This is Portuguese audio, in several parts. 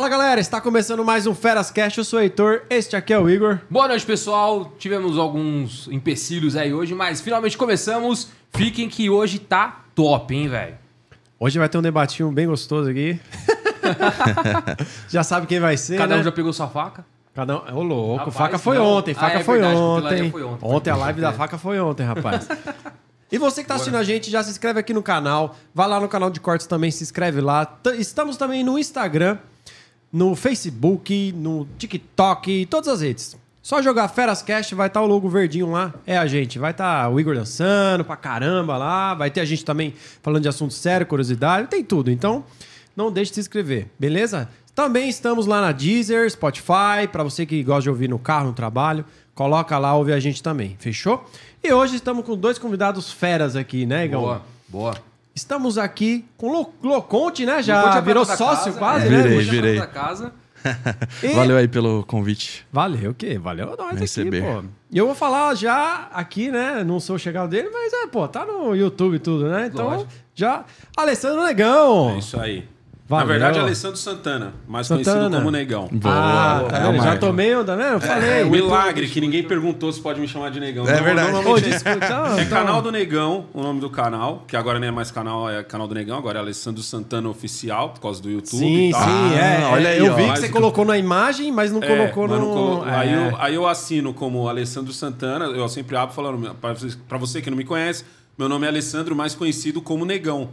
Fala galera, está começando mais um Feras Cast. Eu sou o Heitor, este aqui é o Igor. Boa noite, pessoal. Tivemos alguns empecilhos aí hoje, mas finalmente começamos. Fiquem que hoje tá top, hein, velho? Hoje vai ter um debatinho bem gostoso aqui. já sabe quem vai ser, Cada né? um já pegou sua faca? Cada um... Ô, louco, Rapaz, faca foi não. ontem, Ah, faca é foi verdade, ontem. foi ontem. Ontem a live da faca foi ontem, rapaz. E você que está assistindo a gente, já se inscreve aqui no canal. Vai lá no canal de cortes também, se inscreve lá. T- Estamos também no Instagram, no Facebook, no TikTok, todas as redes. Só jogar Ferascast, vai estar o logo verdinho lá, é a gente. Vai estar o Igor dançando pra caramba lá, vai ter a gente também falando de assunto sério, curiosidade, tem tudo. Então, não deixe de se inscrever, beleza? Também estamos lá na Deezer, Spotify, pra você que gosta de ouvir no carro, no trabalho, coloca lá, ouve a gente também, fechou? E hoje estamos com dois convidados feras aqui, né, Igão? Boa, boa. Estamos aqui com o Lo- Loconte, né? Loconte Já é prata virou sócio casa, quase, é. né? Virei, Loconte é virei. casa. E- Valeu aí pelo convite. Valeu o quê? Valeu nós aqui, Receber. pô. E eu vou falar já aqui, né? Não sou chegado dele, mas é, pô, tá no YouTube e tudo, né? Então, Lógico. já. Alessandro Negão. É isso aí. Valeu. Na verdade, Alessandro Santana, mais Santana. conhecido como Negão. Ah, tá é vendo? o já tomei onda, né? Eu falei. É milagre que ninguém perguntou se pode me chamar de Negão. É Não, verdade. Normalmente desculpa, então, é então- canal do Negão, o nome do canal, que agora não é mais canal, é canal do Negão, agora é Alessandro Santana Oficial, por causa do YouTube Sim, sim, é. Ah, olha é, aí, eu ó. vi que Mas- você colocou na imagem, mas não É, colocou mas no. não colo- é. aí, eu, aí eu assino como Alessandro Santana, eu sempre abro falando, pra você- pra você que não me conhece, meu nome é Alessandro, mais conhecido como Negão.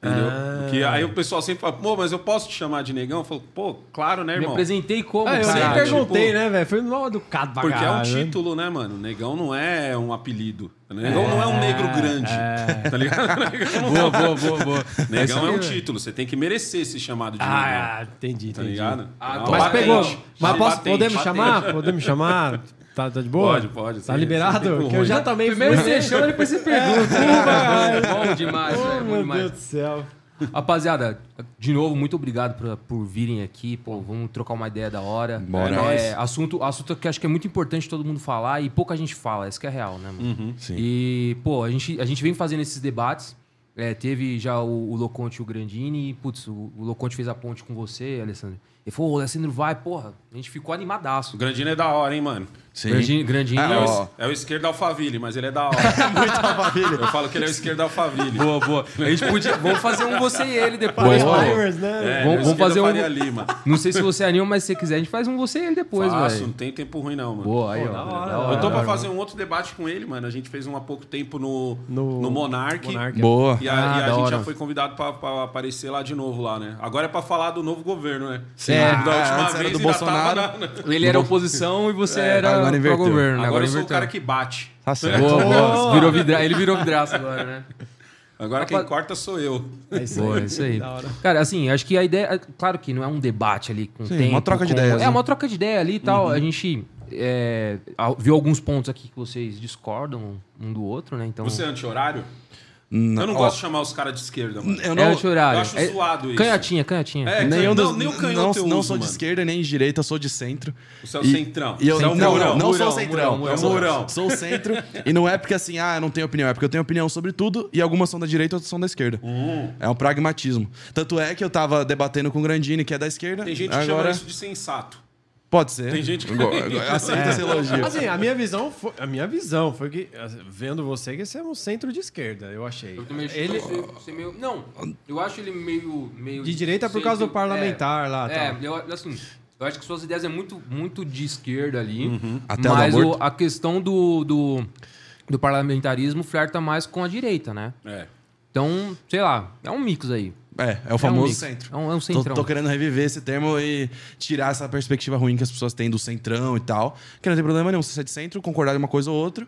Entendeu? Ah. Porque aí o pessoal sempre fala, pô, mas eu posso te chamar de Negão? Eu falo, pô, claro, né, Me irmão? apresentei como, Ah, eu cara? nem Caralho, perguntei, tipo- né, velho? Foi mal educado pra Porque é um caralho, né? título, né, mano? Negão não é um apelido. Negão não é um negro grande. Tá ligado? Negão não é um- Boa, boa, boa. Negão é um título. Você tem que merecer ser chamado de negão. Ah, entendi, Tá entendi. ligado? Ah, É tô- Mas pegou. Mas posso, patente, podemos patente. chamar? Podemos chamar? Tá, tá de boa? Pode, pode, Tá sim, liberado? eu já também Primeiro fui. você chama, depois você pergunta. Bom demais, Oh, velho. Bom meu demais. Deus do céu. Rapaziada, de novo, muito obrigado por, por virem aqui. Pô, vamos trocar uma ideia da hora. Bora. É, assunto, assunto que acho que é muito importante todo mundo falar e pouca gente fala. Isso que é real, né, mano? Sim. E, pô, a gente, a gente vem fazendo esses debates. É, teve já o, o Loconte e o Grandini. E, putz, o, o Loconte fez a ponte com você, Alessandro. Ele falou, o Alessandro vai, porra. A gente ficou animadaço. O Grandino é da hora, hein, mano? Sim. Grandini, Grandini Ah, É, ó. o, é o esquerdo Alphaville, mas ele é da hora. Eu falo que ele é o esquerdo Alphaville. Boa, boa. A gente podia. Vamos fazer um você e ele depois. Boa. né? É, Vamos- é vamos fazer um- Lima. Não sei se você anima, mas se você quiser, a gente faz um você e ele depois, Faço, velho. não tem tempo ruim não, mano. Boa, aí, Pô, ó. da hora, Da da Eu tô pra hora. fazer um outro debate com ele, mano. A gente fez um há pouco tempo no, No- no, Monark. Monark. Boa. E a, Ah, e a gente hora. já foi convidado pra, pra aparecer lá de novo lá, né? Agora é pra falar do novo governo, né? Sim. É, da última vez do Bolsonaro. na- Ele era oposição e você era agora pro governo. Agora, eu sou o cara que bate. Tá certo. Boa, boa. Virou vidra... Ele virou vidraça agora, né? Agora quem corta sou eu. É isso Boa, aí. isso aí. Cara, assim, acho que a ideia. é- Claro que não é um debate ali com Sim, tempo, uma troca de com- ideias, É, né? uma troca de ideia ali e tal. A gente é, viu alguns pontos aqui que vocês discordam um do outro, né? Então. Você é anti-horário? Não, Eu não ó, gosto de chamar os caras de esquerda, mano. Eu É não, anti-horário. eu acho É- zoado isso. Canhotinha, canhotinha. É, nenhum não, dos, nem o não, canhoto eu não uso, sou de mano. esquerda nem de direita, eu sou de centro. Você é o E- centrão. E eu é não, o não, murão. não sou centrão. murão, eu sou, murão. sou o centro. e não é porque assim, ah, eu não tenho opinião. É porque eu tenho opinião sobre tudo e algumas são da direita e outras são da esquerda. Hum. É um pragmatismo. Tanto é que eu tava debatendo com o Grandini, que é da esquerda. Tem gente que chama agora isso de sensato. Pode ser. Tem gente que- Aceita esse elogio. Assim, a minha visão foi, a minha visão foi que, assim, vendo você, que você é um centro de esquerda, eu achei. Eu Ele, você, meio. Não, eu acho ele meio. meio de direita por causa do parlamentar lá. É, tal. eu, assim, eu acho que suas ideias é muito, muito de esquerda ali. Até o do mas o- a questão do, do, do parlamentarismo flerta mais com a direita, né? É. Então, sei lá, é um mix aí. É, é o um famoso centro. É um, é um Tô, centrão. tô querendo reviver esse termo e tirar essa perspectiva ruim que as pessoas têm do centrão e tal. Que não tem problema nenhum você ser de centro, concordar em uma coisa ou outra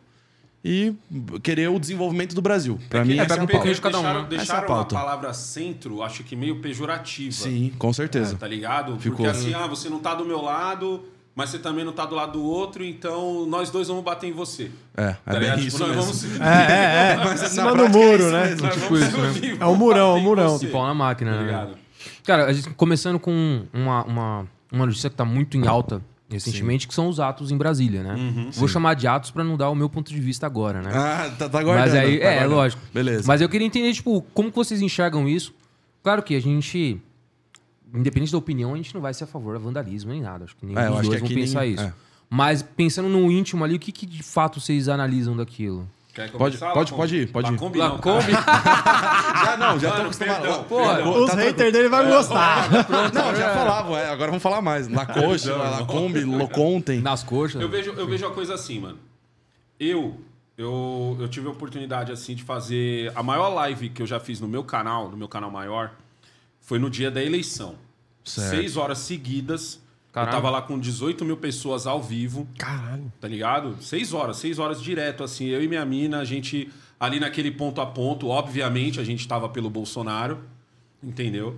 e querer o desenvolvimento do Brasil. Pra mim, é, pega é um a pouquinho pauta. de cada um, Deixaram, né? deixaram Essa é a a pauta. palavra centro, acho que meio pejorativa. Sim, com certeza. É, tá ligado? Ficou. Porque assim, ah, você não tá do meu lado, mas você também não tá do lado do outro, então nós dois vamos bater em você. É, é Tá bem ligado? isso Tipo, nós mesmo. vamos É, é, é. Mas Em na cima do prática é muro, isso né? Tipo isso, né? unir, É um vamos murão, um em murão. pau na máquina, Tá né? ligado? Cara, a gente, começando com uma, uma, uma notícia que tá muito em alta recentemente, que são os atos em Brasília, né? Vou chamar de atos pra não dar o meu ponto de vista agora, né? Ah, tá, tá guardando. Mas aí, tá é, guardando. lógico. Beleza. Mas eu queria entender, tipo, como que vocês enxergam isso? Claro que a gente independente da opinião, a gente não vai ser a favor do vandalismo nem nada. Acho que nenhum É, dos dois vão pensar nem- isso. é. Mas pensando no íntimo ali, o que, que de fato vocês analisam daquilo? Quer Pode- pode- pode ir, pode ir. Não, Lacombe? Já não, já tô Mano, acostumado. perdão, Pô, perdão. Os tá haters dele vão gostar. Não, já falavam, é, agora vamos falar mais. Lacoste, Lacombe, Locontem. Nas coxas? Eu vejo, eu vejo a coisa assim, mano. Eu, eu, eu tive a oportunidade, assim, de fazer... A maior live que eu já fiz no meu canal, no meu canal maior, foi no dia da eleição. Certo. Seis horas seguidas. Caralho. Eu tava lá com 18 mil pessoas ao vivo. Caralho. Tá ligado? Seis horas, seis horas direto, assim. Eu e minha mina, a gente ali naquele ponto a ponto, obviamente, a gente tava pelo Bolsonaro, entendeu?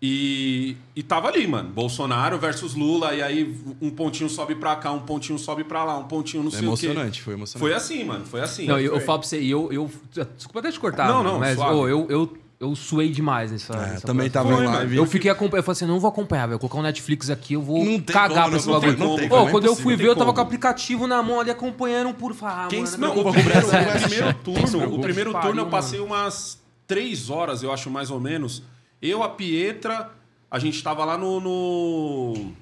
E, e tava ali, mano. Bolsonaro versus Lula, e aí um pontinho sobe pra cá, um pontinho sobe pra lá, um pontinho não É sei o quê. emocionante, foi emocionante. Foi assim, mano. Foi assim. Não, eu, eu falo pra você, e eu, eu. Desculpa até te cortar, Não, mano, não, mas suave. ô, eu, eu, eu suei demais nessa. É, nessa também tava em live. Eu fiquei acompanhando. Eu falei assim, não vou acompanhar, velho. Colocar um Netflix aqui, eu vou Não cagar como, pra esse não tem bagulho. como, não tem Pô, como, é quando eu fui não ver, eu tava como. com o aplicativo na mão ali acompanhando puro. Falei, ah, Quem mano, se não, preocupa o com o primeiro, Brasil, o vai primeiro assistir. turno, o primeiro turno eu passei umas três horas, eu acho, mais ou menos. Eu, a Pietra, a gente tava lá no. no...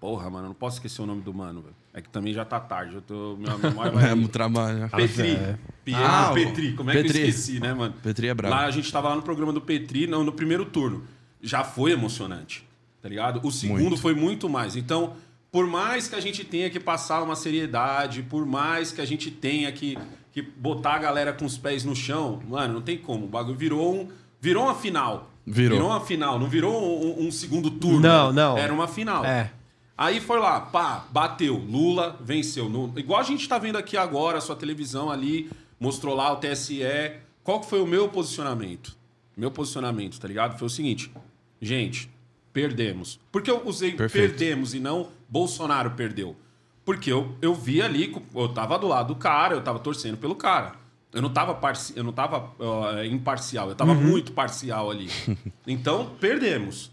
Porra, mano, eu não posso esquecer o nome do mano, velho. É que também já tá tarde. Eu tô. Minha memória vai. É, no trabalho. Petri. Pietro Ah, Petri. Como é que Petri. eu esqueci, né, mano? Petri é brabo. Lá a gente tava lá no programa do Petri, não, no primeiro turno. Já foi emocionante, tá ligado? O segundo Muito. foi muito mais. Então, por mais que a gente tenha que passar uma seriedade, por mais que a gente tenha que, que botar a galera com os pés no chão, mano, não tem como. O bagulho virou um. Virou uma final. Virou. Virou uma final, não virou um, um segundo turno. Não, não. Era uma final. É. Aí foi lá, pá, bateu. Lula venceu. No- igual a gente tá vendo aqui agora, a sua televisão ali, mostrou lá o TSE. Qual que foi o meu posicionamento? Meu posicionamento, tá ligado? Foi o seguinte. Gente, perdemos. Por que eu usei Perfeito. perdemos e não Bolsonaro perdeu? Porque eu, eu vi ali, eu tava do lado do cara, eu tava torcendo pelo cara. Eu não tava, parci eu não tava ó, imparcial, eu tava muito parcial ali. Então, perdemos.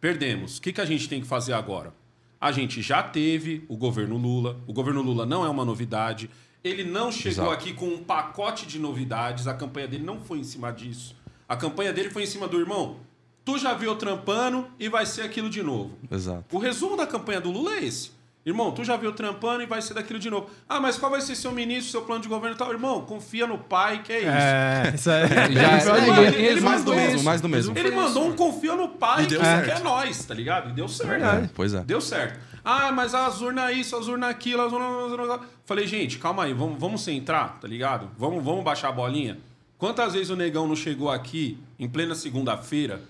Perdemos. O que, que a gente tem que fazer agora? A gente já teve o governo Lula. O governo Lula não é uma novidade. Ele não chegou Exato. aqui com um pacote de novidades. A campanha dele não foi em cima disso. A campanha dele foi em cima do irmão. Tu já viu trampando e vai ser aquilo de novo. Exato. O resumo da campanha do Lula é esse. Irmão, tu já viu trampando e vai ser daquilo de novo. Ah, mas qual vai ser seu ministro, seu plano de governo e tal? Irmão, confia no pai, que é isso. É, isso aí. Já- Ele- ele- mais do mandou mesmo, mais do mesmo. Ele mandou um confia no pai deu que certo. é nós, tá ligado? E deu certo. Verdade. Pois é. Deu certo. Ah, mas as urnas isso, as urnas aquilo, as urnas... as urnas- Falei, gente, calma aí, vamos, vamos centrar, tá ligado? Vamos, vamos baixar a bolinha. Quantas vezes o negão não chegou aqui, em plena segunda-feira,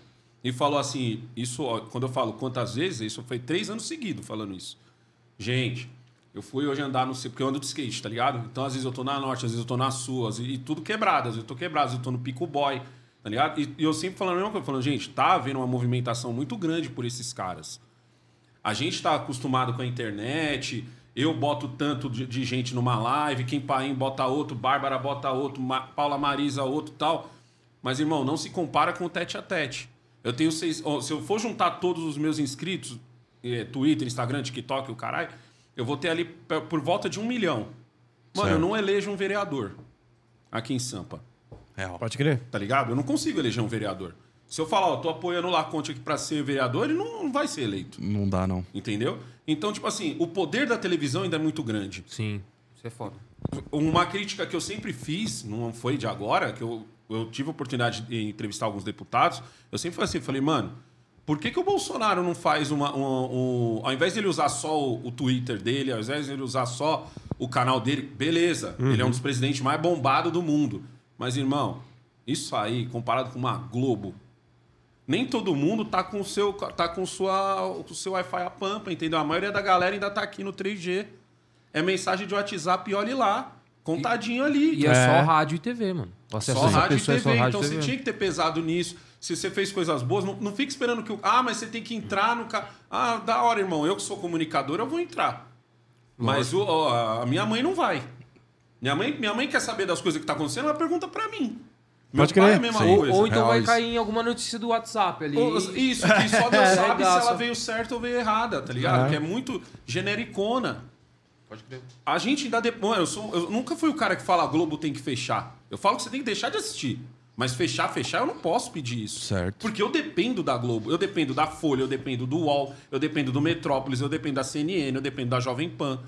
e falou assim, isso, ó, quando eu falo quantas vezes, isso foi três anos seguidos falando isso. Gente, eu fui hoje andar no... Porque eu ando de skate, tá ligado? Então, às vezes eu tô na norte, às vezes eu tô na vezes- e tudo quebrado. Às vezes eu tô quebrado, às vezes eu tô no pico boy, tá ligado? E, e eu sempre falando a mesma coisa, falando, gente, tá havendo uma movimentação muito grande por esses caras. A gente está acostumado com a internet. Eu boto tanto de, de gente numa live, Kim Paim bota outro, Bárbara bota outro, Ma- Paula Marisa outro tal. Mas, irmão, não se compara com o tete a tete. Eu tenho seis. ó, se eu for juntar todos os meus inscritos, Twitter, Instagram, TikTok, o caralho, eu vou ter ali por volta de um milhão. Mano, eu Certo. não elejo um vereador aqui em Sampa. Real. Pode crer. Tá ligado? Eu não consigo eleger um vereador. Se eu falar, ó, tô apoiando o Laconte aqui pra ser vereador, ele não, não vai ser eleito. Não dá, não. Entendeu? Então, tipo assim, o poder da televisão ainda é muito grande. Sim, isso é foda. Uma crítica que eu sempre fiz, não foi de agora, que eu, eu tive a oportunidade de entrevistar alguns deputados, eu sempre falei assim, falei, mano, por que, que o Bolsonaro não faz uma. uma- um- ao invés de ele usar só o, o Twitter dele, ao invés de ele usar só o canal dele, beleza, ele é um dos presidentes mais bombados do mundo. Mas, irmão, isso aí, comparado com uma Globo, nem todo mundo tá com o seu, tá com sua, com o seu Wi-Fi a pampa, entendeu? A maioria da galera ainda tá aqui no 3G. É mensagem de WhatsApp e olhe lá. Contadinho ali. E é, É. só rádio e TV, mano. O acesso Só rádio e é TV. só rádio então e você TV. tinha que ter pesado nisso. Se você fez coisas boas, não, não fique esperando que o. Ah, mas você tem que entrar no. Ca... Ah, da hora, irmão. Eu que sou comunicador, eu vou entrar. Mas o- ó, a minha mãe não vai. Minha mãe, minha mãe quer saber das coisas que tá acontecendo, ela pergunta pra mim. Meu Pode pai crer. é a mesma Ou, coisa. ou então Real vai isso. cair em alguma notícia do WhatsApp ali. Ou- Isso, que só Deus sabe se Regaça. ela veio certa ou veio errada, tá ligado? É. Que é muito genericona. Pode crer. A gente ainda. De... Mano, eu, sou... eu nunca fui o cara que fala a Globo tem que fechar. Eu falo que você tem que deixar de assistir. Mas fechar, fechar, eu não posso pedir isso. Certo. Porque eu dependo da Globo, eu dependo da Folha, eu dependo do UOL, eu dependo do Metrópolis, eu dependo da CNN, eu dependo da Jovem Pan.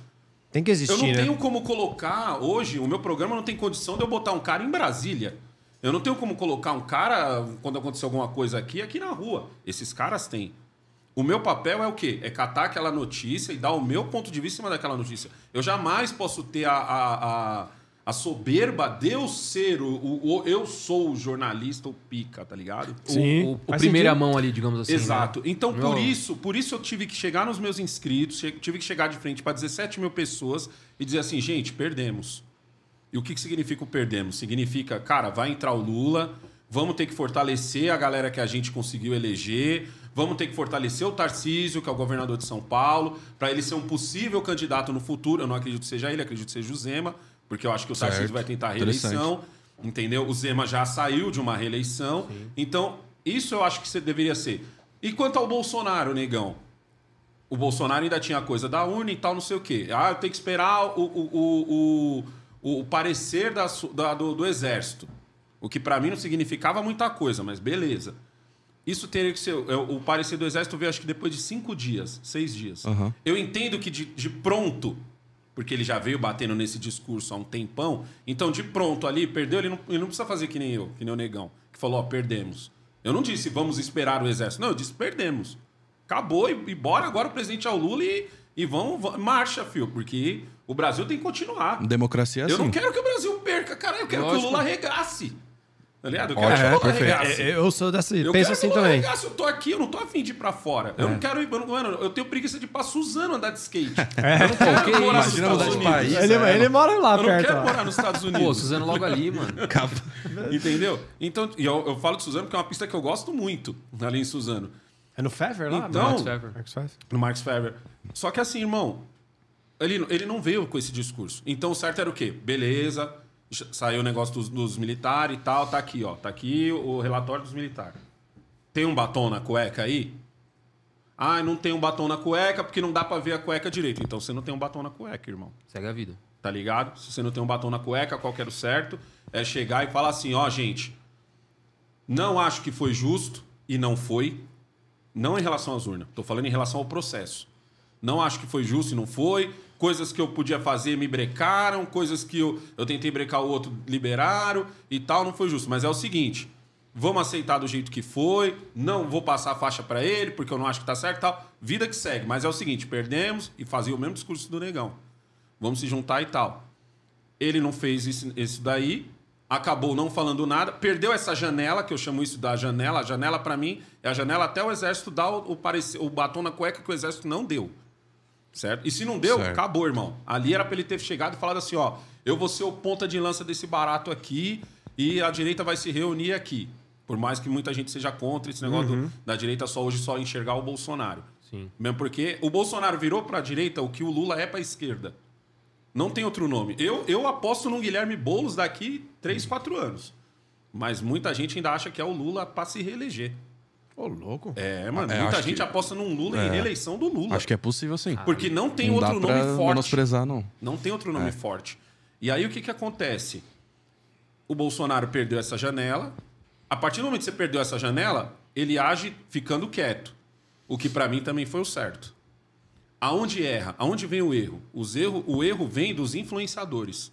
Tem que existir, Eu não né? tenho como colocar hoje, o meu programa não tem condição de eu botar um cara em Brasília. Eu não tenho como colocar um cara, quando acontecer alguma coisa aqui, aqui na rua. Esses caras têm. O meu papel é o quê? É catar aquela notícia e dar o meu ponto de vista em cima daquela notícia. Eu jamais posso ter a, a, a, a soberba de eu ser o, o- o- Eu sou o jornalista, o pica, tá ligado? O- Sim, O, o primeira sentido. mão ali, digamos assim. Exato. né? Então, por isso, por isso eu tive que chegar nos meus inscritos, tive que chegar de frente para 17 mil pessoas e dizer assim, gente, perdemos. E o que, que significa o perdemos? Significa, cara, vai entrar o Lula, vamos ter que fortalecer a galera que a gente conseguiu eleger, vamos ter que fortalecer o Tarcísio, que é o governador de São Paulo, para ele ser um possível candidato no futuro. Eu não acredito que seja ele, acredito que seja o Zema, porque eu acho que o Tarcísio vai tentar a reeleição. Entendeu? O Zema já saiu de uma reeleição. Então, isso eu acho que você deveria ser. E quanto ao Bolsonaro, negão? O Bolsonaro ainda tinha coisa da urna e tal, não sei o quê. Ah, eu tenho que esperar o, o, o, o, o parecer da, da- do, do Exército. O que pra mim não significava muita coisa, mas beleza. Isso teria que ser. O o parecer do Exército veio acho que depois de cinco dias, seis dias. Aham. Eu entendo que de, de pronto, porque ele já veio batendo nesse discurso há um tempão, então de pronto ali, perdeu, ele não, ele não precisa fazer que nem eu, que nem o Negão, que falou, ó, perdemos. Eu não disse vamos esperar o Exército. Não, eu disse perdemos. Acabou e, e bora agora o presidente ao Lula e, e vamos, vamos- marcha, fio, porque o Brasil tem que continuar. Democracia é assim. Eu não quero que o Brasil perca, cara, eu quero que Lógico. o Lula arregasse. Tá ligado? Eu quero Ótimo, perfeito. arregasse. É, eu sou dessa. Eu penso quero assim também. eu tô aqui, eu não tô afim de ir pra fora. Eu não quero ir. Eu, não- mano, eu tenho preguiça de ir pra Suzano andar de skate. Eu não quero que morar nos Estados Unidos. país. Ele, é, ele mora lá Eu não perto. quero ó. morar nos Estados Pô, Unidos. Suzano logo ali, mano. Entendeu? Então, e eu, eu falo de Suzano porque é uma pista que eu gosto muito ali em Suzano. É no Fever lá? Então- No Max Fever. No Fever. Só que assim, irmão, ele, ele não veio com esse discurso. Então o certo era o quê? Beleza, saiu o negócio dos, dos militares e tal, tá aqui, ó. Tá aqui o relatório dos militares. Tem um batom na cueca aí? Ah, não tem um batom na cueca porque não dá pra ver a cueca direito. Então você não tem um batom na cueca, irmão. Segue a vida. Tá ligado? Se você não tem um batom na cueca, qual que era o certo? É chegar e falar assim, ó, gente, não acho que foi justo e não foi. Não em relação às urnas. Tô falando em relação ao processo. Não acho que foi justo e não foi. Coisas que eu podia fazer me brecaram, coisas que eu, eu tentei brecar o outro liberaram e tal, não foi justo. Mas é o seguinte, vamos aceitar do jeito que foi, não vou passar a faixa pra ele, porque eu não acho que tá certo e tal. Vida que segue. Mas é o seguinte, perdemos e fazia o mesmo discurso do negão vamos se juntar e tal. Ele não fez isso, isso daí, acabou não falando nada, perdeu essa janela, que eu chamo isso da janela. A janela, pra mim, é a janela até o exército dar o, o, parece- o batom na cueca que o exército não deu. Certo? E se não deu, Certo. acabou, irmão. Ali era pra ele ter chegado e falado assim: ó, eu vou ser o ponta de lança desse barato aqui e a direita vai se reunir aqui. Por mais que muita gente seja contra esse negócio do- da direita só hoje só enxergar o Bolsonaro. Sim. Mesmo porque o Bolsonaro virou pra direita o que o Lula é pra esquerda. Não tem outro nome. Eu, eu aposto no Guilherme Boulos daqui 3, 4 anos. Mas muita gente ainda acha que é o Lula pra se reeleger. Ô, louco. É, mano. É, muita gente que- aposta num Lula em É. reeleição do Lula. Acho que é possível sim. Porque não tem não outro dá pra nome forte. menosprezar, não. Não tem outro nome forte. E aí o que, que acontece? O Bolsonaro perdeu essa janela. A partir do momento que você perdeu essa janela, ele age ficando quieto. O que pra mim também foi o certo. Aonde erra? Aonde vem o erro? Os erro, o erro vem dos influenciadores.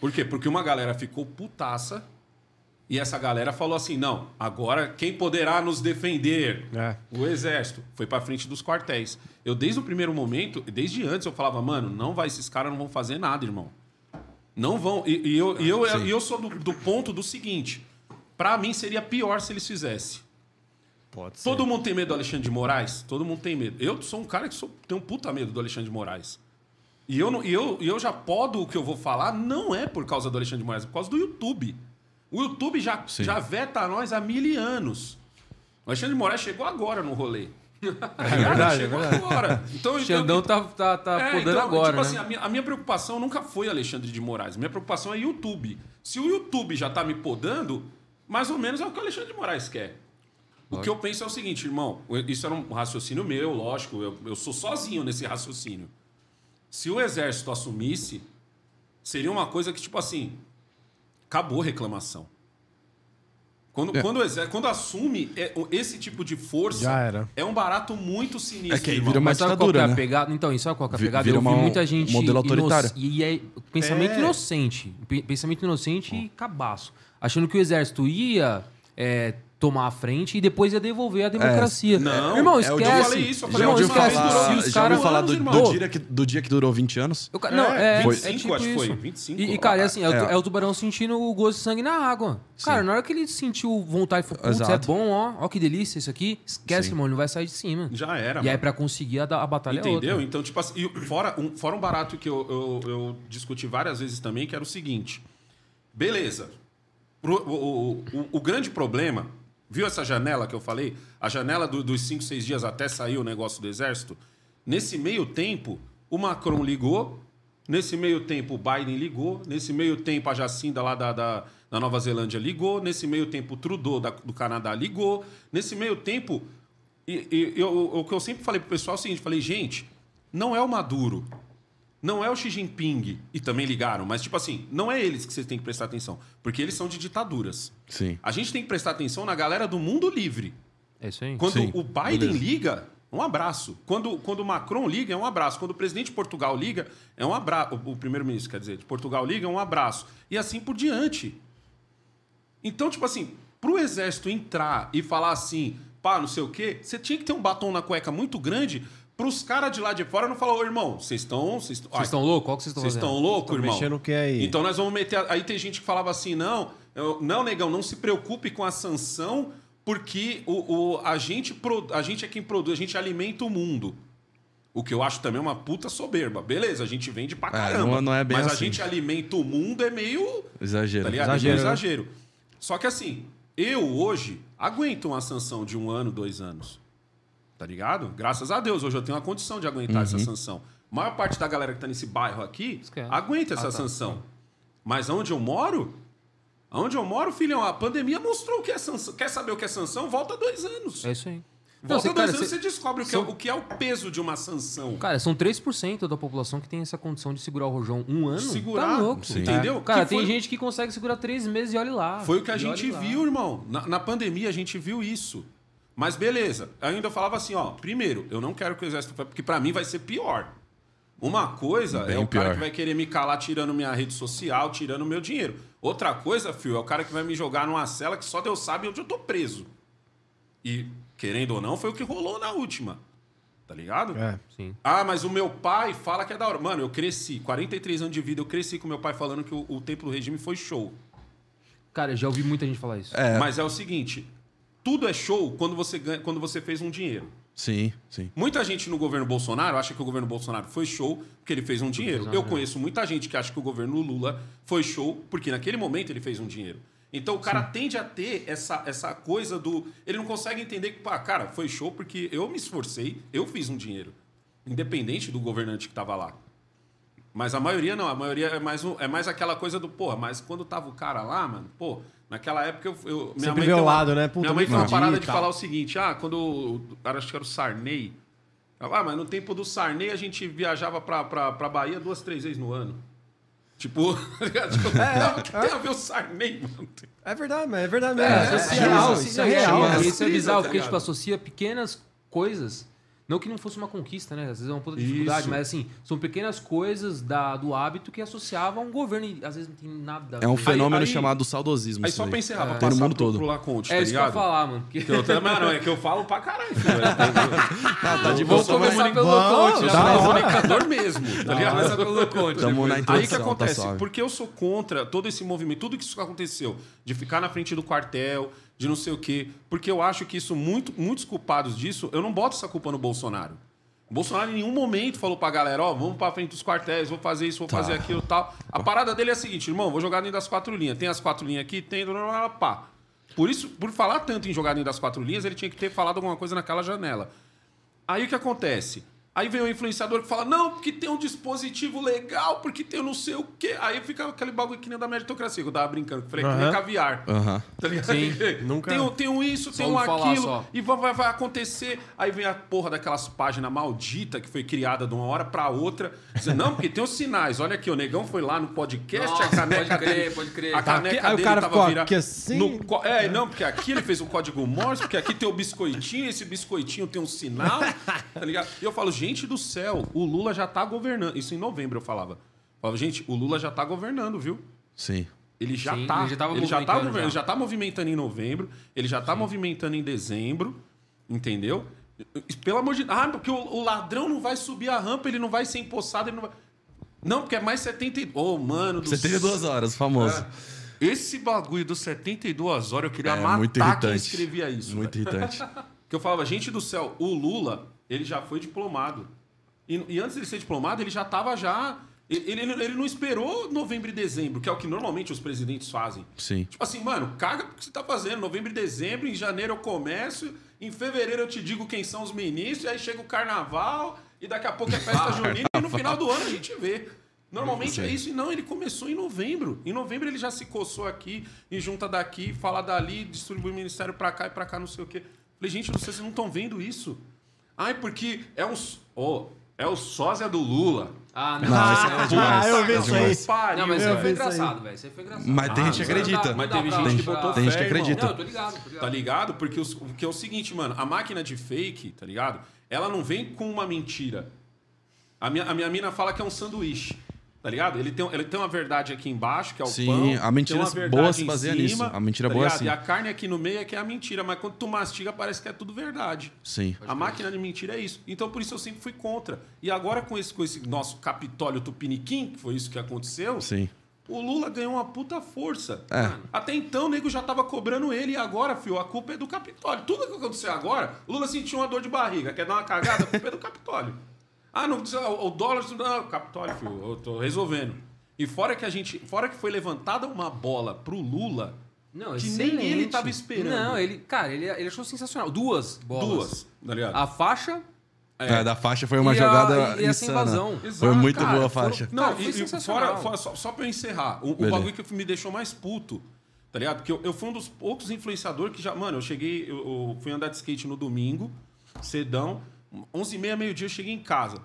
Por quê? Porque uma galera ficou putaça e essa galera falou assim: não, agora quem poderá nos defender? É. O exército foi pra frente dos quartéis. Eu, desde o primeiro momento, desde antes, eu falava, mano, não vai, esses caras não vão fazer nada, irmão. Não vão. E, e eu, e eu, e eu sou do, do ponto do seguinte: pra mim seria pior se eles fizessem. Pode ser. Todo mundo tem medo do Alexandre de Moraes? Todo mundo tem medo. Eu sou um cara que sou, tenho um puta medo do Alexandre de Moraes. E eu, não- e eu, e eu já podo o que eu vou falar, não é por causa do Alexandre de Moraes, é por causa do YouTube. O YouTube já, Sim. já veta nós há mil anos. O Alexandre de Moraes chegou agora no rolê. É verdade, é chegou verdade. agora. Então, O eu- Xandão tá, tá, tá é, podando então, agora, tipo né? assim, a minha, a minha preocupação nunca foi Alexandre de Moraes. Minha preocupação é YouTube. Se o YouTube já tá me podando, mais ou menos é o que o Alexandre de Moraes quer. O que eu penso é o seguinte, irmão. Isso era um raciocínio meu, lógico. Eu, eu sou sozinho nesse raciocínio. Se o exército assumisse, seria uma coisa que, tipo assim, acabou a reclamação. Quando, quando, o exé- quando assume é, esse tipo de força, Já era. é um barato muito sinistro. É que aí vira uma é ditadura, né? pegada? Então, isso sabe qual que é a pegada? vira Eu vi uma- muita gente... modelo autoritário. E é pensamento É. inocente. Pe- Pensamento inocente e cabaço. Achando que o exército ia é, tomar a frente e depois ia devolver a democracia. Não, Irmão, é esquece. dia- eu falei isso, eu falei Já Irmão, ouviu falar, Se os já ouviu falar do, do, dia que, do dia que durou 20 anos? Eu não, é, 25, é tipo acho que foi, isso. 25. E, e, cara, é assim, é, o- É. é o tubarão sentindo o gosto de sangue na água. Cara, na hora que ele sentiu vontade, falou, putz, é Exato. bom, ó, ó que delícia isso aqui, esquece, Sim. irmão, ele não vai sair de cima. Já era. E aí, mano. pra conseguir a, a batalha é Entendeu? outra. Então, tipo assim, fora um, fora um barato que eu, eu, eu discuti várias vezes também, que era o seguinte. Beleza. O, o, o, o grande problema, viu essa janela que eu falei? A janela do- dos 5, 6 dias até sair o negócio do exército? Nesse meio tempo, o Macron ligou, nesse meio tempo o Biden ligou, nesse meio tempo a Jacinda lá da, da, da Nova Zelândia ligou, nesse meio tempo o Trudeau da- do Canadá ligou, nesse meio tempo e, e eu- o que eu sempre falei pro pessoal é o seguinte: falei, gente, não é o Maduro, não é o Xi Jinping, e também ligaram, mas tipo assim, não é eles que vocês têm que prestar atenção, porque eles são de ditaduras. Sim. A gente tem que prestar atenção na galera do mundo livre. É isso aí. Quando Sim, o Biden beleza. liga, um abraço. Quando, quando o Macron liga, é um abraço. Quando o presidente de Portugal liga, é um abraço. O, o primeiro-ministro, quer dizer, de Portugal liga, é um abraço. E assim por diante. Então, tipo assim, pro exército entrar e falar assim, pá, não sei o quê, você tinha que ter um batom na cueca muito grande pros caras de lá de fora não falar, ô irmão, vocês estão. Vocês estão loucos? Qual que vocês estão vocês estão loucos, irmão? mexendo o que aí? Então nós vamos meter. a- Aí tem gente que falava assim: não, eu- não, negão, não se preocupe com a sanção, porque o, o- a, gente pro- a gente é quem produz, a gente alimenta o mundo. O que eu acho também uma puta soberba. Beleza, a gente vende pra caramba. não- não é bem mas a assim. gente alimenta o mundo é meio. Exagero. Tá ligado? Exagero, É né? meio exagero. Só que assim, eu hoje aguento uma sanção de um ano, dois anos. Tá ligado? Graças a Deus, hoje eu tenho a condição de aguentar essa sanção. A maior parte da galera que tá nesse bairro aqui aguenta essa Ah, tá. sanção. Mas onde eu moro, onde eu moro, filhão, a pandemia mostrou o que é sanção. Quer saber o que é sanção? Volta dois anos. É isso aí. Não, Volta você- dois cara, anos você- você descobre o que, é, o que é o peso de uma sanção. Cara, são 3% da população que tem essa condição de segurar o rojão um ano. Segurar, Tá louco. Sim. entendeu? Cara, Que tem foi- gente que consegue segurar três meses e olha lá. Foi o que a gente olhe lá. viu, irmão. Na, na pandemia a gente viu isso. Mas beleza. Ainda eu falava assim, ó. Primeiro, eu não quero que o exército... Porque pra mim vai ser pior. Uma coisa é Bem o cara pior. que vai querer me calar tirando minha rede social, tirando meu dinheiro. Outra coisa, filho, é o cara que vai me jogar numa cela que só Deus sabe onde eu tô preso. E, querendo ou não, foi o que rolou na última. Tá ligado? É. Sim. Ah, mas o meu pai fala que é da hora. Mano, eu cresci, 43 anos de vida, eu cresci com meu pai falando que o, o tempo do regime foi show. Cara, eu já ouvi muita gente falar isso. É, Mas é o seguinte: tudo é show quando você, ganha, quando você fez um dinheiro. sim, sim. Muita gente no governo Bolsonaro acha que o governo Bolsonaro foi show porque ele fez um dinheiro. Eu conheço muita gente que acha que o governo Lula foi show porque naquele momento ele fez um dinheiro. Então o cara tende a ter essa, essa coisa do. Ele não consegue entender que, pá, cara, foi show porque eu me esforcei, eu fiz um dinheiro. Independente do governante que tava lá. Mas a maioria não, a maioria é mais, um- é mais aquela coisa do, porra, mas quando tava o cara lá, mano, pô, naquela época eu. eu minha Sempre mãe vê tem o uma- lado, né? Puta, minha mãe tem uma parada de falar o seguinte: ah, quando. Acho que era o Sarney. ela, Ah, mas no tempo do Sarney a gente viajava pra, pra, pra Bahia duas, três vezes no ano. Tipo? Tipo, não, o que tem a ver o Sarney, mano? É verdade, mas é verdade mesmo. É, Isso isso é é real, isso é é real. é Isso é bizarro, porque, tipo, ligado? associa pequenas coisas. Não que não fosse uma conquista, né? Às vezes é uma puta dificuldade, Isso. mas assim, são pequenas coisas da, do hábito que associavam um governo e às vezes não tem nada. a É um fenômeno aí- chamado saudosismo. Aí só aí. pra encerrar, pra passar mundo pro, todo. pro Laconte, É tá isso que eu falar, mano. porque- Que eu, também- não, é que eu falo pra caralho. filho. tá de Vamos boa. começar pelo Loconte. da já. hora. comunicador mesmo, tá ligado? Começa pelo na Aí que acontece? tá. Porque eu sou contra todo esse movimento, tudo que isso aconteceu, de ficar na frente do quartel, de não sei o quê. Porque eu acho que isso, muito, muitos culpados disso, eu não boto essa culpa no Bolsonaro. O Bolsonaro em nenhum momento falou pra galera, ó, vamos pra frente dos quartéis, vou fazer isso, vou Tá. fazer aquilo e tal. A parada dele é a seguinte, irmão, vou jogar dentro das quatro linhas. Tem as quatro linhas aqui, tem... Pá. Por isso, por falar tanto em jogar dentro das quatro linhas, ele tinha que ter falado alguma coisa naquela janela. Aí o que acontece? Aí vem o influenciador que fala, não, porque tem um dispositivo legal, porque tem um não sei o quê. Aí fica aquele bagulho que nem da meritocracia, que eu tava brincando, que eu falei, que nem caviar. Aham. Tá ligado? Sim, nunca- Tem, um- tem um isso, tem um aquilo, só. e vai, vai, acontecer. Aí vem a porra daquelas páginas malditas que foi criada de uma hora pra outra. Dizendo, não, porque tem os sinais. Olha aqui, o negão foi lá no podcast, Nossa, a caneca pode crer, dele. pode crer. A Tá, caneca aí o dele cara tava virada. assim? no é, não, porque aqui ele fez o código Morse, porque aqui tem o biscoitinho, esse biscoitinho tem um sinal, tá ligado? E eu falo, gente do céu, o Lula já tá governando. Isso em novembro eu falava. Eu falava, gente, o Lula já tá governando, viu? Sim. Ele já Sim, tá. ele já tava ele já tá, já. ele já tá movimentando em novembro, ele já tá movimentando em dezembro, entendeu? Pelo amor de Ah, porque o, o ladrão não vai subir a rampa, ele não vai ser empossado, ele não vai. Não, porque é mais 70. e- Ô, mano, do 72 horas, famoso. É. Esse bagulho dos 72 horas, eu queria É, matar muito quem irritante. escrevia isso. Muito irritante. Que eu falava, gente do céu, o Lula, ele já foi diplomado. E, e antes de ser diplomado, ele já tava já. Ele, ele, ele não esperou novembro e dezembro, que é o que normalmente os presidentes fazem. Sim. Tipo assim, mano, caga o que você tá fazendo. Novembro e dezembro, em janeiro eu começo, em fevereiro eu te digo quem são os ministros, e aí chega o carnaval, e daqui a pouco é festa junina, e no final do ano a gente vê. Normalmente é isso, e não, ele começou em novembro. Em novembro ele já se coçou aqui, e junta daqui, fala dali, distribui o ministério pra cá e pra cá, não sei o quê. Falei, gente, vocês não estão vendo isso? Ai, porque é um. Ó, é o sósia do Lula. Ah, não. Não, não, é demais. Ah, eu vi É isso demais. aí. Pariu, Não, mas isso Eu aí vi foi isso engraçado, velho. Isso aí foi engraçado. Mas tem Ah, gente que mas acredita. Mas teve gente que botou Tem gente que acredita. Não, eu tô ligado, tô ligado. Tá ligado? Porque, os, porque é o seguinte, mano, a máquina de fake, tá ligado? Ela não vem com uma mentira. A minha, a minha mina fala que é um sanduíche. Tá ligado? Ele tem, ele tem uma verdade aqui embaixo, que é o Sim, pão. a mentira tem uma verdade boa se baseia cima, nisso. A mentira tá boa é ligado? assim. E a carne aqui no meio é que é a mentira. Mas quando tu mastiga, parece que é tudo verdade. Sim. A máquina de mentira é isso. Então, por isso eu sempre fui contra. E agora, com esse, com esse nosso Capitólio Tupiniquim, que foi isso que aconteceu, Sim. o Lula ganhou uma puta força. É. Até então, o nego já tava cobrando ele e agora, fio, a culpa é do Capitólio. Tudo que aconteceu agora, o Lula sentiu uma dor de barriga, quer dar uma cagada, a culpa é do Capitólio. Ah, não, o dólar, não, Capitólio, fio, eu tô resolvendo. E fora que a gente, fora que foi levantada uma bola pro Lula, Não, que excelente. nem ele tava esperando. Não, ele, cara, ele, ele achou sensacional. Duas bolas. duas, tá ligado? A faixa É, da faixa foi uma E a- jogada e essa insana. invasão. Foi Exato, muito cara, boa a foram- faixa. Não, Cara, foi e, sensacional. fora, fora- só, só pra eu encerrar, o, o bagulho que me deixou mais puto, tá ligado? Porque eu, eu fui um dos poucos influenciadores que já. Mano, eu cheguei, eu, eu fui andar de skate no domingo, cedão, 11h30, meio-dia, eu cheguei em casa.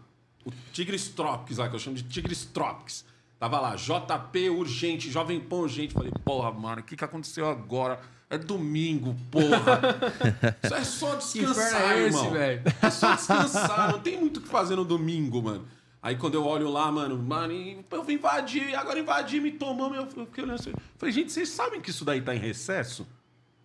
O Tigres Tropics lá, que eu chamo de Tigres Tropics. Tava lá, JP urgente, Jovem Pan urgente. Falei, porra, mano, o que, que aconteceu agora? É domingo, porra. Isso é só descansar, é esse, irmão. É só descansar, não tem muito o que fazer no domingo, mano. Aí quando eu olho lá, mano, mano, e eu vim invadir, agora invadir, me tomou, eu fiquei olhando assim. Falei, gente, vocês sabem que isso daí tá em recesso?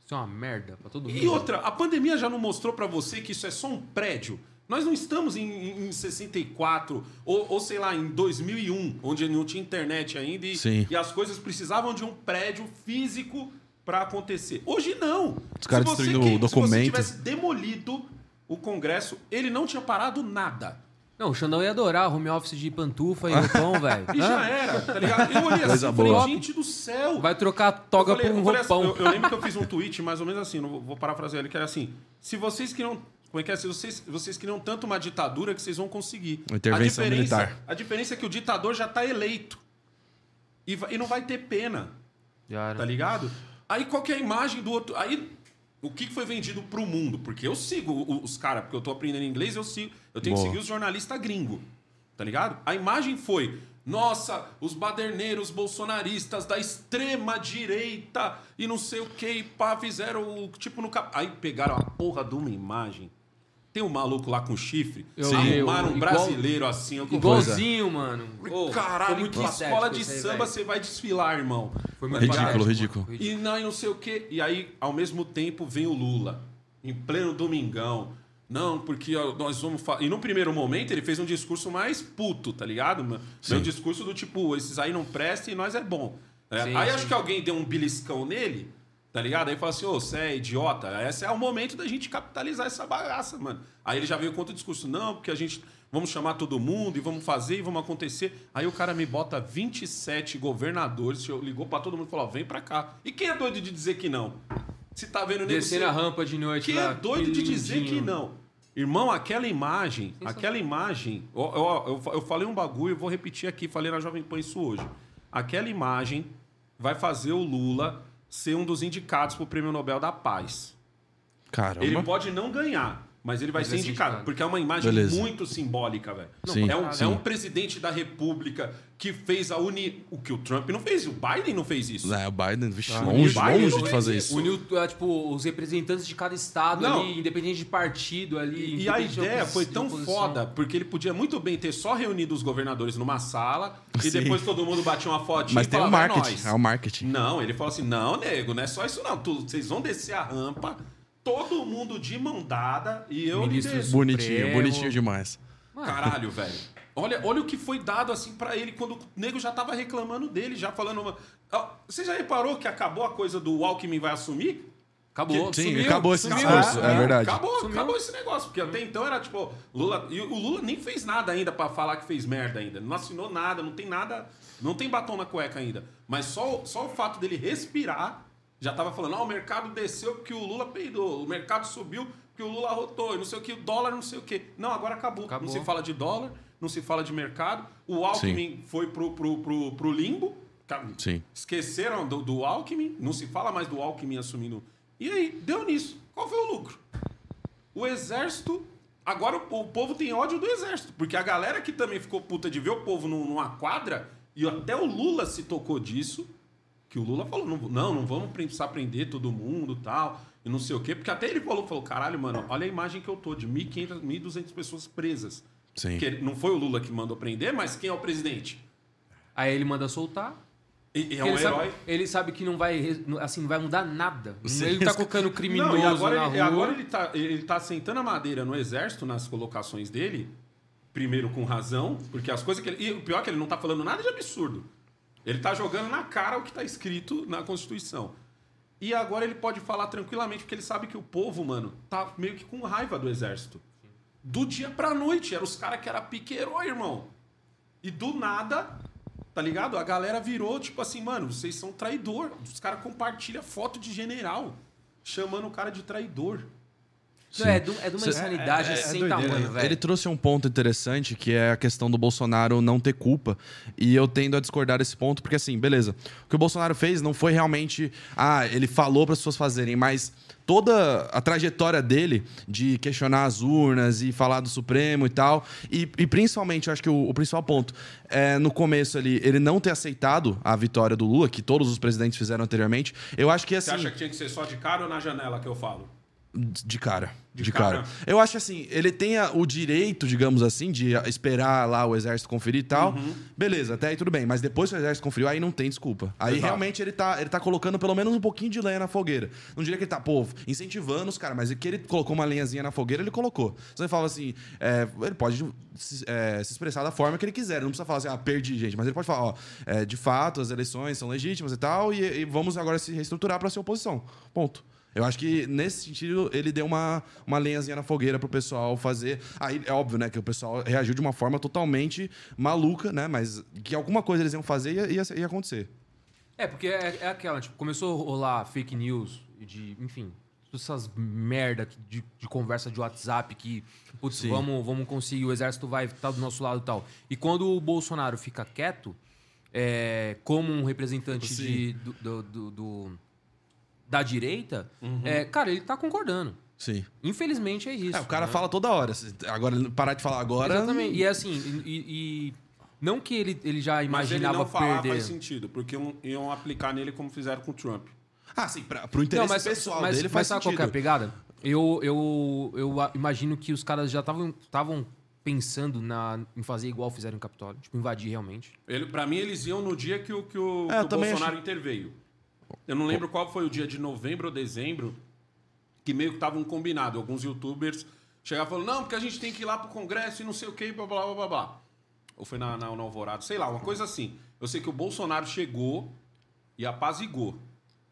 Isso é uma merda pra todo mundo. E outra, a pandemia já não mostrou pra você que isso é só um prédio? Nós não estamos em, em- em 64 ou, ou, sei lá, em 2001, onde não tinha internet ainda e, Sim. e as coisas precisavam de um prédio físico pra acontecer. Hoje não. Os caras Se você destruindo o documento. Se você tivesse demolido o Congresso, ele não tinha parado nada. Não, o Xandão ia adorar home office de pantufa e roupão, velho. E já era, tá ligado? Eu olhei assim Coisa falei, boa. gente do céu. Vai trocar a toga Eu falei- por um assim, roupão. eu, eu lembro que eu fiz um tweet mais ou menos assim, não vou, vou parafrasear ele, que era assim: se vocês queriam. Como é que é? Se vocês, vocês queriam tanto uma ditadura que vocês vão conseguir. Uma intervenção a diferença, militar. A diferença é que o ditador já tá eleito. E, vai- e não vai ter pena, tá ligado? Aí qual que é a imagem do outro. Aí o que foi vendido pro mundo? Porque eu sigo os caras, porque eu tô aprendendo inglês, eu sigo. Eu tenho Boa. que seguir os jornalistas gringos. Tá ligado? A imagem foi. Nossa, os baderneiros bolsonaristas da extrema direita e não sei o que, e pá, fizeram o tipo no cap... Aí pegaram a porra de uma imagem. Tem um maluco lá com chifre. Eu Arrumaram um igual- brasileiro assim. Eu Igualzinho, mano. Ô, Caralho, muito que escola de samba você vai desfilar, irmão. Foi muito? Ridículo, ridículo. E não, e não sei o quê. E aí, ao mesmo tempo, vem o Lula, em pleno domingão. Não, porque nós vamos. E no primeiro momento ele fez um discurso mais puto, tá ligado? Um discurso do tipo, esses aí não prestam e nós é bom. É, Sim, aí sim. acho que alguém deu um beliscão nele, tá ligado? Aí fala assim, ô, você é idiota. Esse é o momento da gente capitalizar essa bagaça, mano. Aí ele já veio contra o discurso, não, porque a gente. Vamos chamar todo mundo e vamos fazer e vamos acontecer. Aí o cara me bota 27 governadores, ligou pra todo mundo e falou: ó, vem pra cá. E quem é doido de dizer que não? Se tá vendo Descendo ser- a rampa de noite quem lá. é doido de dizer que não? Irmão, aquela imagem, aquela imagem. Eu, eu, eu, eu falei um bagulho, eu vou repetir aqui, falei na Jovem Pan isso hoje. Aquela imagem vai fazer o Lula ser um dos indicados para o Prêmio Nobel da Paz. Caramba. Ele pode não ganhar, mas ele vai Mas ser vai ser indicado, indicado. porque é uma imagem Beleza. muito simbólica, velho. É, um, é um presidente da República que fez a uni... O que o Trump não fez, o Biden não fez isso. É, o Biden, vixe, Ah, longe, Biden longe de fazer isso. Uniu, é, tipo, os representantes de cada estado Não. ali, independente de partido ali. E a ideia foi tão foda, porque ele podia muito bem ter só reunido os governadores numa sala e Sim. depois todo mundo batia uma fotinha Mas e tem o falava, "É marketing, nóis." é o marketing. Não, ele falou assim: não, nego, não é só isso, não. Vocês vão descer a rampa, todo mundo de mão dada e eu desço. Bonitinho, bonitinho demais. Caralho, velho. Olha, olha o que foi dado assim pra ele quando o nego já tava reclamando dele, já falando. uma- Você já reparou que acabou a coisa do Alckmin vai assumir? Acabou. Sim, sumiu, acabou esse sumiu. discurso, é verdade. Acabou, Sumiu. acabou esse negócio. Porque até então era tipo, Lula. E o Lula nem fez nada ainda pra falar que fez merda ainda. Não assinou nada, não tem nada. Não tem batom na cueca ainda. Mas só, só o fato dele respirar já tava falando: ah, o mercado desceu porque o Lula peidou, o mercado subiu porque o Lula arrotou, e não sei o que, o dólar não sei o que. Não, agora acabou. Acabou. Não se fala de dólar, não se fala de mercado. O Alckmin foi pro, pro, pro, pro limbo. Sim. Esqueceram do, do Alckmin, não se fala mais do Alckmin assumindo. E aí, deu nisso. Qual foi o lucro? O exército. Agora o, o povo tem ódio do exército, porque a galera que também ficou puta de ver o povo num- numa quadra, e até o Lula se tocou disso, que o Lula falou: não, não, vamos precisar prender todo mundo tal, e não sei o quê, porque até ele falou: falou caralho, mano, olha a imagem que eu tô de 1.500, 1.200 pessoas presas. Sim. Porque não foi o Lula que mandou prender, mas quem é o presidente? Aí ele manda soltar. E, e é ele, um sabe, herói. ele sabe que não vai, assim, não vai mudar nada. Sim. Ele tá colocando criminoso Não, e agora, na ele, rua. agora ele, tá, ele tá sentando a madeira no exército nas colocações dele, primeiro com razão, porque as coisas que ele. E o pior é que ele não tá falando nada de absurdo. Ele tá jogando na cara o que tá escrito na Constituição. E agora ele pode falar tranquilamente, porque ele sabe que o povo, mano, tá meio que com raiva do exército. Do dia pra noite. Eram os caras que era piqueiro, irmão. E do nada, tá ligado? A galera virou, tipo assim, mano, vocês são traidor. Os caras compartilham foto de general, chamando o cara de traidor. Não, é, do- é de uma Cê- insanidade é- é sem doideira, tamanho, velho. Ele trouxe um ponto interessante que é a questão do Bolsonaro não ter culpa. E eu tendo a discordar desse ponto, porque assim, beleza. O que o Bolsonaro fez não foi realmente. Ah, ele falou para as pessoas fazerem, mas toda a trajetória dele de questionar as urnas e falar do Supremo e tal. E, e principalmente, eu acho que o, o principal ponto é no começo ali, ele não ter aceitado a vitória do Lula, que todos os presidentes fizeram anteriormente. Eu acho que assim. Você acha que tinha que ser só de cara ou na janela que eu falo? De cara. De, De cara. cara? Eu acho assim, ele tem o direito, digamos assim, de esperar lá o exército conferir e tal. Uhum. Beleza, até aí tudo bem. Mas depois que o exército conferiu, aí não tem desculpa. Aí Exato. realmente ele tá, ele tá colocando pelo menos um pouquinho de lenha na fogueira. Não diria que ele tá, pô, incentivando os caras, mas que ele colocou uma lenhazinha na fogueira, ele colocou. Você fala assim, é, ele pode se, é, se expressar da forma que ele quiser. Ele não precisa falar assim, ah, perdi, gente. Mas ele pode falar, ó, é, de fato, as eleições são legítimas e tal, e, e vamos agora se reestruturar para ser oposição. Ponto. Eu acho que nesse sentido ele deu uma, uma lenhazinha na fogueira pro pessoal fazer. Aí é óbvio, né, que o pessoal reagiu de uma forma totalmente maluca, né? Mas que alguma coisa eles iam fazer e ia, ia, ia acontecer. É, porque é, é aquela, tipo, começou a rolar fake news, de, enfim, todas essas merda de, de conversa de WhatsApp que, putz, Sim. vamos, vamos conseguir, o exército vai estar do nosso lado e tal. E quando o Bolsonaro fica quieto, é, como um representante de, do, do- do- do- da direita, é, cara, ele tá concordando. Sim. Infelizmente é isso. É, o cara né? fala toda hora. Agora, ele parar de falar agora. Exatamente. E é assim, e, e- não que ele, ele já Mas ele imaginava não falar perder. faz sentido, porque iam, iam aplicar nele como fizeram com o Trump. Ah, sim, pra, pro interesse Não, mas, pessoal mas, dele mas faz sabe sentido. qual é a pegada? Eu, eu, eu imagino que os caras já estavam pensando na, em fazer igual fizeram em Capitólio. Tipo, invadir realmente. Ele, pra mim, eles iam no dia que o, que o, É, que o Bolsonaro interveio. Eu não lembro qual foi o dia de novembro ou dezembro, que meio que estavam combinado. Alguns youtubers chegavam falando, não, porque a gente tem que ir lá pro Congresso e não sei o que, blá, blá, blá, blá, blá. Ou foi na, na, na Alvorada, sei lá, uma coisa assim. Eu sei que o Bolsonaro chegou e apazigou.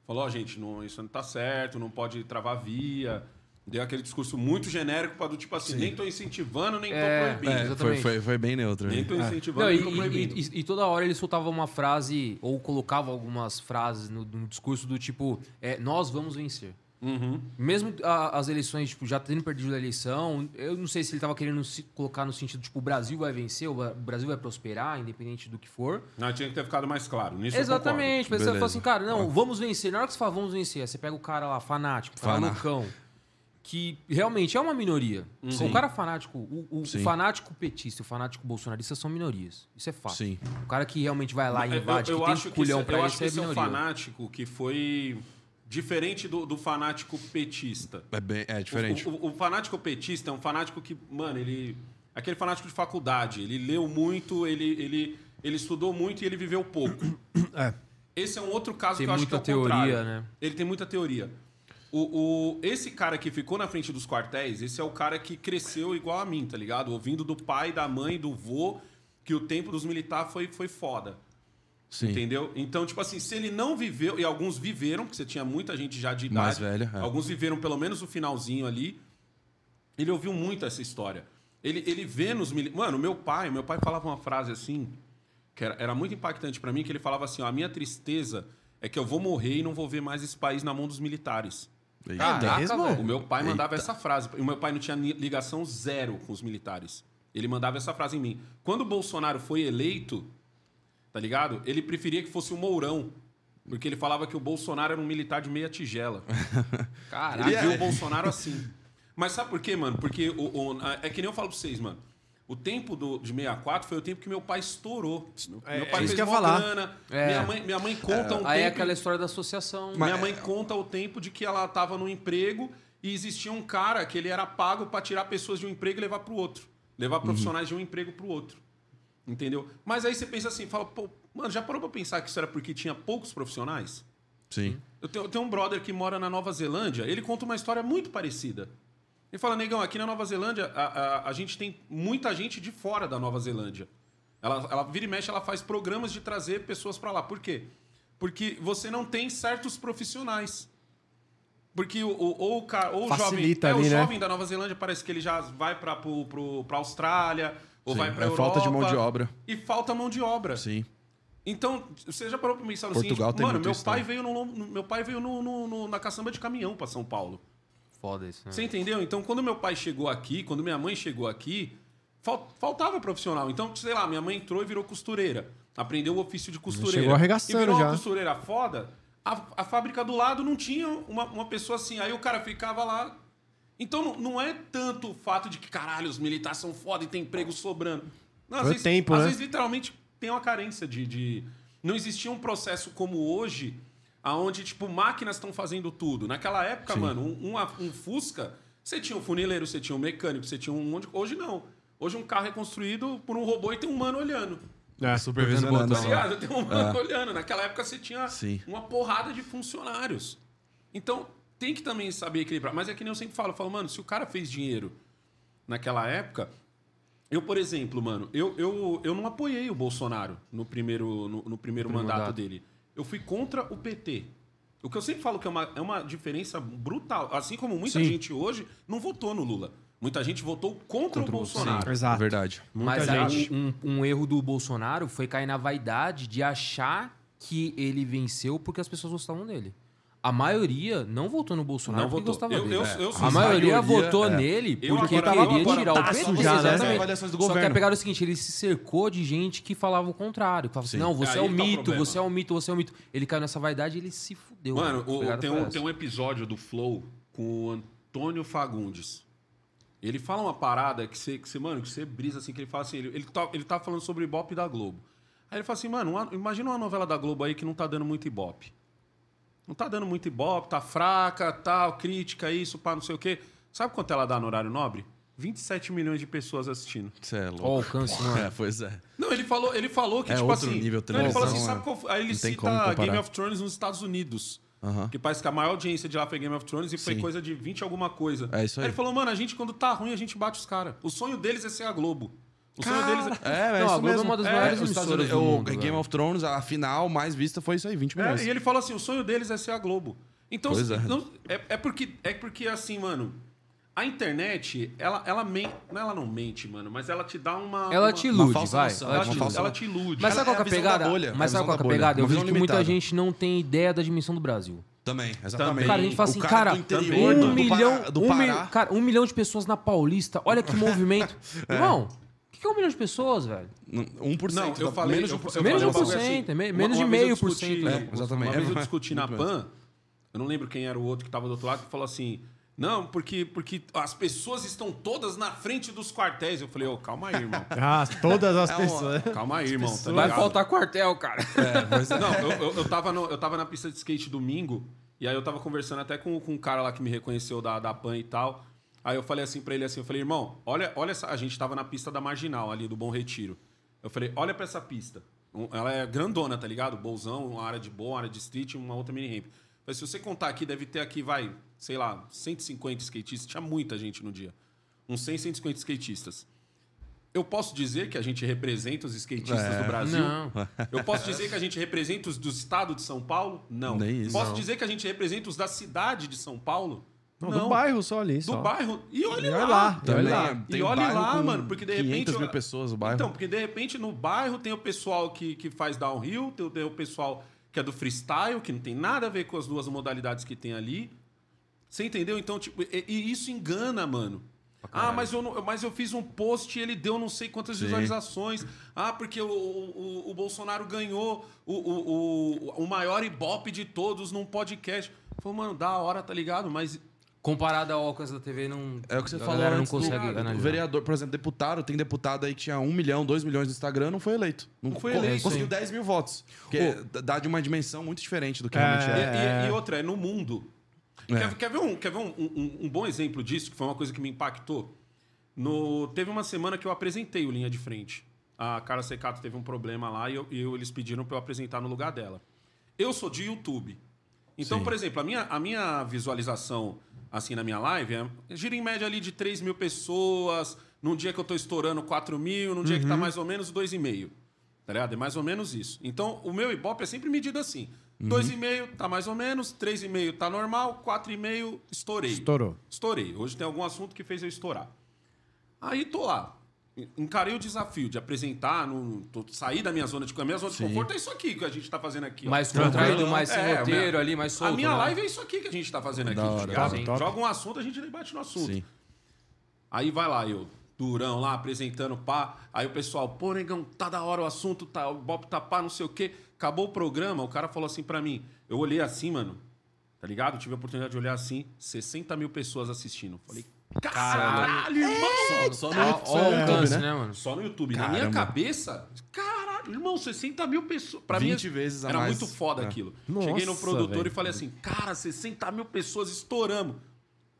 Falou, ó, gente, não, isso não tá certo, não pode travar via. Deu aquele discurso muito genérico para do tipo assim, nem tô incentivando, nem tô É, proibindo. É, foi, foi, foi bem neutro. Nem né? tô incentivando, Não, e, nem tô proibindo. e- e- e toda hora ele soltava uma frase, ou colocava algumas frases no, no discurso do tipo, é, nós vamos vencer. Uhum. Mesmo a- as eleições, tipo, já tendo perdido a eleição, eu não sei se ele tava querendo se colocar no sentido, tipo, o Brasil vai vencer, o Brasil vai prosperar, independente do que for. Não, tinha que ter ficado mais claro. Nisso Exatamente. Mas você fala assim, cara, não, vamos vencer. Na hora que você fala vamos vencer, aí você pega o cara lá, fanático, cara loucão, que realmente é uma minoria. O cara fanático, o, o- o fanático petista e o fanático bolsonarista são minorias. Isso é fato. Sim. O cara que realmente vai lá e Eu- invade, eu, que eu tem acho que culhão esse, pra eu isso, acho que é esse é um fanático que foi diferente do, do fanático petista. É, bem, é diferente. O, o- o fanático petista é um fanático que, mano, ele. Aquele fanático de faculdade. Ele leu muito, ele, ele, ele estudou muito e ele viveu pouco. É. Esse é um outro caso Tem que eu acho que é muita o teoria, contrário. né? Ele tem muita teoria. O, o- esse cara que ficou na frente dos quartéis, esse é o cara que cresceu igual a mim, tá ligado? Ouvindo do pai, da mãe, do vô, que o tempo dos militares foi, foi foda. Sim. Entendeu? Então, tipo assim, se ele não viveu, e alguns viveram, porque você tinha muita gente já de idade. Mais velha, é. Alguns viveram pelo menos o finalzinho ali. Ele ouviu muito essa história. Ele, ele vê nos mili... Mano, meu pai, meu pai falava uma frase assim, que era, era muito impactante pra mim, que ele falava assim: ó, a minha tristeza é que eu vou morrer e não vou ver mais esse país na mão dos militares. Caraca, mesmo? velho. O meu pai mandava essa frase. E o meu pai não tinha ligação zero com os militares. Ele mandava essa frase em mim. Quando o Bolsonaro foi eleito, tá ligado? Ele preferia que fosse o Mourão. Porque ele falava que o Bolsonaro era um militar de meia tigela. Caraca. Ele viu o Bolsonaro assim. Mas sabe por quê, mano? Porque o, o- é que nem eu falo pra vocês, mano. O tempo do, de 64 foi o tempo que meu pai estourou. Meu, É, meu é pai isso fez que eu ia mó falar. grana. É. Minha, mãe, minha mãe conta um Aí é tempo... aquela história da associação. Minha mãe conta o tempo de que ela estava no emprego e existia um cara que ele era pago para tirar pessoas de um emprego e levar para o outro. Levar profissionais de um emprego para o outro. Entendeu? Mas aí você pensa assim, fala, pô, mano, já parou para pensar que isso era porque tinha poucos profissionais? Sim. Eu tenho, eu tenho um brother que mora na Nova Zelândia, ele conta uma história muito parecida. Ele fala, negão, aqui na Nova Zelândia, a, a, a gente tem muita gente de fora da Nova Zelândia. Ela, ela vira e mexe, ela faz programas de trazer pessoas para lá. Por quê? Porque você não tem certos profissionais. Porque o, o, ou o, cara, ou jovem, Facilita é, ali, o né? jovem da Nova Zelândia parece que ele já vai para pra Austrália, ou Sim, vai para é Europa. falta de mão de obra. E falta mão de obra. Sim. Então, você já parou pra pensar no Portugal seguinte, tem mano, meu pai, veio no, meu pai veio no, no- no- na caçamba de caminhão pra São Paulo. Foda isso. Né? Você entendeu? Então, quando meu pai chegou aqui, quando minha mãe chegou aqui, fal- faltava profissional. Então, sei lá, minha mãe entrou e virou costureira. Aprendeu o ofício de costureira. chegou arregaçando e virou já. uma costureira foda. A, a fábrica do lado não tinha uma, uma pessoa assim. Aí o cara ficava lá. Então, não, não é tanto o fato de que, caralho, os militares são foda e tem emprego sobrando. Não, às Foi o vezes, tempo, às né? vezes, literalmente, tem uma carência de... de... Não existia um processo como hoje, aonde tipo, máquinas estão fazendo tudo. Naquela época, mano, um, um, um Fusca, você tinha um funileiro, você tinha um mecânico, você tinha um monte de... Hoje não. Hoje um carro é construído por um robô e tem um mano olhando. É. Supervisionando. Tá ligado? Tem um mano olhando. Naquela época você tinha Sim. uma porrada de funcionários. Então, tem que também saber equilibrar. Mas é que nem eu sempre falo, eu falo, mano, se o cara fez dinheiro naquela época. Eu, por exemplo, mano, eu, eu, eu não apoiei o Bolsonaro no primeiro, no, no primeiro mandato, mandato. dele. Eu fui contra o PT. O que eu sempre falo que é uma, é uma diferença brutal. Assim como muita Sim. gente hoje não votou no Lula. Muita gente votou contra, o Bolsonaro. Exato. Verdade. Mas Muita aí gente. um, um erro do Bolsonaro foi cair na vaidade de achar que ele venceu porque as pessoas gostavam dele. A maioria não votou no Bolsonaro Não porque votou. gostava Eu- dele. eu- eu sou- a maioria votou é. nele Eu porque agora- queria eu agora tirar o taço PT. já, né? Exatamente. Do Só que a pegada é o seguinte, ele se cercou de gente que falava o contrário. Que falava assim, Sim. não, você Aí é o tá o mito, você é o mito, você é o mito. Ele caiu nessa vaidade e ele se fudeu. Mano, o- tem, um, tem um episódio do Flow com o Antônio Fagundes. Ele fala uma parada que você, que você mano, que você brisa assim, que ele fala assim, ele, ele, tá, ele tá falando sobre Ibope da Globo. Aí ele fala assim, mano, uma- imagina uma novela da Globo aí que não tá dando muito Ibope. Não tá dando muito Ibope, tá fraca, tal, crítica, isso, pá, não sei o quê. Sabe quanto ela dá no horário nobre? 27 milhões de pessoas assistindo. Você é louco. Ó, o alcance, mano. É, pois é. Não, ele falou, ele falou que, É tipo outro assim. nível, não, ele falou assim, sabe qual foi? Aí ele não tem como cita comparar. Game of Thrones nos Estados Unidos. Aham. Que parece que a maior audiência de lá foi Game of Thrones e foi Sim. coisa de 20 alguma coisa. É isso aí. ele falou, mano, a gente quando tá ruim, a gente bate os caras. O sonho deles é ser a Globo. O sonho deles é. É, é Não, isso a Globo é mesmo. uma das É, maiores Estados emissoras Unidos- do o mundo, Game velho. of Thrones, a final mais vista foi isso aí, 20 milhões. É, e ele falou assim: o sonho deles é ser a Globo. Então, Pois é. não- é. é porque, é porque, assim, mano, a internet, ela, ela mente. Não, ela não mente, mano, mas ela te dá uma. Ela uma- te ilude, falsa vai. Ela Ela, te ilude. falsa- ela te ilude. Mas sabe qual é que é a pegada? bolha, é Mas sabe qual é a pegada? Eu vejo que muita gente não tem ideia da dimensão do Brasil. Também, exatamente. Cara, a gente fala O assim, cara, um do milhão, Pará, do um cara, um milhão de pessoas na Paulista. Olha que movimento. Irmão, o que que é um milhão de pessoas, velho? 1%. Não, eu falei. menos de eu, 1%. eu Menos de um bagulho 1%, é me- Uma- menos de meio por cento, né? Exatamente. Uma vez eu É, discuti na PAN, eu não lembro quem era o outro que estava do outro lado, que falou assim. Não, porque, porque as pessoas estão todas na frente dos quartéis. Eu falei, ô, calma aí, irmão. Ah, todas as É uma- pessoas. Calma aí, irmão. Tá Vai faltar quartel, cara. Não, eu, eu, eu, tava no- eu tava na pista de skate domingo, e aí eu tava conversando até com, com um cara lá que me reconheceu da, da PAN e tal. Aí eu falei assim pra ele assim, eu falei, irmão, olha, olha essa. A gente tava na pista da Marginal ali, do Bom Retiro. Eu falei, olha pra essa pista. Ela é grandona, tá ligado? Bolzão, uma área de boa, uma área de street, uma outra mini ramp. Mas se você contar aqui, deve ter aqui, vai, sei lá, 150 skatistas. Tinha muita gente no dia. Uns 100, 150 skatistas. Eu posso dizer que a gente representa os skatistas É. do Brasil? Não. Eu posso dizer que a gente representa os do estado de São Paulo? Não. Nem isso. Posso Não. dizer que a gente representa os da cidade de São Paulo? Não, do bairro só ali. Do só. bairro. E olha E olha lá. lá, Também, olha lá. tem E um bairro lá, com mano, porque de 500 repente. mil pessoas o bairro. Então, porque de repente no bairro tem o pessoal que, que faz downhill, tem, o- tem o pessoal que é do freestyle, que não tem nada a ver com as duas modalidades que tem ali. Você entendeu? Então, tipo, e, e isso engana, mano. Ah, mas eu, não- mas eu fiz um post e ele deu não sei quantas Sim. visualizações. Ah, porque o, o, o Bolsonaro ganhou o, o, o, o maior ibope de todos num podcast. Falei, mano, da hora, tá ligado? Mas Comparado ao alcance da TV, não. É o que você a falou não consegue do analisar. vereador, por exemplo, deputado, tem deputado aí que tinha 1 milhão, 2 milhões no Instagram, não foi eleito. Não, foi eleito. Conseguiu Sim. 10 mil votos. Que dá de uma dimensão muito diferente do que É. realmente E, é. e- e outra, é no mundo. É. Quer, quer ver, um, quer ver um, um- um bom exemplo disso, que foi uma coisa que me impactou? No, teve uma semana que eu apresentei o Linha de Frente. A Carla Secato teve um problema lá e, eu- e eu- eles pediram para eu apresentar no lugar dela. Eu sou de YouTube. Então, Sim. por exemplo, a minha, a minha visualização assim na minha live é, gira em média ali de 3 mil pessoas, num dia que eu tô estourando 4 mil, num dia que tá mais ou menos 2,5. Tá ligado? É mais ou menos isso. Então, o meu Ibope é sempre medido assim. 2,5 tá mais ou menos, 3,5 tá normal, 4,5 estourei. Estourou. Estourei. Hoje tem algum assunto que fez eu estourar. Aí tô lá. Encarei o desafio de apresentar, tô- sair da minha zona de... A minha zona de Sim. conforto é isso aqui que a gente tá fazendo aqui. ó. Mais contraído, mais sem É, roteiro minha- ali, mais solto. a minha né? live é isso aqui que a gente tá fazendo aqui. Da tá hora. Top, top. Joga um assunto, a gente debate no assunto. Sim. Aí vai lá, eu, durão lá, apresentando pá. Aí o pessoal, pô, negão, tá da hora o assunto, tá, o Bob tá pá, não sei o quê. Acabou o programa, o cara falou assim pra mim. Eu olhei assim, mano, tá ligado? Tive a oportunidade de olhar assim, 60 mil pessoas assistindo. Falei, caralho, irmão! Só Ó, ó o alcance, né? né, mano? Só no YouTube. Na minha Caramba. cabeça, caralho, irmão, 60 mil pessoas. Pra 20 mim, vezes a era mais. muito foda É. aquilo. Nossa, Cheguei no produtor velho. e falei assim, cara, 60 mil pessoas estouramos.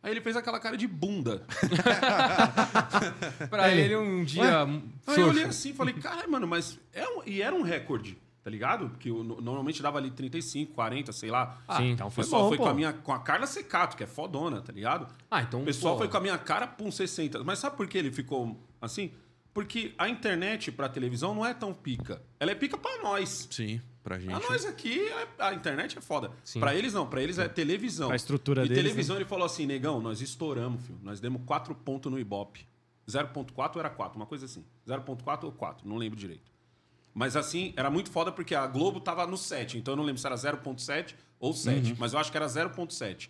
Aí ele fez aquela cara de bunda. Pra ele, um dia. Aí eu olhei assim e falei, cara, mano, mas. É um, e era um recorde, tá ligado? Porque eu, normalmente dava ali 35, 40, sei lá. Sim. então O foi pessoal bom, foi pô. com a, minha, com a Carla Secato, que é fodona, tá ligado? Ah, então. O pessoal pô, foi com a minha cara, pum, 60. Mas sabe por que ele ficou assim? Porque a internet pra televisão não é tão pica. Ela é pica pra nós. Sim, pra gente. A nós aqui, é- a internet é foda. Sim. Pra eles não, pra eles é televisão. Pra estrutura e deles, televisão ele falou assim, negão, nós estouramos, filho. Nós demos 4 pontos no Ibope. 0.4 ou era 4, uma coisa assim. 0.4 ou 4, não lembro direito. Mas assim, era muito foda porque a Globo tava no 7, então eu não lembro se era 0.7 ou 7, mas eu acho que era 0.7.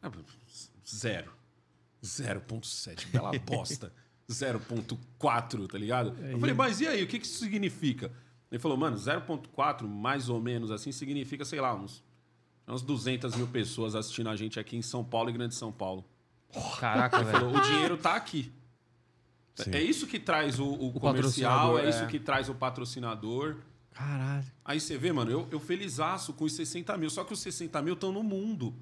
Ah, Zero. 0.7, bela bosta. 0.4, tá ligado? Eu falei, mas e aí, o que que isso significa? Ele falou, mano, 0.4, mais ou menos assim, significa, sei lá, uns, uns 200 mil pessoas assistindo a gente aqui em São Paulo e Grande São Paulo. Caraca, velho. falou, o dinheiro tá aqui. Sim. É isso que traz o, o comercial, patrocinador, é isso é. que traz o patrocinador. Caralho. Aí você vê, mano, eu, eu felizaço com os 60 mil, só que os 60 mil estão no mundo.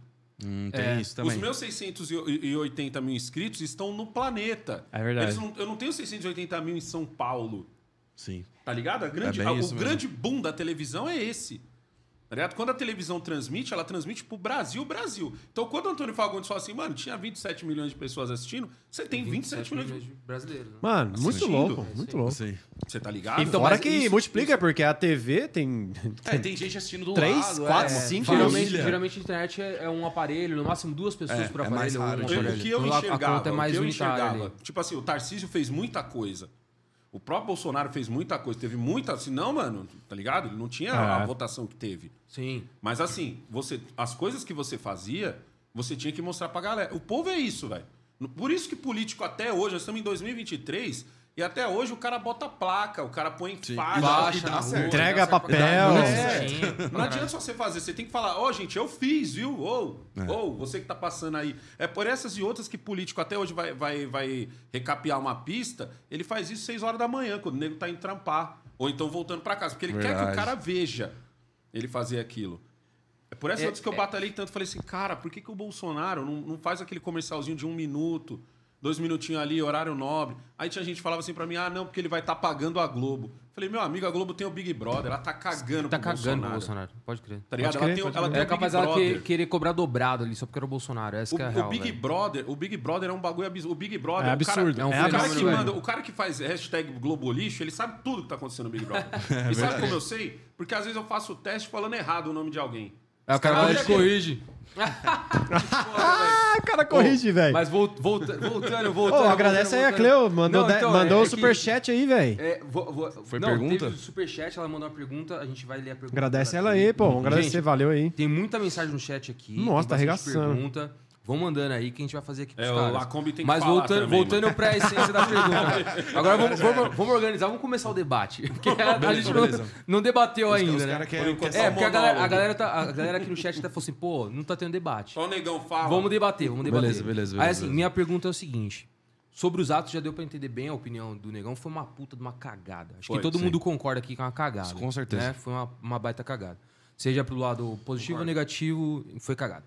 Hum, tem É. isso também. Os meus 680 mil inscritos estão no planeta. É verdade. Eles não- eu não tenho 680 mil em São Paulo. Sim. Tá ligado? A grande, É a- o mesmo. grande boom da televisão é esse. Tá? Quando a televisão transmite, ela transmite pro Brasil, Brasil. Então, quando o Antônio Fagundes fala assim, mano, tinha 27 milhões de pessoas assistindo, você tem 27, milhões de... brasileiros. né? Mano, muito Assistindo. louco, É, muito sim. louco. Sim. Você tá ligado? Então, Fora mas que isso- multiplica, porque a TV tem. É, tem gente assistindo do Três, lado. quatro, é. cinco, Geralmente, Família. geralmente a internet é, é um aparelho, no máximo duas pessoas É, por é mais aparelho. raro, um aparelho. o que eu a- enxergava, é mais o que eu enxergava. ali. Tipo assim, o Tarcísio fez muita coisa. O próprio Bolsonaro fez muita coisa, teve muita. Senão, mano, tá ligado? Ele não tinha a É. votação que teve. Sim. Mas assim, você, as coisas que você fazia, você tinha que mostrar pra galera. O povo é isso, velho. Por isso que político até hoje, nós estamos em 2023, e até hoje o cara bota placa, o cara põe faixa, certo. Entrega papel. É. Não adianta só você fazer, você tem que falar, ó, gente, eu fiz, viu? Ou, É. ou, você que tá passando aí. É por essas e outras que político até hoje vai, vai, vai recapear uma pista, ele faz isso 6 horas da manhã, quando o nego tá indo trampar. Ou então voltando pra casa, porque ele quer que Verdade. o cara veja ele fazer aquilo. É por essas É, outras que eu é. batalhei tanto. Falei assim, cara, por que, que o Bolsonaro não, não faz aquele comercialzinho de um minuto, dois minutinhos ali, horário nobre? Aí tinha gente que falava assim pra mim, ah, não, porque ele vai estar pagando a Globo. Falei, meu amigo, a Globo tem o Big Brother, ela tá cagando Tá pro cagando Bolsonaro. Bolsonaro. Pode crer. Tá ligado? Pode ela crer, tem, pode ela crer. tem É o Big capaz Brother. que- querer cobrar dobrado ali só porque era o Bolsonaro. Essa que é a O, real. o Big velho. Brother, o Big Brother é um bagulho absurdo. O Big Brother É o cara- absurdo. É um o cara fenômeno, que velho. manda, o cara que faz hashtag Globo Lixo, ele sabe tudo que tá acontecendo no Big Brother. e sabe como eu sei? Porque às vezes eu faço o teste falando errado o nome de alguém. É, o cara vai corrige. Ah, o cara corrige, velho. Mas volt- volta- voltando, Ô, voltando. agradece aí voltando, a Cleo, mandou, Não, então, mandou é- o é superchat aí, velho. É, Foi não, pergunta? Teve o superchat, ela mandou uma pergunta, a gente vai ler a pergunta. Agradece ela aqui. aí, pô. Vamos agradecer, valeu aí. Tem muita mensagem no chat aqui. Nossa, tá arregaçando. Pergunta. Vão mandando aí que a gente vai fazer aqui É, o caras. Lacombe tem que Mas falar voltando, também, voltando pra essência da pergunta. Agora vamos, vamos, vamos organizar, vamos começar o debate. Porque a, a Beleza, gente não, beleza. não debateu Os- ainda, os né? querem- Por enquanto, É, porque a galera, a, galera tá, a galera aqui no chat até falou assim, pô, não tá tendo debate. Só o negão fala. Vamos debater, vamos debater. Beleza, beleza, Aí beleza, assim, beleza. minha pergunta é o seguinte. Sobre os atos, já deu pra entender bem a opinião do Negão. Foi uma puta de uma cagada. Acho Foi, que todo sim. mundo concorda aqui que é uma cagada. Com certeza. né? Foi uma, uma baita cagada. Seja pro lado positivo ou negativo, foi cagada.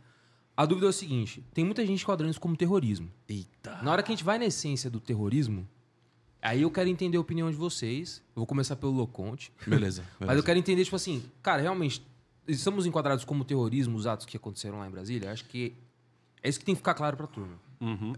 A dúvida é o seguinte: tem muita gente enquadrando isso como terrorismo. Eita. Na hora que a gente vai na essência do terrorismo, aí eu quero entender a opinião de vocês. Eu vou começar pelo Loconte. Beleza. Mas eu quero entender, tipo assim, cara, realmente, estamos enquadrados como terrorismo os atos que aconteceram lá em Brasília? Acho que é isso que tem que ficar claro pra turma.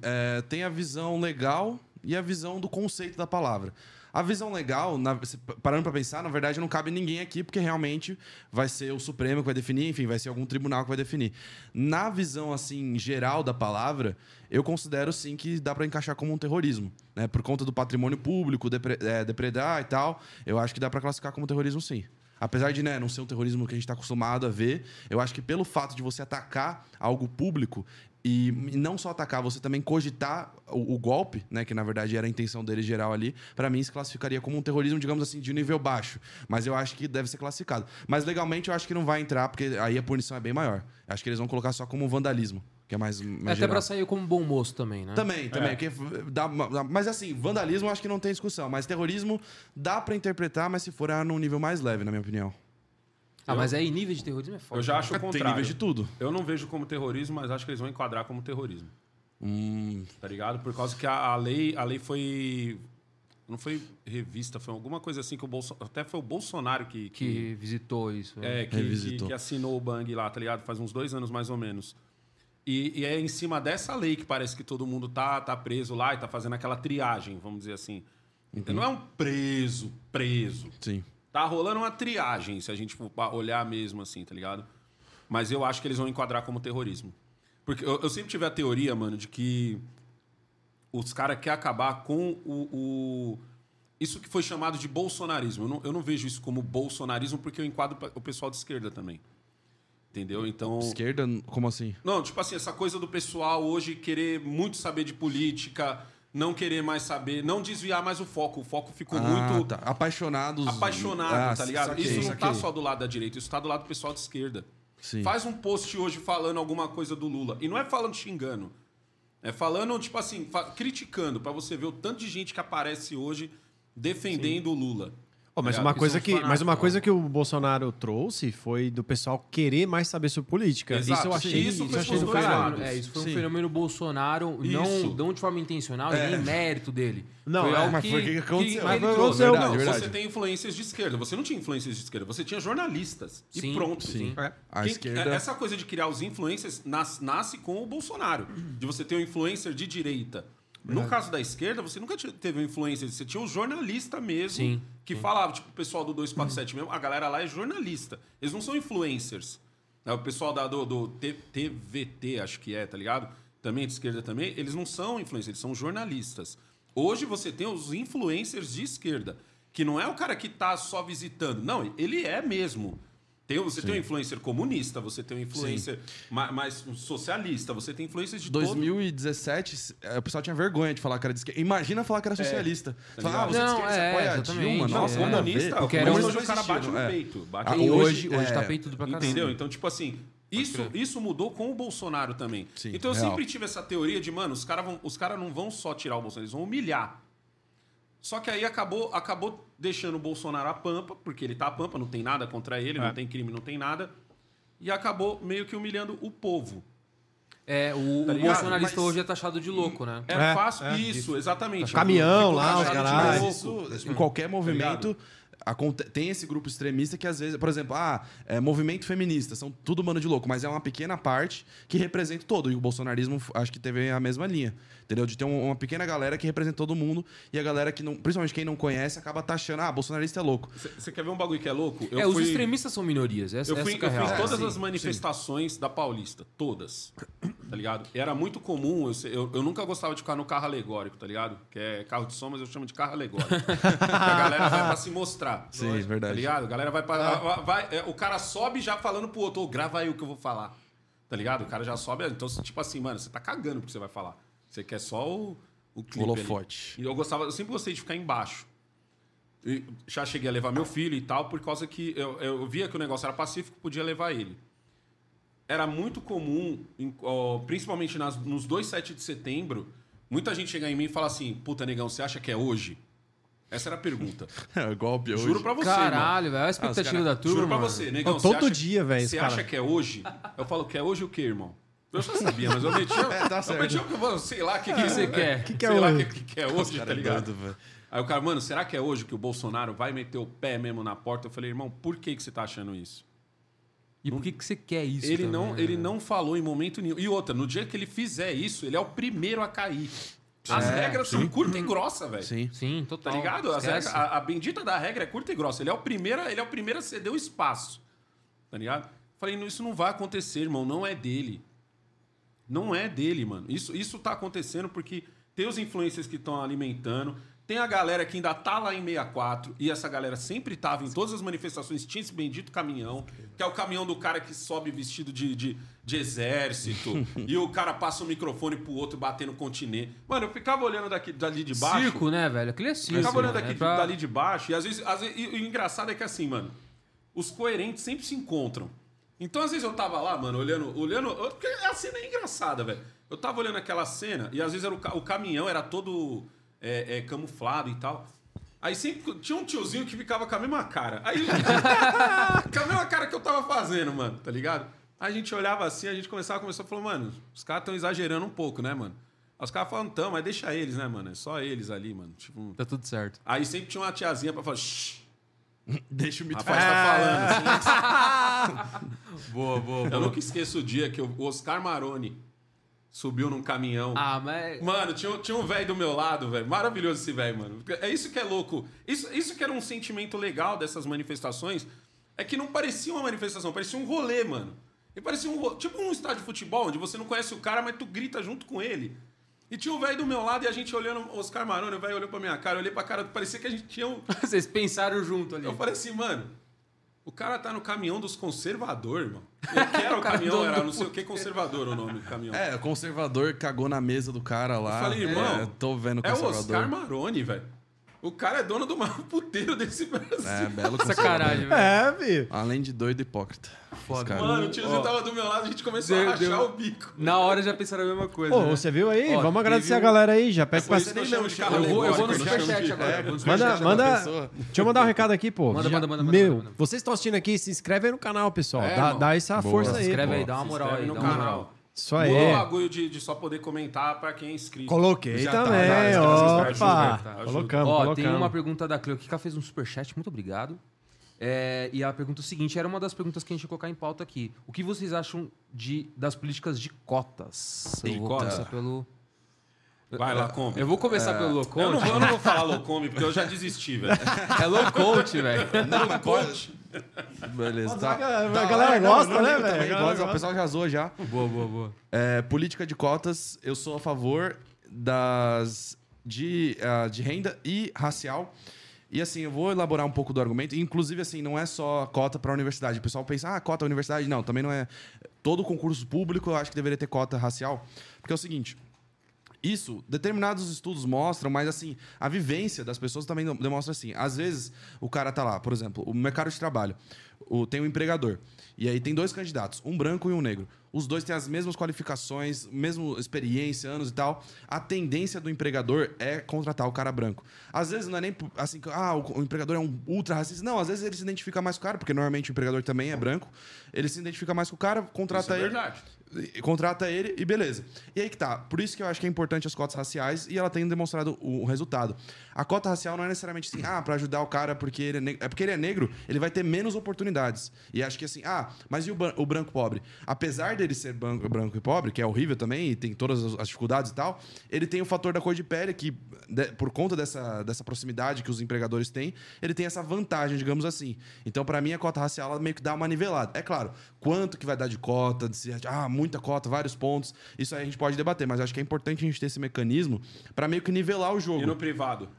É, tem a visão legal e a visão do conceito da palavra. A visão legal, na- parando pra pensar, na verdade não cabe ninguém aqui, porque realmente vai ser o Supremo que vai definir, enfim, vai ser algum tribunal que vai definir. Na visão, assim, geral da palavra, eu considero, sim, que dá pra encaixar como um terrorismo. Né? Por conta do patrimônio público, depre- é, depredar e tal, eu acho que dá pra classificar como terrorismo, sim. Apesar de né, não ser um terrorismo que a gente está acostumado a ver, eu acho que pelo fato de você atacar algo público e não só atacar, você também cogitar o, o golpe, né, que na verdade era a intenção dele geral ali, para mim se classificaria como um terrorismo, digamos assim, de nível baixo. Mas eu acho que deve ser classificado. Mas legalmente eu acho que não vai entrar, porque aí a punição é bem maior. Acho que eles vão colocar só como vandalismo, que é mais, mais Até geral. pra sair como bom moço também, né? Também, também. É. porque dá mas assim, vandalismo eu acho que não tem discussão. Mas terrorismo dá pra interpretar, mas se for é num nível mais leve, na minha opinião. Ah, mas aí nível de terrorismo é forte. Eu já acho o Tem contrário. nível de tudo. Eu não vejo como terrorismo, mas acho que eles vão enquadrar como terrorismo. Hum, Tá ligado? Por causa que a, a lei, a lei foi. Não foi revista, foi alguma coisa assim que o Bolsonaro. Até foi o Bolsonaro que. Que visitou isso. né? É, que, que, que assinou o Bang lá, tá ligado? Faz uns dois anos mais ou menos. E, e é em cima dessa lei que parece que todo mundo tá, tá preso lá e tá fazendo aquela triagem, vamos dizer assim. Não é um preso, preso. sim. Tá rolando uma triagem, se a gente for olhar mesmo assim, tá ligado? Mas eu acho que eles vão enquadrar como terrorismo. Porque eu, eu sempre tive a teoria, mano, de que os caras querem acabar com o, o- Isso que foi chamado de bolsonarismo. Eu não, eu não vejo isso como bolsonarismo porque eu enquadro o pessoal de esquerda também. Entendeu? Então. Esquerda, como assim? Não, tipo assim, essa coisa do pessoal hoje querer muito saber de política, não querer mais saber, não desviar mais o foco. O foco ficou Ah, muito tá. Apaixonados. apaixonado, Ah, tá ligado? saquei, isso não tá saquei. só do lado da direita, isso tá do lado do pessoal de esquerda. Sim. Faz um post hoje falando alguma coisa do Lula. E não é falando xingando. É falando, tipo assim, criticando, pra você ver o tanto de gente que aparece hoje defendendo o Lula. Ó, mas uma Que coisa que, mas uma fanáticos, coisa que o Bolsonaro trouxe foi do pessoal querer mais saber sobre política. Exato, isso eu achei, isso isso eu achei do caralho. É, isso foi um Sim. fenômeno Bolsonaro, não, não de forma intencional e nem mérito dele. Não, foi é, algo mas que, foi o que aconteceu. Trouxe. aconteceu. Verdade, não, verdade. você tem influências de esquerda. Você não tinha influências de esquerda, você tinha jornalistas. Sim, e pronto. sim. É. A Quem- esquerda. Essa coisa de criar os influencers nas- nasce com o Bolsonaro. De você ter um influencer de direita. No caso da esquerda, você nunca te- teve um influencer, você tinha um jornalista mesmo Sim, que falava, tipo, o pessoal do 247 mesmo, a galera lá é jornalista. Eles não são influencers. É, o pessoal da, do, do TVT, acho que é, tá ligado? Também de esquerda também, eles não são influencers, eles são jornalistas. Hoje você tem os influencers de esquerda, que não é o cara que tá só visitando. Não, ele é mesmo. Tem, você tem um influencer comunista, você tem um influencer ma- mais um socialista, você tem influencers de todo... 2017, eh, o pessoal tinha vergonha de falar que era de esquerda. Imagina falar que era socialista. tá Falar, ah, você é de Não, esquerda, você é, apoia a exatamente. Dilma? Não, Nossa, é. comunista. Porque era hoje o cara bate no é. peito. Bate Ah, no E peito. hoje, hoje é, tá peitudo pra caramba. Entendeu? Então, tipo assim, isso, isso mudou com o Bolsonaro também. Sim, então eu real. sempre tive essa teoria de, mano, os caras os cara não vão só tirar o Bolsonaro, eles vão humilhar. Só que aí acabou, acabou deixando o Bolsonaro a pampa, porque ele tá a pampa, não tem nada contra ele, É. não tem crime, não tem nada. E acabou meio que humilhando o povo. É, o, Tá o bolsonarista Mas- hoje é taxado de louco, né? É, É, fácil. é, isso, exatamente. Caminhão lá, os caras. Isso, em qualquer movimento, aconte- tem esse grupo extremista que às vezes, por exemplo, ah, é, movimento feminista, são tudo mano de louco, mas é uma pequena parte que representa todo. E o bolsonarismo acho que teve a mesma linha. Entendeu? De ter um- uma pequena galera que representa todo mundo e a galera que não, principalmente quem não conhece, acaba taxando, ah, bolsonarista é louco. Você quer ver um bagulho que é louco? é, os extremistas são minorias. Essa, Eu fui, essa que é eu fui real. todas sim, as manifestações da Paulista. Todas. Tá ligado? E era muito comum. Eu, eu, eu nunca gostava de ficar no carro alegórico, tá ligado? Que é carro de som, mas eu chamo de carro alegórico. Porque a galera vai pra se mostrar. Sim, verdade. Tá ligado? A galera vai pra. vai- vai- é, o cara sobe já falando pro outro, ô, grava aí o que eu vou falar. Tá ligado? O cara já sobe. Então, tipo assim, mano, você tá cagando pro que você vai falar. Você quer só o, o clipe. Holofote. E eu gostava, eu sempre gostei de ficar embaixo. E já cheguei a levar meu filho e tal, por causa que eu, eu via que o negócio era pacífico, podia levar ele. Era muito comum, em- ó, principalmente nas- nos dois 7 de setembro, muita gente chegar em mim e falar assim: Puta, negão, você acha que é hoje? Essa era a pergunta. É, golpe hoje. Juro pra você. Caralho, velho. A expectativa cara- da turma. Juro pra mano. você, negão. Não, você todo acha- dia, velho, Você cara. acha que é hoje? Eu falo que é hoje o quê, irmão? Eu já sabia, mas eu metia. É, tá eu metia o que eu sei lá o que, que você quer? Que que é sei lá o hoje? que, que é hoje, tá ligado? doido, velho. Aí o cara, mano, será que é hoje que o Bolsonaro vai meter o pé mesmo na porta? Eu falei, irmão, por que, que você tá achando isso? E por que, que você quer isso? ele, também, não, né? ele não falou em momento nenhum. E outra, no dia que ele fizer isso, ele é o primeiro a cair. As É, regras são curta e grossa, velho. Sim. Sim, Tá total. ligado? As Esquece. regras- a, a bendita da regra é curta e grossa. Ele é o primeiro, ele é o primeiro a ceder o espaço. Tá ligado? Falei, não, isso não vai acontecer, irmão. Não é dele. Não é dele, mano. Isso, isso tá acontecendo porque tem os influencers que estão alimentando, tem a galera que ainda tá lá em 64, e essa galera sempre tava em todas as manifestações, tinha esse bendito caminhão, que é o caminhão do cara que sobe vestido de, de, de exército, e o cara passa o microfone pro outro batendo continente. Mano, eu ficava olhando daqui, dali de baixo. Circo, né, velho? Aquele é circo. Eu ficava olhando mano. aqui É pra- dali de baixo, e às vezes. Às vezes e o engraçado é que assim, mano, os coerentes sempre se encontram. Então, às vezes, eu tava lá, mano, olhando. olhando porque a cena é engraçada, velho. Eu tava olhando aquela cena, e às vezes era o, o caminhão era todo é, é, camuflado e tal. Aí sempre tinha um tiozinho que ficava com a mesma cara. Aí. com a mesma cara que eu tava fazendo, mano, tá ligado? Aí a gente olhava assim, a gente começava a começar a falar, mano, os caras estão exagerando um pouco, né, mano? Aí os caras falam, então, mas deixa eles, né, mano? É só eles ali, mano. Tipo, Tá tudo certo. Aí sempre tinha uma tiazinha pra falar, shh, Deixa o mito rapaz tá É. falando. Assim. Boa, boa, Eu nunca esqueço o dia que o Oscar Maroni subiu num caminhão. Ah, mas. Mano, tinha, tinha um velho do meu lado, velho. Maravilhoso esse velho, mano. É isso que é louco. Isso, isso que era um sentimento legal dessas manifestações. É que não parecia uma manifestação, parecia um rolê, mano. E parecia um ro- tipo um estádio de futebol, onde você não conhece o cara, mas tu grita junto com ele. E tinha um velho do meu lado e a gente olhando o Oscar Maroni, o velho olhou pra minha cara, eu olhei pra cara, parecia que a gente tinha um, Vocês pensaram junto ali. Eu falei assim, mano, o cara tá no caminhão dos conservadores, irmão. Eu quero o caminhão, era não sei o que conservador o nome do caminhão. É, o conservador cagou na mesa do cara lá. Eu falei, irmão, É, tô vendo o é o conservador. Oscar Maroni, velho. O cara é dono do maior puteiro desse Brasil. É, belo. Sacanagem, velho. É, filho. Além de doido e hipócrita. Foda. Mano, o tiozinho Ó. tava do meu lado, a gente começou a Deu- rachar deu- o bico. Na hora já pensaram a mesma coisa. Pô, né? você viu aí? Ó, Vamos agradecer teve a galera aí, já pede É pra... que eu chamo de carro Eu vou, eu vou no superchat agora. É, vou no Manda, manda. pessoa. Deixa eu mandar um recado aqui, pô. Manda, Já- manda, manda, Meu, manda, manda. vocês estão assistindo aqui, se inscreve aí no canal, pessoal. É, dá, dá essa Boa. força Se aí. inscreve pô. aí, dá uma Se moral inscreve aí. no Dá uma canal. moral. Isso O aí. bagulho de, de só poder comentar pra quem é inscrito. Coloquei Já tá, também. já, já, Opa! ajuda, ajuda. Colocamos, Ó, colocamos. tem uma pergunta da Cleo aqui que ela fez um superchat, muito obrigado. É, e a pergunta seguinte era uma das perguntas que a gente ia colocar em pauta aqui. O que vocês acham de, das políticas de cotas? Eu De vou cota? começar pelo. Vai lá, come. Eu vou começar pelo Eu não, vou, eu não vou falar Locome, porque eu já desisti, velho. É Loconte, velho. Não, mas pode. Beleza, tá. A galera- gosta, né, velho? O pessoal já zoou já. Boa, boa, boa. É, política de cotas, eu sou a favor das de, ah, de renda e racial. E assim, eu vou elaborar um pouco do argumento. Inclusive, assim, não é só cota para a universidade. O pessoal pensa, ah, cota universidade. Não, também não é. Todo concurso público eu acho que deveria ter cota racial. Porque é o seguinte. Isso, determinados estudos mostram, mas assim, a vivência das pessoas também demonstra assim. Às vezes, o cara tá lá, por exemplo, o mercado de trabalho, o, tem um empregador. E aí tem dois candidatos, um branco e um negro. Os dois têm as mesmas qualificações, mesma experiência, anos e tal. A tendência do empregador é contratar o cara branco. Às vezes não é nem assim, que, ah, o, o empregador é um ultra racista. Não, às vezes ele se identifica mais com o cara, porque normalmente o empregador também é branco. Ele se identifica mais com o cara, contrata Isso é ele verdade. Contrata ele e beleza. E aí que tá. Por isso que eu acho que é importante as cotas raciais e ela tem demonstrado o, resultado. A cota racial não é necessariamente assim, ah, pra ajudar o cara porque ele é negro. É porque ele é negro, ele vai ter menos oportunidades. E acho que assim, ah, mas e o, o branco pobre? Apesar dele ser branco, branco e pobre, que é horrível também, e tem todas as- dificuldades e tal, ele tem o fator da cor de pele que, de- por conta dessa, dessa proximidade que os empregadores têm, ele tem essa vantagem, digamos assim. Então, pra mim, a cota racial ela meio que dá uma nivelada. É claro, quanto que vai dar de cota, de se, ah, muita cota, vários pontos, isso aí a gente pode debater, mas acho que é importante a gente ter esse mecanismo pra meio que nivelar o jogo. E no privado?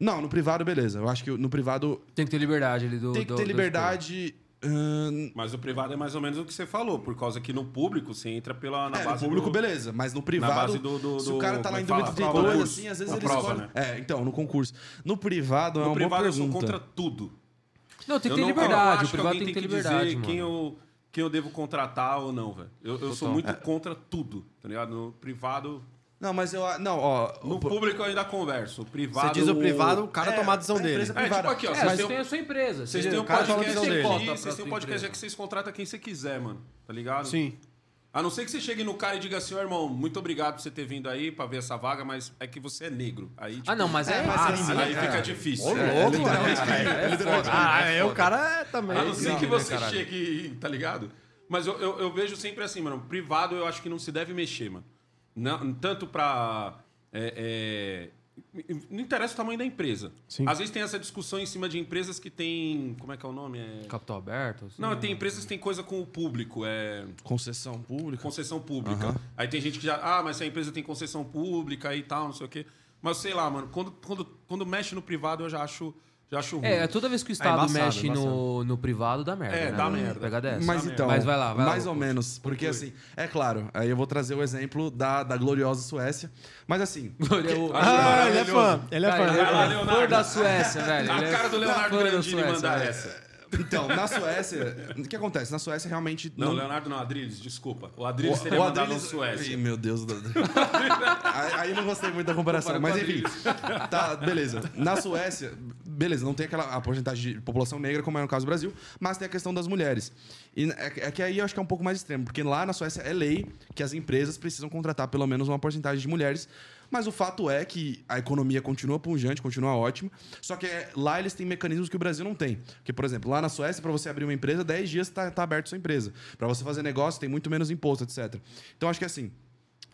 Não, no privado, beleza. Eu acho que no privado Tem que ter liberdade ali do. tem que do- ter do liberdade. ahn, Mas o privado é mais ou menos o que você falou, por causa que no público você entra pela, na é, base no público, do... beleza, mas no privado, base do- do- se o cara tá lá em é que fala? 2032, Concurso. assim, às vezes Na ele prova, escolhe... né? É, então, no concurso. No privado é No uma privado boa eu sou pergunta. contra tudo. Não, tem que eu ter não- liberdade. O privado tem que ter liberdade, quem eu, quem eu devo contratar ou não, velho. Eu, eu sou muito contra tudo, tá ligado? No privado... Não, mas eu... Não, ó... No o- público eu ainda converso. O privado... Você diz o privado, o cara É, tomar a decisão a dele. empresa É, tipo aqui, ó. É, vocês você têm a sua empresa. Vocês Você- têm um toma podcast vocês têm um podcast que vocês contratam quem você quiser, mano. Tá ligado? Sim. A não ser que você chegue no cara e diga assim, ó, irmão, muito obrigado por você ter vindo aí pra ver essa vaga, mas é que você é negro. Aí, tipo, Ah, não, mas é. É, mas ah, assim, sim, aí é. fica difícil. Ô, É, louco, literalmente mano. É literalmente foda. Ah, É é, o cara é também. A não ser que né, você caralho? chegue, tá ligado? Mas eu, eu, eu vejo sempre assim, mano. Privado eu acho que não se deve mexer, mano. Não, tanto pra. é, é, não interessa o tamanho da empresa. Sim. Às vezes tem essa discussão em cima de empresas que tem. Como é que é o nome? É... Capital aberto? assim, Não, tem empresas que tem coisa com o público. É. Concessão pública. concessão pública. Aí tem gente que já, ah, mas se a empresa tem concessão pública e tal, não sei o quê. Mas sei lá, mano, quando, quando, quando mexe no privado eu já acho, já acho ruim. É, toda vez que o Estado embaçado, mexe embaçado. no, no privado, dá merda. É, né? dá merda. Pega dessa. Mas Dá então, Mas vai lá, vai lá, mais ou Augusto. menos. Porque assim, é claro, aí eu vou trazer o exemplo da, da gloriosa Suécia. Mas assim, Eu- Ah, ele é fã. Ele é Cara, fã. ele ele é é fã. Leonardo. da Suécia, velho. A é cara do Leonardo fã da Grandini Suécia, mandar velho. essa. Então, na Suécia, o que acontece? Na Suécia realmente Não, Leonardo não, Adriles, desculpa. O Adriles teria o mandado Adriles- no Suécia. Ih, meu Deus. do- aí, aí não gostei muito da comparação. Compara Mas enfim. Tá, beleza. Na Suécia, beleza, não tem aquela a porcentagem de população negra, como é no caso do Brasil, mas tem a questão das mulheres. E é, é que aí eu acho que é um pouco mais extremo, porque lá na Suécia é lei que as empresas precisam contratar pelo menos uma porcentagem de mulheres. Mas o fato é que a economia continua pungente, continua ótima. Só que é, lá eles têm mecanismos que o Brasil não tem. Porque, por exemplo, lá na Suécia, para você abrir uma empresa, 10 dias está tá aberto sua empresa. Para você fazer negócio, tem muito menos imposto, etc. Então, acho que assim.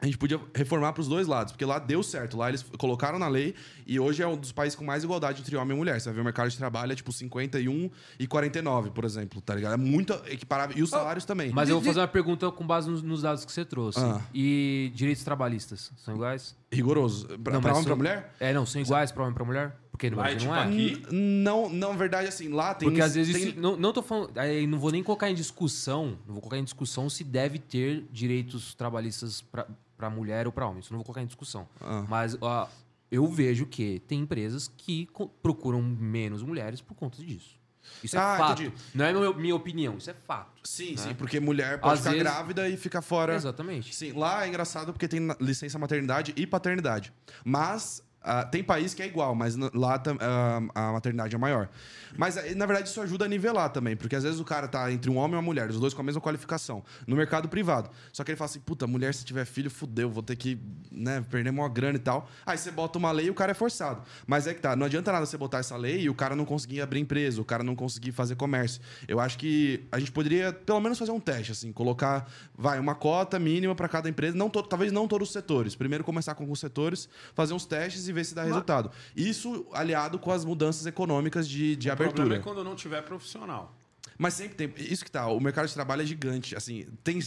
A gente podia reformar para os dois lados, porque lá deu certo. Lá eles colocaram na lei e hoje é um dos países com mais igualdade entre homem e mulher. Você vai ver o mercado de trabalho é tipo 51 e 49, por exemplo, tá ligado? É muito equiparável. E os salários também. Mas eu vou fazer uma pergunta com base nos, nos dados que você trouxe. Ah. E direitos trabalhistas são iguais? Rigoroso. Para Não, homem e pra são- mulher? É, não, são iguais pra homem e pra mulher? Porque no Brasil não tipo é. aqui. Não, não, na verdade, assim, lá tem. Porque às vezes. tem- se- não, não tô falando. Aí não vou nem colocar em discussão. Não vou colocar em discussão se deve ter direitos trabalhistas pra, pra mulher ou pra homem. Isso não vou colocar em discussão. Ah. Mas ó, eu vejo que tem empresas que procuram menos mulheres por conta disso. Isso é Ah, fato. entendi. Não é minha opinião, isso é fato. Sim, né? sim, porque mulher pode Às ficar vezes- grávida e ficar fora. Exatamente. Sim, lá é engraçado porque tem licença maternidade e paternidade. Mas ah, tem país que é igual, mas lá ah, a maternidade é maior. Mas eh, na verdade isso ajuda a nivelar também, porque às vezes o cara tá entre um homem e uma mulher, os dois com a mesma qualificação, no mercado privado. Só que ele fala assim: puta, mulher, se tiver filho, fudeu, vou ter que né, perder uma grana e tal. Aí você bota uma lei e o cara é forçado. Mas é que tá, não adianta nada você botar essa lei e o cara não conseguir abrir empresa, o cara não conseguir fazer comércio. Eu acho que a gente poderia pelo menos fazer um teste, assim, colocar, vai, uma cota mínima para cada empresa, não talvez não todos os setores. Primeiro começar com os setores, fazer uns testes e ver se dá resultado. Isso aliado com as mudanças econômicas de, de O problema abertura. é quando não tiver profissional. Mas sempre tem. Isso que tá, o mercado de trabalho é gigante. Assim, tem.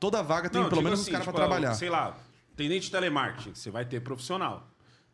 Toda vaga tem Não, pelo menos assim, os caras tipo, pra trabalhar. Sei lá, atendente de telemarketing, você vai ter profissional.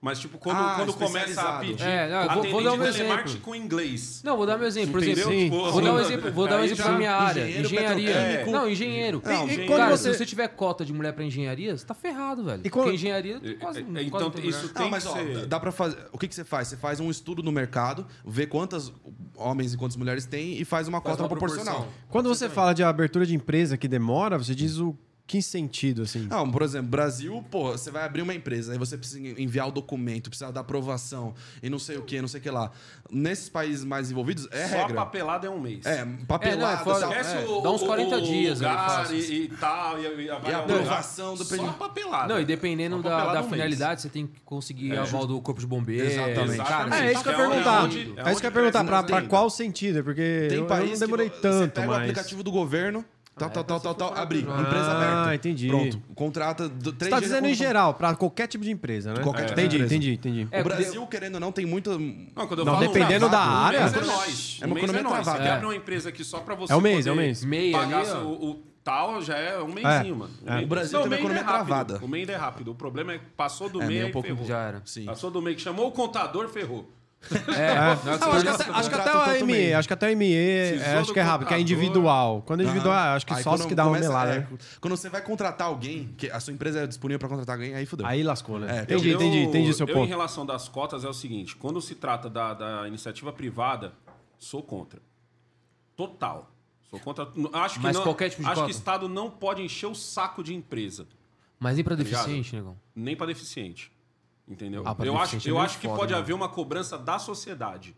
Mas, tipo, quando, Ah, quando começa a pedir É, não, eu vou- vou dar um telemarketing exemplo. com inglês. Não, vou dar meu exemplo. Por exemplo, Tipo, vou dar um assim, exemplo, vou dar um exemplo da minha área. Engenharia. petroquímico. Não, engenheiro. Não, E- engenheiro. quando Cara, você- se você tiver cota de mulher pra engenharia, você tá ferrado, velho. E quando- Porque engenharia É, quase, é, quase então, não tem isso tem Não, mas que ó, ser- dá pra fazer. O que, que você faz? Você faz um estudo no mercado, vê quantas homens e quantas mulheres tem e faz uma Faz cota uma proporcional. proporção. Quando você fala de abertura de empresa que demora, você diz o que sentido, assim? Não, por exemplo, Brasil, pô, você vai abrir uma empresa, aí você precisa enviar o documento, precisa da aprovação e não sei o que, não sei o que lá. Nesses países mais envolvidos, é Só regra. a papelada é um mês. É, papelada, É, não, é É, o, dá uns o- 40 o dias lugar e, e tal, e, e, E a aprovação do Só papelada. Não, e dependendo Só da, da um mês. finalidade, você tem que conseguir É. aval do corpo de bombeiros. Exatamente. Cara, É, isso que eu ia É perguntar. é É isso que eu ia onde perguntar. Pra, cresce pra qual sentido? É Porque Tem eu, eu país não demorei que você tanto, pega o mas... aplicativo do governo, tal, Ah, tal, é, tal, você tal, tal, abrir, empresa Ah, aberta. entendi. Pronto, contrata do, Você três tá dias dizendo é em geral, pra qualquer tipo de empresa, né? Qualquer tipo de entendi, empresa. entendi, entendi. É, o Brasil, querendo ou não, tem muita... Não, quando eu Não, falo dependendo um da área- Um mês é nós. É uma Um economia é. Você travada. quer É. abrir uma empresa aqui só pra você É um mês, é um mês. Meia pagar seu- o, tal, já é um mêsinho, mano. É. O Brasil tem uma é economia rápido. travada. O mês é rápido. O problema é que passou do É, mês meio e um pouco- ferrou. Já era. Sim. Passou do mês que chamou o contador, ferrou. É, É. Não, acho, que até, acho que até contrata o ME, acho que até o ME, é, Precisou acho que é rápido, que é individual. Quando é individual, acho que Aí só se que dá uma melada. é, né? Quando você vai contratar alguém, que a sua empresa é disponível pra contratar alguém, aí fudeu. Aí lascou, né? É, entendi, Eu- entendi, entendi seu eu, em relação das cotas, é o seguinte: quando se trata da, da iniciativa privada, sou contra. Total. Sou contra. Acho que Mas não, qualquer tipo de Acho cota? que o Estado não pode encher o saco de empresa, Mas nem pra ligado? deficiente, negão. nem para deficiente. Entendeu? Ah, eu acho, eu acho que foda, pode né? haver uma cobrança da sociedade.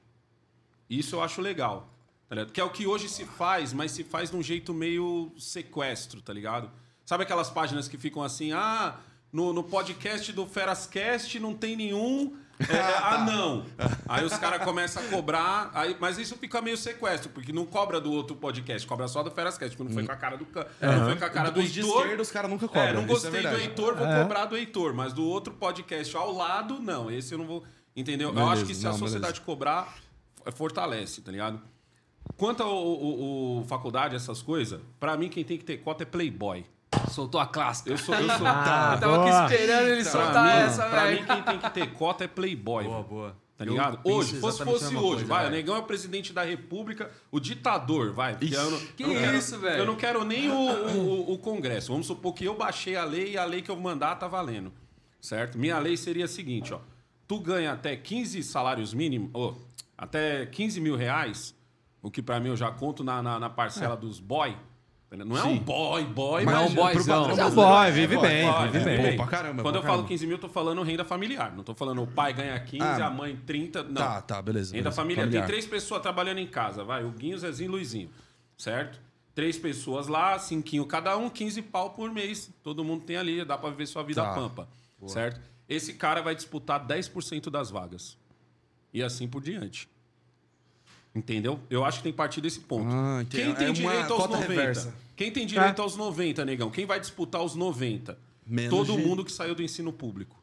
Isso eu acho legal. Tá? Que é o que hoje se faz, mas se faz de um jeito meio sequestro, tá ligado? Sabe aquelas páginas que ficam assim, ah, no, no podcast do Ferascast não tem nenhum. É, ah, não. Aí os caras começam a cobrar. Aí, mas isso fica meio sequestro, porque não cobra do outro podcast, cobra só do Ferascast, porque não foi com a cara do. Não foi com a cara do de Heitor. esquerda, os caras nunca cobram. É, não é gostei do verdade. Heitor, vou É. cobrar do Heitor, mas do outro podcast ao lado, não. Esse eu não vou. Entendeu? eu Beleza, acho que se a não, sociedade cobrar, f- fortalece, tá ligado? Quanto ao, faculdade, essas coisas, pra mim quem tem que ter cota é Playboy. Soltou a clássica. Eu sou. Eu sou Ah, Eu tava boa. aqui esperando ele pra soltar mim, essa, pra velho. mim, quem tem que ter cota é Playboy. Boa, velho. boa. Tá Eu ligado? Hoje, fosse, a fosse hoje, coisa, vai, o. Negão é presidente da República, o ditador, vai. porque eu não, Que eu não quero- isso, velho? Eu não quero nem o, o- o Congresso. Vamos supor que eu baixei a lei e a lei que eu mandar tá valendo. Certo? Minha lei seria a seguinte, ó. Tu ganha até 15 salários mínimos, ou até 15 mil reais, o que pra mim eu já conto na, na, na parcela dos boy. Não é um boy, boy, Mas é um pro boyzão. padrão É um boy, vive boy, bem, boy, vive é, bem. Pô, pra caramba, Quando pra eu falo caramba. 15 mil, eu tô falando renda familiar. Não tô falando o pai ganha 15, Ah, a mãe 30. Não. Tá, tá, beleza. Renda beleza. familiar. Familiar. Tem três pessoas trabalhando em casa, vai. O Guinho, Zezinho e Luizinho. Certo? Três pessoas lá, cinquinho cada um, 15 pau por mês. Todo mundo tem ali, dá pra viver sua vida Tá. pampa. Certo? Esse cara vai disputar 10% das vagas. E assim por diante. Entendeu? Eu acho que tem que partir desse ponto. Ah. Quem tem É direito aos cota 90? reversa. Quem tem direito aos 90, negão? Quem vai disputar os 90? Menos Todo de- mundo que saiu do ensino público.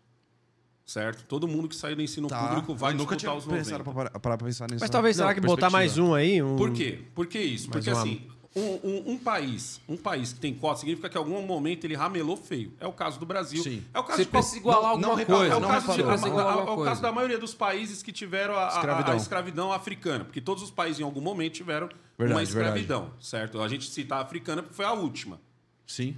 Certo? Todo mundo que saiu do ensino Tá. público vai Eu nunca disputar tinha os 90. pensado pra, pra, pra pensar nisso. Mas talvez, será que botar mais um aí? Um... Por quê? Por que isso? Mais Porque uma- assim, um, um- um país, um país que tem cota significa que em algum momento ele ramelou feio. É o caso do Brasil. Sim. É o caso Você de precisa igualar não alguma reparou, coisa. é o não caso, de- é o caso da maioria dos países que tiveram a, a- a- Escravidão. a escravidão africana, porque todos os países em algum momento tiveram uma Verdade, escravidão, certo? A gente cita a africana porque foi a última. Sim.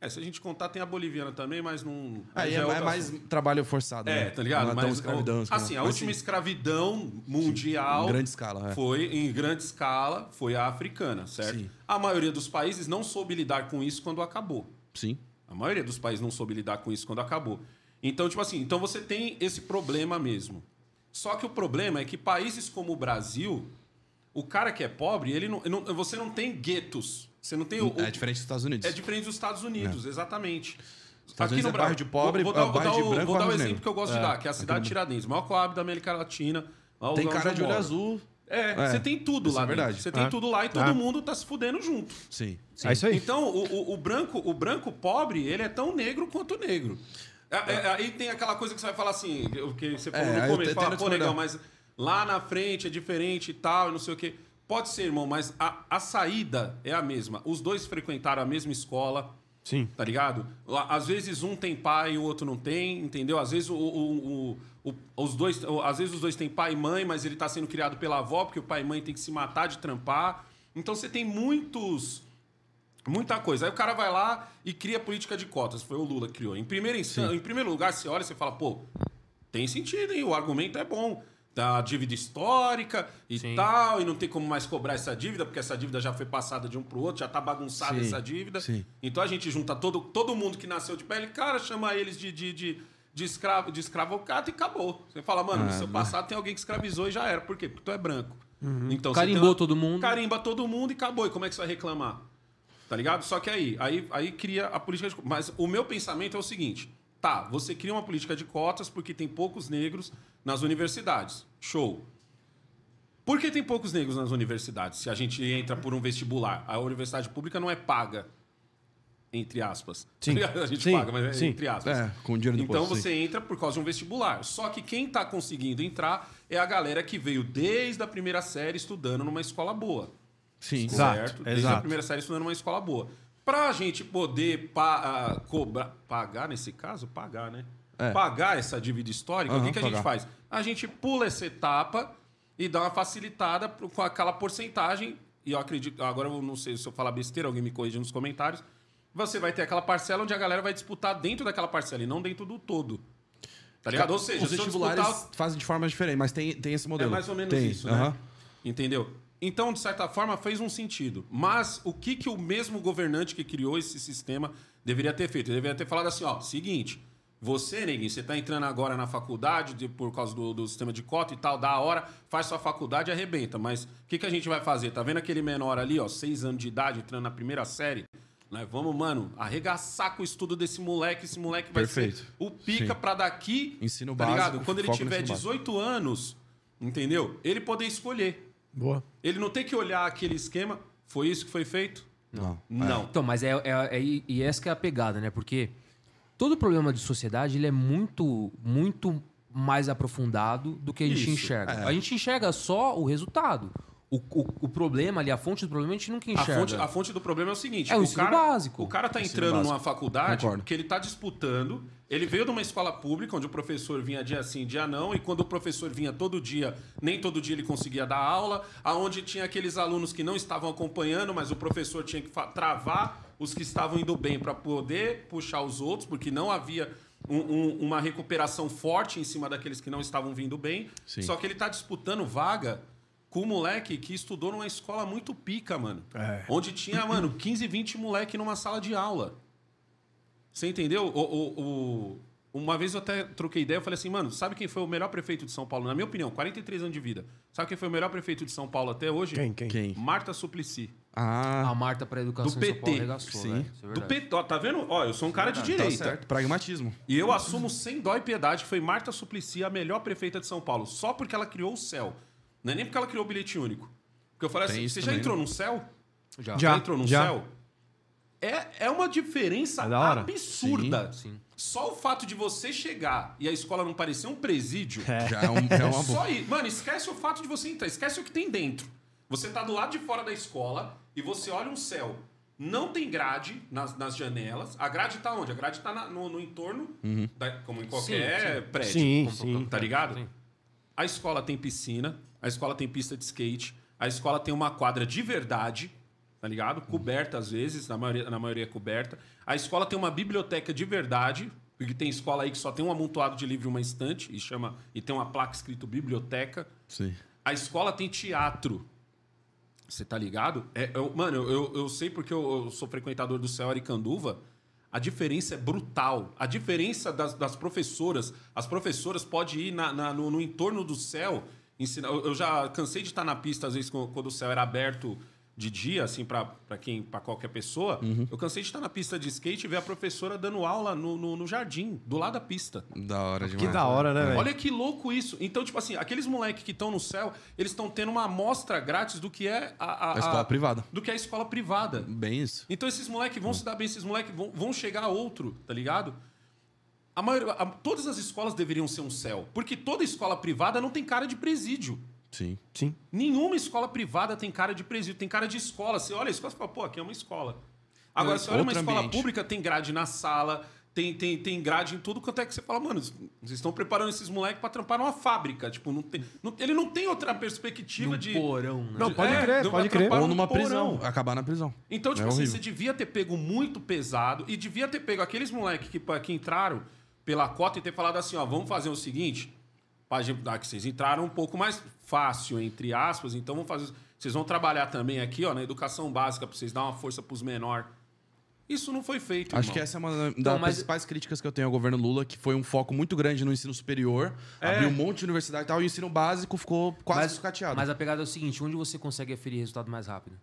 É, se a gente contar, tem a boliviana também, mas não. Aí já é, é outro mais assunto. trabalho forçado. É, né? tá ligado? Não é Mas, escravidão. assim, a mas última escravidão mundial. Em grande escala, é. Foi em grande escala, foi a africana, certo? Sim. A maioria dos países não soube lidar com isso quando acabou. Sim. A maioria dos países não soube lidar com isso quando acabou. Então, tipo assim, então você tem esse problema mesmo. Só que o problema é que países como o Brasil, o cara que é pobre, ele não, não- você não tem guetos. Você não tem o, o- É diferente dos Estados Unidos. é diferente dos Estados Unidos, exatamente. Estados Unidos é bairro de pobre, vou, vou dar, é vou dar bairro de o, branco, vou dar o exemplo negro. que eu gosto de dar, que é a cidade de Tiradentes, maior coab da América Latina. Tem cara de olho azul. É, É, você tem tudo isso lá é verdade. Você tem É. tudo lá e todo É. mundo tá se fudendo junto. Sim. É isso aí. Então, o, o- o branco, o branco pobre, ele é tão negro quanto o negro. É, é, aí tem aquela coisa que você vai falar assim, o que você falou É, no começo, fala, pô, negão, mas lá na frente é diferente e tal, e não sei o quê. Pode ser, irmão, mas a, a saída é a mesma. Os dois frequentaram a mesma escola, Sim. Tá ligado? Às vezes um tem pai e o outro não tem, entendeu? Às vezes o, o- o- os dois, às vezes os dois têm pai e mãe, mas ele tá sendo criado pela avó, porque o pai e mãe tem que se matar de trampar. Então você tem muitos muita coisa. Aí o cara vai lá e cria política de cotas, foi o Lula que criou. Em primeiro em primeiro lugar, você olha e você fala, pô, tem sentido, hein? O argumento é bom. Da dívida histórica e Sim. tal, e não tem como mais cobrar essa dívida, porque essa dívida já foi passada de um pro outro, já tá bagunçada Sim, essa dívida. sim. Então a gente junta todo, todo mundo que nasceu de pele, cara, chama eles de, de, de, de escravo, de escravocrata e acabou. Você fala, mano, no Ah, seu né? passado tem alguém que escravizou e já era. Por quê? Porque tu é branco. Então, você Carimbou uma- todo mundo. Carimba todo mundo e acabou. E como é que você vai reclamar? Tá ligado? Só que aí, aí, aí cria a política de Mas o meu pensamento é o seguinte: tá, você cria uma política de cotas porque tem poucos negros nas universidades. Show. Por que tem poucos negros nas universidades? Se a gente entra por um vestibular, a universidade pública não é paga. Entre aspas. Sim. A gente Sim. paga, mas é Sim. entre aspas. É, com o dinheiro do Então posto, sim. você entra por causa de um vestibular. Só que quem tá conseguindo entrar é a galera que veio desde a primeira série estudando numa escola boa. Sim. Exato, certo? Desde exato. a primeira série estudando numa escola boa. Pra gente poder pa- ah, cobrar, pagar nesse caso, pagar, né? É. Pagar essa dívida histórica, o Aham, que, que a gente faz? A gente pula essa etapa e dá uma facilitada com aquela porcentagem. E eu acredito, agora eu não sei se eu falar besteira, alguém me corrige nos comentários. Você vai ter aquela parcela onde a galera vai disputar dentro daquela parcela e não dentro do todo. Tá ligado? Ou seja, Os se vestibulares disputar fazem de forma diferente, mas tem, tem esse modelo. é mais ou menos Tem, isso, né? Entendeu? Então, de certa forma, fez um sentido. Mas o que, que o mesmo governante que criou esse sistema deveria ter feito? Ele deveria ter falado assim, ó, seguinte, você, neguinho, você tá entrando agora na faculdade de- por causa do, do sistema de cota e tal, da hora, faz sua faculdade e arrebenta. Mas o que, que a gente vai fazer? Tá vendo aquele menor ali, ó, seis anos de idade, entrando na primeira série? Nós vamos, mano, arregaçar com o estudo desse moleque. Esse moleque vai Perfeito. ser o pica pra daqui. Ensino tá básico, ligado? Quando ele tiver ensino básico. 18 anos, entendeu? Ele poder escolher. Boa. Ele não tem que olhar aquele esquema. Foi isso que foi feito? Não. Não. Então, mas é, é, é- e essa que é a pegada, né? Porque todo problema de sociedade ele é muito, muito mais aprofundado do que a gente Isso, enxerga. é. A gente enxerga só o resultado. O, o, o problema ali, a fonte do problema, a gente nunca A enxerga. fonte, a fonte do problema é o seguinte: É o o, cara, básico. o cara tá entrando básico. numa faculdade Concordo. que ele tá disputando. Ele veio de uma escola pública, onde o professor vinha dia sim, dia não, e quando o professor vinha todo dia, nem todo dia ele conseguia dar aula, aonde tinha aqueles alunos que não estavam acompanhando, mas o professor tinha que travar os que estavam indo bem para poder puxar os outros, porque não havia um- um- uma recuperação forte em cima daqueles que não estavam vindo bem. Sim. Só que ele tá disputando vaga com um moleque que estudou numa escola muito pica, mano. É. Onde tinha, mano, 15, 20 moleque numa sala de aula. Você entendeu? O, o- o- uma vez eu até troquei ideia, eu falei assim, mano, sabe quem foi o melhor prefeito de São Paulo? Na minha opinião, 43 anos de vida. Sabe quem foi o melhor prefeito de São Paulo até hoje? Quem, quem? Quem? Marta Suplicy. Ah, A Marta para educação Do em São Paulo PT. arregaçou, Sim. né? Isso é Do. PT, ó, tá vendo? Ó, eu sou um cara de tá direita. certo. Pragmatismo. E eu assumo sem dó e piedade que foi Marta Suplicy a melhor prefeita de São Paulo, só porque ela criou o céu. Não é nem porque ela criou o bilhete único. Porque eu falei Tem assim, você já também, entrou né? num céu? Já. Já. entrou no já. céu? É, é uma diferença É absurda. Sim, sim. Só o fato de você chegar e a escola não parecer um presídio. Já é, um, é uma boa. Só isso. Mano, esquece o fato de você entrar. Esquece o que tem dentro. Você tá do lado de fora da escola e você olha um céu. Não tem grade nas, nas janelas. A grade tá onde? A grade tá na- no, no entorno, da- como em qualquer sim. prédio. Sim, Como- sim. Tá ligado? Sim. A escola tem piscina, a escola tem pista de skate, a escola tem uma quadra de verdade, tá ligado? Coberta às vezes, na maioria, na maioria é coberta. A escola tem uma biblioteca de verdade, porque tem escola aí que só tem um amontoado de livro e uma estante, e, chama, e tem uma placa escrito biblioteca. Sim. A escola tem teatro. Você tá ligado? É, eu- mano, eu, eu, sei porque eu, eu sou frequentador do Céu Aricanduva. A diferença é brutal. A diferença das, das professoras. As professoras podem ir na, na- no, no entorno do céu ensinar. Eu, eu já cansei de estar na pista, às vezes, quando o céu era aberto de dia, assim, pra pra quem, para qualquer pessoa. Eu cansei de estar na pista de skate e ver a professora dando aula no, no, no jardim, do lado da pista. Da hora demais. Que da hora, né, velho? Olha que louco isso. Então, tipo assim, aqueles moleques que estão no céu, eles estão tendo uma amostra grátis do que é a, a- A escola privada. Do que é a escola privada. Bem isso. Então esses moleques vão se dar bem, esses moleques vão, vão chegar a outro, tá ligado? A maioria, a- todas as escolas deveriam ser um céu. Porque toda escola privada não tem cara de presídio. Sim. Sim. Nenhuma escola privada tem cara de presídio, tem cara de escola. Você olha a escola e fala, pô, aqui é uma escola. Agora, você olha uma escola ambiente. pública, tem grade na sala, tem, tem, tem grade em tudo quanto é que você fala, mano, vocês estão preparando esses moleques pra trampar numa fábrica. Tipo, não tem, não- ele não tem outra perspectiva Num de. porão, né? Não, pode É, crer, do- pode crer. Ou num numa porão. prisão. Acabar na prisão. Então, tipo É assim, horrível. você devia ter pego muito pesado e devia ter pego aqueles moleques que, que entraram pela cota e ter falado assim, ó, vamos fazer o seguinte, gente, ah, que vocês entraram um pouco mais fácil, entre aspas, então vamos fazer... Vocês vão trabalhar também aqui, ó, na educação básica, pra vocês dar uma força pros menores. Isso não foi feito, Acho irmão. que essa é uma das Então, mas- principais críticas que eu tenho ao governo Lula, que foi um foco muito grande no ensino superior, É. abriu um monte de universidade e tal, e o ensino básico ficou quase Mas, sucateado. mas a pegada é o seguinte, onde você consegue aferir resultado mais rápido?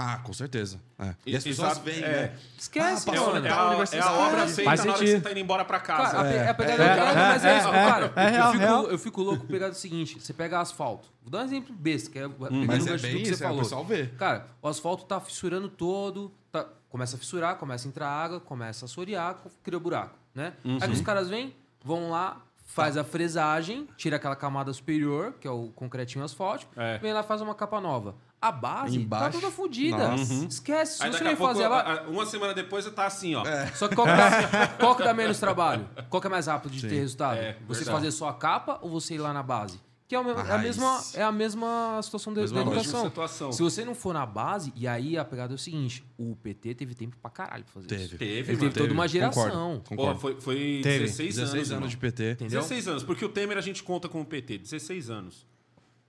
Ah, com certeza. É. E, E- as pessoas exato, veem, é. né? Esquece, Ah, É, passou mano. é tal a, é universidade. a obra feita na hora que você tá indo embora pra casa. Cara, a, pe- a pegada É, é, é, mas é, é, isso. é, cara, é real, eu, fico, real. eu fico louco pegado o seguinte: você pega asfalto. Vou dar um exemplo besta, que é pegando Mas o é bem que isso, você é, o falou. pessoal vê. Cara, o asfalto tá fissurando todo, tá- começa a fissurar, começa a entrar água, começa a assorear, cria buraco, né? Uhum. Aí os caras vêm, vão lá, faz a fresagem, tira aquela camada superior, que é o concretinho asfáltico, É. vem lá e faz uma capa nova. A base Embaixo. tá toda fodida. Nossa. Esquece, se Aí você daqui nem a pouco, fazer ela... uma semana depois, você tá assim, ó. Só que qual que, dá, qual que dá menos trabalho? Qual que é mais rápido de Sim. ter resultado? É, você verdade. fazer só a capa ou você ir lá na base? Que é, o é a, mesma, é a mesma situação da, Mesma da educação. Situação. Se você não for na base, e aí a pegada é o seguinte: o PT teve tempo pra caralho pra fazer Teve. isso. Teve, Ele mano. teve toda uma geração. Concordo, Pô, concordo. foi, foi Teve. 16, 16 anos, anos, de PT. Entendeu? 16 anos, porque o Temer a gente conta como PT, 16 anos.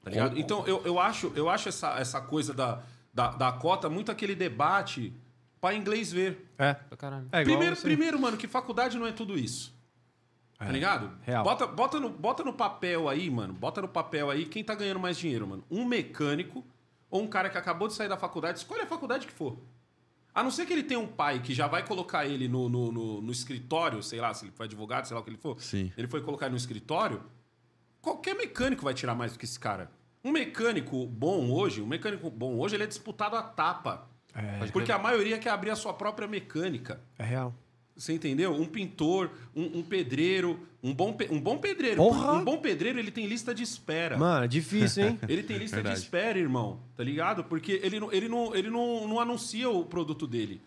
Tá ligado? Então, eu, eu acho, eu acho essa, essa coisa da, da, da cota muito aquele debate para inglês ver. É. É primeiro, você. primeiro, mano, que faculdade não é tudo isso. Tá ligado? real. Bota, bota, no, bota no papel aí, mano. Bota no papel aí quem tá ganhando mais dinheiro, mano. Um mecânico ou um cara que acabou de sair da faculdade. Escolhe a faculdade que for. A não ser que ele tenha um pai que já vai colocar ele no, no, no- no escritório, sei lá, se ele for advogado, sei lá o que ele for. Sim. Ele foi colocar no escritório. Qualquer mecânico vai tirar mais do que esse cara. Um mecânico bom hoje, um mecânico bom hoje, ele é disputado a tapa. É, Porque a maioria quer abrir a sua própria mecânica. é real. Você entendeu? Um pintor, um, um pedreiro, um bom, pe- um bom pedreiro. Porra! Um bom pedreiro, ele tem lista de espera. Mano, é difícil, hein? Ele tem lista de espera, irmão. Tá ligado? Porque ele, não, ele, não, ele não, não anuncia o produto dele.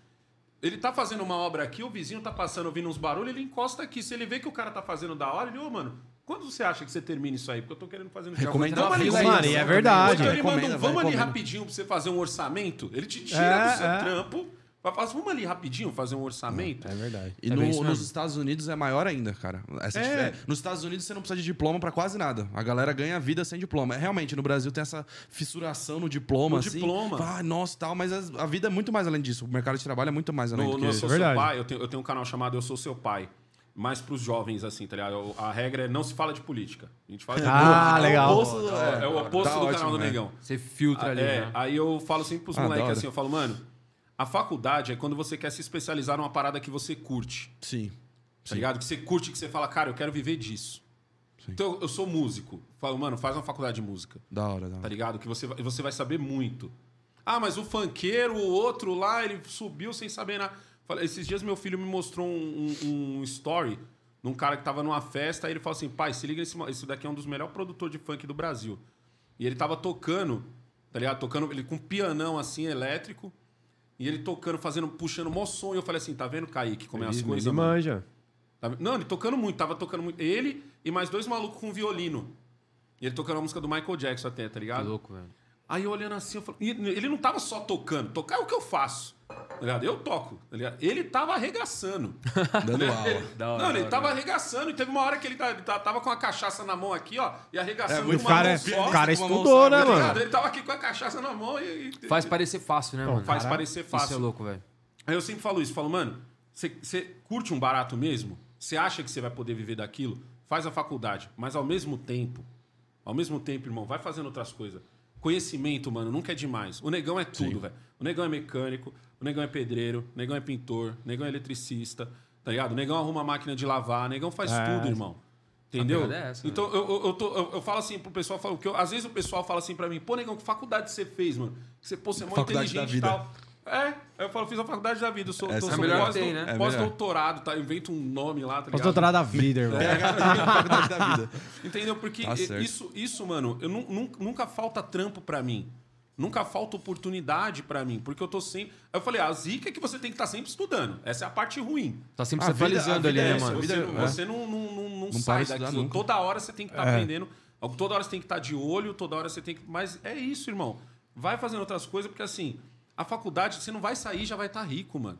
Ele tá fazendo uma obra aqui, o vizinho tá passando, ouvindo uns barulhos, ele encosta aqui. Se ele vê que o cara tá fazendo da hora, ele, ô, mano, quando você acha que você termina isso aí? Porque eu tô querendo fazer no Recomenda Vamos uma ali, fila vamos aí, Mano, ali. e é verdade. Então ele manda um, vamos ali rapidinho pra você fazer um orçamento. Ele te tira É, do seu é. trampo. Vai falar, vamos ali rapidinho fazer um orçamento. É verdade. E É no- nos. Estados Unidos é maior ainda, cara. Essa É. é, Nos Estados Unidos você não precisa de diploma pra quase nada. A galera ganha vida sem diploma. É, Realmente, no Brasil tem essa fissuração no diploma, No assim. diploma. Ah, nossa, tal, mas as- a vida é muito mais além disso. O mercado de trabalho é muito mais além No, do que no Eu. Sou. Seu Pai, eu tenho, eu tenho um canal chamado Eu Sou Seu Pai. Mais pros jovens, assim, tá ligado? A regra é não se fala de política. A gente fala de Ah, política. legal. É o oposto, É, o oposto tá do ótimo, canal do né? Negão. Você filtra ali, É, né? aí eu falo sempre pros Ah, moleques assim, eu falo, mano, a faculdade é quando você quer se especializar numa parada que você curte, Sim. tá ligado? Que você curte, que você fala, cara, eu quero viver disso. Então, eu sou músico. Falo, mano, faz uma faculdade de música. Da hora, da Tá hora. ligado? Que você, vai- você vai saber muito. Ah, mas o funkeiro, o outro lá, ele subiu sem saber nada. Falei, Esses dias meu filho me mostrou um, um- um story num cara que tava numa festa, aí ele falou assim: pai, se liga, esse, daqui é um dos melhores produtores de funk do Brasil. E ele tava tocando, tá ligado? Tocando ele com um pianão assim, elétrico. E ele tocando, fazendo, puxando mó som. E eu falei assim: tá vendo, Kaique, como é as coisas? ele manja. Tá? Não, ele tocando muito, tava tocando muito. Ele e mais dois malucos com violino. E ele tocando a música do Michael Jackson até, tá Que ligado? louco, velho. Aí eu olhando assim, eu falei, ele não tava só tocando, tocar é o que eu faço. Tá? Eu toco, tá ligado? Ele tava arregaçando. Dando aula. Da hora, não, da ele hora. tava arregaçando e teve uma hora que ele, ele tá- tava com a cachaça na mão aqui, ó, e arregaçando É, muito uma O cara, mão é- só. o cara estudou, né, mano? Ele tava aqui com a cachaça na mão e. e- Faz parecer fácil, né, mano? faz Caralho. parecer Isso fácil. é louco, velho. Aí eu sempre falo isso, falo, mano, você curte um barato mesmo? Você acha que você vai poder viver daquilo? Faz a faculdade, mas ao mesmo tempo, ao mesmo tempo, irmão, vai fazendo outras coisas. Conhecimento, mano, nunca é demais. O negão é tudo, velho. O negão é mecânico, o negão é pedreiro, o negão é pintor, o negão é eletricista, tá ligado? O negão arruma máquina de lavar, o negão faz É. tudo, irmão. Entendeu? é essa, então eu, eu, eu, tô- eu- eu falo assim pro pessoal, falo, que eu- às vezes o pessoal fala assim pra mim, pô, negão, que faculdade você fez, mano? Que você, pô, você é mó Faculdade da inteligente e tal. É, eu falo, fiz a faculdade da vida, eu sou, Essa tô, é sou melhor que pós- tem, né? É pós-doutorado, tá? Invento um nome lá, tá ligado? Pós-doutorado da vida, irmão. Faculdade da vida. Entendeu? Porque Tá isso, isso, mano, eu nu- nun- nunca falta trampo pra mim. Nunca falta oportunidade pra mim, porque eu tô sempre. Aí eu falei, a zica é que você tem que estar sempre estudando. Essa é a parte ruim. Tá sempre A se atualizando ali, né, é mano? Você, não, é. você não, não, não, não para sai daquilo. nunca. Toda hora você tem que estar aprendendo. Toda hora você tem que estar de olho, toda hora você tem que. Mas é isso, irmão. Vai fazendo outras coisas, porque assim, a faculdade, você não vai sair já vai estar rico, mano.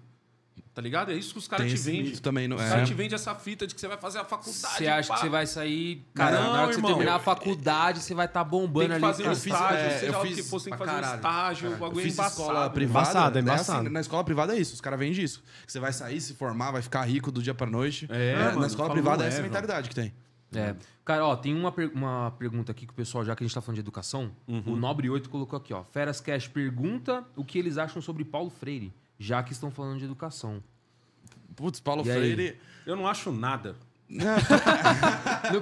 Tá ligado? É isso que os caras Tem te vendem. também, não Os é? caras te vendem essa fita de que você vai fazer a faculdade. Você acha pá. que você vai sair. Cara, Não, na hora que irmão. você terminar a Eu- faculdade, você vai estar Tem bombando que ali. fazer um cara. fiz- estágio, é, seja eu que fiz for, você tem que fazer um caralho. estágio, o Eu bagulho é fiz embaçado. escola privada. Embaçado, é né? embaçado. Assim, na escola privada é isso. Os caras vendem isso. Que você vai sair, se formar, vai ficar rico do dia pra noite. É, Né? mano, na escola privada é é, essa velho. mentalidade que tem. É. Cara, ó, tem uma, per- uma pergunta aqui que o pessoal, já que a gente tá falando de educação, Uhum. o Nobre 8 colocou aqui, ó. Feras Cash pergunta o que eles acham sobre Paulo Freire, já que estão falando de educação. Putz, Paulo E aí? Freire. Eu não acho nada.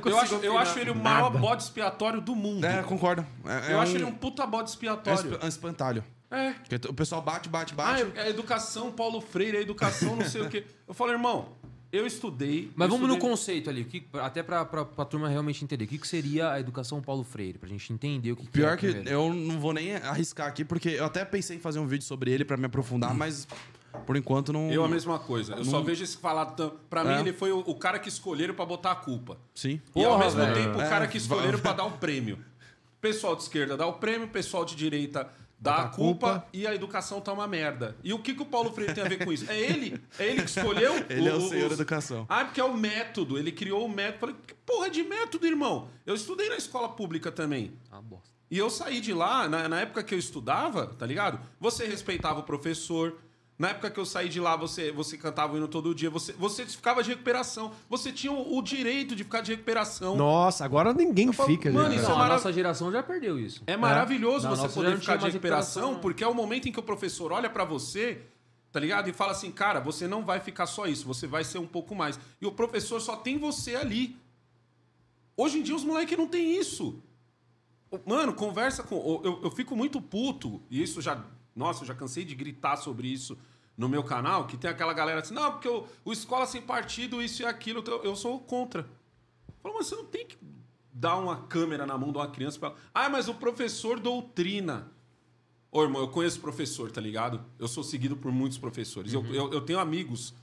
Eu acho, eu acho ele o maior bode expiatório do mundo. É, concordo. É, eu é acho um, ele um puta bode é expiatório. esp- um espantalho. É. Porque O pessoal bate, bate, Ah, bate. é, é educação Paulo Freire, é educação não sei o quê. Eu falo, irmão, eu estudei. Mas eu vamos no estudei- conceito ali, que, até pra, pra, pra turma realmente entender. O que, que seria a educação Paulo Freire? Pra gente entender o que, que Pior é que primeiro. eu não vou nem arriscar aqui, porque eu até pensei em fazer um vídeo sobre ele pra me aprofundar, mas por enquanto não. Eu a mesma coisa. Eu só vejo esse falar. tam- Pra mim, É. ele foi o, o cara que escolheram pra botar a culpa. Sim. e ao mesmo velho. tempo, o É, cara que escolheram pra dar o prêmio. Pessoal de esquerda dá o prêmio, pessoal de direita dá a culpa, e a educação tá uma merda. E o que, que o Paulo Freire tem a ver com isso? É ele. É ele que escolheu. Ele é o os- senhor da educação. Ah, porque é o método. Ele criou o método. Falei, que porra de método, irmão? Eu estudei na escola pública também. Ah, bosta. E eu saí de lá, na, na época que eu estudava, tá ligado? Você respeitava o professor. Na época que eu saí de lá, você, você cantava o hino todo dia. Você, você ficava de recuperação. Você tinha o, o direito de ficar de recuperação. Nossa, agora ninguém falo, fica, mano, gente. isso é a marav- nossa geração já perdeu isso. É maravilhoso Na você poder ficar de recuperação, recuperação, não. porque é o momento em que o professor olha pra você, tá ligado? E fala assim, cara, você não vai ficar só isso, você vai ser um pouco mais. E o professor só tem você ali. Hoje em dia os moleques não tem isso. Mano, conversa com. Eu, eu fico muito puto, e isso já. Nossa, eu já cansei de gritar sobre isso no meu canal, que tem aquela galera assim, não, porque o, o escola sem partido, isso e aquilo, eu, eu sou contra. Eu falo, mas você não tem que dar uma câmera na mão de uma criança pra. Ah, mas o professor doutrina. Ô, irmão, eu conheço professor, tá ligado? Eu sou seguido por muitos professores. Eu, eu, eu tenho amigos.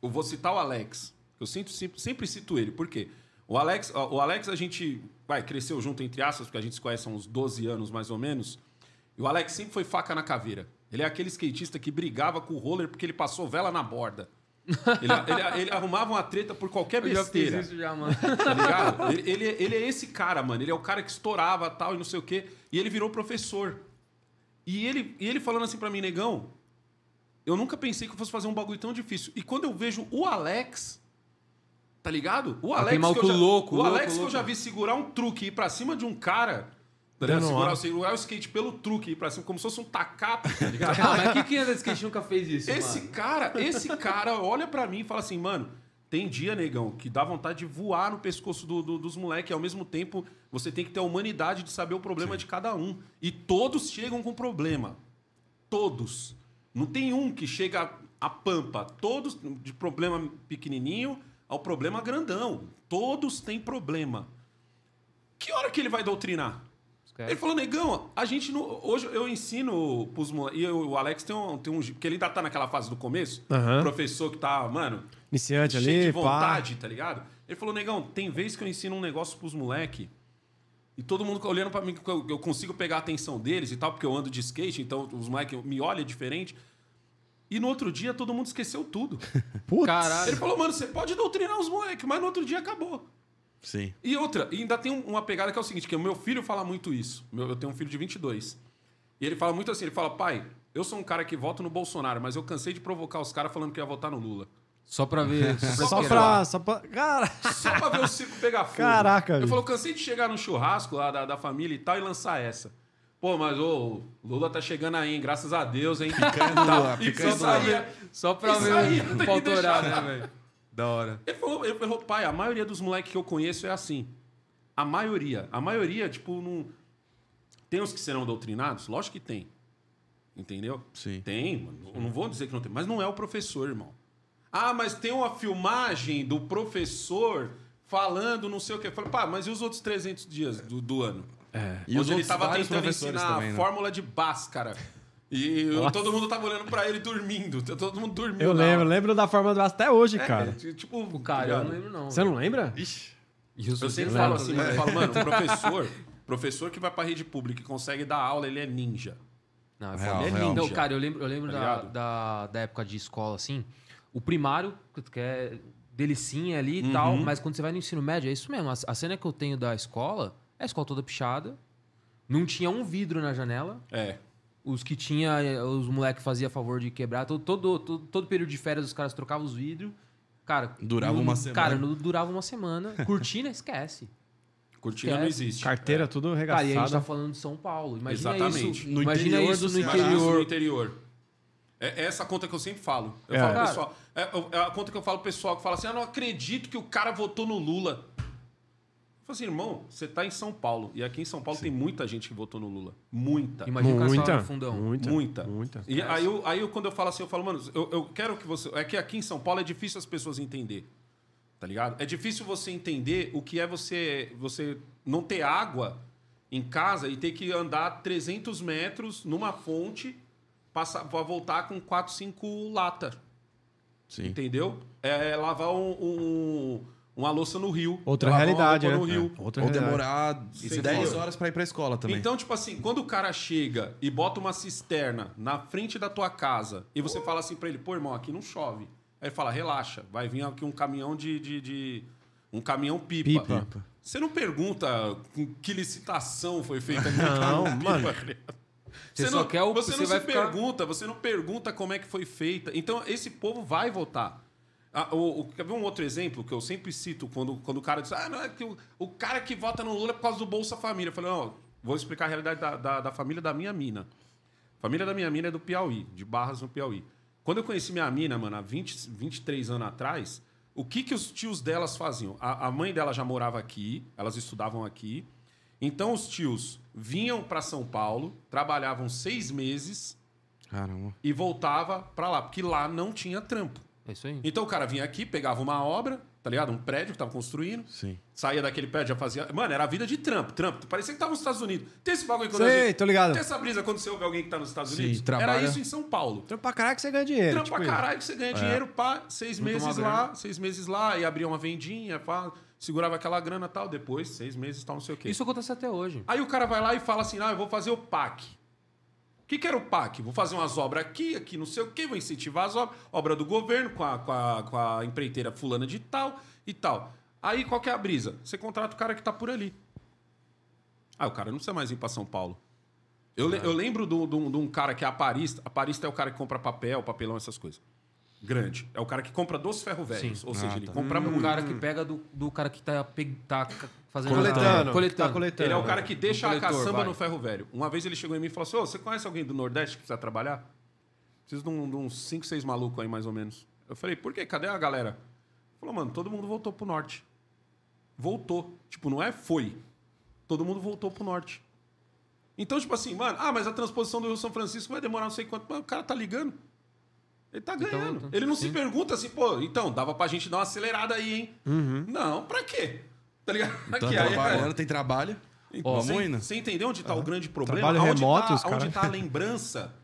Eu vou citar o Alex. Eu sinto, sempre, sempre cito ele. Por quê? O Alex, o Alex, a gente vai, cresceu junto, entre aspas, porque a gente se conhece há uns 12 anos, mais ou menos. E o Alex sempre foi faca na caveira. Ele é aquele skatista que brigava com o roller porque ele passou vela na borda. Ele, ele- ele arrumava uma treta por qualquer Eu já fiz besteira. isso já, mano. Tá ligado? Ele, ele, ele é esse cara, mano. Ele é o cara que estourava tal e não sei o quê. E ele virou professor. E ele, e ele falando assim pra mim, negão, eu nunca pensei que eu fosse fazer um bagulho tão difícil. E quando eu vejo o Alex, tá ligado? O Alex. que eu já, louco, o louco, Alex que eu louco. já vi segurar um truque e ir pra cima de um cara. Tá ligado? Segurar, uma. segurar o skate pelo truque ir pra cima, como se fosse um tacape, tá ligado? Ah, mas que quem anda de skate nunca fez isso, Esse mano? cara, esse cara olha pra mim e fala assim, mano, tem dia, negão, que dá vontade de voar no pescoço do- do- dos moleques. Ao mesmo tempo, você tem que ter a humanidade de saber o problema de cada um. E todos chegam com problema. Todos. Não tem um que chega a pampa. Todos, de problema pequenininho ao problema grandão. Todos têm problema. Que hora que ele vai doutrinar? Esquece. Ele falou, negão, a gente não. Hoje eu ensino pros moleques. E eu- o Alex tem um, tem um. Porque ele ainda tá naquela fase do começo. Aham. Professor que tá, mano, Iniciante cheio ali, de pá. vontade, tá ligado? Ele falou, negão, tem vez que eu ensino um negócio pros moleque e todo mundo olhando pra mim, que eu, consigo pegar a atenção deles e tal, porque eu ando de skate, então os moleque me olham diferente. E no outro dia todo mundo esqueceu tudo. Putz. Caralho. Ele falou, mano, você pode doutrinar os moleques, mas no outro dia acabou. Sim. E outra, e ainda tem um- uma pegada que é o seguinte, que o meu filho fala muito isso. Eu tenho um filho de 22. E ele fala muito assim, ele fala, pai, eu sou um cara que vota no Bolsonaro, mas eu cansei de provocar os caras falando que ia votar no Lula. Só pra ver. Só pra Só pra, só pra. Cara, Só pra ver o circo pegar fogo. Caraca, Eu falo, cansei de chegar no churrasco lá da, da família e tal e lançar essa. Pô, mas o Lula tá chegando aí, hein? Graças a Deus, hein? Picanha do Lula, E picanha só Lula. saía. Só pra ver deixar. torado, né, velho? Da hora. Ele falou, ele falou, pai, a maioria dos moleques que eu conheço é assim. A maioria. A maioria, tipo, não. Tem os que serão doutrinados? Lógico que tem. Entendeu? Sim. Tem, mano. Eu não vou dizer que não tem. Mas não é o professor, irmão. Ah, mas tem uma filmagem do professor falando não sei o quê. Falei, pá, mas e os outros 300 dias do, do ano? E os onde ele outros tava tentando ensinar também, a né? fórmula de Bhaskara. E eu- todo mundo tava olhando pra ele dormindo. Todo mundo dormindo. Eu lembro, aula. lembro da forma do braço até hoje, É, cara. é, tipo, O cara, eu não lembro não. Você não lembra? Ixi. Eu, sempre falo assim, mano, eu falo, mano, um professor, professor que vai pra rede pública e consegue dar aula, ele é ninja. Não, é Real, foda. real. Não, cara, eu lembro, eu lembro Tá da, da, da época de escola, assim. O primário, que é delicinha ali Uhum. e tal, mas quando você vai no ensino médio, é isso mesmo. A, a cena que eu tenho da escola é a escola toda pichada. Não tinha um vidro na janela. É. Os que tinha, eh, os moleques faziam favor de quebrar. Todo, todo, todo, todo período de férias os caras trocavam os vidros. Cara, Durava não- uma semana. Cara, não durava uma semana. Cortina, esquece. Cortina não Esquece. existe. Carteira tudo Cara, e a gente tá falando de São Paulo. Imagina Exatamente. isso. No imagina interior isso do no no interior. interior. É é essa a conta que eu sempre falo. Eu É. falo Cara. pessoal. É, é a conta que eu falo pro pessoal que fala assim: eu não acredito que o cara votou no Lula. Eu falo assim, irmão, você tá em São Paulo. E aqui em São Paulo tem muita gente que votou no Lula. Muita. Imagina o Muita, só no fundão. muita, Muita. muita. E aí, eu, aí eu, quando eu falo assim, eu falo, mano, eu, eu quero que você. É que aqui em São Paulo é difícil as pessoas entender. Tá ligado? É difícil você entender o que é você, você não ter água em casa e ter que andar 300 metros numa fonte passar, pra voltar com 4, 5 latas. Sim. Entendeu? É lavar um, um- uma louça no rio. Outra realidade, né? no rio. É, Outra Ou demorar Isso é 10 foda. horas pra ir pra escola também. Então, tipo assim, quando o cara chega e bota uma cisterna na frente da tua casa e você fala assim pra ele, pô, irmão, aqui não chove. Aí ele fala, relaxa, vai vir aqui um caminhão de. de- de- um caminhão pipa. Pipa. Você não pergunta com que licitação foi feita aquele Não, caminhão pipa. mano. Você Você só não, quer o- você você não vai se ficar- pergunta, você não pergunta como é que foi feita. Então, esse povo vai votar. Ah, o, o- quer ver um outro exemplo que eu sempre cito quando, quando o cara diz: Ah, não, é que o, o cara que vota no Lula é por causa do Bolsa Família. Eu falei, não, vou explicar a realidade da, da, da família da minha mina. A família da minha mina é do Piauí, de Barras no Piauí. Quando eu conheci minha mina, mano, há 20, 23 anos atrás, o que, que os tios delas faziam? A, a mãe dela já morava aqui, elas estudavam aqui. Então os tios vinham para São Paulo, trabalhavam seis meses Caramba. e voltava para lá, porque lá não tinha trampo. É isso aí. Então o cara vinha aqui, pegava uma obra, tá ligado? Um prédio que tava construindo, Sim. saía daquele prédio, já fazia. Mano, era a vida de trampo, trampo. Parecia que tava nos Estados Unidos. Tem esse bagulho quando Sei, a gente- tô ligado. Tem essa brisa quando você ouve alguém que tá nos Estados Sim, Unidos? trabalha- Era isso em São Paulo. Trampo pra caralho que você ganha dinheiro. Trampo tipo pra caralho que você ganha dinheiro, pá, seis Junta meses lá, grana. seis meses lá, e abria uma vendinha, pá, segurava aquela grana e tal, depois, seis meses tal, não sei o quê. Isso acontece até hoje. Aí o cara vai lá e fala assim: ah, eu vou fazer o PAC. O que, que era o PAC? Vou fazer umas obras aqui, aqui, não sei o quê, vou incentivar as obras, obra do governo com a, com, a, com a empreiteira fulana de tal e tal. Aí qual que é a brisa? Você contrata o cara que tá por ali. Ah, o cara não precisa mais ir para São Paulo. Eu, le- eu lembro de um- cara que é aparista. Aparista é o cara que compra papel, papelão, essas coisas. Grande. É o cara que compra dos ferro velhos. Ou seja, Ah, ele tá. compra O muito. cara que pega do, do cara que tá, pe- tá c- fazendo... Coletando. Ah, coletando. Tá coletando. Ele é o cara que deixa a caçamba vai. no ferro velho. Uma vez ele chegou em mim e falou assim: Ô, você conhece alguém do Nordeste que precisa trabalhar? Preciso de, um- de uns 5, 6 malucos aí, mais ou menos. Eu falei, por quê? Cadê a galera? Ele falou, mano, todo mundo voltou pro norte. Voltou. Tipo, não é foi. Todo mundo voltou pro norte. Então, tipo assim, mano, ah, mas a transposição do Rio São Francisco vai demorar não sei quanto. Mas o cara tá ligando. Ele tá ganhando. então, ele não se sim. pergunta assim, pô, então, dava pra gente dar uma acelerada aí, hein? Não, pra quê? Tá ligado? Tá Aqui, aí, trabalhando, tem trabalho. Ó, você, você entendeu onde está o grande problema? Trabalho Aonde remoto, tá, cara- Onde tá a lembrança?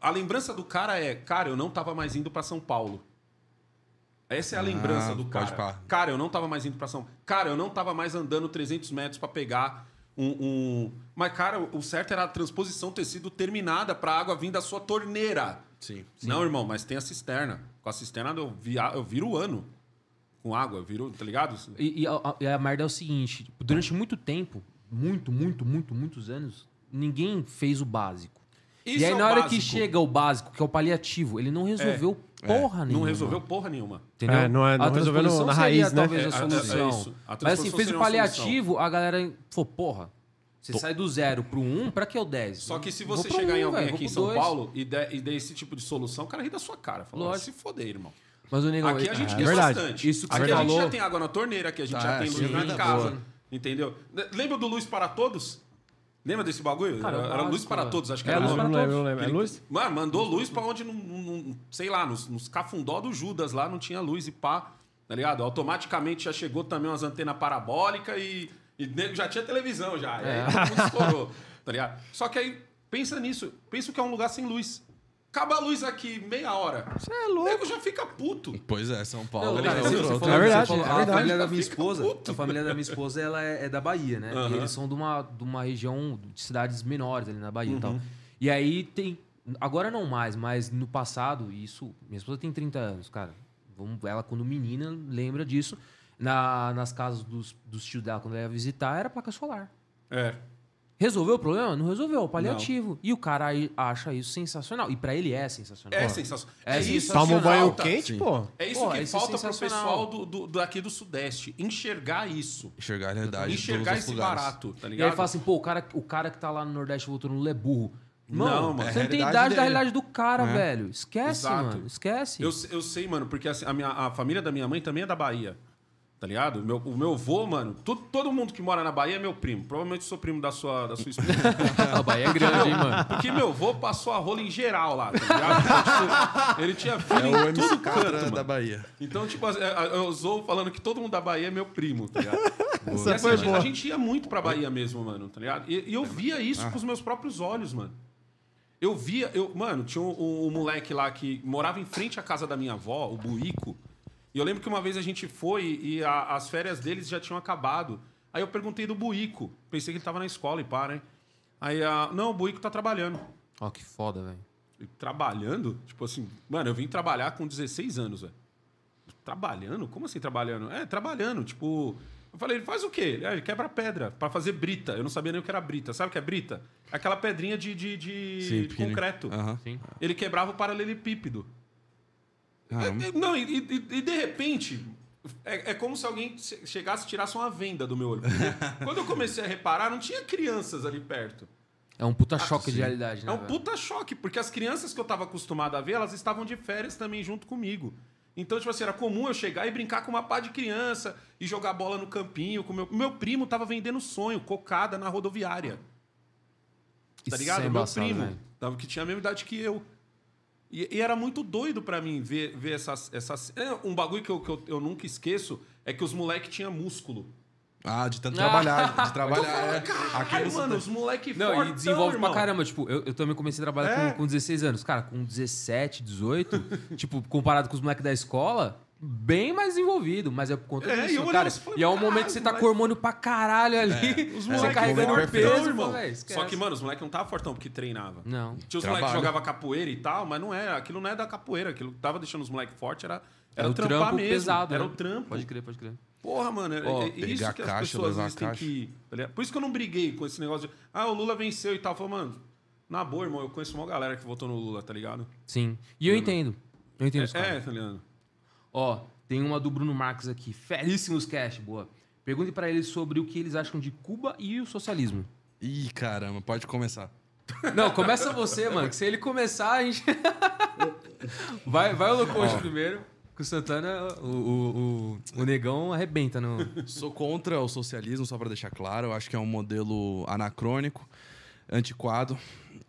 A lembrança do cara é, cara, eu não tava mais indo para São Paulo. Essa é a lembrança Ah, do pode cara. pá. Cara, eu não tava mais indo para São Cara, eu não tava mais andando 300 metros para pegar um, um- Mas, cara, o certo era a transposição ter sido terminada para a água vir da sua torneira. Sim. Não, irmão, mas tem a cisterna. Com a cisterna eu, via, eu viro o ano. Com água, eu viro, tá ligado? E, e a, e a merda é o seguinte: tipo, durante muito tempo, muito, muito, muito, muitos anos, ninguém fez o básico. Isso e aí, é na hora que básico. chega o básico, que é o paliativo, ele não resolveu porra Não nenhuma. resolveu porra nenhuma. Entendeu? É, não é- não a resolveu no- na seria, raiz, né? talvez É, a é, é solução. A Mas assim, fez seria o paliativo, a galera falou, porra, você sai do zero pro um, pra que o 10? Só que se você chegar em um, alguém velho, aqui em São dois. Paulo e der, e der esse tipo de solução, o cara ri da sua cara. Fala, "Ah, Lógico. se foder, irmão. Mas o negão... Aqui a gente É quer verdade. bastante. Isso que aqui você a gente já tem água na torneira, aqui a gente Tá, já tem luz sim, na vida casa. boa. Entendeu? Lembra do Luz para Todos? Lembra desse bagulho? Cara, era, é era Luz para. Todos, acho que É, era Luz Não, nome. para não lembro, não lembro. É luz? Mano, mandou luz pra onde, não, não- sei lá, nos, nos cafundó do Judas lá não tinha luz e pá, tá ligado? Automaticamente já chegou também umas antenas parabólicas e, E nego já tinha televisão já. E É. aí todo mundo estourou, tá ligado? Só que aí, pensa nisso. Pensa que é um lugar sem luz. Acaba a luz aqui meia hora. Você é louco. O nego já fica puto. Pois é, São Paulo. Não, cara, é você falou- É verdade, você falou- é a verdade. família da minha esposa, puto. a família da minha esposa, ela é, é da Bahia, né? Aham. E eles são de uma, de uma região de cidades menores ali na Bahia Uhum. e tal. E aí tem, agora não mais, mas no passado, isso, minha esposa tem 30 anos, cara. Vamos, ela quando menina lembra disso. Na, nas casas dos, dos tios dela, quando ela ia visitar, era placa solar. É. Resolveu o problema? Não resolveu, paliativo. E o cara aí acha isso sensacional. E pra ele é sensacional. É sensacional. É isso Toma um que banho falta. quente, Sim. pô. É isso Pô, que isso é falta pro sensacional. pessoal do, do, daqui do Sudeste. Enxergar isso. Enxergar a realidade. de Enxergar todos os esse lugares. barato, tá E ligado? aí fala assim, pô, o cara, o cara que tá lá no Nordeste voltou no Lula é burro. Não, Mano, mano. você É a não tem realidade idade da dele. realidade do cara, É. velho. Esquece, Exato. mano. Esquece. Eu, eu sei, mano, porque assim, a, minha, a família da minha mãe também é da Bahia. Tá ligado? Meu, o meu avô, mano, tu- todo mundo que mora na Bahia é meu primo. Provavelmente sou primo da sua, da sua esposa. A Bahia é grande, hein, mano. Porque meu avô passou a rola em geral lá, tá ligado? Então, tipo, ele tinha filho É em o tudo MC canto, mano. da Bahia. Então, tipo, eu usou falando que todo mundo da Bahia é meu primo, tá ligado? Essa E, assim, a, gente, a gente ia muito pra Bahia mesmo, mano, tá ligado? E, e eu via isso com os meus próprios olhos, mano. Eu via, eu, mano, tinha um, um- um moleque lá que morava em frente à casa da minha avó, o Buico. E eu lembro que uma vez a gente foi e a- as férias deles já tinham acabado. Aí eu perguntei do Buico. Pensei que ele tava na escola e pá, né? Aí, a, não, o Buico tá trabalhando. Ó, que foda, velho. Trabalhando? Tipo assim, mano, eu vim trabalhar com 16 anos, velho. Trabalhando? Como assim trabalhando? É, trabalhando. Tipo, eu falei, ele faz o quê? Ele, "Ah, ele quebra pedra pra fazer brita. Eu não sabia nem o que era brita. Sabe o que é brita? É aquela pedrinha de, de, de- Sim, de concreto. Sim. Ele quebrava o paralelepípedo. É, é, Não, e, e- e de repente. É, é como se alguém che- chegasse e tirasse uma venda do meu olho. Quando eu comecei a reparar, não tinha crianças ali perto. É um puta choque sim. de realidade, né? É um velho? puta choque, porque as crianças que eu tava acostumado a ver, elas estavam de férias também junto comigo. Então, tipo assim, era comum eu chegar e brincar com uma pá de criança e jogar bola no campinho. Com meu... meu primo tava vendendo sonho, cocada na rodoviária. Tá Isso ligado? é meu primo, tava, que tinha a mesma idade que eu. E, e era muito doido pra mim ver, ver essas, essas. É, um bagulho que, eu, que eu, eu nunca esqueço é que os moleques tinham músculo. Ah, de tanto trabalhar. De trabalhar. é. Caralho, Aqui você mano, tá- os moleques Não, e desenvolve irmão. pra caramba. Tipo, eu, eu também comecei a trabalhar É. com, com 16 anos. Cara, com 17, 18, tipo, comparado com os moleques da escola, bem mais desenvolvido. Mas é por conta É, e disso, cara. falei, E é um momento que você tá moleque. com hormônio pra caralho ali. Os Você moleques carregando o peso, irmão. esquece. Só que, mano, os moleques não estavam fortão porque treinava. Não. Tinha os moleques que jogavam capoeira e tal, mas não era. Aquilo não é da capoeira. Aquilo que tava deixando os moleques fortes era, era É o trampar trampo mesmo. pesado. Era né? o trampo. Pode crer, pode crer. Porra, mano. É, é pegar isso a que as caixa, pessoas às têm caixa. que. tá? Por isso que eu não briguei com esse negócio de. Ah, o Lula venceu e tal. Falei, mano, na boa, irmão, eu conheço uma galera que votou no Lula, tá ligado? Sim. E eu entendo. Eu entendo os É, caras. é, tá ligado? Ó, tem uma do Bruno Marques aqui. Feríssimos cash, boa. Pergunte pra eles sobre o que eles acham de Cuba e o socialismo. Ih, caramba, pode começar. Não, começa você, mano. Que se ele começar, a gente. vai, vai o Locote primeiro. Que o Santana, o, o, o, o negão arrebenta no. Sou contra o socialismo, só para deixar claro. Eu acho que é um modelo anacrônico, antiquado.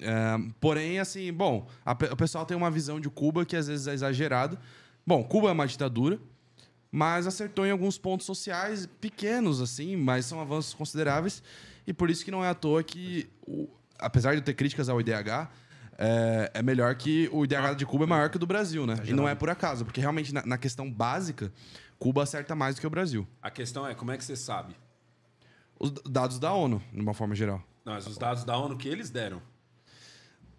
É, porém, assim, bom, a o pessoal tem uma visão de Cuba que às vezes é exagerada. Bom, Cuba é uma ditadura, mas acertou em alguns pontos sociais pequenos, assim, mas são avanços consideráveis. E por isso que não é à toa que, o- apesar de ter críticas ao IDH, é, é melhor que o IDH de Cuba é maior que o do Brasil, né? E não é por acaso, porque realmente na, na questão básica, Cuba acerta mais do que o Brasil. A questão é, como é que você sabe? Os dados da ONU, de uma forma geral. Não, mas os dados da ONU que eles deram.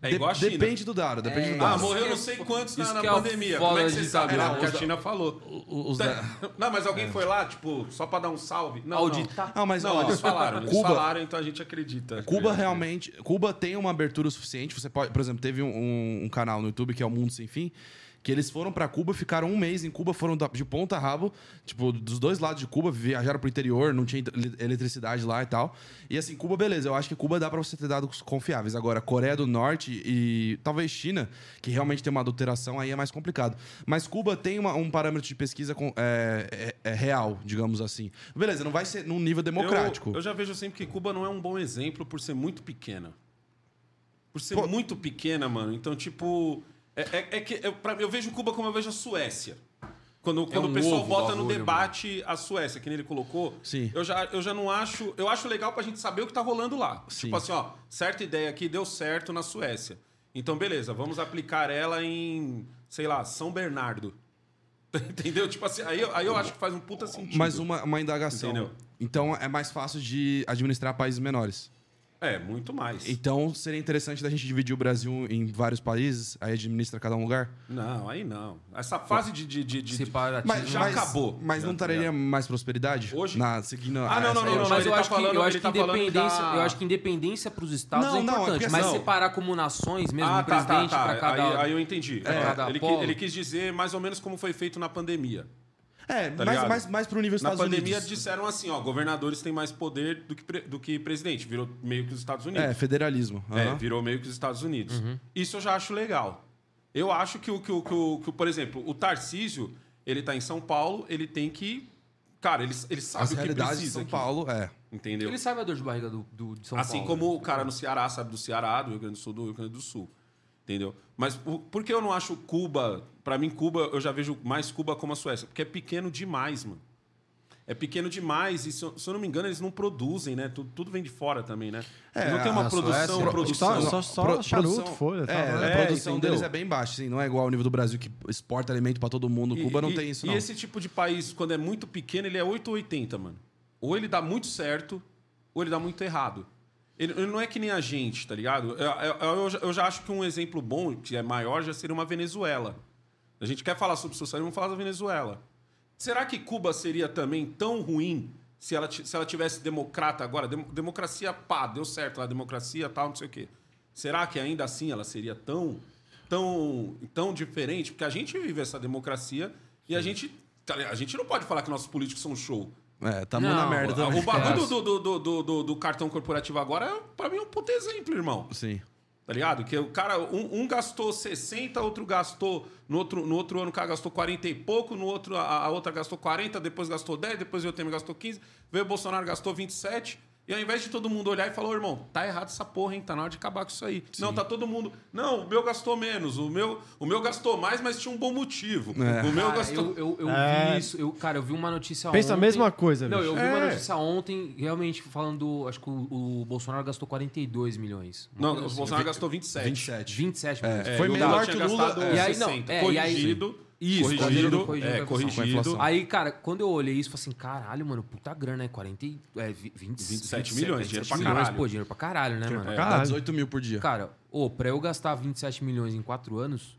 É De- igual a China. Depende do dado, depende É, do Ah, dado. morreu Isso não sei é- quantos na, na que é a pandemia. Como é que você sabe? Não, o que a China falou. Os da- Não, mas alguém foi lá, tipo, só pra dar um salve? Não, Auditar. Não, mas não. eles falaram. Eles Cuba- falaram, então a gente acredita. Cuba realmente. Cuba tem uma abertura suficiente. Você pode, por exemplo, teve um, um- um canal no YouTube que é o Mundo Sem Fim. Que eles foram pra Cuba, ficaram um mês em Cuba, foram de ponta a rabo, tipo, dos dois lados de Cuba, viajaram pro interior, não tinha ele- eletricidade lá e tal. E assim, Cuba, beleza, eu acho que Cuba dá pra você ter dados confiáveis. Agora, Coreia do Norte e talvez China, que realmente tem uma adulteração, aí é mais complicado. Mas Cuba tem uma- um parâmetro de pesquisa com- é, é- é real, digamos assim. Beleza, não vai ser num nível democrático. Eu, eu já vejo sempre que Cuba não é um bom exemplo por ser muito pequena. Por ser Pô. muito pequena, mano. Então, tipo. É, é- é que eu, pra- eu vejo Cuba como eu vejo a Suécia. Quando, quando um o pessoal bota no bagulho, debate a Suécia, que nem ele colocou, Sim. eu já, eu já não acho. Eu acho legal pra gente saber o que tá rolando lá. Sim. Tipo assim, ó, certa ideia aqui deu certo na Suécia. Então, beleza, vamos aplicar ela em, sei lá, São Bernardo. Entendeu? Tipo assim, aí, eu- aí eu acho que faz um puta sentido. Mais uma, uma indagação. Entendeu? Então é mais fácil de administrar países menores. É, muito mais. Então seria interessante da gente dividir o Brasil em vários países, aí administra cada um lugar. Não, aí não. Essa fase de. de, de, de-. Mas já acabou. Mas não tá traria mais prosperidade? Hoje? Na, seguindo Ah, não, não, não, não, mas ele eu, tá acho que, falando- eu acho que tá independência, eu acho que independência para os estados Não, é não, é importante, porque mas assim- separar como nações mesmo, Ah, um tá, tá, presidente tá. para cada Aí, aí eu entendi. É, cada ele, polo. quis, ele quis dizer mais ou menos como foi feito na pandemia. É, Tá mais, mais, mais pro nível Na Estados pandemia Unidos. disseram assim, ó, governadores têm mais poder do que, pre- do que presidente. Virou meio que os Estados Unidos. É, federalismo. É, Aham. virou meio que os Estados Unidos. Uhum. Isso eu já acho legal. Eu acho que o, que, o, que, o, que por exemplo, o Tarcísio, ele tá em São Paulo, ele tem que. Cara, ele, ele sabe As o que realidades de precisa. São aqui, Paulo, é. Entendeu? Ele sabe a dor de barriga do, do- de São assim Paulo. como né? o cara no Ceará sabe do Ceará, do Rio Grande do Sul, do Rio Grande do Sul. Entendeu? Mas por, por que eu não acho Cuba. Pra mim, Cuba, eu já vejo mais Cuba como a Suécia. Porque é pequeno demais, mano. É pequeno demais e, se eu, se eu não me engano, eles não produzem, né? Tudo, tudo vem de fora também, né? É, não tem uma produção, Suécia- produção. Só, só, só Pro- charuto, produção- folha. tá, É, né? a É, produção entendeu? deles é bem baixa, assim. Não é igual ao nível do Brasil que exporta alimento pra todo mundo. E- Cuba não e- tem isso, E não. esse tipo de país, quando é muito pequeno, ele é 8 ou 80, mano. Ou ele dá muito certo, ou ele dá muito errado. Ele, ele não é que nem a gente, tá ligado? Eu, eu- eu já- acho que um exemplo bom, que é maior, já seria uma Venezuela. A gente quer falar sobre socialismo, vamos falar da Venezuela. Será que Cuba seria também tão ruim se ela, se ela tivesse democrata agora? Dem- democracia, pá, deu certo lá, democracia, tal, não sei o quê. Será que ainda assim ela seria tão, tão, tão diferente? Porque a gente vive essa democracia e a gente, tá a gente não pode falar que nossos políticos são show. É, tá na Não, merda O também. bagulho É. do, do, do, do, do- do cartão corporativo agora, é, pra mim, é um puto exemplo, irmão. Sim. Tá ligado? Que o cara, um, um gastou 60, outro gastou. No outro, no outro ano o cara gastou 40 e pouco, no outro a, a outra gastou 40, depois gastou 10, depois o Temer gastou 15, veio o Bolsonaro gastou 27. E ao invés de todo mundo olhar e falar, ô irmão, tá errado essa porra, hein? Tá na hora de acabar com isso aí. Não, tá todo mundo. Não, o meu gastou menos, o meu, o meu gastou mais, mas tinha um bom motivo. É. O meu Cara, gastou. eu, eu, eu É. vi isso. Eu, cara, eu vi uma notícia Pensa a ontem. mesma coisa, Não, bicho. eu vi uma É. notícia ontem, realmente falando. Acho que o, o Bolsonaro gastou 42 milhões. Uma Não, coisa o assim. Bolsonaro gastou 27. 27. 27 milhões. É, É, Foi e o menor Lula que o Lula. gastado E aí, não, 60. é, e aí- corrigido. Isso, corrigido. corrigido, é, corrigido. Aí, cara, quando eu olhei isso, eu falei assim, caralho, mano, puta grana, é 40, e- é, vi- 20, 27 milhões, dinheiro pra milhões, caralho. pô, dinheiro pra caralho, né, mano? pra Dá Caralho. 18 mil por dia. Cara, ô, pra eu gastar 27 milhões em 4 anos,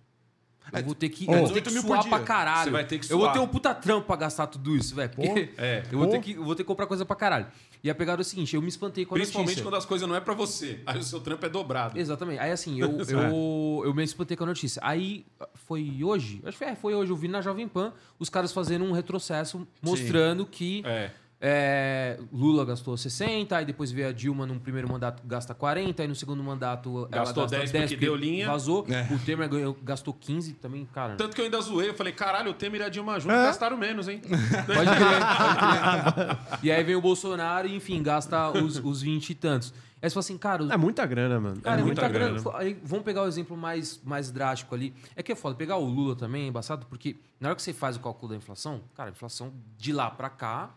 eu vou ter que, Ô, eu vou ter que 18 mil por suar pra caralho. Você vai ter que Eu vou suar. ter um puta trampo pra gastar tudo isso, velho. Porque É. eu, vou ter que, eu vou ter que comprar coisa pra caralho. E a pegada é o seguinte, eu me espantei com a Principalmente notícia. quando as coisas não é pra você. Aí o seu trampo é dobrado. Exatamente. Aí assim, eu, eu, eu me espantei com a notícia. Aí foi hoje, acho que é, foi hoje, eu vi na Jovem Pan os caras fazendo um retrocesso mostrando que É. é, Lula gastou 60, aí depois veio a Dilma num primeiro mandato gasta 40, aí no segundo mandato ela Gastou gasta 10 porque deu linha. Vazou. É. O Temer ganhou, gastou 15 também, cara. Tanto que eu ainda zoei, eu falei, caralho, o Temer e a Dilma juntos É. gastaram menos, hein? Pode crer, pode crer. E aí vem o Bolsonaro e, enfim, gasta os, os 20 e tantos. Aí você fala assim, cara, É muita grana, mano. Cara, é muita, muita grana. grana. Aí, vamos pegar o exemplo mais, mais drástico ali. É que é foda. Pegar o Lula também é embaçado, porque na hora que você faz o cálculo da inflação, cara, a inflação de lá pra cá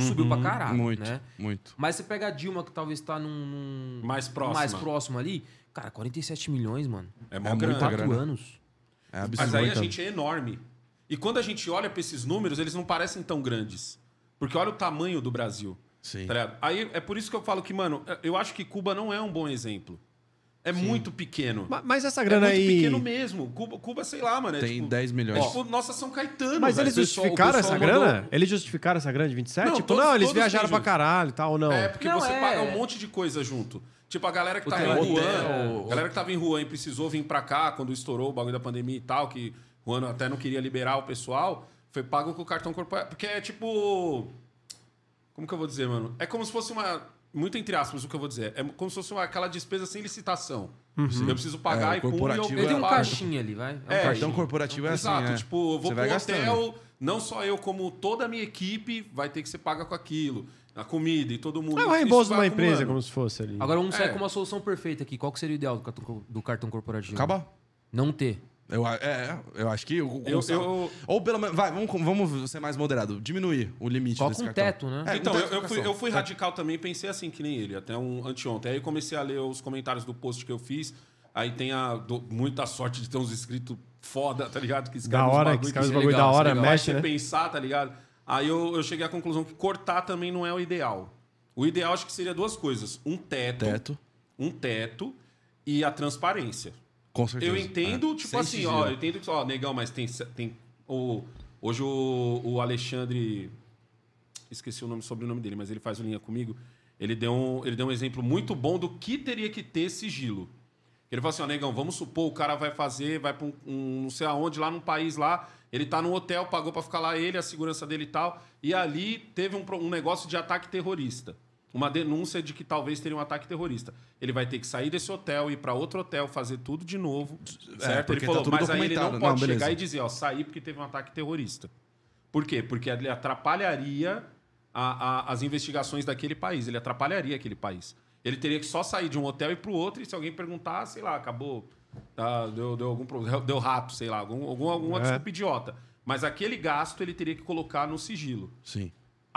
subiu pra caralho. muito, né? muito. Mas você pega a Dilma, que talvez tá num. num- Mais próxima. Mais próximo ali. Cara, 47 milhões, mano. É mó É grana. muita Quatro grana. anos. É Mas absurdo. aí a gente é enorme. E quando a gente olha pra esses números, eles não parecem tão grandes. Porque olha o tamanho do Brasil. Sim. Tá? Aí é por isso que eu falo que, mano, eu acho que Cuba não é um bom exemplo. É muito pequeno. Ma- Mas essa É grana muito aí. pequeno mesmo. Cuba, Cuba, sei lá, mano. É Tem tipo, 10 milhões. É tipo, nossa, São Caetano. Mas velho. eles justificaram o pessoal essa mandou- grana? Eles justificaram essa grana de 27? Não, tipo, todos- não, eles viajaram pra caralho e tal, ou não. É, porque Não, você é. paga um monte de coisa junto. Tipo, a galera que tava Hotel, em hotel, a galera que tava em Wuhan e precisou vir pra cá quando estourou o bagulho da pandemia e tal, que o ano até não queria liberar o pessoal, foi pago com o cartão corporativo. Porque é tipo. Como que eu vou dizer, mano? É como se fosse uma. Muito entre aspas o que eu vou dizer. É como se fosse uma, aquela despesa sem licitação. Eu preciso pagar É, e pum, e eu, corporativo Ele tem um pago. caixinha ali, vai. É um É, O cartão corporativo é assim, Exato, é. tipo, eu vou pro vai hotel, gastando. não só eu, como toda a minha equipe vai ter que ser paga com aquilo. A comida e todo mundo. É o Isso reembolso de uma empresa, como se fosse ali. Agora vamos sair É. com uma solução perfeita aqui. Qual que seria o ideal do cartão, do cartão corporativo? Acaba? Não ter. Eu, a- é, eu acho que. O, Eu- eu- Ou pelo menos. Vai, vamos, vamos ser mais moderado. Diminuir o limite Coloca desse um cartão. teto, né? É, Então, um eu, teto eu fui, cartão. eu fui radical também, pensei assim, que nem ele, até um anteontem. Aí comecei a ler os comentários do post que eu fiz. Aí tem a, dou muita sorte de ter uns inscritos foda, tá ligado? Que Da hora, bagulho que escreve os é bagulho da é hora, legal. faz mexe, você né? pensar, tá ligado? Aí eu, eu cheguei à conclusão que cortar também não é o ideal. O ideal acho que seria duas coisas: um teto, Teto, um teto e a transparência. Com certeza. Eu entendo, É. tipo Sem assim, sigilo. ó, eu entendo que, ó, negão, mas tem. tem o, hoje o, o Alexandre. Esqueci o nome, sobrenome dele, mas ele faz linha comigo. Ele deu, um, ele deu um exemplo muito bom do que teria que ter sigilo. Ele falou assim, ó, negão, vamos supor, o cara vai fazer, vai pra um, um não sei aonde, lá num país lá, ele tá num hotel, pagou pra ficar lá ele, a segurança dele e tal, e ali teve um, um negócio de ataque terrorista. Uma denúncia de que talvez teria um ataque terrorista. Ele vai ter que sair desse hotel, ir pra outro hotel, fazer tudo de novo, certo? porque ele falou, tá mas aí ele não pode Não, chegar e dizer, ó, sair porque teve um ataque terrorista. Por quê? Porque ele atrapalharia a- a- as investigações daquele país. Ele atrapalharia aquele país. Ele teria que só sair de um hotel e ir pro outro, e se alguém perguntar, sei lá, acabou. tá, deu, deu algum problema. Deu rato, sei lá, algum, algum, alguma É. desculpa idiota. Mas aquele gasto ele teria que colocar no sigilo. Sim.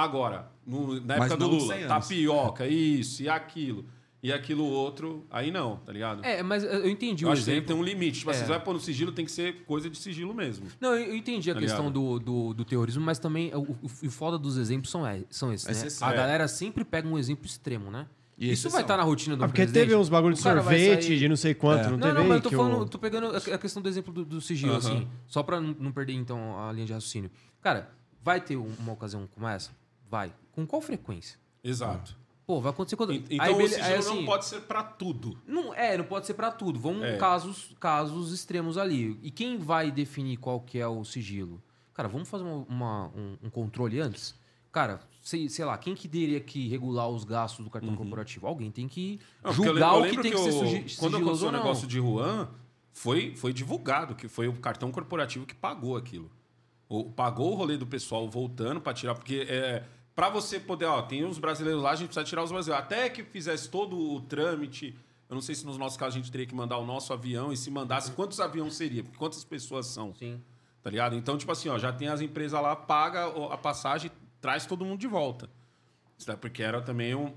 Agora, no- na época do Lula, 100 anos. tapioca, isso e aquilo. E aquilo outro, aí não, tá ligado? É, mas eu entendi Eu o acho que tem que exemplo. ter um limite. Tipo, assim, É. você vai pôr no sigilo, tem que ser coisa de sigilo mesmo. Não, eu eu entendi a Tá questão do, do, do terrorismo, mas também o, o, foda dos exemplos são, é- são esses, né? Exceção. A É. galera sempre pega um exemplo extremo, né? E Isso exceção. vai estar na rotina do Ah, porque presidente. teve uns bagulho de sorvete, sair- de não sei quanto, É. não, Não, teve não, mas eu tô falando, o- tô pegando a questão do exemplo do, do sigilo, Aham. assim, só pra não perder, então, a linha de raciocínio. Cara, vai ter um- uma ocasião como essa? Vai. Com qual frequência? Exato. Pô, vai acontecer quando... En- Então Aí, o bele- sigilo aí, não assim, pode ser pra tudo. Não, é, não pode ser pra tudo. Vamos É. casos, casos extremos ali. E quem vai definir qual que é o sigilo? Cara, vamos fazer uma- uma- um, um controle antes? Cara, sei, sei lá, quem que teria que regular os gastos do cartão corporativo? Alguém tem que Não, eu julgar lem- eu o que tem que, ser o- sugi- Quando sigiloso aconteceu ou o não. negócio de Juan, foi, foi divulgado que foi o cartão corporativo que pagou aquilo. O, pagou o rolê do pessoal voltando pra tirar, porque é, para você poder, ó, tem uns brasileiros lá, a gente precisa tirar os brasileiros. Até que fizesse todo o trâmite, eu não sei se nos nossos casos a gente teria que mandar o nosso avião e se mandasse, quantos aviões seria? Porque quantas pessoas são? Sim. Tá ligado? Então, tipo assim, ó, já tem as empresas lá, paga a passagem, traz todo mundo de volta. É porque era também um,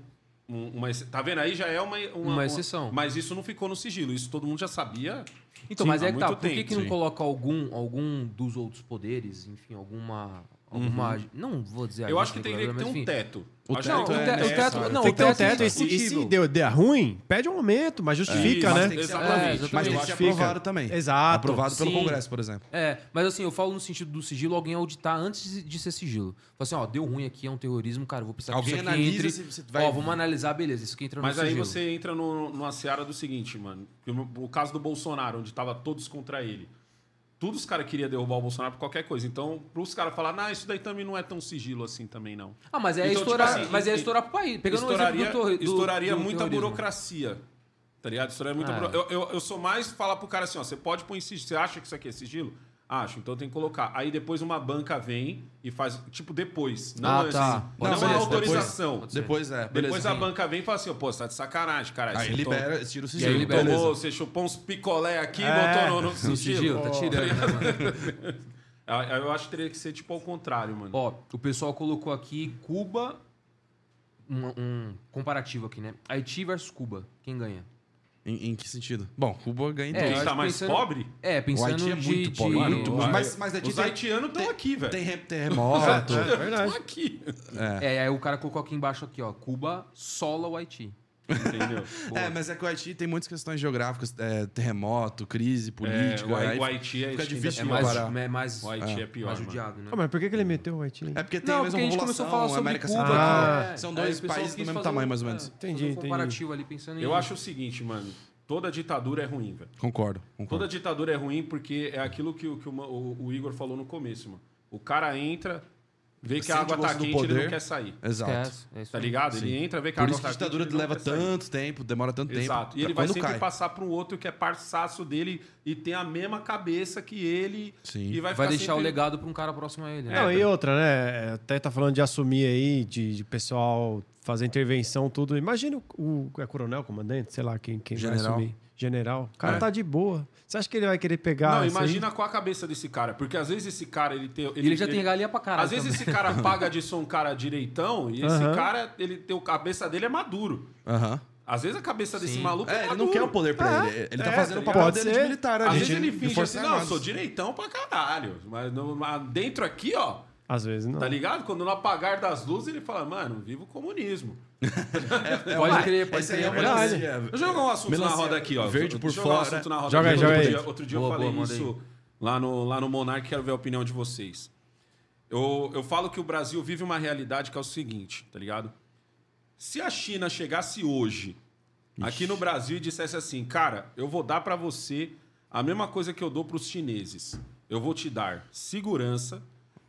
um- uma. Tá vendo? Aí já é uma, Uma exceção. mas isso não ficou no sigilo. Isso todo mundo já sabia. Então, Sim, mas é que tá. Por que, que não coloca algum, algum dos outros poderes, enfim, alguma. Alguma Não vou dizer Uhum. Eu acho que teria que regulador, ter mas, um teto. O teto que Não, é o, te- o teto. necessário. Não, Tem o que ter um teto, é teto. E, se- deu, der ruim, pede um aumento, mas justifica, Mas né? tem que Exatamente. É, Mas tem que ser Justifica. aprovado também. Exato. Aprovado pelo Sim. Congresso, por exemplo. É, mas assim, eu falo no sentido do sigilo, alguém auditar antes de- ser sigilo. Fala assim, ó, deu ruim aqui, é um terrorismo, cara, vou precisar Alguém que isso aqui analisa entre... se você vai- Ó, vamos analisar, beleza, isso aqui entra Mas no aí sigilo. você entra no, numa seara do seguinte, mano. que O, o caso do Bolsonaro, onde tava todos contra ele. Todos os caras queriam derrubar o Bolsonaro por qualquer coisa. Então, pros caras falar, não, isso daí também não é tão sigilo assim também, não. Ah, mas é Então, estourar, tipo assim, mas é estourar pro país. Pegando estouraria, exemplo do, do estouraria do muita terrorismo. burocracia. Tá ligado? Estouraria muita Ah. buro- eu, eu, eu sou mais falar pro cara assim, ó, você pode pôr em sigilo. Você acha que isso aqui é sigilo? Acho, então tem que colocar. Aí depois uma banca vem e faz, tipo, depois. Não Ah, antes. tá. Não, ser, autorização. Ser. Depois é, beleza. Depois a banca vem e fala assim, ó, pô, você tá de sacanagem, cara. Aí Você libera, tira o E sigilo. aí libera. Tomou, você chupou uns picolé aqui e É. botou no, no No sigilo. sigilo, tá tirando, né, mano? Eu, eu acho que teria que ser tipo ao contrário, mano. Ó, o pessoal colocou aqui Cuba, um, um comparativo aqui, né? Haiti versus Cuba, quem ganha? Em, em que sentido? Bom, Cuba ganha em É, tudo. Quem tá acho mais pensando- pobre? É, pensando Haiti é de... muito de- pobre, muito, o- muito. Mas, mas aqui Os tem, haitianos estão aqui, velho. tem re- terremoto. É verdade. Estão aqui. É, aí o cara colocou aqui embaixo aqui, ó. Cuba sola o Haiti. Entendeu? É, mas é que o Haiti tem muitas questões geográficas, é, terremoto, crise política. É, o, aí o Haiti é fica difícil É mais, comparar. é mais, O Haiti é pior, mais judiado, né? Pô, mas por que, que ele meteu o Haiti? É porque tem Não, a mesma porque a gente população, começou a falar sobre América Cuba. Central. né? São Aí dois países do mesmo fazer tamanho, mais ou menos. é, Entendi, um entendi. comparativo ali pensando em... Eu acho o seguinte, mano. Toda ditadura é ruim, velho. Concordo, Toda concordo. ditadura é ruim porque é aquilo que, que o, o- o Igor falou no começo, mano. O cara entra, vê que a água o tá quente, ele poder. não quer sair. Exato. É isso Tá ligado? Sim. Ele entra, vê que a Por água isso que a tá quente, ditadura ele não leva quer sair. tanto tempo, demora tanto Exato. tempo. E ele vai sempre cai. passar para um outro que é parçaço dele e tem a mesma cabeça que ele. Sim. E vai, Vai deixar o sempre- legado pra um cara próximo a ele. né? Não, e outra, né? Até tá falando de assumir aí, de, de pessoal fazer intervenção, tudo. Imagina o, o é coronel, comandante, sei lá quem, quem vai assumir. General. O cara É. tá de boa. Você acha que ele vai querer pegar. Não, isso aí? imagina qual a cabeça desse cara. Porque às vezes esse cara, ele tem. Ele, já tem galinha pra caralho. Às vezes também. esse cara paga de ser um cara direitão e esse cara, ele tem, a cabeça dele é maduro. Aham. Às vezes a cabeça desse Sim. maluco é, É, ele maduro. não quer o poder pra Ah, ele. Ele tá é, fazendo o papel dele Pode de ser. militar Às vezes ele finge assim, não, sou direitão pra caralho. Mas, no- mas dentro aqui, ó, Às vezes não. tá ligado? Quando no apagar das luzes, ele fala, mano, vivo o comunismo. É, Pode uma- crer, pode esse aí crer, é verdade. Deixa eu jogar um assunto Melancia na roda aqui, ó. verde por Deixa eu jogar um fora. assunto na roda Joga aí, aqui. joga outro aí. Dia, outro dia Boa, eu falei boa, isso lá no, lá no Monark, quero ver a opinião de vocês. Eu, eu falo que o Brasil vive uma realidade que é o seguinte, tá ligado? Se a China chegasse hoje aqui no Brasil e dissesse assim, cara, eu vou dar pra você a mesma coisa que eu dou pros chineses. Eu vou te dar segurança,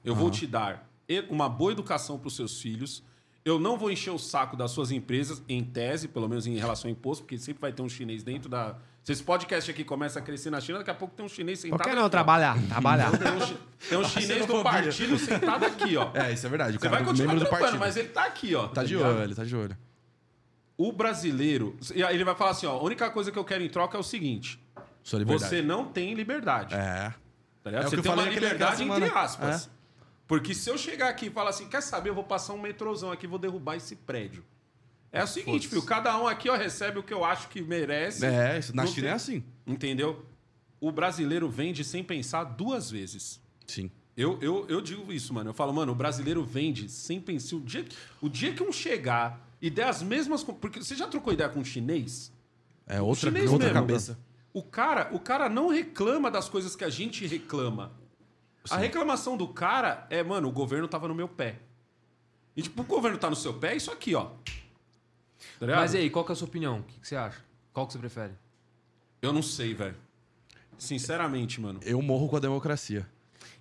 eu vou te dar uma boa educação pros seus filhos. Eu não vou encher o saco das suas empresas, em tese, pelo menos em relação ao imposto, porque sempre vai ter um chinês dentro da. Se esse podcast aqui começa a crescer na China, daqui a pouco tem um chinês sentado. Por que aqui, não ó. trabalhar? Trabalhar. Tem um, chi- tem um chinês do partido sentado aqui, ó. É, isso é verdade. O Você cara vai do continuar do partido. mas ele tá aqui, ó. Tá de ligado? olho, tá de olho. O brasileiro. Ele vai falar assim: ó, a única coisa que eu quero em troca é o seguinte: Sua liberdade. você não tem liberdade. É. Tá? É o você tem uma liberdade entre aspas. É. Porque se eu chegar aqui e falar assim, quer saber, eu vou passar um metrôzão aqui, vou derrubar esse prédio. É o seguinte, filho, cada um aqui ó, recebe o que eu acho que merece. É, na China tem- é assim. Entendeu? O brasileiro vende sem pensar duas vezes. Sim. Eu, eu, eu digo isso, mano. Eu falo, mano, o brasileiro vende sem pensar. O dia, o dia que um chegar e der as mesmas. Porque você já trocou ideia com um chinês? É outra, chinês outra mesmo, cabeça. O cara, o cara não reclama das coisas que a gente reclama. A Sim. reclamação do cara é, mano, o governo tava no meu pé. E tipo, o governo tá no seu pé, é isso aqui, ó. Tá? Mas e aí, qual que é a sua opinião? O que, que você acha? Qual que você prefere? Eu não sei, velho. Sinceramente, mano. Eu morro com a democracia.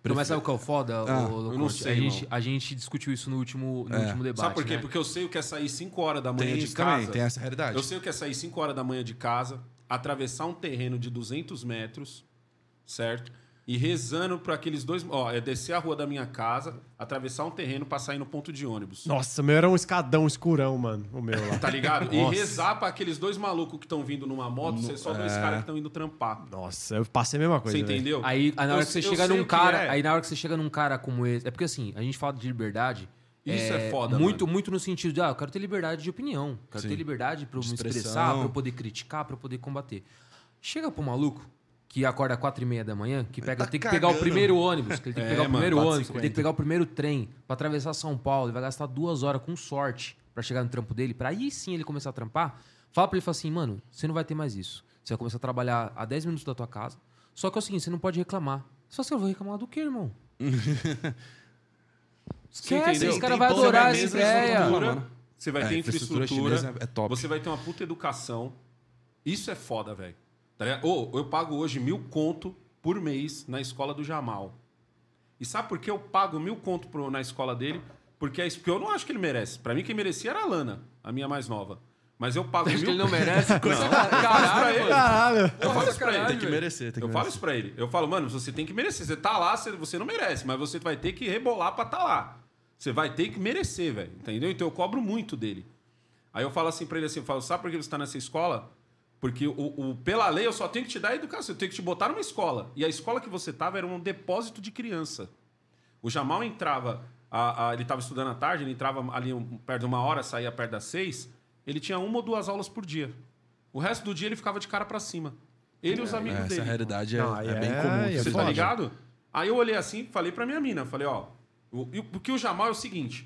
Não, mas sabe o que é o foda? Ah, ô, ô, eu não sei, a, gente, a gente discutiu isso no último, no É. último debate. Sabe por quê? né? Porque eu sei o que é sair 5 horas da manhã Tem de isso casa. também, tem essa realidade. Eu sei o que é sair 5 horas da manhã de casa, atravessar um terreno de 200 metros, certo? E rezando para aqueles dois. Ó, é descer a rua da minha casa, atravessar um terreno pra sair no ponto de ônibus. Nossa, o meu era um escadão escurão, mano. O meu lá. Tá ligado? E Nossa. rezar pra aqueles dois malucos que estão vindo numa moto, ser só dois é. caras que estão indo trampar. Nossa, eu passei a mesma coisa. Você entendeu? Aí, aí na Eu- hora que você eu chega num cara, é. aí na hora que você chega num cara como esse, é porque assim, a gente fala de liberdade. Isso é foda, Muito, mano. muito no sentido de, ah, eu quero ter liberdade de opinião, quero Sim. ter liberdade pra eu De me expressão. expressar, pra eu poder criticar, pra eu poder combater. Chega pro maluco que acorda às quatro e meia da manhã, que pega, tá tem que pegar o cagando. primeiro ônibus, que ele tem que É, pegar o primeiro 4,50. ônibus, que ele tem que pegar o primeiro trem pra atravessar São Paulo, ele vai gastar duas horas com sorte pra chegar no trampo dele, pra aí sim ele começar a trampar. Fala pra ele fala assim, mano, você não vai ter mais isso. Você vai começar a trabalhar a 10 minutos da tua casa. Só que é o seguinte, você não pode reclamar. Você fala assim, eu vou reclamar do quê, irmão? Esquece, esse cara vai adorar essa ideia. mano. Você vai É, ter infraestrutura infraestrutura. é top. Você vai ter uma puta educação. Isso é foda, velho. Tá ligado? Ô, eu pago hoje mil conto por mês na escola do Jamal. E sabe por que eu pago mil conto pro- na escola dele? Porque, é isso, porque eu não acho que ele merece. Pra mim, quem merecia era a Lana, a minha mais nova. Mas eu pago Acho mil que ele não merece. Coisa pra caralho. Caralho. Eu falo isso pra ele. Tem que merecer, tem que Eu falo merecer. isso pra ele. Eu falo, mano, você tem que merecer. Você tá lá, você, você não merece, mas você vai ter que rebolar pra tá lá. Você vai ter que merecer, velho. Entendeu? Então eu cobro muito dele. Aí eu falo assim pra ele assim, eu falo, sabe por que você tá nessa escola? Porque o, o- pela lei eu só tenho que te dar a educação, eu tenho que te botar numa escola. E a escola que você tava era um depósito de criança. O Jamal entrava, a- a- ele estava estudando à tarde, ele entrava ali um- perto de uma hora, saía perto das seis. Ele tinha uma ou duas aulas por dia. O resto do dia ele ficava de cara pra cima. Ele e os amigos Essa dele. realidade é, Não, aí é bem é- comum. é Você tá foda. ligado? Aí eu olhei assim, falei pra minha mina, falei, ó, o, o- porque o Jamal é o seguinte,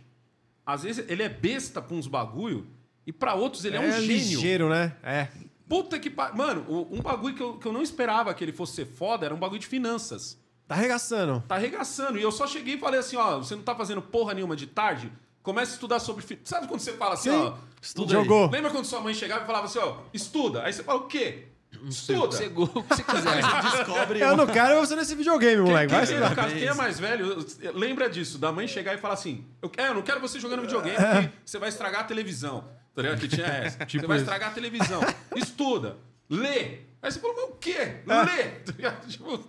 às vezes ele é besta pra uns bagulho e pra outros ele é, um gênio. ligeiro, né? É. Puta que pa... Mano, um bagulho que eu, que eu não esperava que ele fosse ser foda era um bagulho de finanças. Tá arregaçando. Tá arregaçando. E eu só cheguei e falei assim, ó, você não tá fazendo porra nenhuma de tarde? Comece a estudar sobre... Sabe quando você fala assim, Sim. ó... Estuda Jogou. Lembra quando sua mãe chegava e falava assim, ó, estuda? Aí você fala, o quê? Estuda. Você, o que você quiser. Descobre Eu não quero você nesse videogame, moleque. Vai quem, estudar. no caso, quem é mais velho, lembra disso, da mãe chegar e falar assim: eu, é, eu não quero você jogando videogame, É. porque você vai estragar a televisão. Tá ligado? Que tinha essa. você vai estragar a televisão. Estuda, lê. Aí você falou, mas o quê? É. Lê. Tá ligado? Tipo,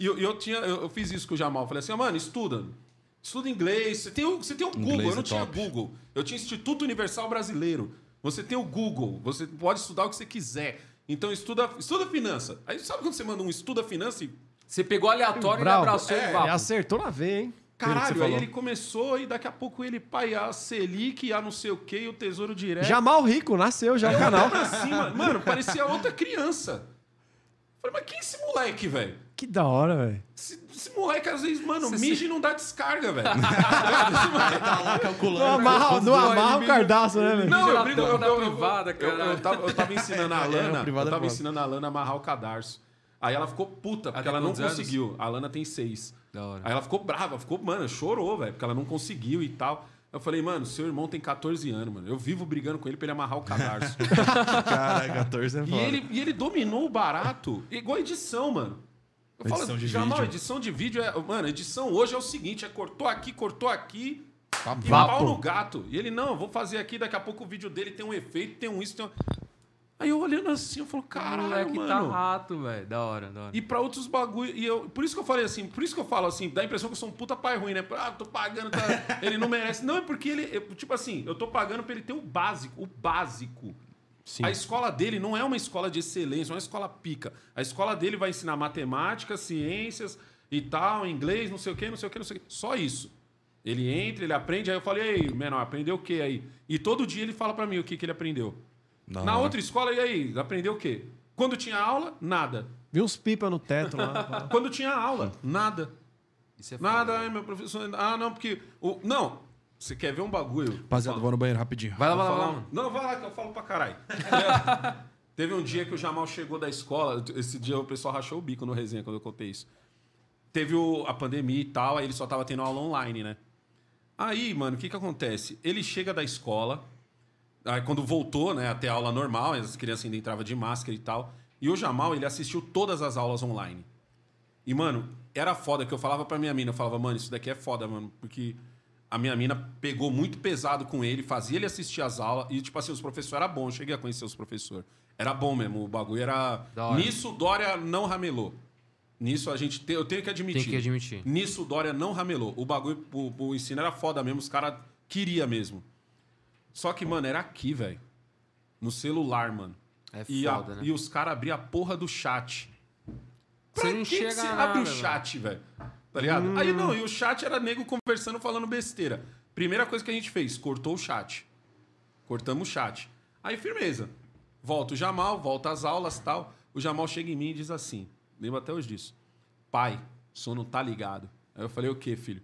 E eu, eu, tinha, eu, eu fiz isso com o Jamal. Falei assim, ó, mano, estuda. Estuda inglês. Você tem, o- você tem o Google. Inglês eu não é tinha top. Google. Eu tinha Instituto Universal Brasileiro. Você tem o Google. Você pode estudar o que você quiser. Então estuda, estuda finança. Aí sabe quando você manda um estuda finança e Você pegou aleatório e Bravo. abraçou É, e vapo. acertou na veia, hein? Caralho, aí ele começou e daqui a pouco ele, pai, a Selic, a não sei o que, o Tesouro Direto. Jamal Rico, nasceu já o canal. Cima. Mano, parecia outra criança. Falei, mas quem é esse moleque, velho? Que da hora, velho. Esse, esse moleque, às vezes, mano, Cê- mija e não dá descarga, velho. Tá lá calculando. Não amarra, não amarra o cardaço, né, velho? Não, eu brigo, eu, eu, eu, privada, eu, eu, tava, eu tava ensinando a É, Lana, privado eu é tava ensinando a Lana a amarrar o cadarço. Aí ela ficou puta, porque ela não quantos anos? conseguiu. A Lana tem seis. Da hora. Aí ela ficou brava, ficou, mano, chorou, velho, porque ela não conseguiu e tal. Eu falei, mano, seu irmão tem 14 anos, mano. Eu vivo brigando com ele pra ele amarrar o cadarço. Caralho, 14 é e, foda. ele, e ele dominou o barato, igual edição, mano. Eu Edição falo, de Jamal, vídeo. edição de vídeo é. Mano, edição hoje é o seguinte: é cortou aqui, cortou aqui. E Vapo. pau no gato. E ele, não, eu vou fazer aqui, daqui a pouco o vídeo dele tem um efeito, tem um isso, tem um. Aí eu olhando assim, eu falo, caralho, moleque mano. tá rato, velho. Da hora, da hora. E pra outros bagulho. E eu, por isso que eu falei assim, por isso que eu falo assim, dá a impressão que eu sou um puta pai ruim, né? Ah, tô pagando, tá- ele não merece. Não, é porque ele. eu- tipo assim, eu tô pagando pra ele ter o básico, o básico. Sim. A escola dele não é uma escola de excelência, não é uma escola pica. A escola dele vai ensinar matemática, ciências e tal, inglês, não sei o quê, não sei o quê, não sei o quê. Só isso. Ele entra, ele aprende, aí eu falei, ei, menor, aprendeu o quê aí? E todo dia ele fala pra mim o que, que ele aprendeu. Da Na hora. outra escola, e aí? Aprendeu o quê? Quando tinha aula, nada. Vi uns pipa no teto lá. Quando tinha aula, nada. Isso é Nada, ai, meu professor. Ah, não, porque. O, não, você quer ver um bagulho? Rapaziada, vou no banheiro rapidinho. Vai lá, vai lá, vai lá. Não, vai lá que eu falo pra caralho. Teve um dia que o Jamal chegou da escola. Esse dia o pessoal rachou o bico no resenha quando eu contei isso. Teve o- a pandemia e tal, aí ele só tava tendo aula online, né? Aí, mano, o que que acontece? Ele chega da escola, aí quando voltou, né, até a aula normal, as crianças ainda entravam de máscara e tal. E o Jamal, ele assistiu todas as aulas online. E, mano, era foda que eu falava pra minha mina, eu falava, mano, isso daqui é foda, mano, porque a minha mina pegou muito pesado com ele, fazia ele assistir as aulas, e, tipo assim, os professores eram bons, eu cheguei a conhecer os professores. Era bom mesmo, o bagulho era. Hora. Nisso, o Dória não ramelou. Nisso a gente eu tenho que admitir. Tem que admitir. Nisso o Dória não ramelou. O bagulho, o, o ensino era foda mesmo, os caras queria mesmo. Só que, mano, era aqui, velho. No celular, mano. É e, a- foda, né? e os caras abriam a porra do chat. Você Pra não que, chega que você a nada, abre o chat, velho? Tá ligado? Aí não, e o chat era nego conversando, falando besteira. Primeira coisa que a gente fez, cortou o chat. Cortamos o chat. Aí, firmeza. Volta o Jamal, volta às aulas tal. O Jamal chega em mim e diz assim: lembro até hoje disso. Pai, o senhor não tá ligado. Aí eu falei, o quê, filho?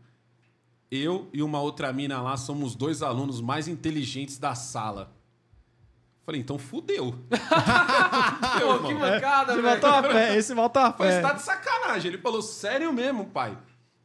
Eu e uma outra mina lá somos dois alunos mais inteligentes da sala. Falei, então fudeu. fudeu, Pô, que mancada, Esse velho. a fé, esse volta a Falei, você tá fé. de sacanagem. Ele falou, sério mesmo, pai?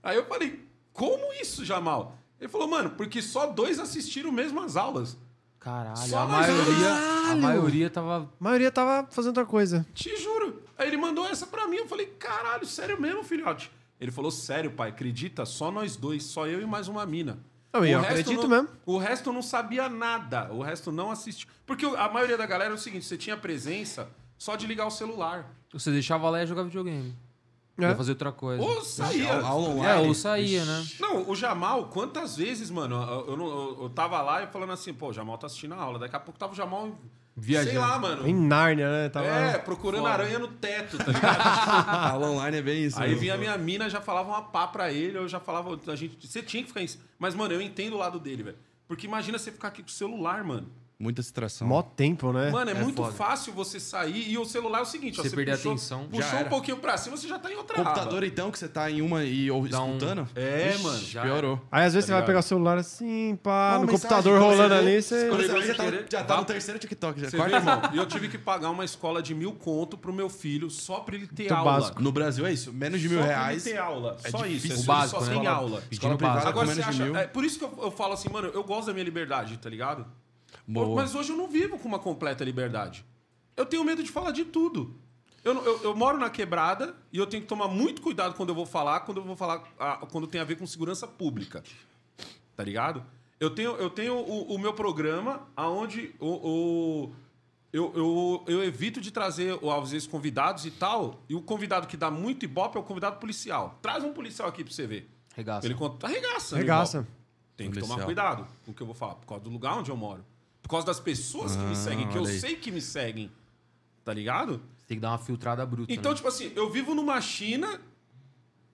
Aí eu falei, como isso, Jamal? Ele falou, mano, porque só dois assistiram mesmo as aulas. Caralho, Só a maioria, dois. a maioria tava... A maioria tava fazendo outra coisa. Te juro. Aí ele mandou essa pra mim. Eu falei, caralho, sério mesmo, filhote? Ele falou, sério, pai, acredita? Só nós dois, só eu e mais uma mina. Não, eu resto acredito não- mesmo. O resto não sabia nada. O resto não assistiu. Porque a maioria da galera é o seguinte: você tinha presença só de ligar o celular. Você deixava lá e jogava videogame. É. Ia fazer outra coisa. Ou saía. Aula- aula É, online. ou saía, né? Não, o Jamal, quantas vezes, mano, eu, eu, eu- eu tava lá e falando assim, pô, o Jamal tá assistindo a aula. Daqui a pouco tava o Jamal, Viajando. sei lá, mano. Em Nárnia, né? Tava... É, procurando Foda. aranha no teto, tá ligado? Aula online é bem isso. Aí né? vinha a minha mina, já falava uma pá pra ele, eu já falava, a gente, você tinha que ficar em... Mas, mano, eu entendo o lado dele, velho. Porque imagina você ficar aqui com o celular, mano. Muita distração. Mó tempo, né? Mano, é, É muito foda. fácil você sair e o celular é o seguinte, ó, Você perder a puxou, atenção, puxou já um era. pouquinho pra cima, você já tá em outra Computador, aba. então, que você tá em uma e ou Dá um- escutando? É, Ixi, mano. já Piorou. Aí às vezes Tá você vai ligado? pegar o celular assim, pá, Uma no mensagem, computador rolando você ali, você. Quando você já tá, já tá no terceiro TikTok. Já. Você Quarto irmão. E eu tive que pagar uma escola de mil conto pro meu filho só pra ele ter Muito aula. básico. No Brasil é isso. Menos de mil Só pra reais. ele ter aula. é só isso. O básico, só né? tem Escola- aula. Escola privada Agora você acha. É, por isso que eu falo assim, mano, eu gosto da minha liberdade, tá ligado? Boa. Mas hoje eu não vivo com uma completa liberdade. Eu tenho medo de falar de tudo. Eu, eu, eu moro na quebrada e eu tenho que tomar muito cuidado quando eu vou falar, quando eu vou falar, ah, quando tem a ver com segurança pública. Tá ligado? Eu tenho, eu tenho o, o meu programa aonde o, o- eu, eu, eu evito de trazer, ou, às vezes, convidados e tal. E o convidado que dá muito ibope é o convidado policial. Traz um policial aqui pra você ver. Regaça. Ele conta, arregaça. Regaça. Tem que Policial. tomar cuidado com o que eu vou falar, por causa do lugar onde eu moro. Por causa das pessoas que me seguem, que eu aí. sei que me seguem. Tá ligado? Tem que dar uma filtrada bruta. Então, né? tipo assim, eu vivo numa China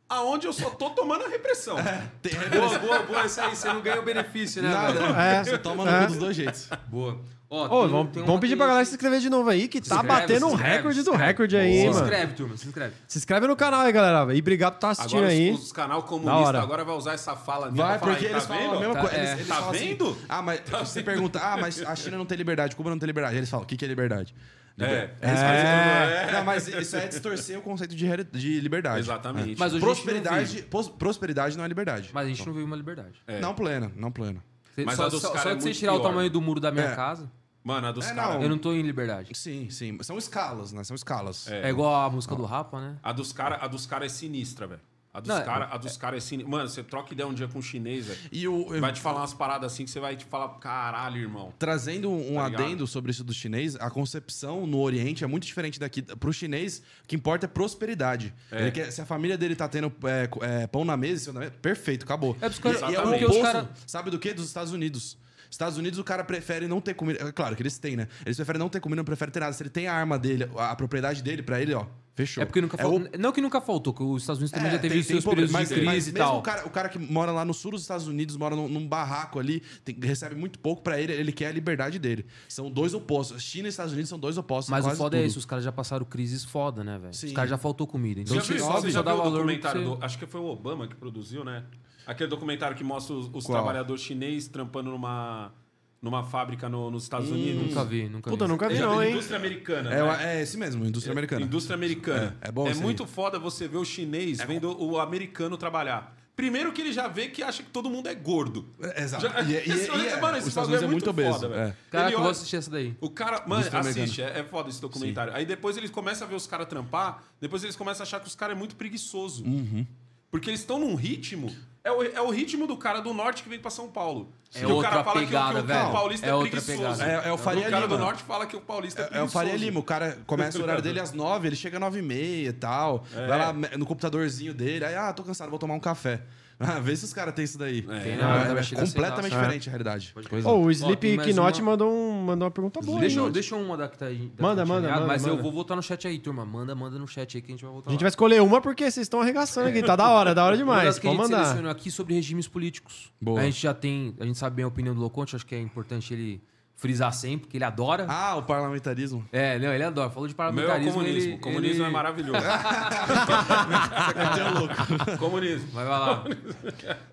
aonde eu só tô tomando a repressão. Tem- Boa, boa, boa. Isso aí, você não ganha o benefício, né? Nada. É. Você toma no É. dos dois jeitos. Boa. Ó, Ô, tem- vamos, tem vamos pedir pra galera se inscrever de novo aí, que tá inscreve, batendo se um recorde se do recorde aí, Se hein, mano. inscreve, turma, se inscreve. Se inscreve no canal aí, galera. E obrigado por estar assistindo Agora aí. os, os canal comunista agora vai usar essa fala minha Vai, porque aí, eles tá falam a vendo? mesma Tá- coisa. é. Eles, eles Tá assim, vendo? ah, mas você pergunta, ah, mas a China não tem liberdade, Cuba não tem liberdade. Eles falam, o que, que é liberdade? É. É. fazem- Não, mas isso é distorcer o conceito de, de liberdade. Exatamente. Mas hoje Prosperidade, prosperidade não é liberdade. Mas a gente não vive uma liberdade. É. Não plena, não plena. Mas só a dos só, é de você tirar o pior. tamanho do muro da minha É. casa, Mano, a dos É, caras. não. eu não tô em liberdade. Sim, sim. São escalas, né? São escalas. É. É, igual a música do Rapa, né? A dos caras dos cara é sinistra, velho. A dos Não, caras a dos cara é sinistra. Mano, você troca ideia um dia com um chinês, velho. E o, Vai te falar umas paradas assim que você vai te falar, caralho, irmão. Trazendo um Tá ligado? adendo sobre isso do chinês, a concepção no Oriente é muito diferente daqui. Pro chinês, o que importa é prosperidade. É. Ele quer- se a família dele tá tendo é, é, pão na mesa, perfeito, acabou. É, porque os e, caras- e é o oposto, cara- sabe do que? Dos Estados Unidos. Estados Unidos, o cara prefere não ter comida. É claro que eles têm, né? Eles preferem não ter comida, não preferem ter nada. Se ele tem a arma dele, a, a propriedade dele, pra ele, ó, fechou. É porque nunca É faltou. o- Não que nunca faltou, que os Estados Unidos também é, já teve tem- os tem seus problema, períodos de mas- crise mas e tal. Mesmo o cara, o cara que mora lá no sul dos Estados Unidos, mora num, num barraco ali, tem- recebe muito pouco pra ele, ele quer a liberdade dele. São dois opostos. China e Estados Unidos são dois opostos. Mas o foda é tudo. isso, os caras já passaram crises foda, né, velho? Os caras já faltou comida. Então, Você já viu, óbvio, você já dá viu o documentário você- do. Acho que foi o Obama que produziu, né? Aquele documentário que mostra os, os trabalhadores chineses trampando numa, numa fábrica no- nos Estados Hum, Unidos. Nunca vi, nunca Puta, vi. nunca vi Já- não, hein? Indústria americana. É, né? é esse mesmo, indústria americana. Indústria americana. É, é bom É isso aí. muito foda você ver o chinês vendo o americano trabalhar. Primeiro que ele já vê que acha que todo mundo é gordo. É, Exato. Já- E, e, esse- e, é, mano, esse bagulho é muito obeso. foda, velho. é. Caraca, eu vou assistir essa daí. O cara, mano, assiste, é, é foda esse documentário. Aí depois eles começam a ver os caras trampar, depois eles começam a achar que os caras é muito preguiçoso. Uhum. Porque eles estão num ritmo. É o, é o ritmo do cara do norte que vem pra São Paulo. É Que o cara fala que o- pegada, que, o- que velho. o paulista é, É outra preguiçoso. É- é o Faria cara Lima. do norte fala que o paulista é, É, é o preguiçoso. Faria Lima, o cara começa o horário dele às nove, ele chega às nove e meia e tal. É. Vai lá no computadorzinho dele, aí, ah, tô cansado, vou tomar um café. Ah, vê se os caras têm isso daí. É. Tem, É, né? é completamente diferente a realidade. Ô, o Sleep mais Knot uma- mandou, um, mandou uma pergunta boa. Deixa, hein? eu- deixa eu uma da que tá aí. da Manda, manda, manda, Mas eu manda. vou voltar no chat aí, turma. Manda, manda no chat aí que a gente vai voltar A gente lá. vai escolher uma porque vocês estão arregaçando aqui. Tá da hora, da hora demais. que a Pode gente mandar. selecionou aqui sobre regimes políticos. Boa. A gente já tem, a gente sabe bem a opinião do Loconte, acho que é importante ele frisar sempre, que ele adora. Ah, o parlamentarismo. É, não, ele adora. Falou de O meu é o parlamentarismo. comunismo. ele- O comunismo ele- é maravilhoso. comunismo. Vai, vai lá.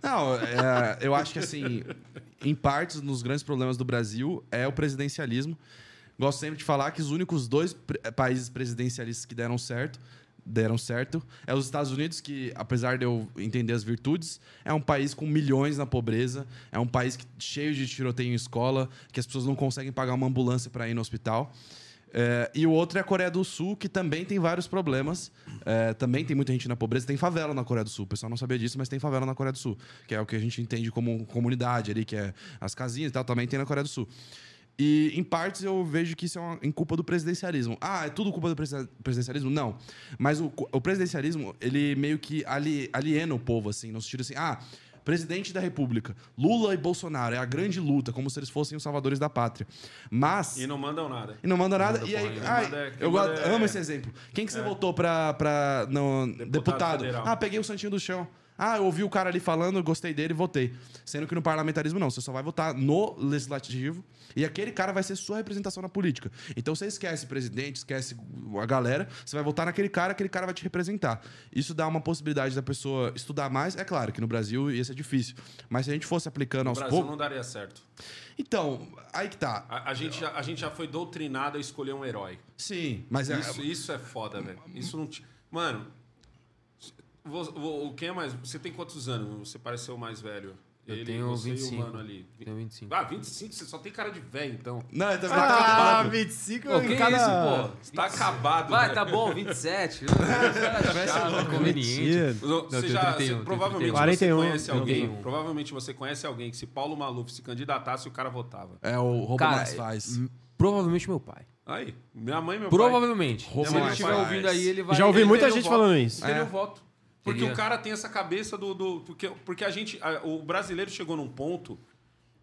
Não, é, eu acho que assim, em partes, nos grandes problemas do Brasil é o presidencialismo. Gosto sempre de falar que os únicos dois pre- países presidencialistas que deram certo, deram certo, é os Estados Unidos, que apesar de eu entender as virtudes, é um país com milhões na pobreza, é um país que- cheio de tiroteio em escola, que as pessoas não conseguem pagar uma ambulância para ir no hospital. É, e o outro é a Coreia do Sul, que também tem vários problemas. É, também tem muita gente na pobreza. Tem favela na Coreia do Sul. O pessoal não sabia disso, mas tem favela na Coreia do Sul. Que é o que a gente entende como comunidade ali, que é as casinhas e tal. Também tem na Coreia do Sul. E, em partes, eu vejo que isso é uma, em culpa do presidencialismo. Ah, é tudo culpa do presi- presidencialismo? Não. Mas o, o presidencialismo, ele meio que ali, aliena o povo, assim, no sentido assim, ah, presidente da república, Lula e Bolsonaro, é a grande luta, como se eles fossem os salvadores da pátria. Mas... E não mandam nada. E não manda nada. Manda e aí, ai. Manda- eu gosto- é- amo esse exemplo. Quem que você votou pra, pra no, deputado? federal. Ah, peguei o Santinho do Chão. Ah, eu ouvi o cara ali falando, gostei dele, votei. Sendo que no parlamentarismo não, você só vai votar no legislativo e aquele cara vai ser sua representação na política. Então você esquece presidente, esquece a galera, você vai votar naquele cara, aquele cara vai te representar. Isso dá uma possibilidade da pessoa estudar mais. É claro que no Brasil ia ser difícil, mas se a gente fosse aplicando No aos Brasil poucos. não daria certo. Então, aí que tá. A, a gente já, a gente já foi doutrinado a escolher um herói. Sim, mas é. Isso, isso é foda, velho. Isso não. Mano, vo- quem é mais? Você tem quantos anos? Você pareceu o mais velho. Eu tenho você 25. E o mano ali. Tenho 25. Ah, 25? Você só tem cara de velho, então. Não, eu também Ah, 25 Pô, que cada... isso, pô? Você tá acabado. Vai, tá bom, 27. Chato, conveniente. Você já, 31, você provavelmente 41. você conhece alguém. 31. Provavelmente você conhece alguém que se Paulo Maluf se candidatasse, o cara votava. É o roubo Cara, mais faz. provavelmente meu pai. Aí, minha mãe e meu pai. Provavelmente. Rouba Se ele estiver ouvindo aí, ele vai... Já ouvi ele muita o gente voto. falando isso. Teria É. o voto. Porque Teria. o cara tem essa cabeça do. do porque, porque a gente. a- o brasileiro chegou num ponto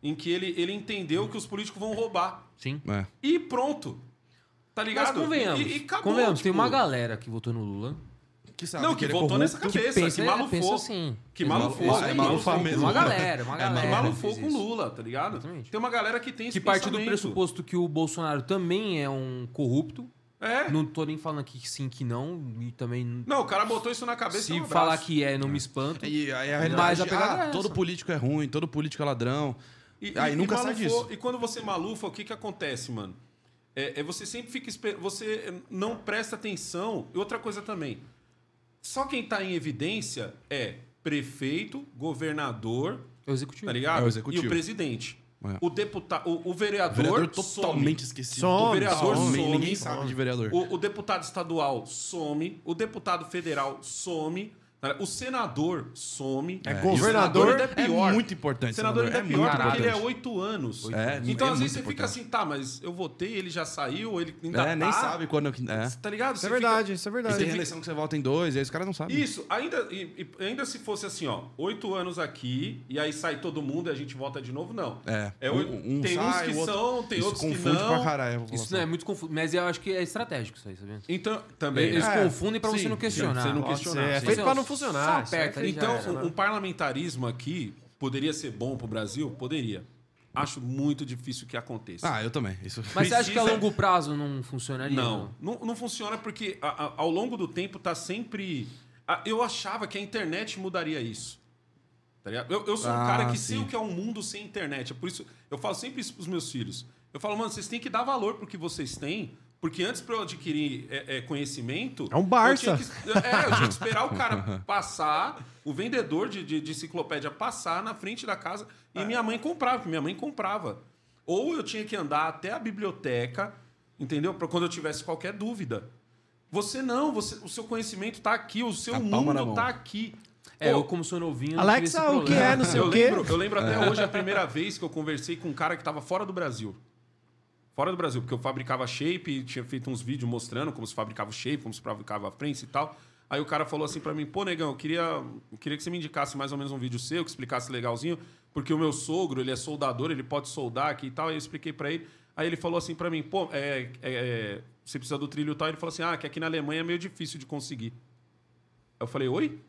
em que ele, ele entendeu que os políticos vão roubar. Sim. É. E pronto. Tá ligado? Mas convenhamos. E, e acabou, convenhamos, tem tipo, uma galera que votou no Lula. Que sabe Não, que ele é votou corrupto. nessa cabeça, que, pensa, malufou. é, pensa assim. Que malufou. isso é aí, malufar isso. mesmo. Uma galera, uma É, galera. malufou com. Lula, tá ligado? Exatamente. Tem uma galera que tem esse Que parte do pressuposto que o Bolsonaro também é um corrupto. É. Não tô nem falando aqui que sim, que não. E também. Não, o cara botou isso na cabeça se e um falar que é, não me espanto. E aí a Mas a pegada ah, é todo político é ruim, todo político é ladrão. E, Aí e- nunca e sai malufou- disso. E quando você malufa, o que que acontece, mano? É, é você sempre fica você não presta atenção. E outra coisa também. Só quem tá em evidência é prefeito, governador, É o executivo. tá ligado? É o executivo. E o presidente. É. O deputado, o, o vereador, Vereador some. totalmente esquecido. Some, O vereador Some, some. Ninguém sabe de vereador. O, o deputado estadual some, o deputado federal some? O senador some. É, o governador senador ainda é pior. É muito importante. O senador ainda é muito pior porque importante. ele é oito anos. É, então, é às vezes, você fica importante. assim, tá, mas eu votei, ele já saiu, ele ainda É, tá. nem sabe quando. É. Tá ligado? Isso é Você fica- verdade, isso é E tem verdade. eleição que você vota em dois, e aí os caras não sabem. Isso, ainda, e, e ainda se fosse assim, ó, oito anos aqui, e aí sai todo mundo e a gente vota de novo, não. É. É, Um- um tem uns sai, que o outro- são, tem Isso outros que não. pra caralho. Isso não é muito confuso. Mas eu acho que é estratégico isso aí, sabia? Então, também. Eles? É, confundem pra você não questionar. você não questionar. É Sim. feito Só- pra não funcionar. só aperta já Então, né? um, um parlamentarismo aqui poderia ser bom pro Brasil? Poderia. Acho muito difícil que aconteça. Ah, eu também. Isso... Mas você acha que a Precisa- longo prazo não funcionaria? Não, não, não funciona porque a- a- ao longo do tempo tá sempre. a- eu achava que a internet mudaria isso. Tá? Eu, eu sou um Ah, cara que sei sim. o que é um mundo sem internet. É por isso eu falo sempre isso pros meus filhos. Eu falo, mano, vocês têm que dar valor pro que vocês têm. Porque antes pra eu adquirir é, é, conhecimento. É um Barça. Eu tinha, que, é, eu tinha que esperar o cara passar, o vendedor de, de, de enciclopédia passar na frente da casa e minha mãe comprava, porque minha mãe comprava. Ou eu tinha que andar até a biblioteca, entendeu? Para quando eu tivesse qualquer dúvida. Você não, você, o seu conhecimento tá aqui, o seu A mundo mão. tá aqui. É, Pô, eu como sou novinho... não Alexa, o que é, não sei eu o quê. lembro, eu lembro até hoje a primeira vez que eu conversei com um cara que estava fora do Brasil. Fora do Brasil, porque eu fabricava shape, tinha feito uns vídeos mostrando como se fabricava o shape, como se fabricava a prensa e tal. Aí o cara falou assim pra mim, pô, negão, eu queria, eu queria que você me indicasse mais ou menos um vídeo seu, que explicasse legalzinho, porque o meu sogro, ele é soldador, ele pode soldar aqui e tal. Aí eu expliquei pra ele. Aí ele falou assim pra mim, pô, é, é, é, você precisa do trilho e tal. Ele falou assim, ah, que aqui na Alemanha é meio difícil de conseguir. Eu falei, oi?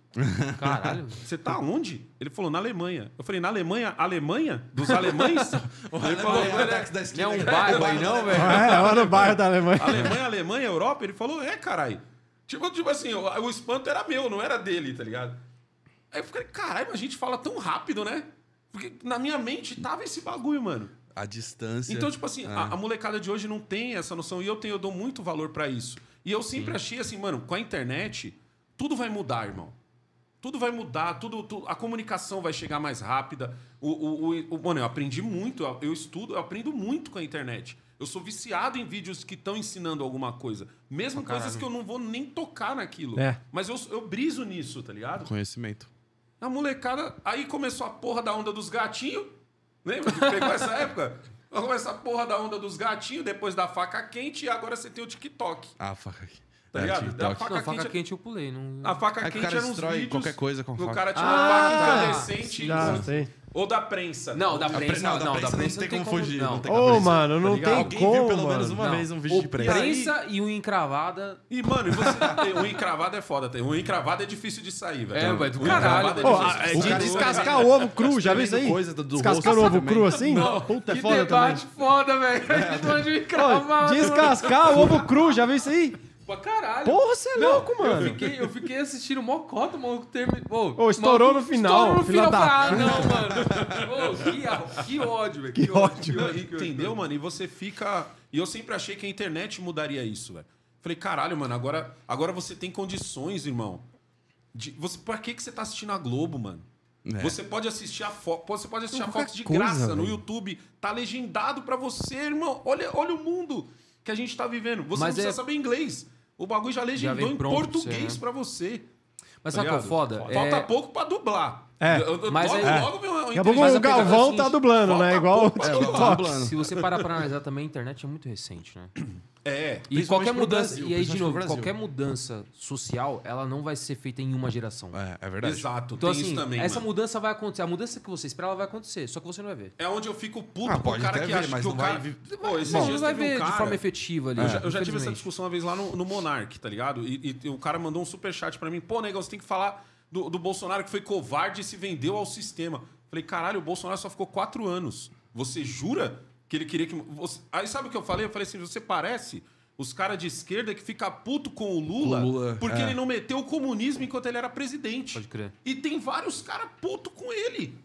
Caralho. Você tá onde? Ele falou, na Alemanha. Eu falei, na Alemanha? Alemanha? Dos alemães? ele falou, é Não é um bairro aí não, velho? É, lá no bairro da Alemanha. Alemanha, Alemanha, Europa? Ele falou, é, caralho. Tipo, tipo assim, o, o espanto era meu, não era dele, tá ligado? Aí eu falei, caralho, mas a gente fala tão rápido, né? Porque na minha mente tava esse bagulho, mano. A distância. Então, tipo assim, É. a, a molecada de hoje não tem essa noção e eu tenho, eu dou muito valor pra isso. E eu sempre achei assim, mano, com a internet, tudo vai mudar, irmão. Tudo vai mudar, tudo, tu- a comunicação vai chegar mais rápida. O, o, o- o- mano, eu aprendi muito, eu, estudo, eu aprendo muito com a internet. Eu sou viciado em vídeos que estão ensinando alguma coisa. Mesmo Pra coisas que eu não vou nem tocar naquilo. É. Mas eu, eu briso nisso, tá ligado? Conhecimento. A molecada. Aí começou a porra da onda dos gatinhos. Lembra que pegou essa época? Começou a porra da onda dos gatinhos, depois da faca quente, e agora você tem o TikTok. Ah, faca aqui. Tá É, ligado? TikTok. Da faca Não, faca quente- quente eu pulei. Não... A faca Aí que quente era uns vídeos. qualquer coisa com que o faca. cara tinha uma Ah, faca incandescente. Já, sei. Ou da prensa. Não, da A prensa, pre- não, não, da prensa não tem como fugir, não tem Ô, mano, não tem Alguém como, viu pelo mano. menos uma Não. vez um vídeo de prensa. prensa e o encravada. E, mano, e você tem um encravado é foda. Tem um encravado é difícil de sair, velho. É, vai do Um caralho, é Pô, a- de é descascar o ovo cru, já viu isso aí? coisa do- do Descascando o ovo cru assim? Puta, é foda também. debate foda, velho. A gente encravado. descascar o ovo cru, já viu isso aí? Pra caralho. Porra, você é Não, louco, mano. Eu fiquei, eu fiquei assistindo mocota, o maluco terminou. Ô, estourou no final, Estourou no final. da Ah, não, mano. Ô, que, a- que ódio, velho. Que ódio. Não, Entendeu, mano? E você fica. E eu sempre achei que a internet mudaria isso, velho. Falei, caralho, mano, agora, agora você tem condições, irmão. De, você, pra que, que você tá assistindo a Globo, mano? É. Você pode assistir a Fox, você pode assistir a Qualquer Fox de coisa, graça no velho. YouTube. Tá legendado pra você, irmão. Olha, olha o mundo que a gente tá vivendo. Você Mas não precisa é- saber inglês. O bagulho já legendou vem em pronto português né? pra você. Mas tá sabe qual é foda? Falta É- pouco pra dublar. É. Eu, eu, Mas logo, aí- logo meu Daqui a pouco Mas o é Galvão seguinte, tá dublando, né? Igual o. É, TikTok. dublando. Se você parar pra analisar também, a internet é muito recente, né? É. E qualquer mudança, Brasil, e aí de novo, qualquer mudança social, ela não vai ser feita em uma geração. É, é verdade. Exato. Então tem assim, isso também, essa mano. mudança vai acontecer. A mudança que você espera, ela vai acontecer, só que você não vai ver. É onde eu fico puto Ah, com o cara que ver, acha mas que o vai cara... vi- Pô, esses Bom, dias não vai teve um ver cara- de forma efetiva ali. Eu já, eu já tive essa discussão uma vez lá no, no Monark, tá ligado? E, e o cara mandou um superchat pra mim. Pô, negão, você tem que falar do, do Bolsonaro que foi covarde e se vendeu ao sistema. Falei, caralho, o Bolsonaro só ficou quatro anos. Você jura que ele queria que... você- Aí sabe o que eu falei? Eu falei assim, você parece os caras de esquerda que fica puto com o Lula, o Lula, porque é. ele não meteu o comunismo enquanto ele era presidente. Pode crer. E tem vários caras puto com ele.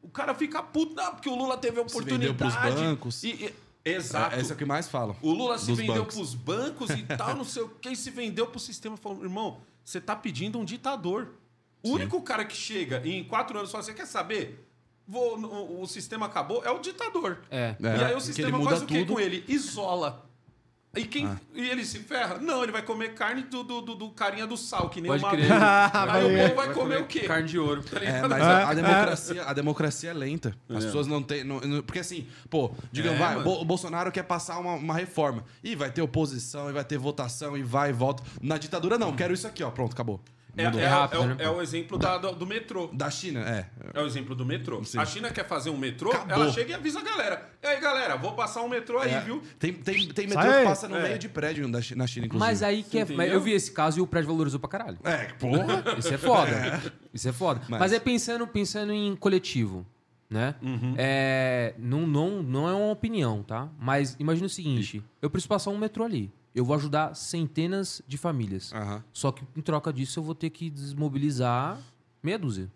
O cara fica puto, não, porque o Lula teve a Se vendeu oportunidade. pros bancos. E, e- exato. É, esse é o que mais falam. O Lula se vendeu bancos. pros bancos e tal, não sei o que, e se vendeu pro sistema. Falou, irmão, você tá pedindo um ditador. O único cara que chega e em quatro anos fala, você quer saber? Vou, o, o sistema acabou, é o ditador. É. É, e aí o sistema faz o que tudo. com ele? Isola. E, quem, e ele se ferra? Não, ele vai comer carne do, do, do- do carinha do sal, que nem Pode uma crer. Aí o povo vai, comer, o quê? Carne de ouro. Tá É, mas a, a democracia, a democracia é lenta. As É. pessoas não têm. porque assim, pô, digam, É, vai, o Bolsonaro quer passar uma, uma reforma. E vai ter oposição, e vai ter votação, e vai e volta. Na ditadura, não, quero isso aqui, ó. Pronto, acabou. É, é- rápido, é o- né? é o exemplo da- do, do metrô. Da China, é. É o exemplo do metrô. Sim. A China quer fazer um metrô, Acabou. ela chega e avisa a galera. E aí, galera, vou passar um metrô aí, É. viu? Tem, tem, tem metrô Sai. que passa no É. meio de prédio na China, inclusive. Mas aí que é. Eu vi esse caso e o prédio valorizou pra caralho. É, porra. Isso é foda. Isso é foda. Mas, Mas- é pensando, pensando em coletivo, né? É, não, não, não é uma opinião, tá? Mas imagina o seguinte: eu preciso passar um metrô ali. Eu vou ajudar centenas de famílias. Aham. Só que em troca disso eu vou ter que desmobilizar meia dúzia.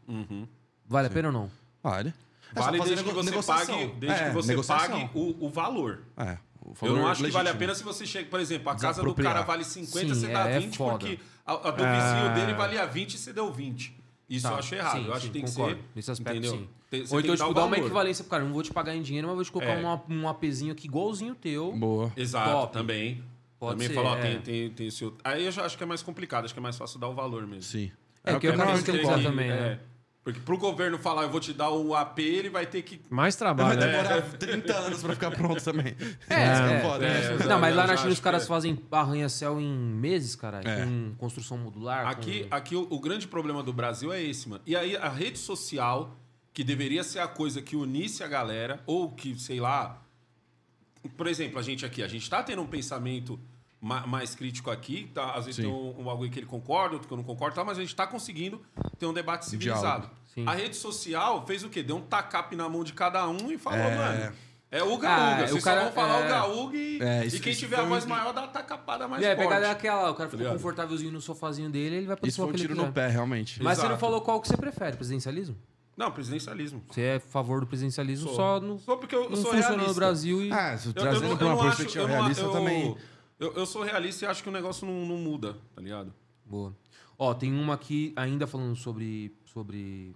Vale a pena ou não? Vale. É Vale desde que você negociação. pague, desde É, que você negociação. pague o, o valor. É. o Eu não acho que vale a legítimo. pena se você chega, por exemplo, a casa do cara vale 50, Sim, você dá é- é 20, foda. porque a, a do vizinho dele valia 20 e você deu 20. Isso Tá, eu acho errado. sim, eu acho sim, que tem concordo. que ser. Nesse aspecto, entendeu? sim. Tem- Ou então, tipo, dar uma equivalência pro cara. Não vou te pagar em dinheiro, mas vou te colocar É. uma, um APzinho aqui igualzinho o teu. Boa. Exato, Top. também. Pode também ser, falou, ó, é. tem, tem, tem esse outro. Aí eu já acho que é mais complicado, acho que é mais fácil dar o valor mesmo. Sim. É, o que eu eu que- falo. também, né? é. Porque pro governo falar, eu vou te dar o AP, ele vai ter que. Mais Vai trabalho, né? demorar 30 anos pra ficar pronto também. É, Isso que é, foda, é, né? exato. Não, mas lá na China acho os caras é. fazem arranha-céu em meses, caralho. É. Com construção modular. Aqui, com... aqui o, o grande problema do Brasil é esse, mano. E aí a rede social, que deveria ser a coisa que unisse a galera, ou que, sei lá. Por exemplo, a gente aqui, a gente tá tendo um pensamento ma- mais crítico aqui, tá? Às vezes Sim. tem um, um algo que ele concorda, outro que eu não concordo, tá? mas a gente tá conseguindo ter um debate civilizado. A rede social fez o quê? Deu um tacape na mão de cada um e falou, É. mano. É o Ah, Gaúga. o Vocês cara- só vão falar é. o Gaúga e, É, e isso- quem isso tiver a um voz que- maior dá a tacapada mais E aí, forte. pegada é aquela, o cara ficou confortávelzinho no sofazinho dele, ele vai pra Isso foi um tiro no pé, realmente. Mas você não Exato. falou qual que você prefere, presidencialismo? Não, presidencialismo. Você é a favor do presidencialismo Sou. só no, Só porque eu, eu sou realista. no Brasil e... Ah, se Eu- eu trazendo não- pra eu uma perspectiva eu realista eu- também. Eu, eu sou realista e acho que o negócio não, não muda, tá ligado? Boa. Ó, tem uma aqui ainda falando sobre. sobre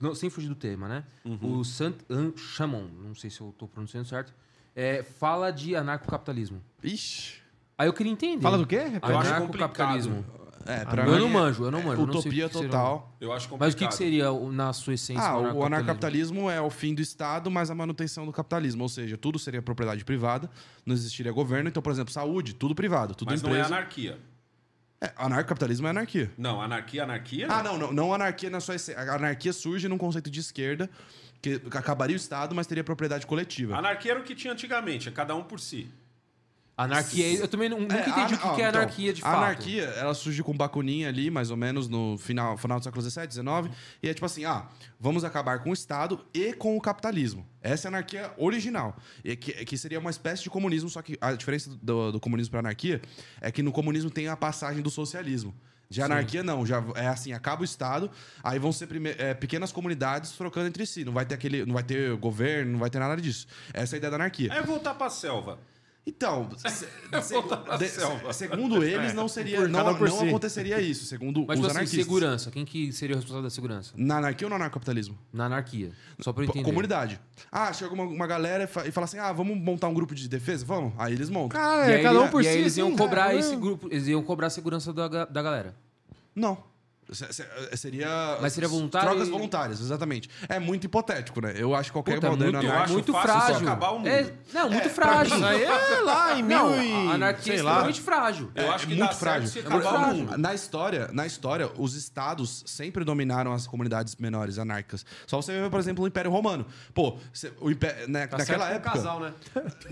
não, sem fugir do tema, né? Uhum. O Sant An Chamon, não sei se eu tô pronunciando certo, é, fala de anarcocapitalismo. Ixi. Aí eu queria entender. Fala do quê? Eu Anarcocapitalismo. É, Ah, pra eu mim não é- manjo, eu não manjo. eu não sei o que Utopia que seria. total. Eu acho complicado. Mas o que, que seria, na sua essência, Ah, o o anarcocapitalismo? anarcapitalismo é o fim do Estado, mas a manutenção do capitalismo. Ou seja, tudo seria propriedade privada, não existiria governo. Então, por exemplo, saúde, tudo privado, tudo Mas não é empresa. anarquia. É, anarcapitalismo é anarquia. Não, anarquia, anarquia. Ah, não, não, não anarquia na sua essência. A anarquia surge num conceito de esquerda que acabaria o Estado, mas teria propriedade coletiva. Anarquia era o que tinha antigamente, é cada um por si. Anarquia, eu também nu- nunca É, entendi o ana- que, ó, que é então, anarquia de a fato. anarquia, ela surge com Bakunin ali, mais ou menos, no final, final do século XVII, XIX. E é tipo assim, ah, vamos acabar com o Estado e com o capitalismo. Essa é a anarquia original. E que, que seria uma espécie de comunismo, só que a diferença do, do comunismo para anarquia é que no comunismo tem a passagem do socialismo. De anarquia, não. Já é assim, acaba o Estado, aí vão ser prime- é, pequenas comunidades trocando entre si. Não vai ter aquele. Não vai ter governo, não vai ter nada disso. Essa é a ideia da anarquia. É voltar pra selva. Então, se- se- segundo eles, não seria, não, aconteceria isso, segundo Mas, os tipo assim, anarquistas. segurança. Quem que seria o responsável da segurança? Na anarquia ou no anarcapitalismo? Na anarquia. Só pra eu entender. Comunidade. Ah, chega uma, uma galera e fa- e fala assim: ah, vamos montar um grupo de defesa? Vamos. Aí eles montam. Cara, E é aí, cada um por e aí si. eles iam assim, cobrar cara, esse né? grupo, eles iam cobrar a segurança da, da galera. Não. Se- Seria. Mas seria voluntário Trocas e- voluntárias, exatamente. É muito hipotético, né? Eu acho que qualquer Puta, moderno muito, acho muito frágil. acabar o mundo. É, não, muito É, frágil. Isso aí é lá em Não, mil e... anarquia é sei lá. extremamente frágil. Eu É, acho que é muito frágil. É acabar muito o frágil. mundo. Na história, na história, os estados sempre dominaram as comunidades menores anárquicas. Só você ver, por exemplo, o Império Romano. Pô, cê- o Impé- né, Tá naquela certo com época, casal, né?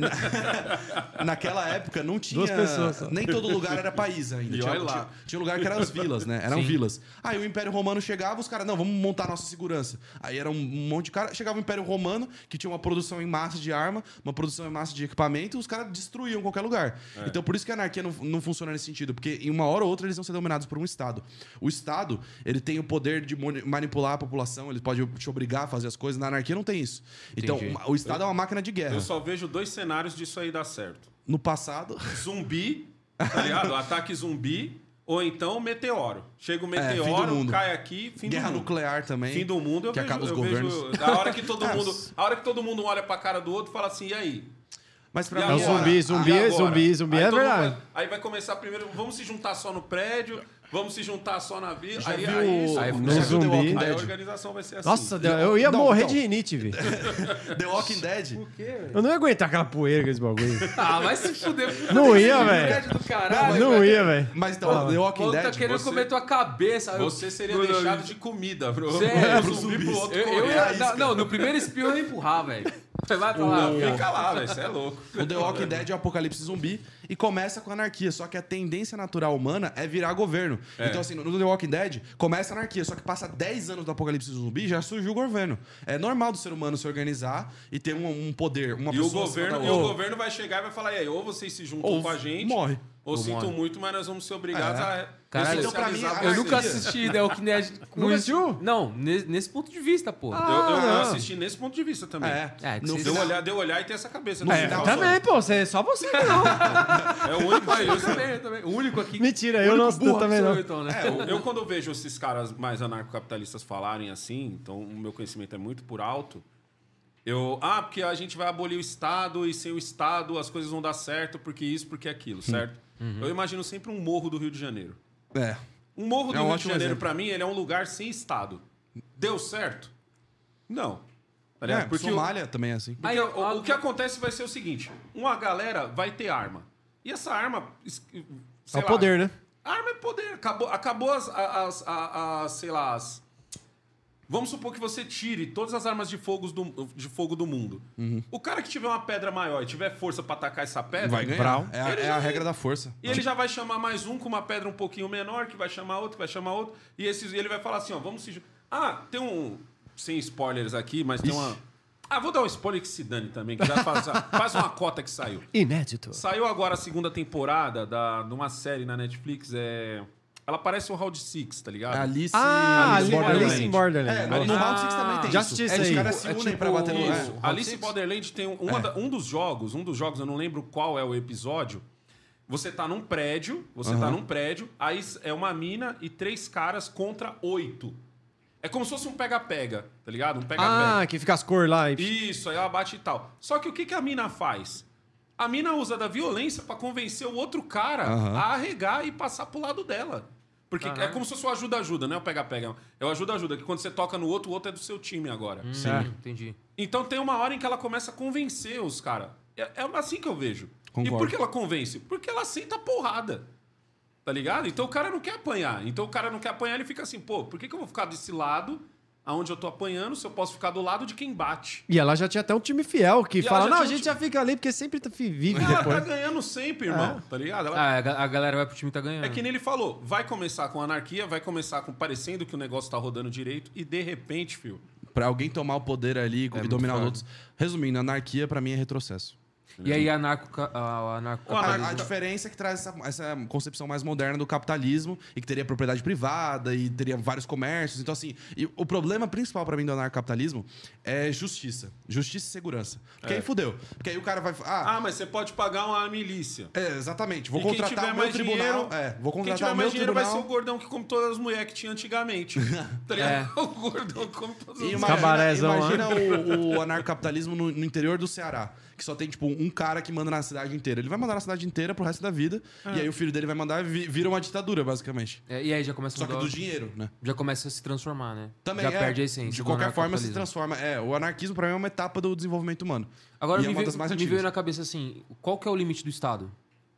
naquela época não tinha, Duas pessoas só. nem todo lugar era país ainda. E tinha, olha lá. tinha, tinha lugar que eram as vilas, né? Eram Sim. vilas. Aí o Império Romano chegava, os caras, não, vamos montar nossa segurança. Aí era um monte de cara, chegava o Império Romano, que tinha uma produção em massa de arma, uma produção em massa de equipamento, e os caras destruíam qualquer lugar. É. Então por isso que a anarquia não, não funciona nesse sentido, porque em uma hora ou outra eles vão ser dominados por um Estado. O Estado, ele tem o poder de manipular a população, ele pode te obrigar a fazer as coisas. Na anarquia não tem isso. Então, Entendi. o Estado é uma máquina de guerra. Eu só vejo dois cenários disso aí dar certo. No passado. Zumbi, tá ligado? Ataque zumbi, ou então meteoro. Chega o É, fim do meteoro, mundo. cai aqui, fim guerra do mundo. nuclear também. Fim do mundo, eu que vejo, acaba os eu governos. vejo. A hora que todo É, mundo, a hora que todo mundo olha pra cara do outro, fala assim: "E aí?" Mas pra E mim, É zumbi, zumbi, zumbi, zumbi, Aí é verdade. vai- aí vai começar primeiro, vamos se juntar só no prédio, vamos se juntar só na vila. Já Aí, viu aí, Aí No zumbi. Aí a organização vai ser assim. Nossa, eu ia Não, morrer então. de rinite, velho. The Walking Dead. Eu não ia aguentar aquela poeira com esse bagulho. Ah, vai se fuder. Não ia, velho. Não ia, velho. Mas então, The O Walking tá Dead. querendo você- comer tua cabeça. Você seria Bruno, deixado de comida, bro. Sério? pro zumbi pro outro Eu, a não, no primeiro espio eu ia empurrar, velho. Vai lá. Não, fica lá, velho. Você é louco. O The Walking Dead é o apocalipse zumbi e começa com a anarquia. Só que a tendência natural humana é virar governo. Então, assim, no The Walking Dead, começa a anarquia. Só que passa 10 anos do apocalipse zumbi já surgiu o governo. É normal do ser humano se organizar e ter um, um poder, uma E o, pessoa governo, acima e o governo vai chegar e vai falar: e aí, ou vocês se juntam Ou com a gente, morre. Ou, sinto muito, mas nós vamos ser obrigados É. a. Caralho, então, pra mim, a com Eu vocês. nunca assisti The Walking Dead com Nunca assistiu? Não, nesse, nesse ponto de vista, pô. Eu, eu- eu não. assisti nesse ponto de vista também. É. É, no Deu olhar, deu olhar e ter essa cabeça. No É, final, também, pô. Você, só você que não. É o único que eu também, eu também. O único aqui. Mentira, o eu não- burro eu também sou não. eu, então, né? É, eu, eu quando vejo esses caras mais anarcocapitalistas falarem assim, então o meu conhecimento é muito por alto. Eu, ah, porque a gente vai abolir o Estado e sem o Estado as coisas vão dar certo, porque isso, porque aquilo, certo? Eu imagino sempre um morro do Rio de Janeiro. É. Um morro do É um Rio de Janeiro, pra mim, ele é um lugar sem Estado. Deu certo? Não. Tá? É, porque o- Somália também é assim. Aí, o, a- o que acontece vai ser o seguinte: uma galera vai ter arma. E essa arma. es- É sei o lá, poder, né? Arma é poder. Acabou, acabou as, as, as, as- sei lá, as... Vamos supor que você tire todas as armas de fogo do, de fogo do mundo. O cara que tiver uma pedra maior e tiver força pra atacar essa pedra, Vai ganhar. É, a- Ele é já- a regra da força. e ele já vai chamar mais um com uma pedra um pouquinho menor, que vai chamar outro, que vai chamar outro. E esses, ele vai falar assim, ó, vamos se... Ah, tem um... Sem spoilers aqui, mas tem uma... Ah, vou dar um spoiler que se dane também, que já faz, faz uma cota que saiu. Inédito. Saiu agora a segunda temporada da, de uma série na Netflix, é... Ela parece o Round Six, tá ligado? Alice, Ah, Alice ali, Borderland. Alice in Borderland. É, no, no Round Six também tem Já isso. assisti isso É, Os aí. caras se É unem tipo pra bater no... isso. É. Alice in Borderland tem um, uma da- um dos jogos, um dos jogos, eu não lembro qual é o episódio. Você tá num prédio, você tá num prédio, aí é uma mina e três caras contra oito. É como se fosse um pega-pega, tá ligado? Um pega-pega. Ah, que fica as cores lá. E... Isso, aí ela bate e tal. Só que o que, que a mina faz? A mina usa da violência pra convencer o outro cara Aham. a arregar e passar pro lado dela. Porque é como se fosse o ajuda-ajuda, né? O pega-pega. É o ajuda-ajuda, que quando você toca no outro, o outro é do seu time agora. Sim, É. entendi. Então tem uma hora em que ela começa a convencer os caras. É, é assim que eu vejo. Concordo. E por que ela convence? Porque ela aceita a porrada. Tá ligado? Então o cara não quer apanhar. Então o cara não quer apanhar, ele fica assim, pô, por que, que eu vou ficar desse lado, aonde eu tô apanhando, se eu posso ficar do lado de quem bate? e ela já tinha até um time fiel que E fala: já não, a um gente time- já fica ali porque sempre tá- vive Ela tá depois. ganhando sempre, irmão. Tá ligado? Ela- Ah, a ga- a galera vai pro time que tá ganhando. É que nem ele falou, vai começar com anarquia, vai começar com parecendo que o negócio tá rodando direito, e de repente, filho, Pra alguém tomar o poder ali e muito dominar os outros. Resumindo, anarquia pra mim é retrocesso. E aí, a, anarco O anarco- A, a diferença é que traz essa, essa concepção mais moderna do capitalismo e que teria propriedade privada e teria vários comércios. Então, assim, e o problema principal pra mim do anarcapitalismo é justiça. Justiça e segurança. Porque aí fudeu. Porque aí o cara vai. Ah, ah, mas você pode pagar uma milícia. é, exatamente. Vou E quem contratar tiver o meu mais tribunal. dinheiro- é, vou Quem contratar tiver o meu mais dinheiro tribunal. vai ser o gordão que come todas as mulheres que tinha antigamente. tá ligado? O gordão que come todas as mulheres. imagina, imagina o, o anarcapitalismo no, no interior do Ceará. Que só tem, tipo, um cara que manda na cidade inteira. Ele vai mandar na cidade inteira pro resto da vida. E aí o filho dele vai mandar e vi- vira uma ditadura, basicamente. É, e aí já começa a Só que do dinheiro, né? Já começa a se transformar, né? Também já é, perde a essência. De qualquer forma se transforma. É, o anarquismo pra mim é uma etapa do desenvolvimento humano. Agora E é me, uma veio, me veio na cabeça assim, qual que é o limite do Estado?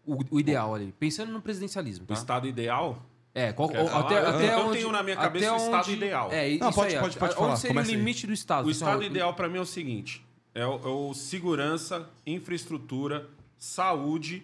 O, o ideal ali. Pensando no presidencialismo, O tá? estado ideal? É, qual, Quer o- falar? até, Eu- até eu onde, tenho na minha cabeça até o estado onde- ideal. É, Não, isso pode- aí, pode- pode onde falar, seria o começa aí. limite do Estado? O Assim, estado ideal pra mim é o seguinte: é o, é o segurança, infraestrutura, saúde,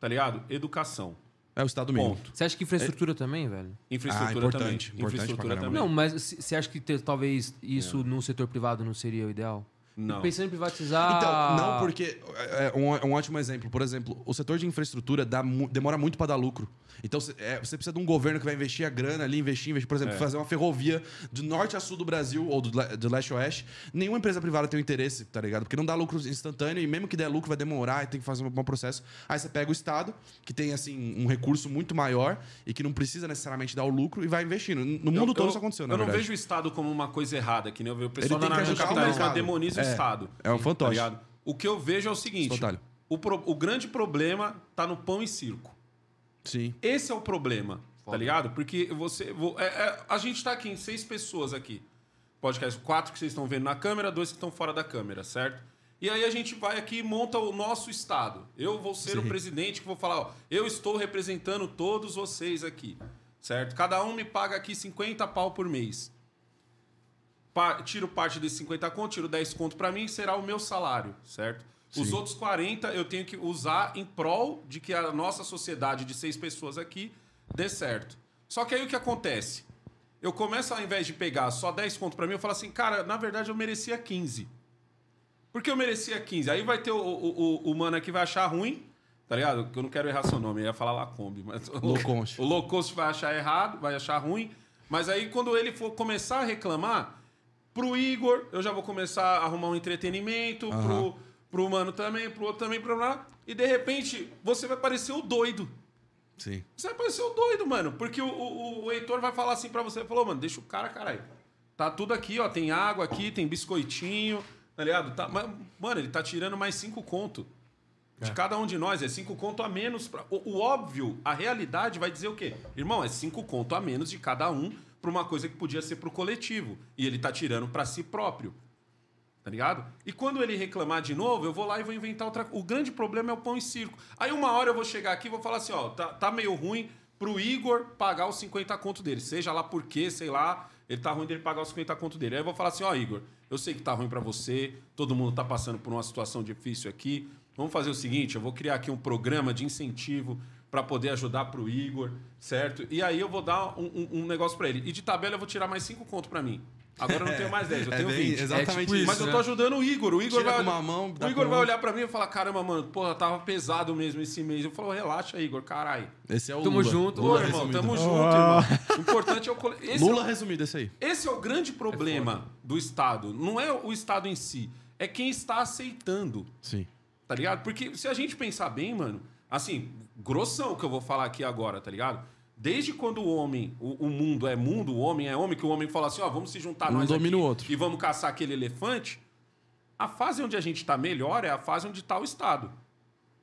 tá ligado? Educação. É o estado mínimo. Ponto. Você acha que infraestrutura também, velho? Infraestrutura Ah, também. importante, importante infraestrutura também. Não, mas você acha que ter- talvez isso no setor privado não seria o ideal? Não. Pensando em privatizar. Então, não, porque é, é um, um ótimo exemplo. Por exemplo, o setor de infraestrutura dá demora muito para dar lucro. Então, é, você precisa de um governo que vai investir a grana ali, investir, investir. Por exemplo, É. fazer uma ferrovia de norte a sul do Brasil, ou do, do leste a oeste. Nenhuma empresa privada tem o interesse, tá ligado? Porque não dá lucro instantâneo e mesmo que der lucro vai demorar e tem que fazer um bom processo. Aí você pega o Estado, que tem, assim, um recurso muito maior e que não precisa necessariamente dar o lucro e vai investindo. No mundo Eu- todo eu- isso aconteceu, na Eu não verdade. vejo o Estado como uma coisa errada, que nem eu vejo o pessoal do o anarcocapitalismo demoniza o É. Estado. É um fantoche. Tá? O que eu vejo é o seguinte: o, pro- o grande problema tá no pão e circo. Sim. Esse é o problema, tá ligado? Porque você. vo- é- é- a gente tá aqui em seis pessoas aqui. Podcast, quatro que vocês estão vendo na câmera, dois que estão fora da câmera, certo? E aí a gente vai aqui e monta o nosso estado. Eu vou ser o Sim. presidente que vou falar, ó, eu estou representando todos vocês aqui, certo? Cada um me paga aqui 50 pau por mês. Pa- tiro parte desses 50 conto, tiro 10 conto pra mim, será o meu salário, certo? Os Sim. outros 40 eu tenho que usar em prol de que a nossa sociedade de seis pessoas aqui dê certo. Só que aí o que acontece? Eu começo, ao invés de pegar só 10 conto pra mim, eu falo assim, cara, na verdade eu merecia 15. Por que eu merecia 15? Aí vai ter o, o, o, o mano aqui que vai achar ruim, tá ligado? Que eu não quero errar seu nome, eu ia falar Lacombe, mas... Low cost. O low cost vai achar errado, vai achar ruim. Mas aí, quando ele for começar a reclamar, pro Igor, eu já vou começar a arrumar um entretenimento, pro, pro mano também, pro outro também, pro lá. E de repente, você vai parecer o doido. Sim. Você vai parecer o doido, mano. Porque o, o, o Heitor vai falar assim pra você: falou, mano, deixa o cara, caralho. Tá tudo aqui, ó. Tem água aqui, tem biscoitinho, tá ligado? Tá, mas, mano, ele tá tirando mais cinco conto. De cada um de nós, é cinco conto a menos. Pra, o, o óbvio, a realidade vai dizer o quê? Irmão, é cinco conto a menos de cada um pra uma coisa que podia ser pro coletivo. E ele tá tirando pra si próprio. Tá ligado? E quando ele reclamar de novo, eu vou lá e vou inventar outra O grande problema é o pão e circo. Aí uma hora eu vou chegar aqui e vou falar assim, ó, tá, tá meio ruim pro Igor pagar os 50 conto dele. Seja lá por quê, sei lá, ele tá ruim dele pagar os 50 conto dele. Aí eu vou falar assim, ó, Igor, eu sei que tá ruim pra você, todo mundo tá passando por uma situação difícil aqui. Vamos fazer o seguinte, eu vou criar aqui um programa de incentivo pra poder ajudar pro Igor, certo? E aí eu vou dar um, um- um negócio pra ele. E de tabela eu vou tirar mais 5 conto pra mim. Agora eu não tenho mais 10, eu É tenho bem- 20. exatamente É tipo isso. Mas eu né? tô ajudando o Igor. O Igor Tira vai, uma mão, o Igor vai olhar pra mim e falar: caramba, mano, porra, tava pesado mesmo esse mês. Eu falo: relaxa, Igor, caralho. Esse é o Tamo Lula. junto. Ô, Lula irmão, tamo junto, irmão. O importante é o. cole- Esse, Lula é, resumido, esse aí. o- esse é o grande problema do Estado. Não é o Estado em si, é quem está aceitando. Sim. Tá ligado? Porque se a gente pensar bem, mano, assim, grossão que eu vou falar aqui agora, tá ligado? Desde quando o homem, o, o mundo é mundo, o homem é homem, que o homem fala assim, ó, vamos se juntar Um nós domina aqui o outro. e vamos caçar aquele elefante. A fase onde a gente tá melhor é a fase onde tá o Estado.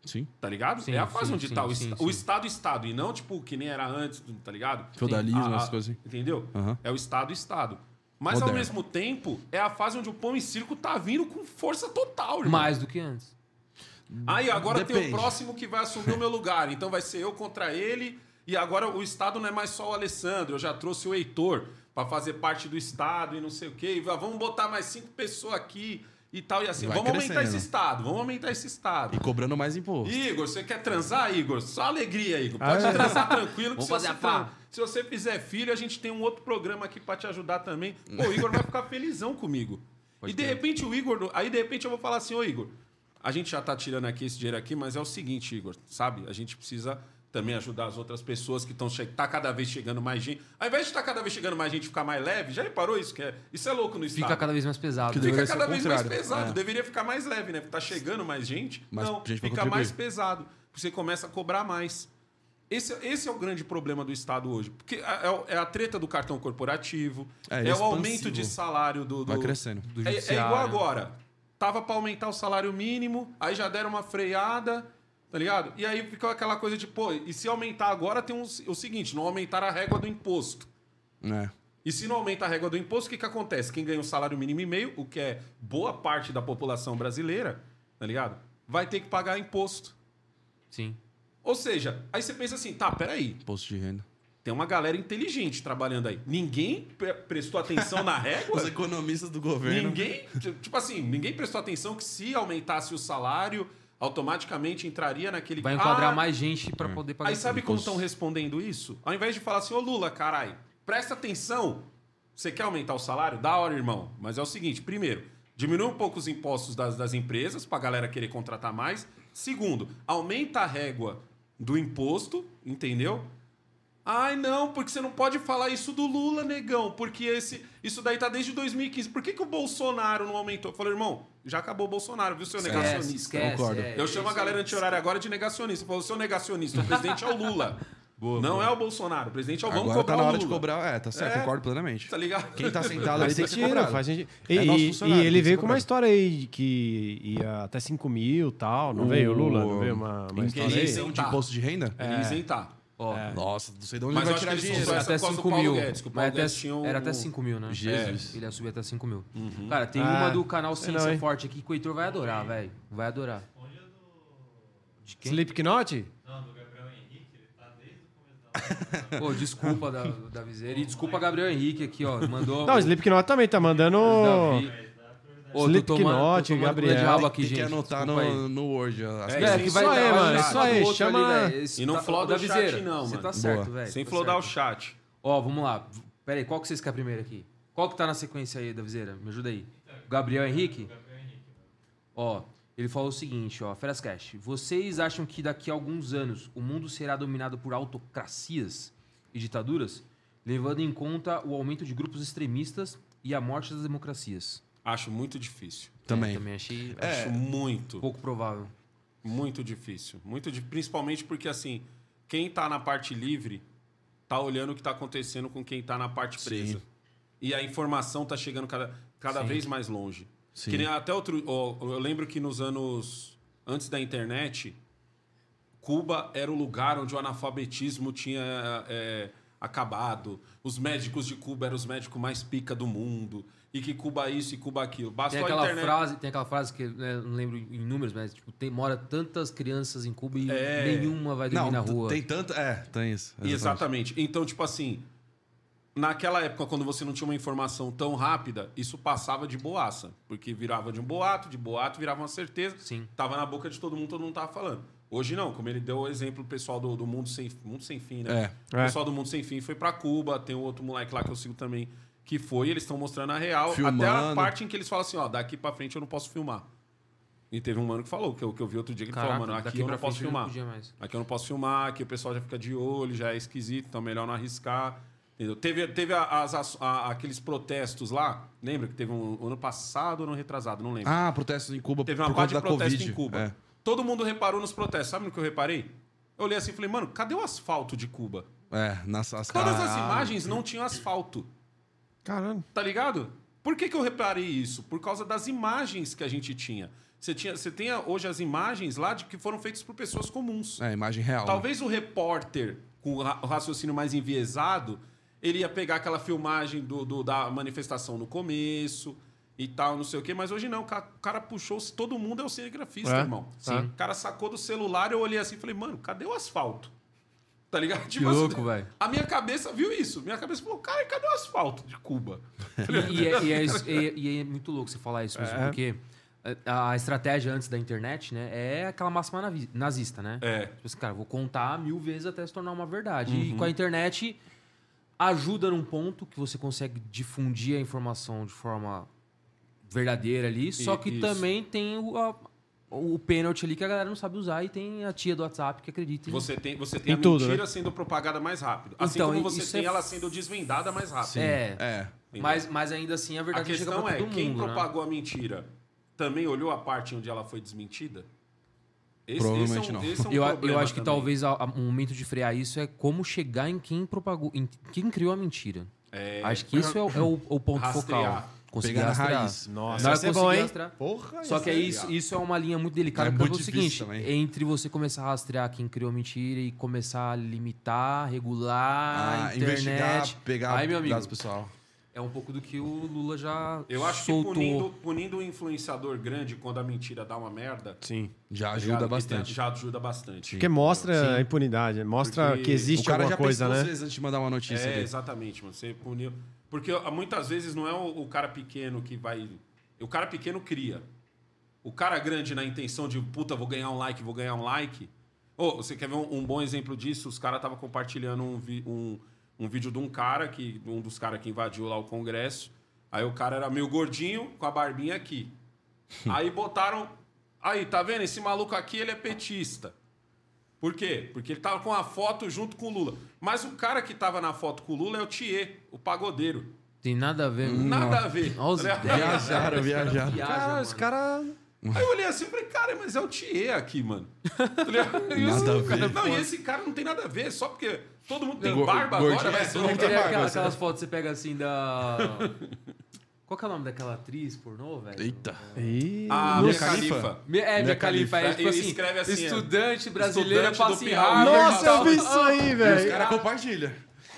Sim. Tá ligado? Sim, é a fase sim, onde sim, tá o, sim, o Estado Estado e não tipo que nem era antes, tá ligado? Feudalismo, A- a- essas coisas assim. Entendeu? É o Estado Estado. Mas ao Moderno. mesmo tempo, é a fase onde o pão e circo tá vindo com força total, irmão. Mais do que antes. Aí agora tem Depende. o próximo que vai assumir o meu lugar. Então vai ser eu contra ele. E agora o Estado não é mais só o Alessandro. Eu já trouxe o Heitor pra fazer parte do Estado e não sei o quê. E vamos botar mais cinco pessoas aqui e tal. E assim, Vai vamos aumentar crescendo. esse Estado. Vamos aumentar esse Estado. E cobrando mais imposto. Igor, você quer transar, Igor? Só alegria, Igor. Pode Ah, é? transar tranquilo. que Vamos se fazer você a pá. Se você fizer filho, a gente tem um outro programa aqui pra te ajudar também. Pô, o Igor vai ficar felizão comigo. e de repente o Igor... Aí de repente eu vou falar assim, ô Igor, a gente já tá tirando aqui esse dinheiro aqui, mas é o seguinte, Igor, sabe? A gente precisa também ajudar as outras pessoas que estão... Tá cada vez chegando mais gente. Ao invés de estar cada vez chegando mais gente e ficar mais leve, já reparou isso? Que é... Isso é louco no Estado. Fica cada vez mais pesado. Que Fica cada vez mais pesado. É. Deveria ficar mais leve, né? Porque tá chegando mais gente. Mais não, gente fica contribuir. mais pesado. Você começa a cobrar mais. Esse, esse é o grande problema do Estado hoje. Porque é, é a treta do cartão corporativo, É, é, o aumento de salário do. do Vai crescendo. Do É, é igual agora. tava pra aumentar o salário mínimo, aí já deram uma freada, tá ligado? E aí ficou aquela coisa de, pô, e se aumentar agora tem um, o seguinte, não aumentar a régua do imposto. É. E se não aumenta a régua do imposto, o que, que acontece? Quem ganha o salário mínimo e meio, o que é boa parte da população brasileira, tá ligado? Vai ter que pagar imposto. Sim. Ou seja, aí você pensa assim, tá, peraí, Imposto de renda. tem uma galera inteligente trabalhando aí. Ninguém pre- prestou atenção na régua? Os economistas do governo. Ninguém, t- tipo assim, ninguém prestou atenção que se aumentasse o salário, automaticamente entraria naquele... Vai enquadrar Ah, mais gente pra poder pagar Aí sabe como estão respondendo isso? Ao invés de falar assim, ô Lula, carai, presta atenção. Você quer aumentar o salário? Da hora, irmão. Mas é o seguinte: primeiro, diminui um pouco os impostos das, das empresas pra galera querer contratar mais. Segundo, aumenta a régua do imposto, entendeu? Ai, não, porque você não pode falar isso do Lula, negão, porque esse, isso daí tá desde 2015. Por que, que o Bolsonaro não aumentou? Eu falei, irmão, já acabou o Bolsonaro, viu, seu Esquece, negacionista? esquece. Concordo. é, Eu chamo a galera aí. anti-horária agora de negacionista. Falou, seu negacionista, o presidente é o Lula. não é o Bolsonaro. O presidente é o vamos Agora cobrar tá na o hora de Lula. cobrar. É, tá certo, É. concordo plenamente. Tá ligado? Quem tá sentado ali tem que ser cobrado. faz sentido. É E, nosso e- e ele veio com uma história aí que ia até 5 mil e tal. Não O- veio o Lula? Não veio uma, uma história aí? de imposto de renda? Ele ia isentar. Ó, Nossa, não sei de onde Mas ele eu vai acho tirar dinheiro. até por causa do 5 Paulo mil. Guedes, o Mas até- um- Era até 5 mil, né? Jesus. É, ele ia subir até 5 mil. Cara, tem Ah, uma do canal não Ciência hein? Forte aqui que o Heitor vai adorar, velho. Vai adorar. De quem? Slipknot? Pô, desculpa da, da Viseira. E desculpa Gabriel Henrique aqui, ó. Mandou. Não, o Slipknot também tá mandando... Davi. Ô, tô tomando- tô Slipknot, Gabriel. de rabo aqui, Tem gente. que anotar Desculpa aí. no, no Word. as É, coisas. É, que vai Isso aí, mano, isso aí, chama- ali, E não tá- floda da o chat, Viseira, não, Você mano. tá certo, velho. Sem tá flodar o chat. Ó, vamos lá. Pera aí, qual que vocês querem primeiro aqui? Qual que tá na sequência aí da Viseira? Me ajuda aí. Gabriel Henrique? Ó, ele falou o seguinte, ó, Feras Cash. Vocês acham que daqui a alguns anos o mundo será dominado por autocracias e ditaduras, levando em conta o aumento de grupos extremistas e a morte das democracias? Acho muito difícil. Também. É, também achei Acho muito, pouco provável. muito difícil. Muito Principalmente porque, assim, quem tá na parte livre tá olhando o que tá acontecendo com quem tá na parte Sim. presa. E a informação tá chegando cada, cada vez mais longe. Sim. Que nem até outro. eu lembro que nos anos antes da internet, Cuba era o lugar onde o analfabetismo tinha é, acabado. Os médicos de Cuba eram os médicos mais pica do mundo. E que Cuba isso e Cuba aquilo. Tem Bastou aquela internet. frase, tem aquela frase que né, não lembro em números, mas tipo, tem, mora tantas crianças em Cuba e É. nenhuma vai dormir Não, na rua. tem tanto... É, tem isso. Exatamente. Então, tipo assim, naquela época, quando você não tinha uma informação tão rápida, isso passava de boaça. Porque virava de um boato, de boato virava uma certeza. Sim. Tava na boca de todo mundo, todo mundo tava falando. Hoje não, como ele deu o exemplo, o pessoal do, do Mundo, Sem, Mundo Sem Fim, né? É. O É. pessoal do Mundo Sem Fim foi pra Cuba, tem um outro moleque lá que eu sigo também que foi, eles estão mostrando a real. Até a Filmando. parte em que eles falam assim, ó, daqui pra frente eu não posso filmar. E teve um mano que falou, que eu, que eu vi outro dia, que ele Caraca, falou, mano, aqui eu não posso não filmar. mais. Aqui eu não posso filmar, aqui o pessoal já fica de olho, já é esquisito, então melhor não arriscar. Entendeu? Teve, teve as, as- a- aqueles protestos lá, lembra que teve um ano passado ou ano retrasado, não lembro. Ah, protestos em Cuba teve uma parte de protesto Covid. em Cuba. É. Todo mundo reparou nos protestos. Sabe no que eu reparei? Eu olhei assim e falei, mano, cadê o asfalto de Cuba? É, nas as Todas as imagens não tinham asfalto. Caralho. Tá ligado? Por que, que eu reparei isso? Por causa das imagens que a gente tinha. Você, tinha, você tem hoje as imagens lá de que foram feitas por pessoas comuns. É, imagem real. Talvez o repórter com o ra- o raciocínio mais enviesado, ele ia pegar aquela filmagem do, do- da manifestação no começo e tal, não sei o quê, mas hoje não. O ca- o cara puxou, todo mundo é o cinegrafista, É? irmão. Sim. O cara sacou do celular, eu olhei assim e falei, mano, cadê o asfalto? Tá ligado? Que louco, velho. A minha cabeça viu isso. Minha cabeça falou, cara, cadê o asfalto de Cuba? E, e é, e é e- e é muito louco você falar isso, mesmo, É. porque a, a estratégia antes da internet, né, é aquela máxima nazista, né? É. Tipo assim, cara, vou contar mil vezes até se tornar uma verdade. Uhum. E com a internet ajuda num ponto que você consegue difundir a informação de forma verdadeira ali, só que isso. também tem a- o pênalti ali que a galera não sabe usar e tem a tia do WhatsApp que acredita em... Você tem, você tem Em a tudo, mentira né? sendo propagada mais rápido. Assim Então, como você tem é ela sendo desvendada mais rápido. É, É. mas, mas ainda assim a A verdade chega questão é, todo quem mundo, né? propagou a mentira também olhou a parte onde ela foi desmentida? Esse, Provavelmente esse é um, não. Esse é um Eu, a- eu acho que também. talvez a- a- um momento de frear isso é como chegar em quem propagou, em quem criou a mentira. É, Acho que isso é o, é o- o ponto rastrear. focal. Conseguir Pegar na rastrear. raiz. Nossa, Não é ser conseguir bom, hein? rastrear. Porra, Só que é isso, isso é uma linha muito delicada, É porque é muito o difícil seguinte, também. entre você começar a rastrear quem criou mentira e começar a limitar, regular Ah, a internet, investigar, pegar aí, meu amigo, dados pessoal. é um pouco do que o Lula já Eu acho soltou. que punindo, punindo um influenciador grande quando a mentira dá uma merda. Sim. Já tá ajuda bastante. tem- Já ajuda bastante. Porque mostra a impunidade, mostra Porque que existe o cara alguma já coisa, pensou né? antes de mandar uma notícia É, ali. exatamente, mano. Você puniu. Porque muitas vezes não é o, o cara pequeno que vai. O cara pequeno cria. O cara grande na intenção de, puta, vou ganhar um like, vou ganhar um like. Ô, você quer ver um, um bom exemplo disso? Os caras estavam compartilhando um, vi- um, um vídeo de um cara, que, um dos caras que invadiu lá o Congresso. Aí o cara era meio gordinho, com a barbinha aqui. Aí botaram. Aí, tá vendo? Esse maluco aqui, ele é petista. Por quê? Porque ele tava com a foto junto com o Lula. Mas o cara que tava na foto com o Lula é o Thier, o pagodeiro. Tem nada a ver. Nada a ver. Olha os. Viajaram, viajaram. Viaja, Cara, os caras. Aí eu olhei assim e falei, cara, mas é o Thier aqui, mano. E Nada esse- a ver. Não, e esse cara não tem nada a ver, só porque todo mundo tem barba agora, é, vai mundo ser- aquelas fotos que você pega assim da. Qual que é o nome daquela atriz pornô, velho? Eita. Ah, Mia Mia Khalifa? Khalifa. Mi- É, minha califa. É, tipo E assim, escreve assim, estudante brasileira passa em Piauí. Harvard. Nossa, eu vi isso aí, E os velho. caras compartilham.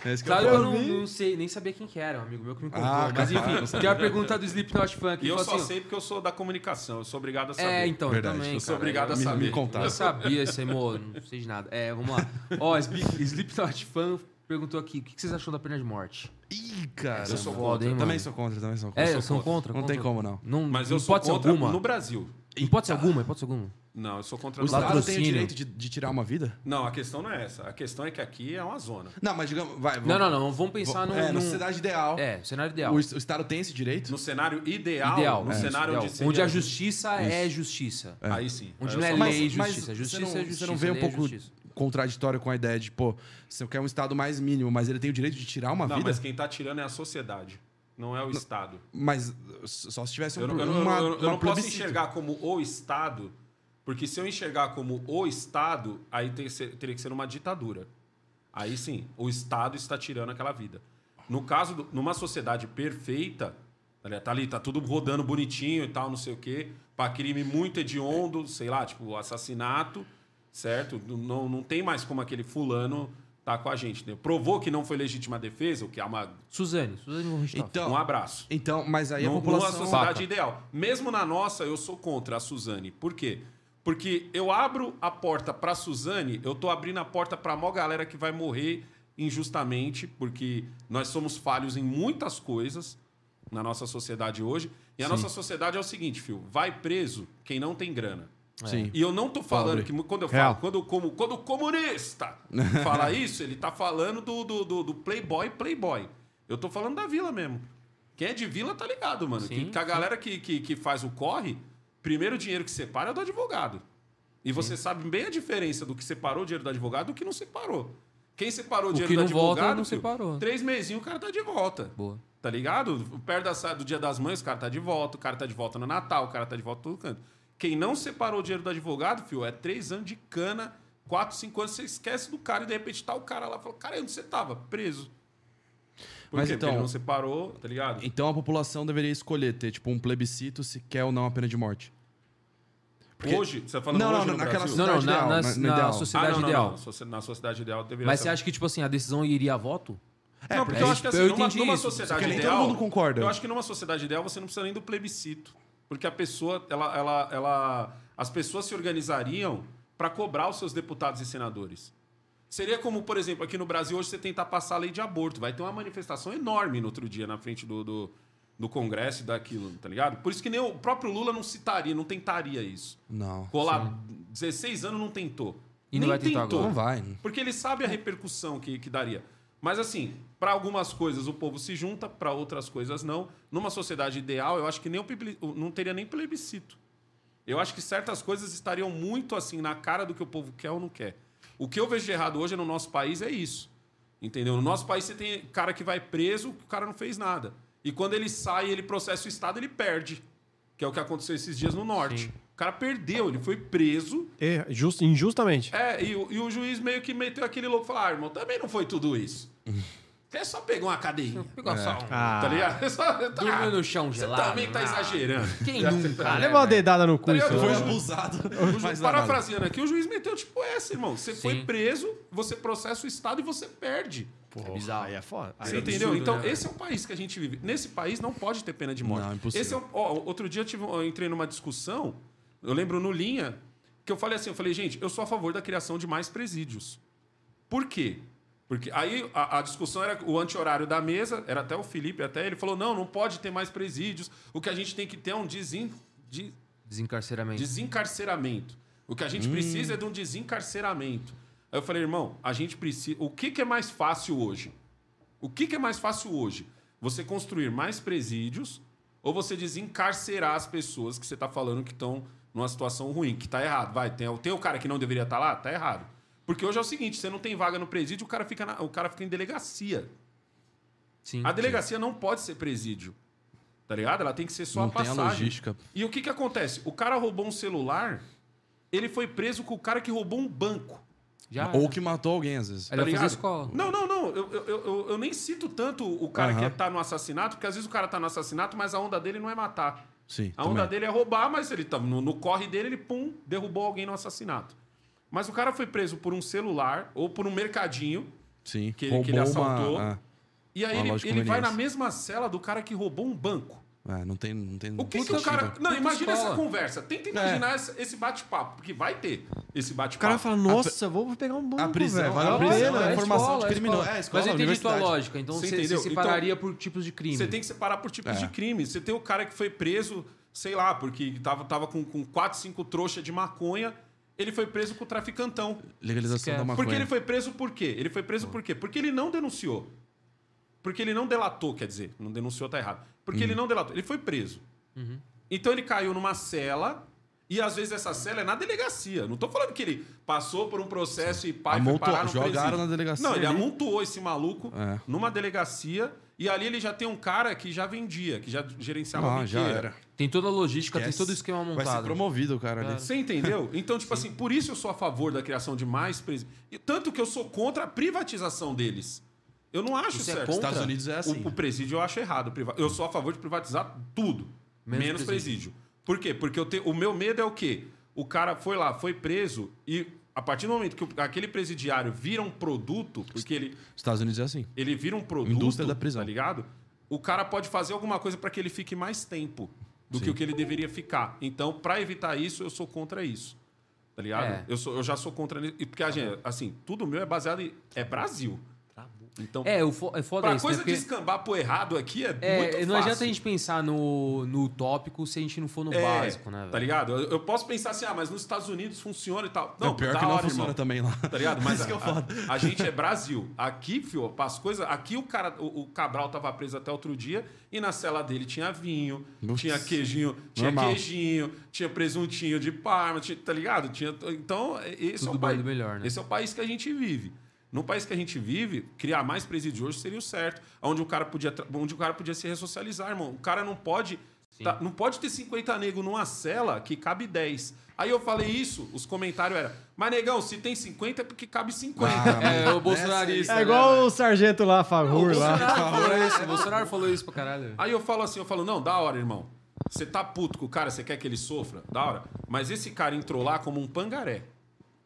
É isso que eu Sabe, falo. eu não, não sei, nem sabia quem que era, um amigo meu que me contou. Ah, mas enfim, tem a pergunta do Slipknot Funk. E eu só assim, sei porque eu sou da comunicação, eu sou obrigado a saber. É, então, Verdade. eu também. Eu sou cara, obrigado a Me- saber. me contaram. Eu sabia isso aí, amor, não sei de nada. É, vamos lá. Ó, Slip- Slipknot Fan perguntou aqui, o que vocês acham da pena de morte? Ih, cara. Eu sou contra, hein, Também sou contra, também sou contra. É, Sou são contra? Não contra. tem como, não. Não, Mas eu não sou pode ser contra alguma. no Brasil. Hipótese alguma, hipótese alguma. Não, eu sou contra O no Estado tem o direito de, de tirar uma vida? Não, a questão não é essa. A questão é que aqui é uma zona. Não, mas digamos... Vai, Não, não, não, vamos pensar Vamos- num... É, na num- sociedade ideal. É, cenário ideal. O, o Estado tem esse direito? No cenário ideal, Ideal, no é, cenário ideal. onde onde a justiça é justiça. Aí sim. Onde Aí não eu é sou- lei Mas- justiça. mas Justiça é justiça. Você não vê um lei é pouco justiça. Contraditório com a ideia de, pô, você quer um Estado mais mínimo, mas ele tem o direito de tirar uma Não, vida? mas quem tá tirando é a sociedade, não é o Estado. Mas só se tivesse um, Eu, não- eu não- uma, eu não- eu uma não posso enxergar como o Estado, porque se eu enxergar como o Estado, aí ser- teria que ser uma ditadura. Aí sim, o Estado está tirando aquela vida. No caso, do- numa sociedade perfeita, ligado? tá ali, tá tudo rodando bonitinho e tal, não sei o quê, para crime muito hediondo, sei lá, tipo assassinato, certo? Não, não tem mais como aquele fulano tá com a gente. Né? Provou que não foi legítima defesa, o que é uma, Suzane, Suzane. Então, um abraço. então, mas aí a Num- população... Numa sociedade ideal. Mesmo na nossa, eu sou contra a Suzane. Por quê? Porque eu abro a porta pra Suzane, eu tô abrindo a porta pra maior galera que vai morrer injustamente, porque nós somos falhos em muitas coisas na nossa sociedade hoje. E a nossa sociedade é o seguinte, Fio, vai preso quem não tem grana. Sim. E eu não tô falando Pobre. que quando eu Real. falo, quando, como, quando o comunista fala isso, ele tá falando do, do, do, do playboy playboy. Eu tô falando da vila mesmo. Quem é de vila tá ligado, mano. Sim, que, que a galera que, que, que faz o corre, primeiro dinheiro que separa é do advogado. E você sabe bem a diferença do que separou o dinheiro do advogado do que não separou. Quem separou o dinheiro que do não volta, advogado, não filho, separou. três mesinhos o cara tá de volta. Boa. Tá ligado? Perto da, do dia das mães, o cara tá de volta, o cara tá de volta no Natal, o cara tá de volta em todo canto. Quem não separou o dinheiro do advogado, filho, é três anos de cana, quatro, cinco anos, você esquece do cara e de repente tá o cara lá e fala, cara, onde você tava? Preso. Por Mas quê? então- Porque ele não separou, tá ligado? Então a população deveria escolher ter, tipo, um plebiscito se quer ou não a pena de morte. porque- Hoje, você tá falando Não, hoje não, no naquela Brasil? Não, não, Sociedade na, ideal, na- na- na ideal. sociedade ah, não, não, ideal. não. Na sociedade ideal deveria Mas ser você acha que, tipo assim, a decisão iria a voto? não, porque é eu acho que assim, eu numa, entendi numa isso. sociedade Porque nem ideal. todo mundo concorda. Eu acho que numa sociedade ideal você não precisa nem do plebiscito. Porque a pessoa, ela, ela, ela, as pessoas se organizariam para cobrar os seus deputados e senadores. Seria como, por exemplo, aqui no Brasil hoje você tentar passar a lei de aborto. Vai ter uma manifestação enorme no outro dia na frente do, do, do Congresso e daquilo, tá ligado? Por isso que nem o próprio Lula não citaria, não tentaria isso. Não. Colar 16 anos não tentou. E não Nem vai tentar tentou. agora. Não vai. Porque ele sabe a repercussão que, que daria. Mas assim, para algumas coisas o povo se junta, para outras coisas não. Numa sociedade ideal, eu acho que nem o não teria nem plebiscito. Eu acho que certas coisas estariam muito assim na cara do que o povo quer ou não quer. O que eu vejo de errado hoje no nosso país é isso. Entendeu? No nosso país você tem cara que vai preso, o cara não fez nada. E quando ele sai, ele processa o Estado, ele perde. Que é o que aconteceu esses dias no Norte. O cara perdeu, ele foi preso, É, just- injustamente. é, e, o- e o juiz meio que meteu aquele louco e falou: ah, irmão, também não foi tudo isso. É só pegar uma cadeirinha. Pegou só um. Ah, Tá ligado? É só, Dormiu no chão Você gelado. também tá Ah, exagerando. Quem nunca? ah, leva uma dedada no cu Tá isso. Foi né? abusado. É parafraseando aqui, o juiz meteu tipo essa, irmão. Você foi Sim. preso, você processa o Estado e você perde. Porra, bizarro. Aí é foda. Aí Você é entendeu? absurdo, então, né, esse é o país que a gente vive. Nesse país não pode ter pena de morte. Não, impossível. Esse é o- ó, outro dia eu, tive- eu entrei numa discussão, eu lembro no Linha, que eu falei assim, eu falei, gente, eu sou a favor da criação de mais presídios. Por quê? Porque aí a, a discussão era o anti-horário da mesa, era até o Felipe, até ele falou, não, não pode ter mais presídios, o que a gente tem que ter é um desin, de, Desencarceramento. desencarceramento. O que a gente precisa é de um desencarceramento. Aí eu falei, irmão, a gente precisa. O que, que é mais fácil hoje? O que, que é mais fácil hoje? Você construir mais presídios ou você desencarcerar as pessoas que você está falando que estão numa situação ruim, que está errado. Vai, tem, tem o cara que não deveria estar lá? Tá errado. Porque hoje é o seguinte: você não tem vaga no presídio, o cara fica, na- o cara fica em delegacia. Sim. A delegacia não pode ser presídio. Tá ligado? Ela tem que ser só Não a tem a passagem. logística. E o que, que acontece? O cara roubou um celular, ele foi preso com o cara que roubou um banco. Já. Ou que matou alguém, às vezes. Ele tá vai fazer ligado? escola. Não, não, não. Eu, eu, eu, eu nem cito tanto o cara Aham. que tá no assassinato, porque às vezes o cara tá no assassinato, mas a onda dele não é matar. Sim, A onda também. dele é roubar, mas ele tá no, no corre dele, ele pum, derrubou alguém no assassinato. Mas o cara foi preso por um celular ou por um mercadinho, Sim. que ele- que ele Roubou uma- assaltou. ah, e aí ele, ele vai na mesma cela do cara que roubou um banco. É, não tem, não tem O que, que o cara. Não, imagina escola. essa conversa. Tenta imaginar esse, esse bate-papo, porque vai ter esse O bate-papo. cara fala, nossa, vou pegar um banco, A prisão, velho. vale a a prisão, é é formação de é criminoso. É, escola, Mas eu entendi tua lógica. Então Você você, você separaria por tipos de crime. Você tem que separar por tipos É. de crime. Você tem o cara que foi preso, sei lá, porque tava, tava com, com 4, 5 trouxas de maconha. Ele foi preso com o traficantão. Legalização da maconha. Porque ele foi preso por quê? Ele foi preso por quê? Porque ele não denunciou. Porque ele não delatou, quer dizer, não denunciou, tá errado. Porque ele não delatou, ele foi preso. Então ele caiu numa cela. E às vezes essa cela é na delegacia. Não tô falando que ele passou por um processo e pai foi Amontou- parar no jogaram presídio. na delegacia Não, ele ali. amontoou esse maluco É. numa delegacia e ali ele já tem um cara que já vendia, que já gerenciava a Ah, já era. Tem toda a logística, tem todo o esquema Vai ser montado. promovido o cara ali. Você entendeu? Então, tipo assim, por isso eu sou a favor da criação de mais presídios. E Tanto que eu sou contra a privatização deles. Eu não acho Você é certo. contra? Estados Unidos é assim. O, o presídio eu acho errado. priva- Eu sou a favor de privatizar tudo, menos, Menos presídio. Por quê? Porque eu o meu medo é o quê? O cara foi lá, foi preso e a partir do momento que o- aquele presidiário vira um produto, porque ele, Estados Unidos é assim. ele vira um produto, Indústria da prisão. tá ligado? O cara pode fazer alguma coisa para que ele fique mais tempo do que o que ele deveria ficar. Então, para evitar isso, eu sou contra isso. Tá ligado? É. Eu, sou, eu já sou contra isso. E Porque, a gente, assim, tudo meu é baseado em. É Brasil. Então, É, o fo é foda pra isso, coisa né? Porque- descambar pro errado aqui é, É, muito não fácil. adianta a gente pensar no, no utópico se a gente não for no É, básico, né, velho? Tá ligado? Eu, eu posso pensar assim, ah, mas nos Estados Unidos funciona e tal. Não, é pior da que não hora, funciona irmão. também lá. Tá ligado? Mas Isso que a, é foda. a- a gente é Brasil. Aqui, fio, as coisas. Aqui o cara, o, o Cabral tava preso até outro dia e na cela dele tinha vinho, Putz. tinha queijinho, tinha Normal. queijinho, tinha presuntinho de Parma, tinha- tá ligado? Tinha, então, esse é Tudo o bom país. do melhor, né? Esse é o país que a gente vive. No país que a gente vive, criar mais presídio hoje seria o certo. Onde o cara podia, onde o cara podia se ressocializar, irmão. O cara não pode. tá- não pode ter 50 negros numa cela que cabe 10. Aí eu falei isso, os comentários eram, mas negão, se tem 50 é porque cabe 50. Ah, É, o bolsonarista. É né, igual velho? o sargento lá, Favor, lá. Bolsonaro falou isso, o Bolsonaro falou isso pra caralho. Aí eu falo assim, eu falo, não, da hora, irmão. Você tá puto com o cara, você quer que ele sofra? Da hora. Mas esse cara entrou lá como um pangaré.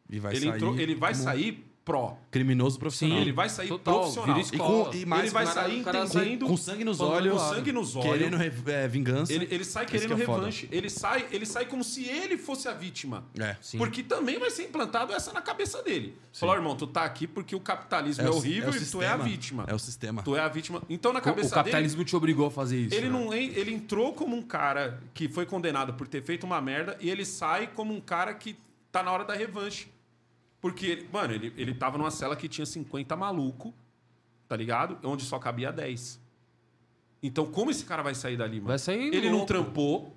E vai ele, sair entrou, ele vai como sair pró. criminoso profissional. Ele vai sair Total, profissional. E, com, e mais ele vai cara- sair sai entendendo... com sangue nos olhos, com sangue nos olhos. querendo re- é, vingança. Ele, ele sai querendo que é foda. revanche. Ele sai, ele sai como se ele fosse a vítima. É. Sim. Porque também vai ser implantado essa na cabeça dele. Falar, irmão, tu tá aqui porque o capitalismo é, o- horrível é e tu é a vítima. É o sistema. Tu é a vítima. Então, na cabeça o capitalismo te obrigou a fazer isso. dele, ele, né? não, ele entrou como um cara que foi condenado por ter feito uma merda e ele sai como um cara que tá na hora da revanche. Porque, ele- mano, ele, ele tava numa cela que tinha 50 maluco, tá ligado? Onde só cabia 10. Então, como esse cara vai sair dali, mano? Vai sair Ele não louco. trampou,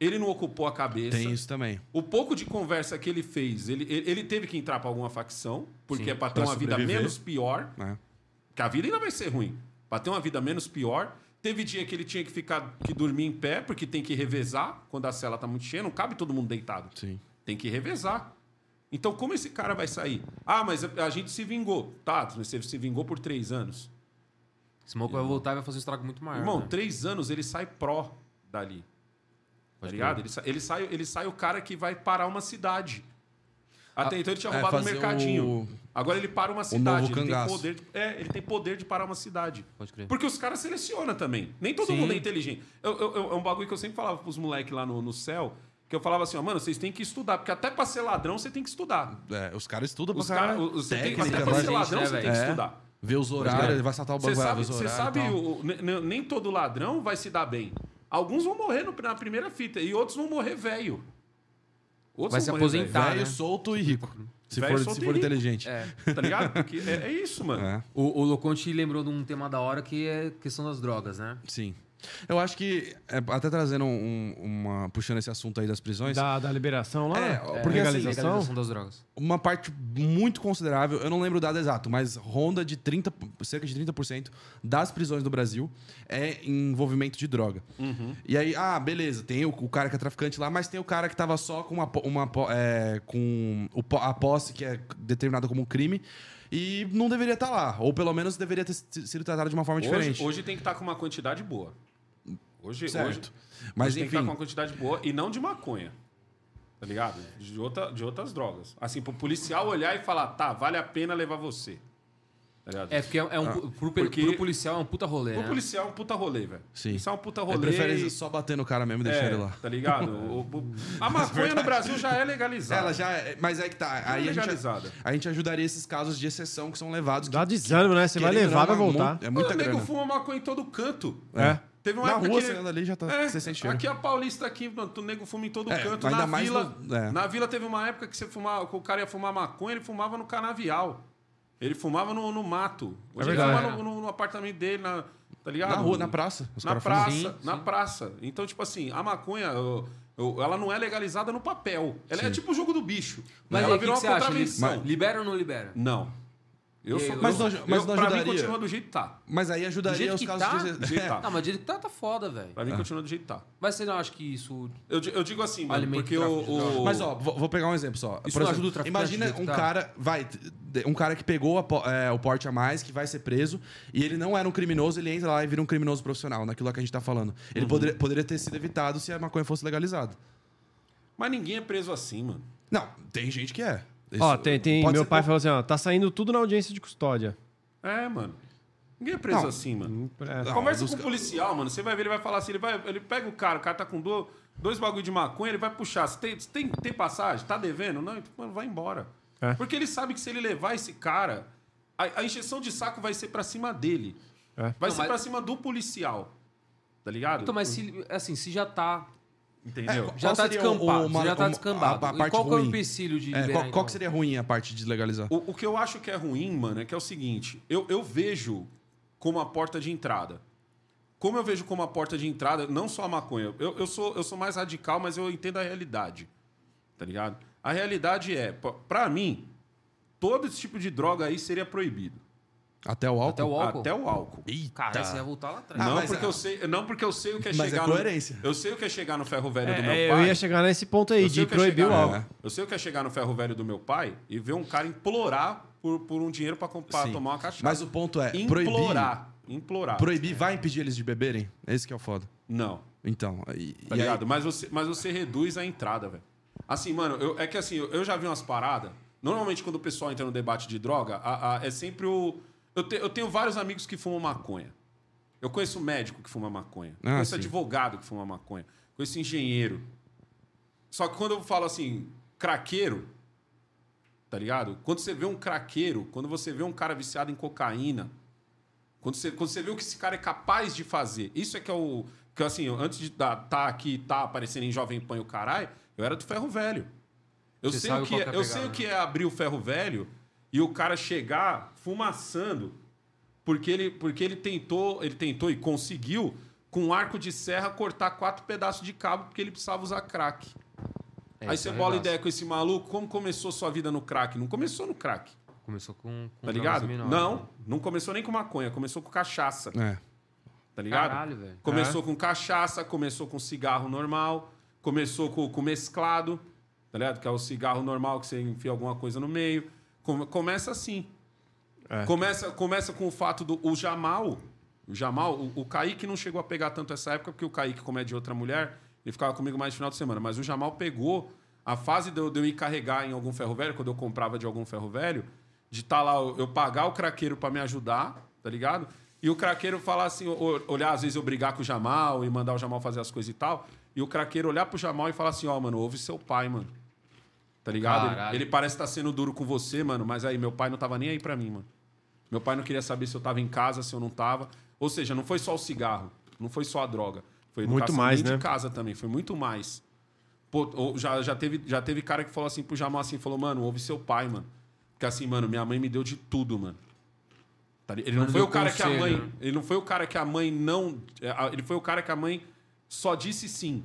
ele não ocupou a cabeça. Tem isso também. O pouco de conversa que ele fez, ele, ele, ele teve que entrar pra alguma facção, porque Sim, é pra ter pra uma vida menos pior. né? Que a vida ainda vai ser ruim. Pra ter uma vida menos pior. Teve dia que ele tinha que ficar, que dormir em pé, porque tem que revezar quando a cela tá muito cheia. Não cabe todo mundo deitado. Sim. Tem que revezar. Então, como esse cara vai sair? Ah, mas a, a gente se vingou. Tá, você se vingou por três anos. Smoke vai voltar e vai fazer um estrago muito maior. Irmão, né? três anos ele sai pró dali. Tá Pode ligado? crer. Ele, ele, sai, ele sai o cara que vai parar uma cidade. Até Ah, então ele tinha é, roubado um fazer mercadinho. o- Agora ele para uma cidade. Ele tem, poder de, é, ele tem poder de parar uma cidade. Pode crer. Porque os caras selecionam também. Nem todo Sim. mundo é inteligente. Eu- eu- eu- é um bagulho que eu sempre falava pros moleques lá no, no céu, que eu falava assim, ó, mano, vocês têm que estudar, porque até pra ser ladrão você tem que estudar. É, os caras estudam pra Os cara, você tem, Técnica, até pra vai- ser ladrão né, você tem que É. estudar. Ver os horários, crer. ele vai saltar o Você bagulho, vai sabe, você horários. sabe o- ne- ne- nem todo ladrão vai se dar bem. Alguns vão morrer no- na primeira fita e outros vão morrer velho. Outros Vai vão se morrer velho. aposentar. Velho, né? solto e rico. Se Velho, for, se for inteligente. É. Tá ligado? Porque é, é isso, mano. É, O, o Loconte lembrou de um tema da hora que é questão das drogas, né? sim. Eu acho que, é, até trazendo um- uma. puxando esse assunto aí das prisões, Da, da liberação lá? É, É, porque assim, legalização? Legalização das drogas. uma parte muito considerável, eu não lembro o dado exato, mas ronda de 30, cerca de 30% das prisões do Brasil é envolvimento de droga. E aí, ah, beleza, tem o, o cara que é traficante lá, mas tem o cara que tava só com, uma, uma, é, com a posse que é determinada como um crime e não deveria estar lá. Ou pelo menos deveria ter sido tratado de uma forma diferente. Hoje, hoje tem que estar com uma quantidade boa. Hoje, Certo. hoje, Mas hoje tem que estar enfim, com uma quantidade boa e não de maconha. Tá ligado? De, outra, de outras drogas. Assim, pro policial olhar e falar, tá, vale a pena levar você. Tá ligado? É, porque é, é um, pro, porque- pro policial é um puta rolê, O né? policial é um puta rolê, velho. Sim. Isso é um puta ele rolê. prefere e- só bater no cara mesmo e deixar é, ele lá. Tá ligado? O- o- a maconha no Brasil já é legalizada. Ela já é, mas é que tá. Aí a gente, legalizada. a gente ajudaria esses casos de exceção que são levados. Dá desânimo, né? Você vai levar, vai não, voltar. É muita o nego grana. fuma maconha em todo canto. É. Teve uma Na época rua, que... você anda ali já tá, É, você sente cheiro. aqui a Paulista aqui, mano, o nego fuma em todo É, canto. Na vila, no- é. na vila teve uma época que você fumava, que o cara ia fumar maconha, ele fumava no canavial. Ele fumava no, no mato. Hoje ele verdade. fuma no, no- no apartamento dele, na, tá ligado? Na rua, na praça. Os Na praça, Sim, na sim. praça. Então, tipo assim, a maconha, eu- eu- ela não é legalizada no papel. Ela é tipo o jogo do bicho. Mas ela aí, o que, virou que você uma acha? contravenção. Li- Libera ou não libera? Não. Eu sou, mas eu, não- eu, mas não pra mim ajudaria? continua do jeito que tá. Mas aí Do ajudaria jeito os que casos tá? de. Do jeito que tá. Não, mas do jeito que tá, tá foda, velho. Pra mim continua do jeito que tá. Mas você não acha que isso... Eu, eu digo assim, mano, porque o, o- Mas, ó, vou, pegar um exemplo só. Isso não ajuda o traficante Imagina um tá? cara, vai, de- um cara que pegou a é, o porte a mais, que vai ser preso, e ele não era um criminoso, ele entra lá e vira um criminoso profissional, naquilo que a gente tá falando. Ele Uhum. poderia, poderia ter sido evitado se a maconha fosse legalizada. Mas ninguém é preso assim, mano. Não, tem gente que é. Isso Ó, tem, tem meu pai pouco. falou assim, ó, tá saindo tudo na audiência de custódia. É, mano. Ninguém é preso Não. assim, mano. É. Não, Conversa dos com o policial, mano. Você vai ver, ele vai falar assim, ele, vai, ele pega o cara, o cara tá com do- dois bagulho de maconha, ele vai puxar. Você tem, tem, tem passagem? Tá devendo? Não, então, mano, vai embora. É. Porque ele sabe que se ele levar esse cara, a, a encheção de saco vai ser pra cima dele. É. Vai Não, ser mas- pra cima do policial. Tá ligado? Então, mas se, assim, se já tá... Entendeu? É, Já Qual tá seria descampado, uma- já tá uma- descambado. a- a E parte qual que é o ruim? empecilho de É, liberar, qual, qual então? que seria ruim a parte de legalizar? O, o que eu acho que é ruim, mano, é que é o seguinte: eu, eu vejo como a porta de entrada. Como eu vejo como a porta de entrada, não só a maconha. Eu, eu, sou, eu sou mais radical, mas eu entendo a realidade. Tá ligado? A realidade é, p- pra mim, todo esse tipo de droga aí seria proibido. Até o álcool? Até o álcool? Até o álcool. Eita. Cara, você ia voltar lá atrás. Ah, não, porque é- eu sei, não porque eu sei o que é Mas é chegar no- coerência. Eu sei o que é chegar no ferro velho do meu É, pai. eu ia chegar nesse ponto aí, Eu de é proibir o álcool. É. Eu sei o que é chegar no ferro velho do meu pai e ver um cara implorar por, por um dinheiro Sim. tomar uma cachaça. Mas o ponto é, proibir, implorar. Implorar. proibir vai impedir eles de beberem? Esse que é o foda. Não, Então, e, tá e aí- ligado? Mas, você, mas você reduz a entrada, velho. Assim, mano, eu- é que assim, eu, eu já vi umas paradas. Normalmente, quando o pessoal entra no debate de droga, a- a- é sempre o. Eu, te- eu tenho vários amigos que fumam maconha. Eu conheço médico que fuma maconha. Ah, conheço sim. advogado que fuma maconha. Conheço engenheiro. Só que quando eu falo assim, craqueiro, tá ligado? Quando você vê um craqueiro, quando você vê um cara viciado em cocaína, quando você, quando você vê o que esse cara é capaz de fazer, isso é que é o. Que assim, antes de estar tá aqui, tá aparecendo em Jovem Pan e o caralho, eu era do ferro velho. Eu, Você sei sabe o, que é, é eu pegada, sei o né? que é abrir o ferro velho e o cara chegar fumaçando porque ele, porque ele tentou, ele tentou e conseguiu com um arco de serra cortar quatro pedaços de cabo porque ele precisava usar crack. É, Aí você é bola arregaço. ideia com esse maluco, como começou sua vida no crack? Não começou no crack, Começou com... com tá ligado? menores, Não, né? não começou nem com maconha, começou com cachaça, É. tá ligado? Caralho, velho. Começou com cachaça, começou com cigarro normal, começou com, com mesclado, tá ligado? Que é o cigarro normal que você enfia alguma coisa no meio. Come- começa assim. É. Começa, começa com o fato do o Jamal. O Jamal, o, o Kaique não chegou a pegar tanto essa época, porque o Kaique, como é de outra mulher, ele ficava comigo mais no final de semana. Mas o Jamal pegou a fase de eu, de eu ir carregar em algum ferro velho, quando eu comprava de algum ferro velho, de estar lá, eu pagar o craqueiro para me ajudar, tá ligado? E o craqueiro falar assim, olhar, às vezes eu brigar com o Jamal e mandar o Jamal fazer as coisas e tal. E o craqueiro olhar pro Jamal e falar assim: ó, mano, ouve seu pai, mano. Tá ligado? Ele, ele parece estar sendo duro com você, mano, mas aí meu pai não tava nem aí pra mim, mano. Meu pai não queria saber se eu tava em casa, se eu não tava. Ou seja, não foi só o cigarro, não foi só a droga. Foi Muito mais, dentro né? de casa também, foi muito mais. Pô, já, já, teve, já teve cara que falou assim pro Jamal assim, falou, mano, ouve seu pai, mano. Porque assim, mano, minha mãe me deu de tudo, mano. Tá Ele não Mano, foi o cara que a conselho, mãe. Ele não foi o cara que a mãe não. é, Ele foi o cara que a mãe só disse sim.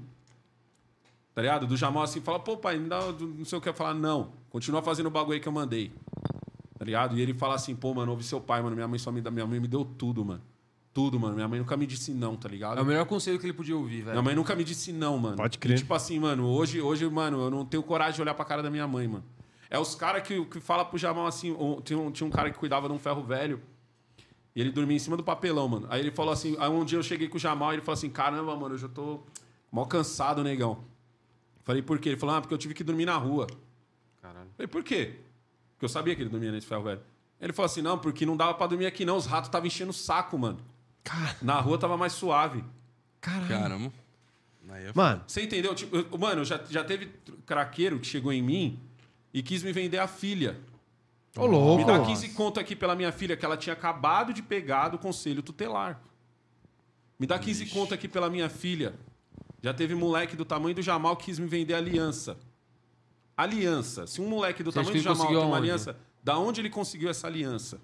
Tá ligado? Do Jamal assim, fala, pô, pai, me dá, não sei o que. Eu falar, não, continua fazendo o bagulho aí que eu mandei. Tá ligado? E ele fala assim, pô, mano, ouve seu pai, mano. Minha mãe só me dá. Minha mãe me deu tudo, mano. Tudo, mano. Minha mãe nunca me disse não, tá ligado? É o melhor conselho que ele podia ouvir, velho. Minha mãe nunca me disse não, mano. Pode crer. E, tipo assim, mano, hoje, hoje, mano, eu não tenho coragem de olhar pra cara da minha mãe, mano. É os caras que, que fala pro Jamal assim. um- tinha, um, tinha um cara que cuidava de um ferro velho. E ele dormia em cima do papelão, mano. Aí ele falou assim. Aí um dia eu cheguei com o Jamal e ele falou assim: caramba, mano, eu já tô mal cansado, negão. Falei, por quê? Ele falou, ah, porque eu tive que dormir na rua. Caralho. Falei, por quê? Porque eu sabia que ele dormia nesse ferro velho. Ele falou assim: não, porque não dava pra dormir aqui, não. Os ratos estavam enchendo o saco, mano. Cara, Na rua tava mais suave. caralho. Caramba. É Mano, Você entendeu? Tipo, eu- mano, já, já teve craqueiro que chegou em mim e quis me vender a filha. ô louco. Me dá 15 conto aqui pela minha filha, que ela tinha acabado de pegar do conselho tutelar. Me dá 15 conto aqui pela minha filha. Já teve moleque do tamanho do Jamal que quis me vender aliança. Aliança. Se um moleque do tamanho do que Jamal tem uma aonde? aliança, da onde ele conseguiu essa aliança?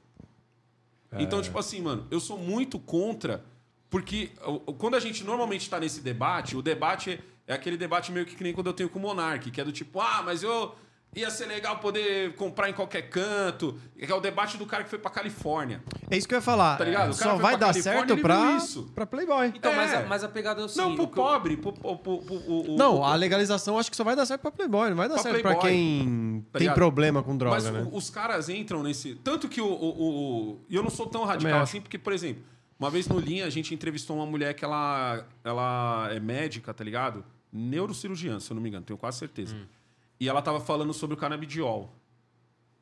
Então, tipo assim, mano, eu sou muito contra, porque quando a gente normalmente tá nesse debate, o debate é, é aquele debate meio que nem quando eu tenho com o Monark, que é do tipo, ah, mas eu ia ser legal poder comprar em qualquer canto, que é o debate do cara que foi pra Califórnia. É isso que eu ia falar. Tá ligado? O cara Só vai pra dar Califórnia, certo pra, isso. pra Playboy. Então, mas, É. a, mas a pegada é o seguinte... Não, pro o que eu- pobre, pro, pro, pro- Não, a legalização acho que só vai dar certo pra Playboy, não vai dar Pra certo pra Playboy. quem Tá tem problema com droga, Mas né? o- os caras entram nesse. Tanto que o. o, o- o- E eu não sou tão radical assim, porque, por exemplo, uma vez no Linha a gente entrevistou uma mulher que ela, ela é médica, tá ligado? Neurocirurgiã, se eu não me engano, tenho quase certeza. E ela tava falando sobre o canabidiol,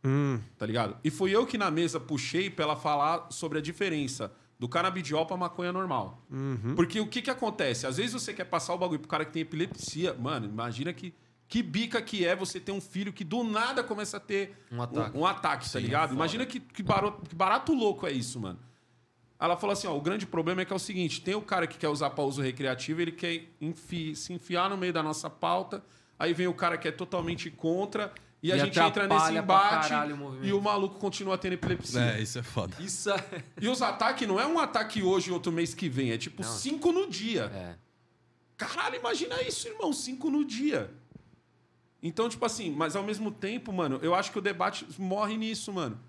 Hum, tá ligado? E fui eu que na mesa puxei pra ela falar sobre a diferença do canabidiol pra maconha normal. Uhum. Porque o que que acontece? Às vezes você quer passar o bagulho pro cara que tem epilepsia. Mano, imagina que. Que bica que é você ter um filho que do nada começa a ter Um ataque. um, ataque, tá ligado? Imagina que, que, barato, que barato louco é isso, mano. Ela falou assim: ó, o grande problema é que é o seguinte: tem o cara que quer usar para uso recreativo, ele quer enfi- se enfiar no meio da nossa pauta, aí vem o cara que é totalmente contra, e, a E gente entra nesse embate caralho o e o maluco continua tendo epilepsia. É, isso é foda. Isso é... E os ataques não é um ataque hoje e outro mês que vem, é tipo Não. cinco no dia. É. Caralho, imagina isso, irmão, cinco no dia. Então, tipo assim, mas ao mesmo tempo, mano, eu acho que o debate morre nisso, mano.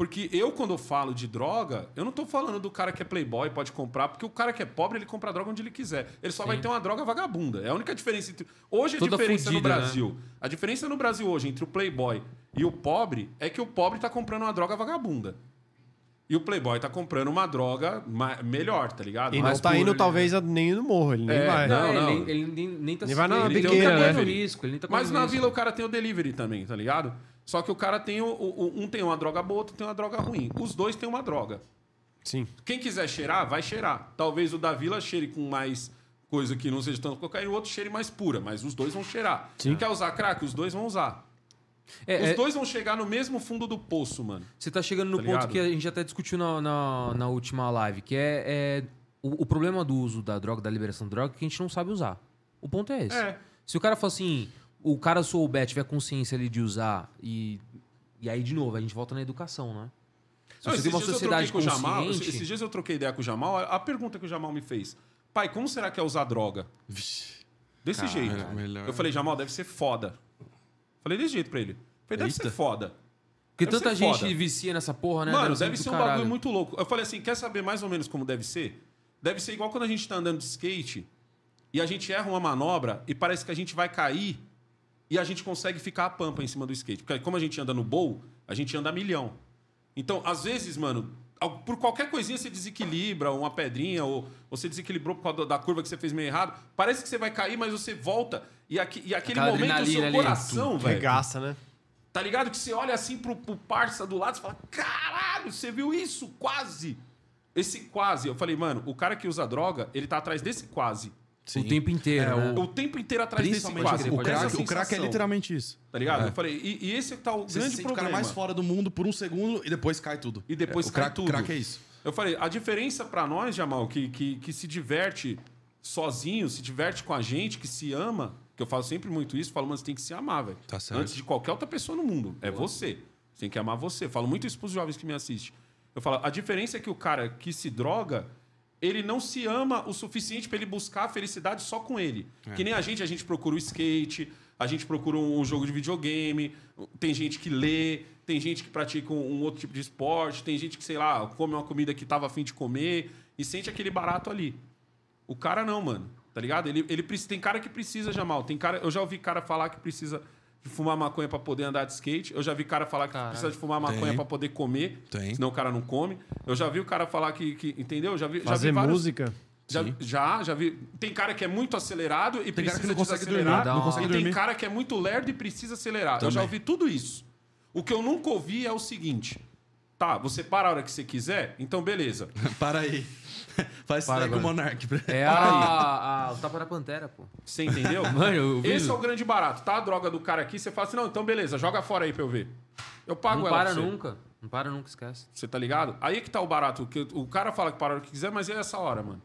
Porque eu, quando eu falo de droga, eu não tô falando do cara que é playboy, pode comprar, porque o cara que é pobre, ele compra a droga onde ele quiser. Ele só vai ter uma droga vagabunda. É a única diferença entre. Hoje a Toda diferença no né? Brasil. A diferença no Brasil hoje entre o playboy e o pobre é que o pobre tá comprando uma droga vagabunda. E o playboy tá comprando uma droga melhor, tá ligado? E não Mais tá indo, ele- talvez, nem no morro. Ele nem É, vai. não, Não, não. Ele, ele nem, nem tá Ele vai na ele nem biqueira, tá né? risco, ele nem tá Mas na risco. vila o cara tem o delivery também, tá ligado? Só que o cara tem o, o- um tem uma droga boa, outro tem uma droga ruim. Os dois têm uma droga. Sim. Quem quiser cheirar, vai cheirar. Talvez o da vila cheire com mais coisa que não seja tanto cocaína, o outro cheire mais pura, mas os dois vão cheirar. Quer usar crack? Os dois vão usar. É, Os é, dois vão chegar no mesmo fundo do poço, mano. Você tá chegando no Tá ponto ligado? que a gente até discutiu na, na, na última live, que é, é o, o problema do uso da droga, da liberação da droga, é que a gente não sabe usar. O ponto é esse. É. Se o cara for assim, o cara souber, tiver consciência ali de usar, e, e aí, de novo, a gente volta na educação, né? Se Não, você esses tem uma dias eu sociedade troquei com o Jamal, consciente... esses dias eu troquei ideia com o Jamal, a pergunta que o Jamal me fez. Pai, como será que é usar droga? Vixe. Desse Cara, jeito. melhor- Eu falei, Jamal, deve ser foda. Falei desse jeito pra ele. Falei, deve Eita. ser foda. Porque deve tanta ser gente foda. vicia nessa porra, né? Mano, ser deve muito ser um caralho. bagulho muito louco. Eu falei assim, quer saber mais ou menos como deve ser? Deve ser igual quando a gente tá andando de skate e a gente erra uma manobra e parece que a gente vai cair e a gente consegue ficar a pampa em cima do skate. Porque como a gente anda no bowl, a gente anda a milhão. Então, às vezes, mano, por qualquer coisinha você desequilibra, uma pedrinha, ou você desequilibrou por causa da curva que você fez meio errado. Parece que você vai cair, mas você volta. E, aqui, e aquele Aquela momento, o seu ali, coração, velho. Regaça, né? Tá ligado? Que você olha assim pro, pro parça do lado e fala: caralho, você viu isso? Quase. Esse quase. Eu falei, mano, o cara que usa droga, ele tá atrás desse quase. O tempo inteiro, É, né? O tempo inteiro atrás desse quase. o crack, o crack é literalmente isso. Tá ligado? É. Eu falei, e, e esse tá o Você grande se sente o problema. cara mais fora do mundo por um segundo e depois cai tudo. E depois É, cai crack, tudo. O crack é isso. Eu falei, a diferença pra nós, Jamal, que, que, que se diverte sozinho, se diverte com a gente, que se ama, que eu falo sempre muito isso, falo, mano, você tem que se amar, velho. Tá certo. Antes de qualquer outra pessoa no mundo. É você. Você tem que amar você. Eu falo muito isso pros jovens que me assistem. Eu falo, a diferença é que o cara que se droga, ele não se ama o suficiente pra ele buscar a felicidade só com ele. É. Que nem a gente, a gente procura o skate, a gente procura um jogo de videogame, tem gente que lê, tem gente que pratica um, outro tipo de esporte, tem gente que, sei lá, come uma comida que tava afim de comer e sente aquele barato ali. O cara não, mano. Tá ligado? Ele, ele tem cara que precisa, Jamal. Tem cara, eu já ouvi cara falar que precisa de fumar maconha pra poder andar de skate. Eu já vi cara falar que Caralho. precisa de fumar maconha Tem. pra poder comer. Tem. Senão o cara não come. Eu já vi o cara falar que. que entendeu? Já vi, já Fazer vi vários- música. Já, Sim. já, já vi. Tem cara que é muito acelerado e Tem cara precisa que não consegue desacelerar. dormir, não consegue e tem dormir. cara que é muito lerdo e precisa acelerar. Eu Também. já ouvi tudo isso. O que eu nunca ouvi é o seguinte. Tá, você para a hora que você quiser, então beleza. Para aí. Faz isso Para com o. Monark. É a, a- o tapa da pantera, pô. Você entendeu? Mano, eu vi- Esse é o grande barato. Tá a droga do cara aqui, você fala assim, não, então beleza, joga fora aí pra eu ver. Eu pago Não ela para pra você. nunca. Não para nunca, esquece. Você tá ligado? Aí que tá o barato. Que o cara fala que para a hora que quiser, mas é essa hora, mano.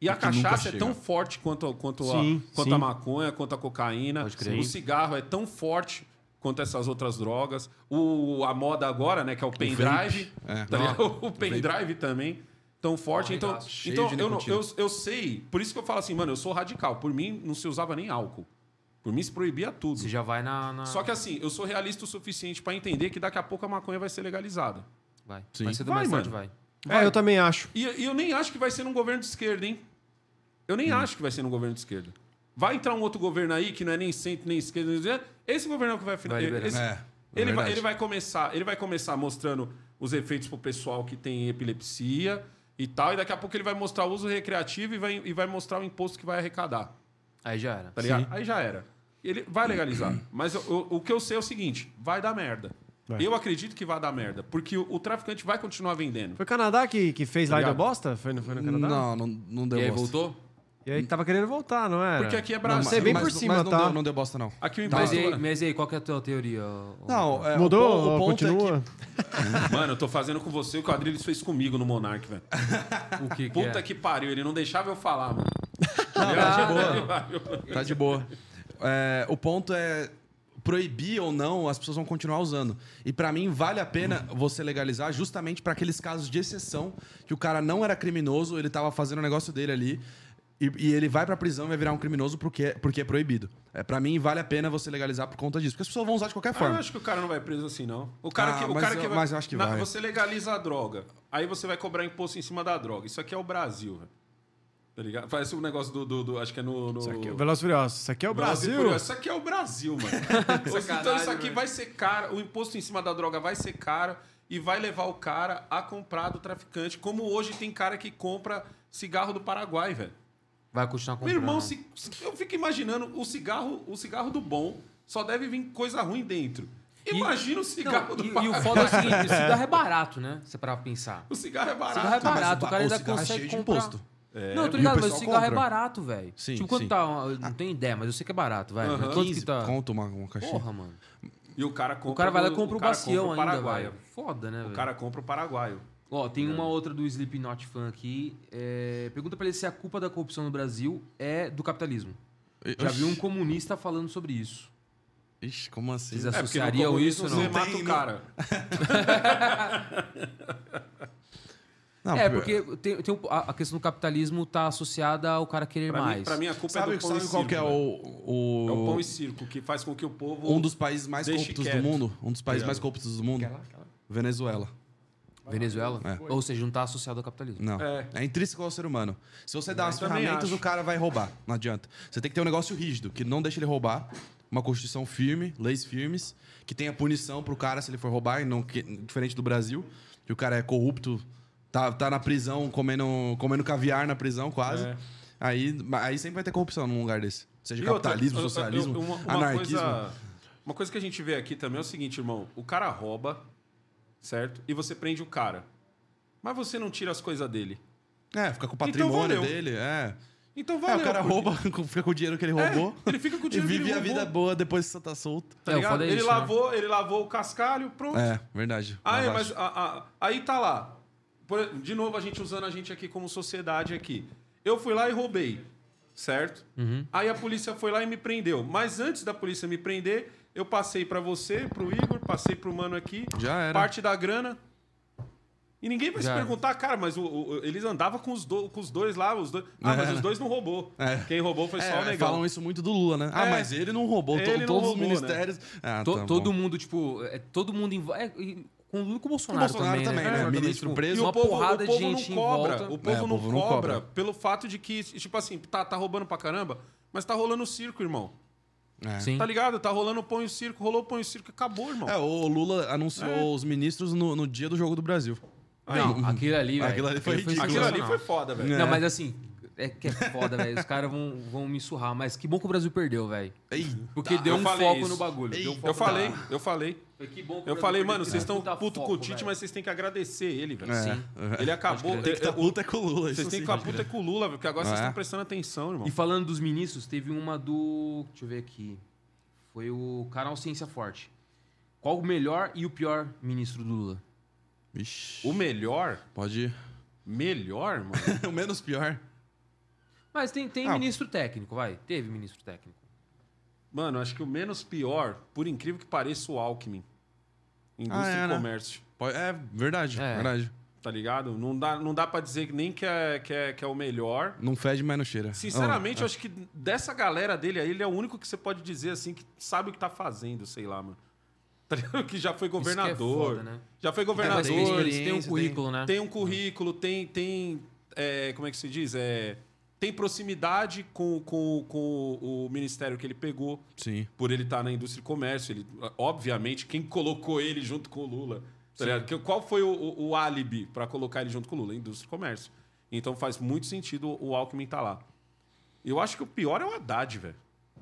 E a cachaça é tão forte quanto, quanto, Sim, a, quanto sim. a maconha, quanto a cocaína. Pode crer. O cigarro é tão forte quanto essas outras drogas. O, a moda agora, né, que é o pendrive. É. Tá? O pendrive também. Tão forte. Então. Cheio então eu, não- eu, eu sei. Por isso que eu falo assim, mano, eu sou radical. Por mim, não se usava nem álcool. Por mim, se proibia tudo. Você já vai na. na- Só que assim, eu sou realista o suficiente pra entender que daqui a pouco a maconha vai ser legalizada. Vai. Sim. Vai ser do Vai, mais tarde, mano. vai. É, eu também acho. E, e eu nem acho que vai ser num governo de esquerda, hein? Eu nem acho que vai ser num governo de esquerda. Vai entrar um outro governo aí que não é nem centro, nem esquerda. Esse governo é o que vai Vai liberar. esse- É, é ele, vai, ele vai começar, ele vai começar mostrando os efeitos pro pessoal que tem epilepsia e tal, e daqui a pouco ele vai mostrar o uso recreativo e vai, e vai mostrar o imposto que vai arrecadar. Aí já era. Tá ligado? Aí já era. Ele vai legalizar. Mas eu- eu- o que eu sei é o seguinte: vai dar merda. Vai. Eu acredito que vai dar merda. Porque o, o traficante vai continuar vendendo. Foi o Canadá que, que fez lá e deu Ligado? bosta? Foi, no- foi no Canadá? Não, não, não deu E aí bosta. voltou? E aí tava querendo voltar, não era? Porque aqui é Não, Brasil. sei bem mas- por cima, mas não tá? Deu, não deu bosta, não. Aqui o Mas imposto. e, aí, mas e aí, qual que é a tua teoria? Não, é, Mudou? o, o ponto continua? é que... Mano, eu tô fazendo com você o que o Adriles fez comigo no Monark, velho. O que, que Puta é? que pariu, ele não deixava eu falar, mano. Não, tá de boa. Tá de boa. É, o ponto é proibir ou não, as pessoas vão continuar usando. E pra mim vale a pena você legalizar justamente pra aqueles casos de exceção que o cara não era criminoso, ele tava fazendo o negócio dele ali e, e ele vai pra prisão e vai virar um criminoso porque, porque é proibido. É, para mim vale a pena você legalizar por conta disso, porque as pessoas vão usar de qualquer Ah, eu forma. acho que o cara não vai preso assim, não. O cara Ah, que, o mas cara eu- que vai, mas eu acho que Na- vai. Você legaliza a droga, aí você vai cobrar imposto em cima da droga. Isso aqui é o Brasil, velho. Tá ligado? Parece um negócio do, do- do- Acho que é no. no... Isso aqui, é o Velozes e Furiosos. Isso aqui é o Brasil. Isso aqui é o Brasil, mano. então isso aqui vai ser caro, o imposto em cima da droga vai ser caro e vai levar o cara a comprar do traficante. Como hoje tem cara que compra cigarro do Paraguai, velho. Vai continuar comprando. Meu irmão, se- se- eu fico imaginando o cigarro, o cigarro do bom só deve vir coisa ruim dentro. Imagina o cigarro Não, do e, e o foda é o seguinte, o cigarro é barato, né? Você parar pra pensar. O cigarro é barato. Cigarro é barato, o o cara ainda é consegue de comprar. imposto. não, eu tô E o ligado, mas o cigarro é compra. barato, velho. Sim, Tipo, quanto sim. tá? Eu não tenho ideia, mas eu sei que é barato, vai. Aham. Mas Quanto 15 que tá? conto uma, uma caixinha. Porra, mano. E o cara compra O cara vai lá e compra o cara bacião compra o ainda, paraguaio. velho. Foda, né, O velho? cara compra o paraguaio. Ó, tem uma outra do Slipknot fan aqui. é, Pergunta pra ele se a culpa da corrupção no Brasil é do capitalismo. Já Oxi. vi um comunista falando sobre isso. Ixi, como assim? Vocês É, porque no associariam comunismo isso você não? mata Tem, o não. cara. Não, É, por- porque tem, tem um- a a questão do capitalismo tá associada ao cara querer Pra mim, mais. pra mim, a culpa Sabe, é do pão sabe e qual circo. que é o, o, É o pão e circo, que faz com que o povo... um dos países mais Deixe corruptos quieto. do mundo? Um dos países mais corruptos do mundo? Venezuela. Venezuela? É. Ou seja, não tá associado ao capitalismo. Não. É. É. intrínseco ao ser humano. Se você dá Eu as ferramentas, acho. o cara vai roubar. Não adianta. Você tem que ter um negócio rígido, que não deixe ele roubar. Uma constituição firme, leis firmes, que tenha punição pro cara se ele for roubar, e não que- diferente do Brasil, que o cara é corrupto Tá, tá na prisão, comendo, comendo caviar na prisão, quase. É. Aí, aí sempre vai ter corrupção num lugar desse. Seja E outra, capitalismo, eu- eu- socialismo, uma, uma anarquismo. Coisa, uma coisa que a gente vê aqui também é o seguinte, irmão. O cara rouba, certo? E você prende o cara. Mas você não tira as coisas dele. É, fica com o Então patrimônio valeu. dele, é. Então É, valeu. o cara porque- rouba, fica com o dinheiro que ele É, roubou. ele fica com o E dinheiro que vive ele a vida roubou. boa depois que você tá solto. Tá É, ligado? é ele, isso, né? lavou, ele lavou o cascalho, pronto. É, verdade. Aí, Lavagem. mas a- a- aí tá lá. Por- de novo, a gente usando a gente aqui como sociedade aqui. Eu fui lá e roubei, certo? Uhum. Aí a polícia foi lá e me prendeu. Mas antes da polícia me prender, eu passei pra você, pro Igor, passei pro mano aqui. Já era. Parte da grana. E ninguém vai Já se era. perguntar, cara, mas o- o- eles andavam com os, do- com os dois lá, os dois. Ah, mas É. os dois não roubou. É. Quem roubou foi só o É, negão. falam isso muito do Lula, né? Ah, É. mas ele não roubou. to- Ele não todos roubou, os ministérios. Ah, To- tá todo bom. mundo, tipo, é, todo mundo é, e com o Lula e com o Bolsonaro, o Bolsonaro também, também, né? né? Também, Ministro tipo, preso. E uma o povo, porrada o povo de gente não em cobra. volta. O povo, É, o não, povo não cobra cobra. pelo fato de que, tipo assim, tá, tá roubando pra caramba, mas tá rolando circo, irmão. É. Sim. Tá ligado? Tá rolando põe o circo, rolou põe o circo, acabou, irmão. É, o Lula anunciou É. os ministros no, no dia do jogo do Brasil. Não, aquilo ali, velho. Aquilo ali foi ridículo. Aquilo ali foi foda, velho. Não, É. mas assim, é que é foda, velho. Os caras vão, vão me surrar. Mas que bom que o Brasil perdeu, velho. Porque deu eu um foco isso. no bagulho. Deu um foco Eu falei, na- eu falei. Foi que bom que o Eu falei, perdeu, mano, vocês estão puto com o Tite, velho. mas vocês têm que agradecer ele, velho. É. Sim. Ele acabou. Tem que estar puta é com o Lula. Vocês têm que ficar puta com o Lula, velho, porque agora vocês É. estão prestando atenção, irmão. E falando dos ministros, teve uma do. Deixa eu ver aqui. Foi o canal Ciência Forte. Qual o melhor e o pior ministro do Lula? Vixe. O melhor, Pode ir. melhor, mano. o menos pior. Mas tem, tem Ah. ministro técnico, vai. Teve ministro técnico. Mano, acho que o menos pior, por incrível que pareça, o Alckmin. Indústria Ah, é, e né? comércio. Pode- É verdade, É. verdade. Tá ligado? Não dá, não dá pra dizer que nem que é, que, é, que é o melhor. Não fede, mas não cheira. Sinceramente, Não, eu acho que dessa galera dele aí, ele é o único que você pode dizer assim que sabe o que tá fazendo, sei lá, mano. Tá ligado? Que já foi Isso que é governador. foda, né? Já foi governador. tem, tem um tem- currículo, né? Tem um currículo, tem. tem é, como é que se diz? É, tem proximidade com, com, com o ministério que ele pegou, Sim. por ele estar na indústria e comércio. Ele, obviamente, quem colocou ele junto com o Lula? Tá Qual foi o, o, o álibi para colocar ele junto com o Lula? Indústria e comércio. Então faz muito sentido o Alckmin estar lá. Eu acho que o pior é o Haddad, velho.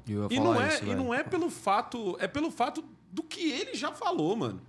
E, não é, isso, e não é pelo fato. É pelo fato do que ele já falou, mano.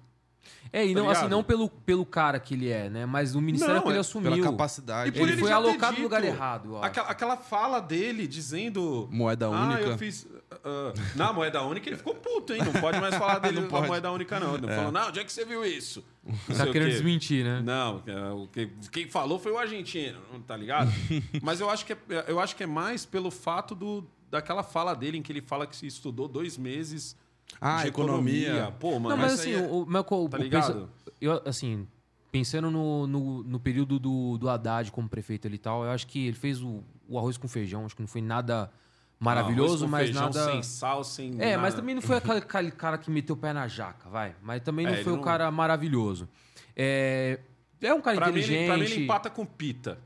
É, e Tá não, assim, não pelo, pelo cara que ele é, né? Mas o ministério Não, que ele é assumiu. Pela capacidade. E por Ele foi já ter alocado no lugar errado. Aquela, aquela fala dele dizendo. Moeda Ah, única. eu fiz. ah, na moeda única ele ficou puto, hein? Não pode mais falar dele Não na pode. moeda única, não. Ele falou, não, onde é que você viu isso? Não Tá querendo desmentir, né? Não, é, o que- quem falou foi o argentino, tá ligado? Mas eu acho, que é, eu acho que é mais pelo fato do, daquela fala dele, em que ele fala que se estudou dois meses Ah, de economia. Pô, mano, Não, mas assim, aí é- o, o, Michael, Tá o ligado? eu, assim, pensando no, no, no período do, do Haddad como prefeito ali e tal, eu acho que ele fez o, o arroz com feijão, acho que não foi nada maravilhoso, arroz com mas feijão, nada... Sem sal, sem. É, mas nada. também não foi aquele, aquele cara que meteu o pé na jaca, vai. Mas também não É, foi não- o cara maravilhoso. É, é um cara Pra mim, inteligente. ele, pra mim, ele empata com Pita.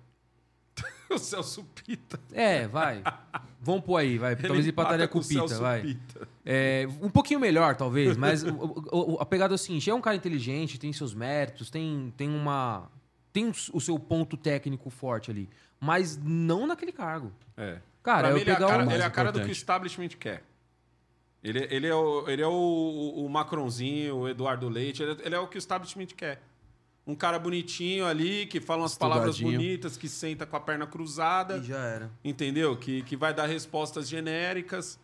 O Celso Pita. É, vai. Vamos pôr aí, vai. Talvez ele empata empataria com o Pita, Celso vai. Pita. É, um pouquinho melhor, talvez, mas o- o- a pegada é o seguinte: é um cara inteligente, tem seus méritos, tem, tem uma. Tem o seu ponto técnico forte ali. Mas não naquele cargo. É. Cara, eu mim, ele é a cara, ele é a cara do que o establishment quer. Ele, ele é, o, ele é o, o, o Macronzinho, o Eduardo Leite, ele, é- ele é o que o establishment quer. Um cara bonitinho ali, que fala umas palavras bonitas, que senta com a perna cruzada, já era. entendeu? Que, que vai dar respostas genéricas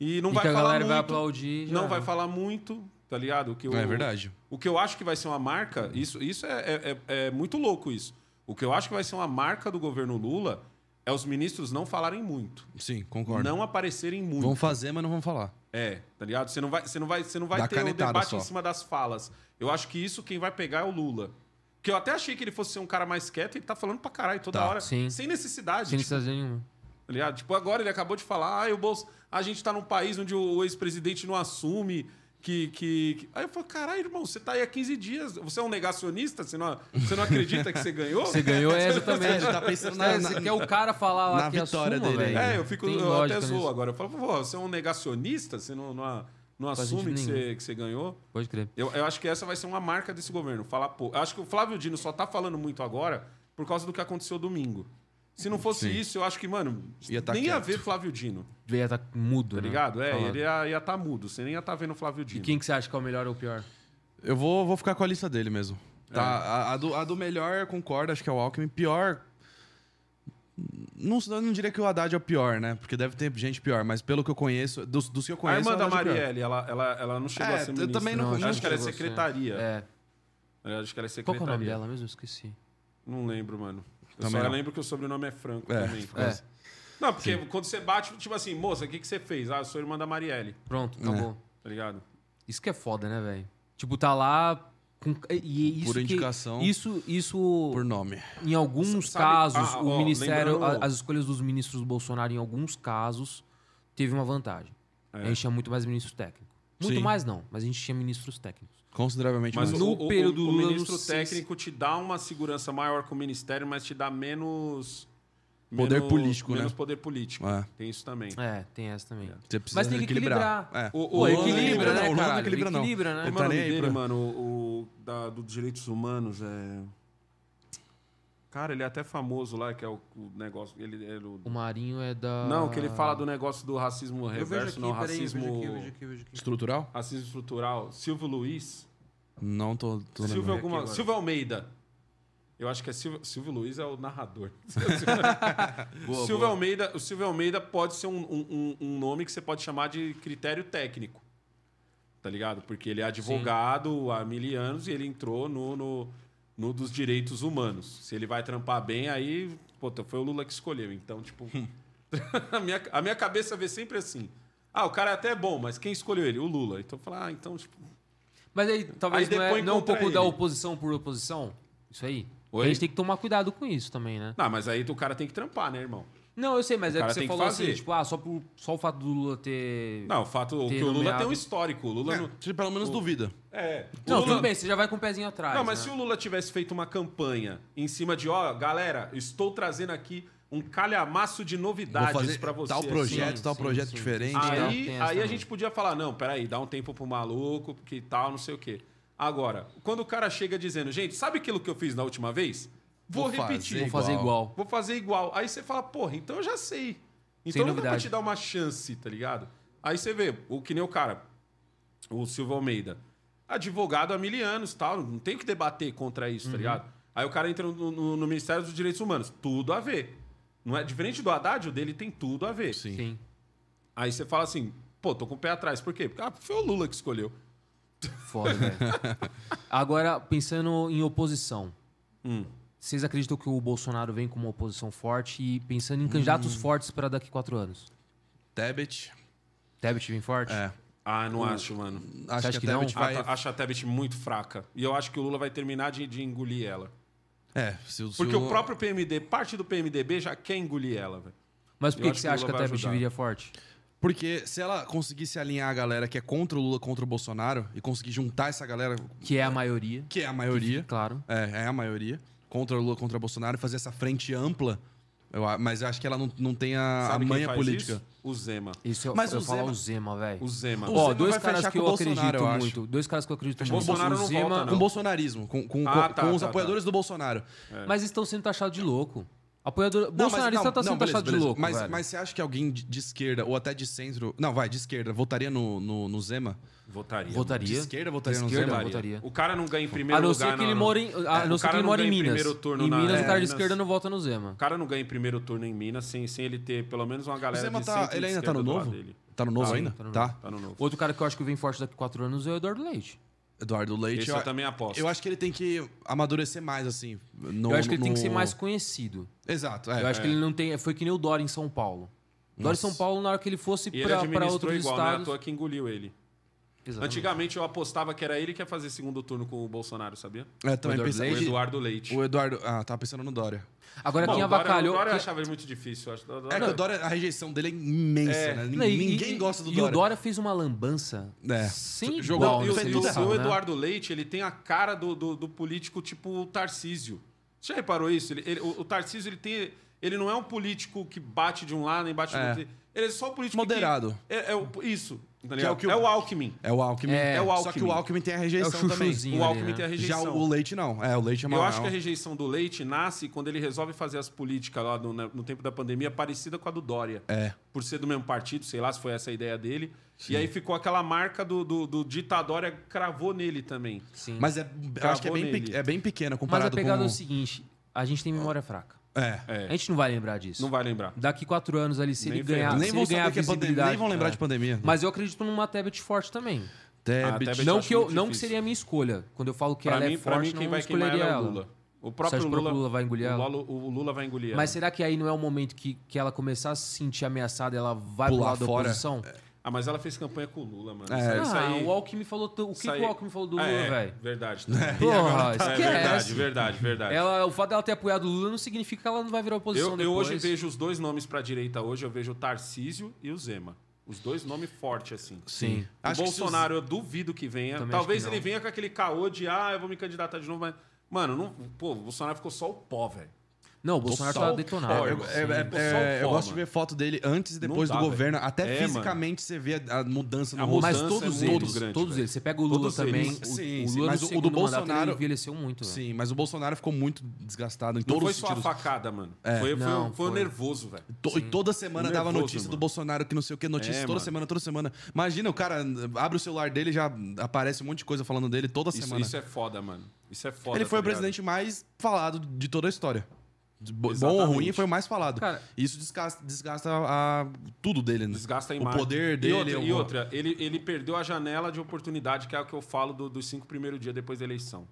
e não e vai que a falar galera vai muito. aplaudir. já não era. vai falar muito, tá ligado? O que o- É verdade. O que eu acho que vai ser uma marca, isso, isso é, é, é- é muito louco isso. O que eu acho que vai ser uma marca do governo Lula é os ministros não falarem muito. Sim, concordo. Não aparecerem muito. Vão fazer, mas não vão falar. É, tá ligado? Você não vai, você não vai, você não vai Dá ter o debate só. em cima das falas. Eu acho que isso quem vai pegar é o Lula. Porque eu até achei que ele fosse ser um cara mais quieto e ele tá falando pra caralho toda Tá, hora. sim. Sem necessidade. Sem tipo, necessidade nenhuma. tá ligado? Tipo, agora ele acabou de falar, ah, o Bolso... a gente tá num país onde o ex-presidente não assume que, que, que- Aí eu falo, caralho, irmão, você tá aí há 15 dias, você é um negacionista? Você não, você não acredita que você ganhou? Você ganhou é exatamente. Tá pensando É, na- você na- quer o cara falar lá na que vitória assuma, dele. É, eu fico Tem eu até zoo agora. Eu falo, pô, você é um negacionista? Você não, não, não assume que você, que você ganhou. Pode crer. Eu, eu acho que essa vai ser uma marca desse governo. Falar, pô, eu acho que o Flávio Dino só tá falando muito agora por causa do que aconteceu domingo. Se não fosse Sim. isso, eu acho que, mano, Ia tá nem ia quieto. ver Flávio Dino, Devia estar mudo, tá né? ligado? É, Falando. ele ia estar tá mudo. Você nem ia estar vendo o Flávio E Dino. quem que você acha que é o melhor ou o pior? Eu vou, vou ficar com a lista dele mesmo. É. Tá, a, a do, a do melhor, eu concordo, acho que é o Alckmin. Pior. Não, eu não diria que o Haddad é o pior, né? Porque deve ter gente pior, mas pelo que eu conheço, dos, dos que eu A conheço. irmã o da é. Marielle, ela, ela, ela não chegou É, a ser eu ministra. também não- Eu não acho que ela é a secretaria. É. Eu acho que ela é Qual secretaria. que é o nome dela mesmo? Eu esqueci. Não lembro, mano. Eu Também só não. lembro que o sobrenome é Franco É, também. É. Não, porque quando você bate, tipo assim, moça, o que, que você fez? Ah, eu sou irmã da Marielle, Pronto, É. acabou. tá ligado? Isso que é foda, né, velho? Tipo, tá lá com... E isso Por que- indicação. Isso, isso Por nome. em alguns Sabe- casos, ah, o ó, ministério, lembrando- a- as escolhas dos ministros do Bolsonaro, em alguns casos, teve uma vantagem. É. A gente tinha muito mais ministros técnicos. Muito Sim. mais não, mas a gente tinha ministros técnicos. Consideravelmente Mas mais. no o, o- período o, Lula, ministro se- técnico te dá uma segurança maior com o ministério, mas te dá menos... Poder menos- político, né? Menos poder político. É. Tem isso também. É, tem essa também. Você precisa Mas tem que equilibrar. equilibrar. É. O- Pô, o- equilibra, não, né, o Lula não equilibra, não. Equilibra, né? Ele tá o nem nome aí dele, pra- mano? O, o da, dos direitos humanos é... Cara, ele é até famoso lá, que é o, o negócio... Ele, ele- o- O Marinho é da... Não, que ele fala do negócio do racismo reverso, aqui, não, peraí, eu racismo... vejo aqui, eu vejo aqui, eu vejo aqui. Estrutural? Racismo estrutural. Silvio Luiz. Não tô, tô Silvio, lembrando. alguma... Silvio Almeida. Eu acho que é Silvio, Silvio Luiz é o narrador. Boa, Silvio boa. Almeida, o Silvio Almeida pode ser um, um- um- nome que você pode chamar de critério técnico. Tá ligado? Porque ele é advogado há mil anos e ele entrou no, no, no dos direitos humanos. Se ele vai trampar bem, aí, puta, foi o Lula que escolheu. Então, tipo, a, minha, a minha cabeça vê sempre assim. Ah, o cara é até bom, mas quem escolheu ele? O Lula. Então, eu falo, ah, então, tipo, Mas aí, talvez Aí não é, não um pouco da ele. oposição por oposição? Isso aí? Oi? A gente tem que tomar cuidado com isso também, né? não, mas aí o cara tem que trampar, né, irmão? Não, eu sei, mas O é que você que falou fazer. assim, tipo, ah, só, por, só o fato do Lula ter... Não, o fato Ter que o Lula nomeado. tem um histórico. O Lula É, não. você pelo menos duvida. É. o Não, Lula- tudo bem, você já vai com o pezinho atrás, Não, mas né? se o Lula tivesse feito uma campanha em cima de, ó, galera, estou trazendo aqui um calhamaço de novidades fazer pra você. tal projeto, Sim, tal sim, projeto sim. diferente. Aí, aí a gente podia falar, não, peraí, dá um tempo pro maluco, porque tal, não sei o quê. Agora, quando o cara chega dizendo, gente, sabe aquilo que eu fiz na última vez? Vou, Vou fazer repetir. Vou fazer igual. Vou fazer igual. Aí você fala, porra, então eu já sei. Então Sem não dá pra novidade. te dar uma chance, tá ligado? Aí você vê, o que nem o cara, o Silvio Almeida, advogado há mil anos, tal, não tem que debater contra isso, Uhum. tá ligado? Aí o cara entra no, no- no Ministério dos Direitos Humanos, tudo a ver. Não é diferente do Haddad, o dele tem tudo a ver. Sim. Sim. Aí você fala assim, pô, tô com o pé atrás. Por quê? Porque ah, foi o Lula que escolheu. Foda, velho. Agora, pensando em oposição. Hum. Vocês acreditam que o Bolsonaro vem com uma oposição forte e pensando em candidatos fortes para daqui a quatro anos? Tebet. Tebet vem forte? É. Ah, não acho, mano. Acho que que a não? Tebet vai. Ah, tá- Acho a Tebet muito fraca. E eu acho que o Lula vai terminar de, de engolir ela. É, se o, se Porque o o- próprio PMD, parte do PMDB já quer engolir ela, velho. Mas por que, que você acha que a vai Tebet ajudar. viria forte? Porque se ela conseguisse alinhar a galera que é contra o Lula, contra o Bolsonaro, e conseguir juntar essa galera, Que é a maioria. que é a maioria, Claro. é, é a maioria, contra o Lula, contra o Bolsonaro, e fazer essa frente ampla, eu mas eu acho que ela não, não tem a, a Sabe manha política. isso? O Zema. Isso eu, Mas eu o falar Zema- o Zema, velho. O Zema. O Ó, dois caras que eu o Bolsonaro, acredito eu acho. muito. Dois caras que eu acredito muito. o Bolsonaro o não Zema, volta, Com não. bolsonarismo, com, com, Ah, com- tá, com os tá, apoiadores do Bolsonaro. Mas estão sendo taxados de louco. Apoiador... Não, mas- Bolsonarista não, tá sendo não, beleza, taxado de louco, Mas, velho. mas você acha que alguém de, de esquerda ou até de centro. Não, vai, de esquerda, votaria no, no, no Zema? Votaria. Votaria. De esquerda votaria De no esquerda, Zema? votaria. O cara não ganha em primeiro A não lugar. ser que ele mora em, a É, não o ser que cara ele não mora em Minas. primeiro turno em na- Minas, é, o cara de Minas. esquerda não vota no Zema. O cara não ganha em primeiro turno em Minas sem, sem ele ter pelo menos uma O galera Zema de tá. Ele ainda tá no novo? dele. Tá no novo Tá, ainda? tá no Tá. Tá no novo. Outro cara que eu acho que vem forte daqui a quatro anos é o Eduardo Leite. Eduardo Leite. Esse eu, eu também aposto. eu acho que ele tem que amadurecer mais, assim. no- eu acho que ele tem no- que ser mais conhecido. Exato, é. eu acho que ele não tem. Foi que nem o Dória em São Paulo. Dória em. São Paulo, na hora que ele fosse E ele pra, pra administrou outros igual, não é à estados. toa que engoliu ele. Exatamente. Antigamente eu apostava que era ele que ia fazer segundo turno com o Bolsonaro, sabia? É, também Eduardo pensei. O Leite? Eduardo Leite. O Eduardo. Ah, tava pensando no Dória. Agora, Bom, quem o Dória- avacalhou. O Dória eu achava ele muito difícil. eu acho. O Dória- É que o Dória, a rejeição dele é imensa, É. né? Não, e- Ninguém e- gosta do E Dória. o Dória fez uma lambança É. sem Jogou- e no o, e o- errado, o né? Eduardo Leite, ele tem a cara do, do, do político tipo o Tarcísio. Você já reparou isso? Ele, ele- o, o Tarcísio, ele tem, Ele não é um político que bate de um lado nem bate É. do outro. Ele é só um político Moderado. Que é, é o- isso. Tá é ligado? o que o- é o Alckmin. É o Alckmin. É, o Só que o Alckmin. Alckmin tem a É o rejeição também. O ali, Alckmin né? tem a Já rejeição. o, o Leite não. É, o Leite é Eu mal. acho que a rejeição do Leite nasce quando ele resolve fazer as políticas lá no, no tempo da pandemia parecida com a do Dória. É. Por ser do mesmo partido, sei lá se foi essa a ideia dele. E aí ficou aquela marca do, do, do ditadória cravou nele também. Sim. Mas é, eu acho que é bem, pe- é bem pequena Mas a comparado pegada com... é o seguinte: a gente tem memória fraca. É. É. A gente não vai lembrar disso. Não vai lembrar. Daqui quatro anos ali, se Nem ele ganhar, Nem se vão ele ganhar é visibilidade. nem vão lembrar é. de pandemia. Mas eu acredito numa Tebet forte também. Tebet. Ah, Não que, eu, não que seria a minha escolha. Quando eu falo que Pra ela mim, é forte, mim, quem não vai escolheria ela é o. Lula. O Você próprio acha que o Lula, próprio Lula vai engolir ela? O Lula, o Lula vai engolir Mas ela. será que aí não é o momento que, que ela começar a se sentir ameaçada ela vai pro Pular lado da fora? oposição? Ah, mas ela fez campanha com o Lula, mano. É. Isso Ah, aí- o Alckmin falou... t- O que, isso que aí- o Alckmin falou do Ah, Lula, é, velho? Verdade. Porra, É esquece. verdade, verdade, verdade. Ela, o fato dela ter apoiado o Lula não significa que ela não vai virar oposição Eu, eu depois. hoje vejo os dois nomes pra direita hoje, eu vejo o Tarcísio e o Zema. Os dois nomes fortes, assim. Sim. O Acho Bolsonaro, eu duvido que venha. Também Talvez que ele venha com aquele caô de, ah, eu vou me candidatar de novo, mas. Mano, não, pô, o Bolsonaro ficou só o pó, velho. Não, o Bolsonaro tá detonado. pó, É, é, é, é, eu gosto de mano. ver foto dele antes e depois Não do dá, governo. velho. Até É, fisicamente você vê a, a mudança no A rosto. Mas todos é eles, grande, todos eles. Você pega o Lula Todos também. eles. o, Sim, o sim, Lula mas o do mandato, Bolsonaro- envelheceu muito. velho. Sim, mas o Bolsonaro ficou muito desgastado em Não todos foi os só a sentidos. facada, mano. É. Foi, foi, Não, foi o foi. nervoso, velho. E toda semana dava notícia do mano. Bolsonaro que não sei o que, notícia toda mano. semana, toda semana. Imagina, o cara abre o celular dele e já aparece um monte de coisa falando dele toda Isso, semana. isso é foda, mano. Isso é foda. Ele foi tá o ligado? presidente mais falado de toda a história. Bom ou ruim, foi o mais falado. Cara- isso desgasta, desgasta a- tudo dele, né? Desgasta a O imagem. poder E dele. outra, o- e outra, ele, ele perdeu a janela de oportunidade, que é o que eu falo do- dos cinco primeiros dias depois da eleição.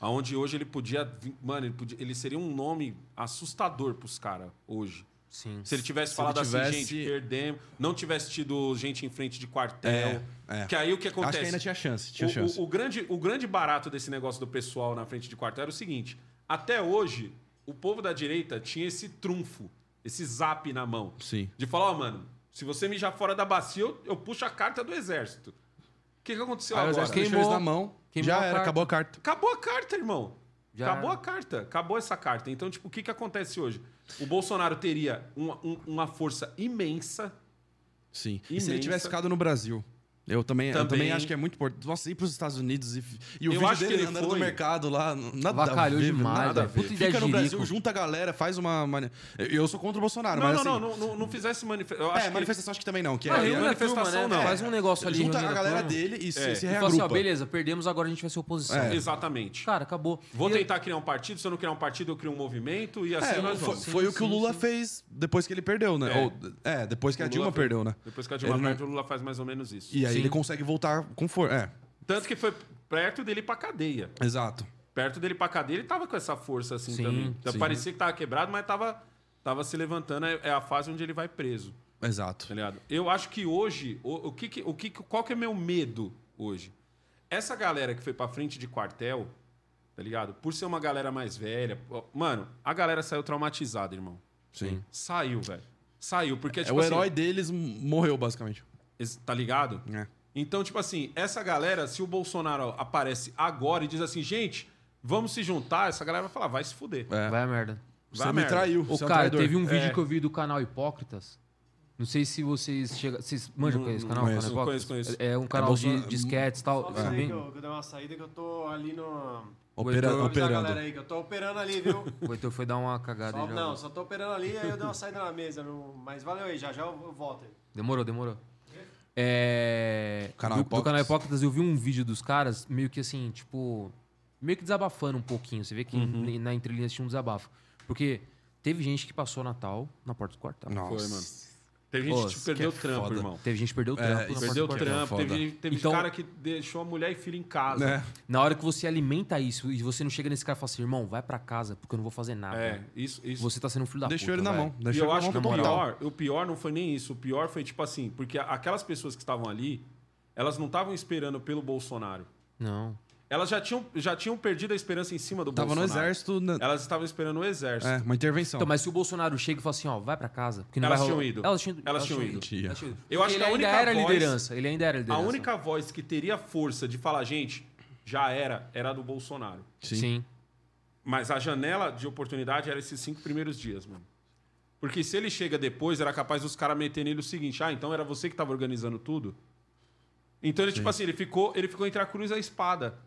Aonde hoje ele podia. Mano, ele, podia- ele seria um nome assustador pros caras hoje. Sim. Se ele tivesse Se falado ele tivesse- assim, gente, perdemos, não tivesse tido gente em frente de quartel. É, é. Que aí o que Acho acontece? que ainda tinha chance. Tinha o, chance. o- o grande, o grande barato desse negócio do pessoal na frente de quartel era o seguinte: até hoje, o povo da direita tinha esse trunfo, esse zap na mão. Sim. De falar, ó, mano, se você mijar fora da bacia, eu, eu puxo a carta do exército. O que, que aconteceu agora? Queimou- eles na mão. queimou já a era, carta. acabou a carta. Acabou a carta, irmão. Já Acabou era. a carta. Acabou essa carta. Então, tipo, o que, que acontece hoje? O Bolsonaro teria uma, um- uma força imensa. Sim. E se Imensa. ele tivesse ficado no Brasil? Eu também, eu Também. também acho que é muito importante. Nossa, ir para os Estados Unidos e, e o Eu vídeo acho que dele ele andando foi- no mercado lá, nada Avacalhou a ver, demais, nada a ver. Puta Fica no Brasil, jirico. junta a galera, faz uma... mani- Eu sou contra o Bolsonaro, Não, mas não, assim... não, não, não, não fizesse manifestação. É, manifestação acho que também não. Que Ah, é, é- manifestação, né? não. Faz um negócio ali. junta a galera dele e se, É. se fala assim, reagrupa. ó, beleza, perdemos, agora a gente vai ser oposição. É. Exatamente. Cara, acabou. Vou E- tentar criar um partido, se eu não criar um partido, eu crio um movimento e assim É, nós foi, vamos. foi o que o Lula fez depois que ele perdeu, né? É. Ou, é, depois que a Dilma perdeu, né? Depois que a Dilma Ele não- perde, o Lula faz mais ou menos isso. E aí. Ele consegue voltar com força. É, Tanto que foi perto dele pra cadeia. exato. Perto dele pra cadeia, ele tava com essa força assim Sim, também. sim. Parecia que tava quebrado, mas tava, tava se levantando. É é a fase onde ele vai preso. Exato. Tá? Eu acho que hoje, o, o que que- o que, qual que é meu medo hoje? Essa galera que foi pra frente de quartel, tá ligado? Por ser uma galera mais velha, mano, a galera saiu traumatizada, irmão. Sim. Saiu, velho. Saiu, porque É, tipo o assim, herói deles morreu, basicamente. Tá ligado? É. Então, tipo assim, essa galera, se o Bolsonaro aparece agora e diz assim, gente, vamos se juntar, essa galera vai falar, vai se fuder. É. Vai a merda. Você Vai a me merda. traiu. Ô, você é um cara, teve um vídeo É. que eu vi do canal Hipócritas. Não sei se vocês chegam. Vocês manjam com esse canal? conheço. canal Hipócritas? Conheço, conheço. É um canal de, Bolsonaro- de sketches e tal. Só bem? que eu, que eu dei uma saída que eu tô ali no. Opera- operando. galera aí, que eu tô operando ali, viu? O Heitor foi dar uma cagada Só- já. não, só tô operando ali, aí eu dei uma saída na mesa. Mas valeu aí, já já eu volto aí. Demorou, demorou. É. Canal do, do canal Hipócritas eu vi um vídeo dos caras, meio que assim, tipo. Meio que desabafando um pouquinho. Você vê que Uhum. na entrelinha tinha um desabafo. Porque teve gente que passou Natal na porta do quartel. Nossa. Foi, mano. Teve gente Pô, que perdeu que é trampo, foda. irmão. Teve gente que perdeu o É, trampo na isso porta Perdeu do o trampo, teve, teve Então- cara que deixou a mulher e filho em casa. É. Na hora que você alimenta isso e você não chega nesse cara e fala assim, irmão, vai pra casa, porque eu não vou fazer nada. É, isso, isso. Você tá sendo um filho da Deixou puta. ele na velho. mão. E Deixou eu ele acho na que o pior, o pior não foi nem isso. O pior foi tipo assim, porque aquelas pessoas que estavam ali, elas não estavam esperando pelo Bolsonaro. Não. Elas já tinham, já tinham perdido a esperança em cima do Tava no Bolsonaro. exército. na- Elas estavam esperando o exército. É, uma intervenção. Então, mas se o Bolsonaro chega e fala assim, ó, vai pra casa, porque não Elas vai tinham rolar- ido. Elas tinham, Elas tinham ido. Elas tinham ido. Eu acho Porque que a ele ainda única era voz- liderança. Ele ainda era A liderança. única voz que teria força de falar, gente, já era, era a do Bolsonaro. Sim. Mas a janela de oportunidade era esses cinco primeiros dias, mano. Porque se ele chega depois, era capaz dos caras meterem nele o seguinte: ah, então era você que tava organizando tudo? Então ele, tipo assim, ele ficou, ele ficou entre a cruz e a espada.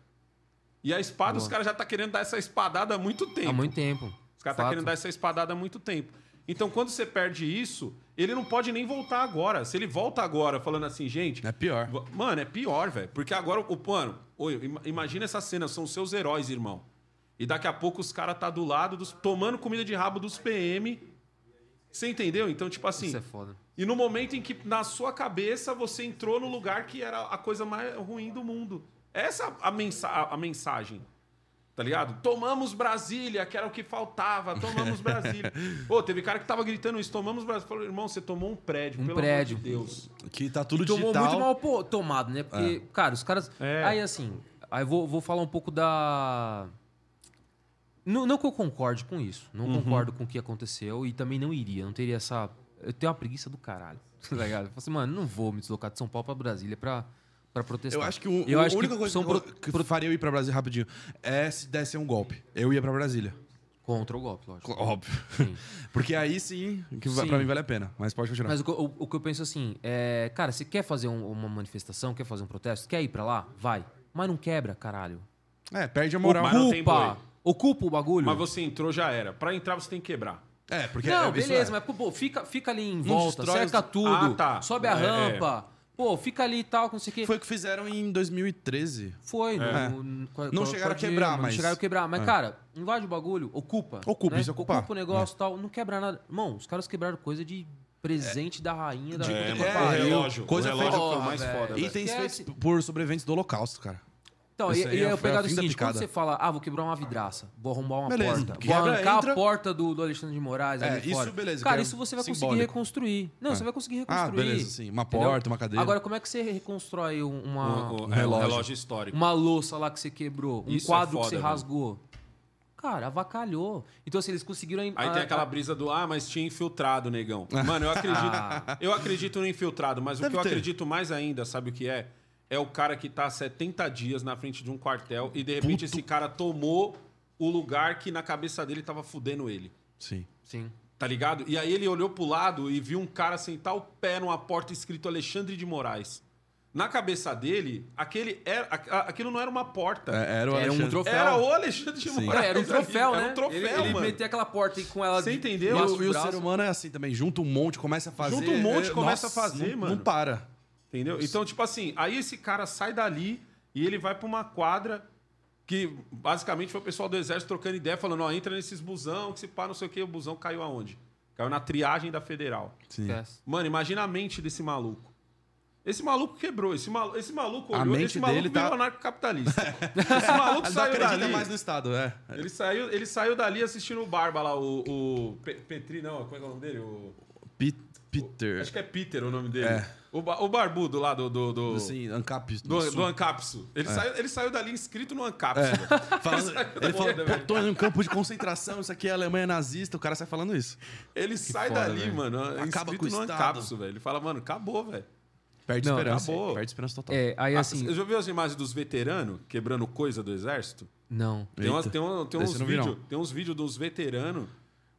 E a espada, os caras já tá querendo dar essa espadada há muito tempo. Há muito tempo. Os caras tá querendo dar essa espadada há muito tempo. Então, quando você perde isso, ele não pode nem voltar agora. Se ele volta agora falando assim, gente. É pior. Mano, é pior, velho. Porque agora o ima- imagina essa cena, são seus heróis, irmão. E daqui a pouco os caras tá do lado dos tomando comida de rabo dos PM. Você entendeu? Então, tipo assim, Isso é foda. e no momento em que na sua cabeça você entrou no lugar que era a coisa mais ruim do mundo. Essa a, mensa a, a mensagem. Tá ligado? Tomamos Brasília, que era o que faltava. Tomamos Brasília. Pô, teve cara que tava gritando isso. Tomamos Brasília. Falou, irmão, você tomou um prédio, Um pelo prédio. amor de Deus. Que tá tudo Tomou digital. muito mal pô, tomado, né? Porque, cara, os caras. É. Aí assim, aí eu vou, vou falar um pouco da. Não, não que eu concorde com isso. Não Uhum. concordo com o que aconteceu e também não iria. Não teria essa. Eu tenho uma preguiça do caralho. Tá ligado? Eu falo assim, mano, não vou me deslocar de São Paulo pra Brasília pra, pra protestar. Eu acho que o, Eu o- acho a única que coisa que, eu- pro- que pro- faria eu ir pra Brasília rapidinho é se desse um golpe. Eu ia pra Brasília. Contra o golpe, lógico. Óbvio. Sim. Porque aí sim, que vai- Sim. pra mim vale a pena. Mas pode continuar. Mas o, que eu- o que eu penso assim, é, cara, você quer fazer um- uma manifestação, quer fazer um protesto, quer ir pra lá? Vai. Mas não quebra, caralho. É, perde a moral. Mas não tem Ocupa! Ocupa o bagulho. Mas você entrou, já era. Pra entrar, você tem que quebrar. É, porque Não, é, beleza, é. mas pô, fica, fica ali em volta, destrói cerca tudo, Ah, tá. sobe a É, rampa. Pô, fica ali e tal, com isso aqui. Foi o que fizeram em 2013. Foi. É. no- no- a- Não chegaram a quebrar, Não mas- chegaram a quebrar. Mas, É. cara, invade o bagulho, ocupa. Ocupa, né? isso é ocupar. Ocupa o negócio e tal, não quebra nada. Irmão, os caras quebraram coisa de presente da rainha da É, é, o relógio. Coisa o relógio feita- foi o mais foda, Esquece. feitos por sobreviventes do Holocausto, cara. Então, Isso e, aí e é- eu a pegado o da seguinte, quando você fala, ah, vou quebrar uma vidraça, vou arrombar uma Beleza, porta, quebra, vou arrancar entra. a porta do, do Alexandre de Moraes É, ali isso fora. beleza, Cara, é isso você vai conseguir simbólico. reconstruir. Não, É. você vai conseguir Ah, reconstruir. beleza, sim. Uma entendeu? porta, uma cadeira. Agora, como é que você reconstrói um- uma, O, o- Um é, o relógio. relógio histórico. uma louça lá que você quebrou, um Isso é quadro foda, que você velho. rasgou? Cara, avacalhou. Então, assim, eles conseguiram... Aí a- tem a- aquela brisa do, ah, mas tinha infiltrado, negão. Mano, eu acredito, eu acredito no infiltrado, mas o Deve que eu acredito mais ainda, sabe o que é? É o cara que tá há 70 dias na frente de um quartel e de repente esse cara tomou o lugar que na cabeça dele tava fudendo ele. Sim. Sim. Tá ligado? E aí ele olhou pro lado e viu um cara sentar o pé numa porta escrito Alexandre de Moraes. Na cabeça dele, aquele era, aquilo não era uma porta. É, era o Era um Alexandre. troféu. Era o Alexandre de Sim. Moraes. É, era um troféu, né? Era um troféu, ele, ele mano. meteu aquela porta aí com ela... Você de- entendeu? E o, e o ser humano é assim também. Junta um monte, começa a fazer. Junta um monte, é, começa a fazer, não, mano. Não para. Entendeu? Então, tipo assim, aí esse cara sai dali e ele vai pra uma quadra que basicamente foi o pessoal do exército trocando ideia, falando, ó, entra nesses busão, que se pá, não sei o que, o busão caiu aonde? Caiu na triagem da federal. Sim. Mano, imagina a mente desse maluco. Esse maluco quebrou, esse, malu esse maluco A olhou, mente esse maluco tá- anarcocapitalista. esse maluco Ele não saiu acredita dali. mais no Estado, é. Ele saiu, ele saiu dali assistindo o Barba lá, o, o Pe- Petri, não, como é que é o nome dele? O, Pe- Peter. acho que é Peter o nome dele. É. O, ba- o barbudo lá do... do, do... Assim, Ancap. Do, do Ancapso. Ele, saiu, ele saiu dali inscrito no Ancapso. velho. Falando- ele Foda, falou, tô em um campo de concentração, isso aqui é Alemanha nazista, o cara sai falando isso. Ele sai foda, dali, velho. mano, Acaba inscrito com o no. Ancapso, velho. Ele fala, mano, acabou, velho. Perde Não, esperança. acabou. Perde esperança total. É, aí Ah, assim... Você já viu as imagens dos veteranos quebrando coisa do exército? Não. Tem, umas, tem, um- tem uns não. tem uns vídeos dos veteranos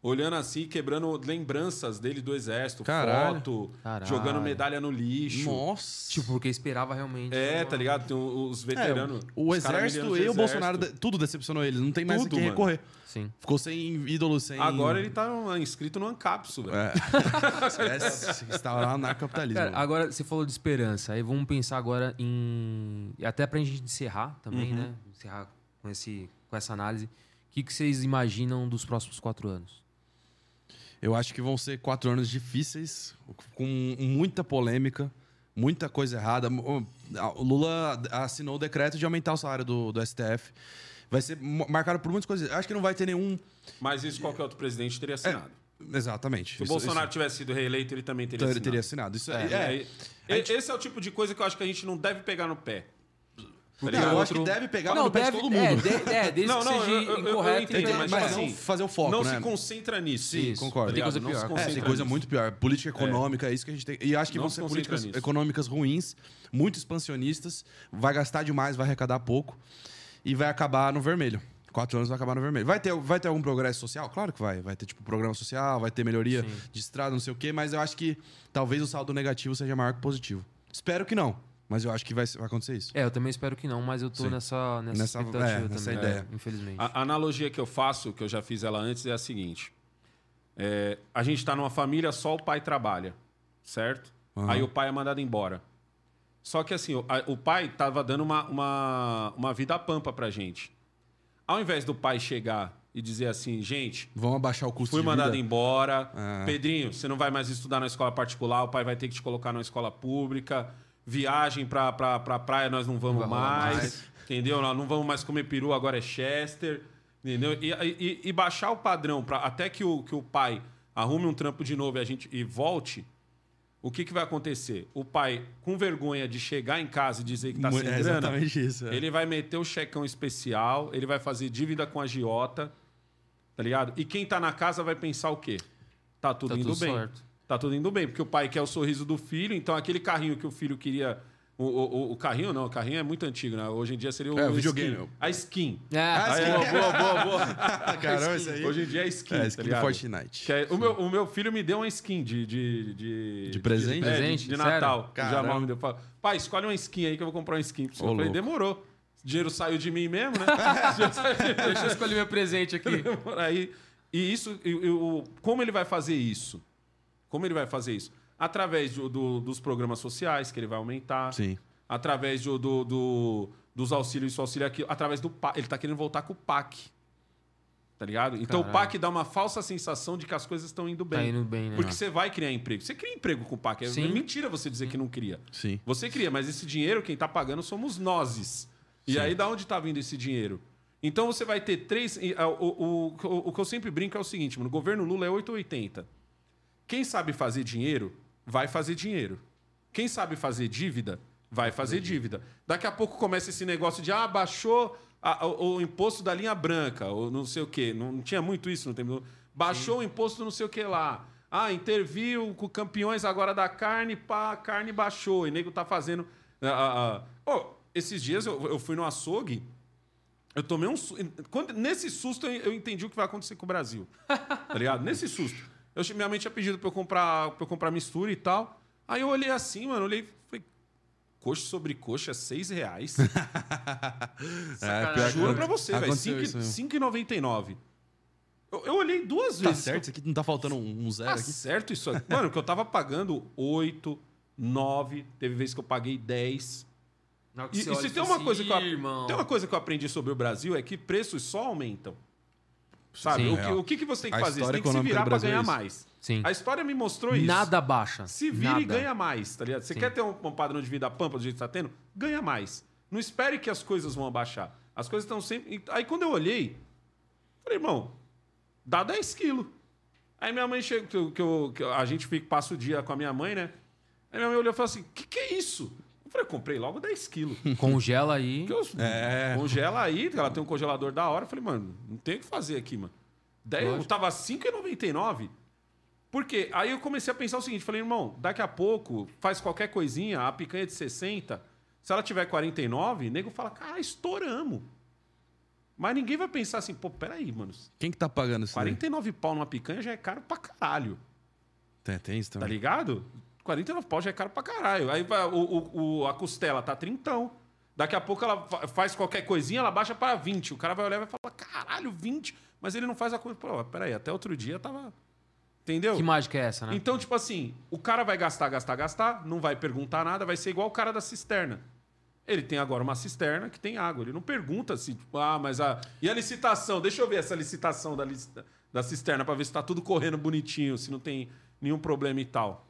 olhando assim, quebrando lembranças dele do exército, Caralho. foto, Caralho. jogando medalha no lixo. Nossa. Tipo, porque esperava realmente... É, uma- tá ligado? Tem os É, veteranos. o os caras exército e o Bolsonaro, tudo decepcionou eles. Não tem mais Tudo, a quem mano. recorrer. Sim. Ficou sem ídolo, sem... Agora ele tá inscrito no Ancapso, velho. É. Esquece, instaurar narcocapitalismo. Cara, agora você falou de esperança. Aí vamos pensar agora em. e Até pra gente encerrar também, Uhum. né? Encerrar com, esse, com essa análise. O que, que vocês imaginam dos próximos quatro anos? Eu acho que vão ser quatro anos difíceis, com muita polêmica, muita coisa errada. O Lula assinou o decreto de aumentar o salário do, do STF. Vai ser marcado por muitas coisas. Acho que não vai ter nenhum. Mas isso qualquer outro presidente teria assinado. Exatamente. Se o Isso- Bolsonaro tivesse sido reeleito, ele também teria isso- ele assinado. teria assinado. Isso é, É, é. aí- e- Esse é o tipo de coisa que eu acho que a gente não deve pegar no pé. Tá ligado? eu acho que deve pegar não, no pé de deve, todo É, mundo. de, é desde Não, que não, seja eu- eu- eu incorreto. entendo, então, mas, mas tipo não assim, fazer o foco, não né? se concentra nisso. Sim, Isso. concordo. Tem coisa Não pior. se É, tem coisa nisso. muito pior. Política econômica, é isso que a gente tem. E acho que Não vão se ser políticas nisso. econômicas ruins, muito expansionistas, vai gastar demais, vai arrecadar pouco e vai acabar no vermelho. Quatro anos vai acabar no vermelho. Vai ter, vai ter algum progresso social? Claro que vai. Vai ter, tipo, programa social, vai ter melhoria Sim. de estrada, não sei o quê, mas eu acho que talvez o saldo negativo seja maior que o positivo. Espero que não, mas eu acho que vai, vai acontecer isso. É, eu também espero que não, mas eu tô Sim. nessa, nessa, Nessa- expectativa é, também. nessa é, ideia. infelizmente. A, a analogia que eu faço, que eu já fiz ela antes, é a seguinte: É, a gente está numa família, só o pai trabalha, certo? Aham. Aí o pai é mandado embora. Só que assim, o, a- o pai tava dando uma, uma, uma vida pampa pra gente. Ao invés do pai chegar e dizer assim, gente, Vamos abaixar o custo fui de mandado vida? embora, Ah. Pedrinho, você não vai mais estudar na escola particular, o pai vai ter que te colocar na escola pública, viagem pra, pra, pra praia nós não vamos Não rolar mais, mais. entendeu? Nós não vamos mais comer peru, agora é Chester, entendeu? E, e- e baixar o padrão pra, até que o, que o pai arrume um trampo de novo e, a gente, e volte, o que, que vai acontecer? O pai, com vergonha de chegar em casa e dizer que tá sem é grana, isso. é. ele vai meter o checão especial, ele vai fazer dívida com a giota, tá ligado? E quem tá na casa vai pensar o quê? Tá tudo Tá indo tudo bem. certo. Tá tudo indo bem, porque o pai quer o sorriso do filho, então aquele carrinho que o filho queria. O, o, o carrinho não, o carrinho é muito antigo, né? Hoje em dia seria o, É, o skin. videogame. A skin. É, Ah, é, boa, boa, boa, boa. Caramba, isso aí. Hoje em dia é skin, É, tá skin ligado? Fortnite. Que é- o, meu, o meu filho me deu uma skin de. De, de, De presente? de- Presente? De, Sério? Natal. Já mal me deu. Fala, Pai, escolhe uma skin aí que eu vou comprar uma skin pra você. Ô, eu falei, louco. demorou. O dinheiro saiu de mim mesmo, né? De. Deixa eu escolher meu presente aqui. Aí, e isso, e, e o, como ele vai fazer isso? Como ele vai fazer isso? Através do- do- dos programas sociais, que ele vai aumentar. Sim. Através do, do- do- dos auxílios, isso, auxílio aquilo. Através do PAC. Ele tá querendo voltar com o PAC. Tá ligado? Então Caralho. o PAC dá uma falsa sensação de que as coisas estão indo bem. Tá indo bem, né? Porque você vai criar emprego. Você cria emprego com o PAC. É Sim. mentira você dizer que não cria. Sim. Você cria, mas esse dinheiro quem tá pagando somos nós. E aí, da onde tá vindo esse dinheiro? Então você vai ter três. O, o, o, o que eu sempre brinco é o seguinte, mano: o governo Lula é 880. Quem sabe fazer dinheiro, vai fazer dinheiro. Quem sabe fazer dívida, vai fazer dívida. Daqui a pouco começa esse negócio de ah, baixou a- o, o imposto da linha branca, ou não sei o quê. Não, não tinha muito isso no tempo. Baixou o imposto não sei o que lá. Ah, interviu com campeões agora da carne, pá, a carne baixou. E nego tá fazendo. ah, ah, ah. Ô, esses dias eu, eu fui no açougue. Eu tomei um. Quando, nesse susto eu eu entendi o que vai acontecer com o Brasil. Tá ligado? Nesse susto. Eu, minha mãe tinha pedido pra eu comprar, pra eu comprar mistura e tal. Aí eu olhei assim, mano, olhei falei. Coxa sobre coxa, seis reais. É, Juro pra você, velho. aconteceu isso mesmo. 5,99. Eu, eu olhei duas Tá vezes. certo? Isso aqui não tá faltando um um zero Tá aqui? certo isso aqui. Mano, que eu tava pagando 8, 9, teve vezes que eu paguei 10. Na hora que E, e se tem uma coisa que eu, assim, "Irmão". tem uma coisa que eu aprendi sobre o Brasil é que preços só aumentam. Sabe? Sim. O, que, Real. o que, que você tem que A fazer? Você história tem que se econômica virar pra Brasil é ganhar isso. mais. Sim. A história me mostrou isso. Nada baixa. Se vira e Nada. ganha mais, tá ligado? Você Sim. quer ter um, um padrão de vida pampa do jeito que você tá tendo? Ganha mais. Não espere que as coisas vão abaixar. As coisas estão sempre. Aí quando eu olhei, falei, irmão, dá 10 quilos. Aí minha mãe chega, que, eu- que eu- que eu- a gente fica, passa o dia com a minha mãe, né? Aí minha mãe olhou e falou assim: o que, que é isso? Eu falei, comprei logo 10 quilos. Congela aí. Eu- É. Congela aí, ela tem um congelador da hora. Eu falei, mano, não tem o que fazer aqui, mano. Daí eu Lógico. tava 5,99. Por quê? Aí eu comecei a pensar o seguinte: falei, irmão, daqui a pouco faz qualquer coisinha, a picanha de 60. Se ela tiver 49, o nego fala, cara, estouramos. Mas ninguém vai pensar assim, pô, peraí, mano. Quem que tá pagando isso daí? 49 pau numa picanha já é caro pra caralho. Tem, tem isso Tá também. ligado? 49 pau já é caro pra caralho. Aí vai, o, o- o- a costela tá trintão. Daqui a pouco ela fa- faz qualquer coisinha, ela baixa pra 20. O cara vai olhar e vai falar, caralho, 20. Mas ele não faz a coisa. Pô, peraí, até outro dia tava. Entendeu? Que mágica é essa, né? Então, tipo assim, o cara vai gastar, gastar, gastar, não vai perguntar nada, vai ser igual o cara da cisterna. Ele tem agora uma cisterna que tem água. Ele não pergunta se, tipo, ah, mas a. E a licitação? Deixa eu ver essa licitação da, da cisterna pra ver se tá tudo correndo bonitinho, se não tem nenhum problema e tal.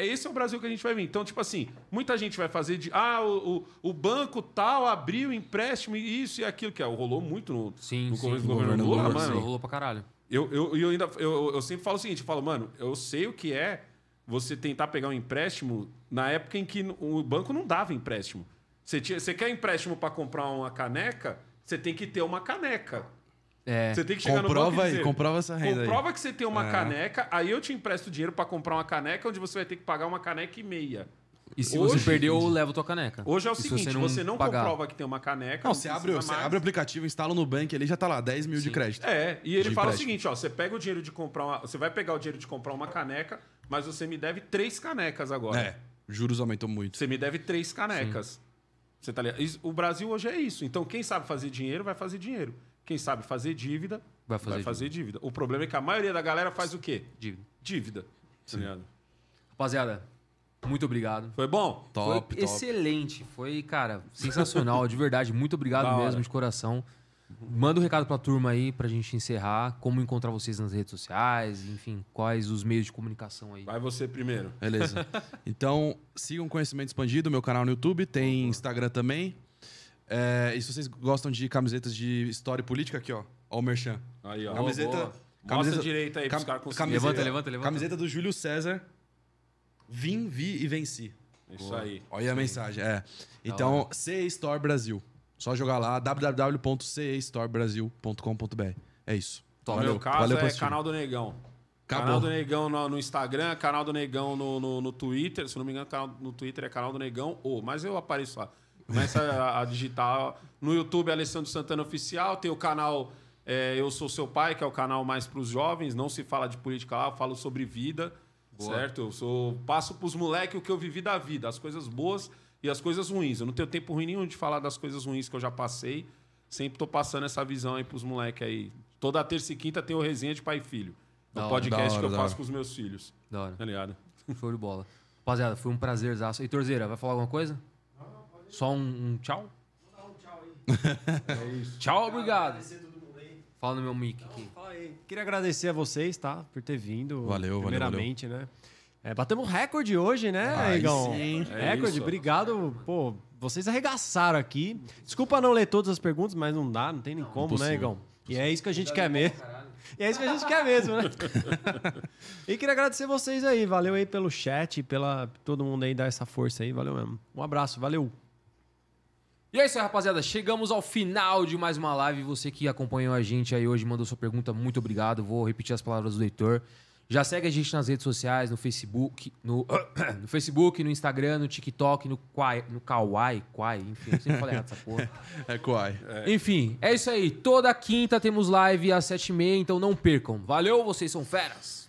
É esse é o Brasil que a gente vai vir. Então, tipo assim, muita gente vai fazer de. Ah, o, o, o banco tal abriu empréstimo e isso e aquilo, que é, rolou muito no, Sim, no sim. começo do No governo Lula, Lula, mano. Rolou, rolou pra caralho. Eu, eu, eu ainda eu, eu sempre falo o seguinte, eu falo, mano, eu sei o que é você tentar pegar um empréstimo na época em que o banco não dava empréstimo. Você, tinha, você quer empréstimo para comprar uma caneca, você tem que ter uma caneca. É. Você tem que chegar no Comprova banco e aí, dizer, comprova essa renda aí. Comprova que você tem uma É. caneca, aí eu te empresto dinheiro para comprar uma caneca, onde você vai ter que pagar uma caneca e meia. E se Hoje- você perdeu, leva tua caneca. Hoje é o E se seguinte, você não, pagar? comprova que tem uma caneca. Não, você abre, você abre o aplicativo, instala no banco ali já tá lá, 10 mil de crédito. É, e ele De fala o empréstimo. seguinte, ó, você pega o dinheiro de comprar uma, você vai pegar o dinheiro de comprar uma caneca, mas você me deve três canecas agora. É, juros aumentou muito. Você me deve três canecas. Você tá ligado? O Brasil hoje é isso. Então quem sabe fazer dinheiro vai fazer dinheiro. Quem sabe fazer dívida Vai fazer fazer dívida. O problema é que a maioria da galera faz o quê? Dívida. Dívida. Tá ligado? Rapaziada, muito obrigado. Foi bom? Top, foi top. excelente. Foi, cara, sensacional. de verdade, muito obrigado Da hora. mesmo, de coração. Manda um recado pra turma aí, pra gente encerrar. Como encontrar vocês nas redes sociais, enfim, quais os meios de comunicação aí. Vai você primeiro. Beleza. Então, sigam Conhecimento Expandido, meu canal no YouTube, tem Instagram também. É, e se vocês gostam de camisetas de história e política, aqui, ó. Ó o Merchan. Aí, ó. Camiseta- Boa. Mostra camiseta- direito aí pros Cam- caras camiseta- Levanta, levanta, levanta. Camiseta do Júlio César. Vim, vi e venci. Isso aí. Olha aí a mensagem. É. Então, CE Store Brasil. Só jogar lá, www.cestorebrasil.com.br. É isso. No Valeu. meu caso Valeu é assistir. canal do Negão. Acabou. Canal do Negão no, no Instagram, canal do Negão no, no, no Twitter. Se não me engano, canal no Twitter é canal do Negão. Ou, mas eu apareço lá. Começa a, a digitar. No YouTube, Alessandro Santana Oficial. Tem o canal é, Eu Sou Seu Pai, que é o canal mais para os jovens. Não se fala de política lá, eu falo sobre vida. Certo? Eu sou, passo pros moleques o que eu vivi da vida, as coisas boas e as coisas ruins. Eu não tenho tempo ruim nenhum de falar das coisas ruins que eu já passei. Sempre tô passando essa visão aí pros moleques aí. Toda terça e quinta tem o resenha de pai e filho. É Da o hora, podcast hora, que eu faço hora. com os meus filhos. Da hora. Tá ligado? Show de bola. Rapaziada, foi um prazerzaço. Heitorzeira, vai falar alguma coisa? Só um, um tchau? Tchau, obrigado. Fala no meu mic aqui. Fala aí. Queria agradecer a vocês, tá? Por ter vindo. Valeu, valeu, Primeiramente, né? É, batemos recorde hoje, né, Aí Igão? sim. É recorde, isso. obrigado. Pô, vocês arregaçaram aqui. Desculpa não ler todas as perguntas, mas não dá, não tem nem como, né, impossível. Igão? E é isso que a gente quer mesmo. E é isso que a gente quer mesmo, né? e queria agradecer vocês aí. Valeu aí pelo chat, pela todo mundo aí dar essa força aí. Valeu mesmo. Um abraço, valeu. E é isso aí, rapaziada. Chegamos ao final de mais uma live. Você que acompanhou a gente aí hoje, mandou sua pergunta, muito obrigado. Vou repetir as palavras do Heitor. Já segue a gente nas redes sociais, no Facebook, no, no Facebook, no Instagram, no TikTok, no Quai, no Kawaii, Quai, enfim, eu sempre falei errado essa porra. É Kuai. Enfim, é isso aí. Toda quinta temos live às sete e meia, então não percam. Valeu, vocês são feras.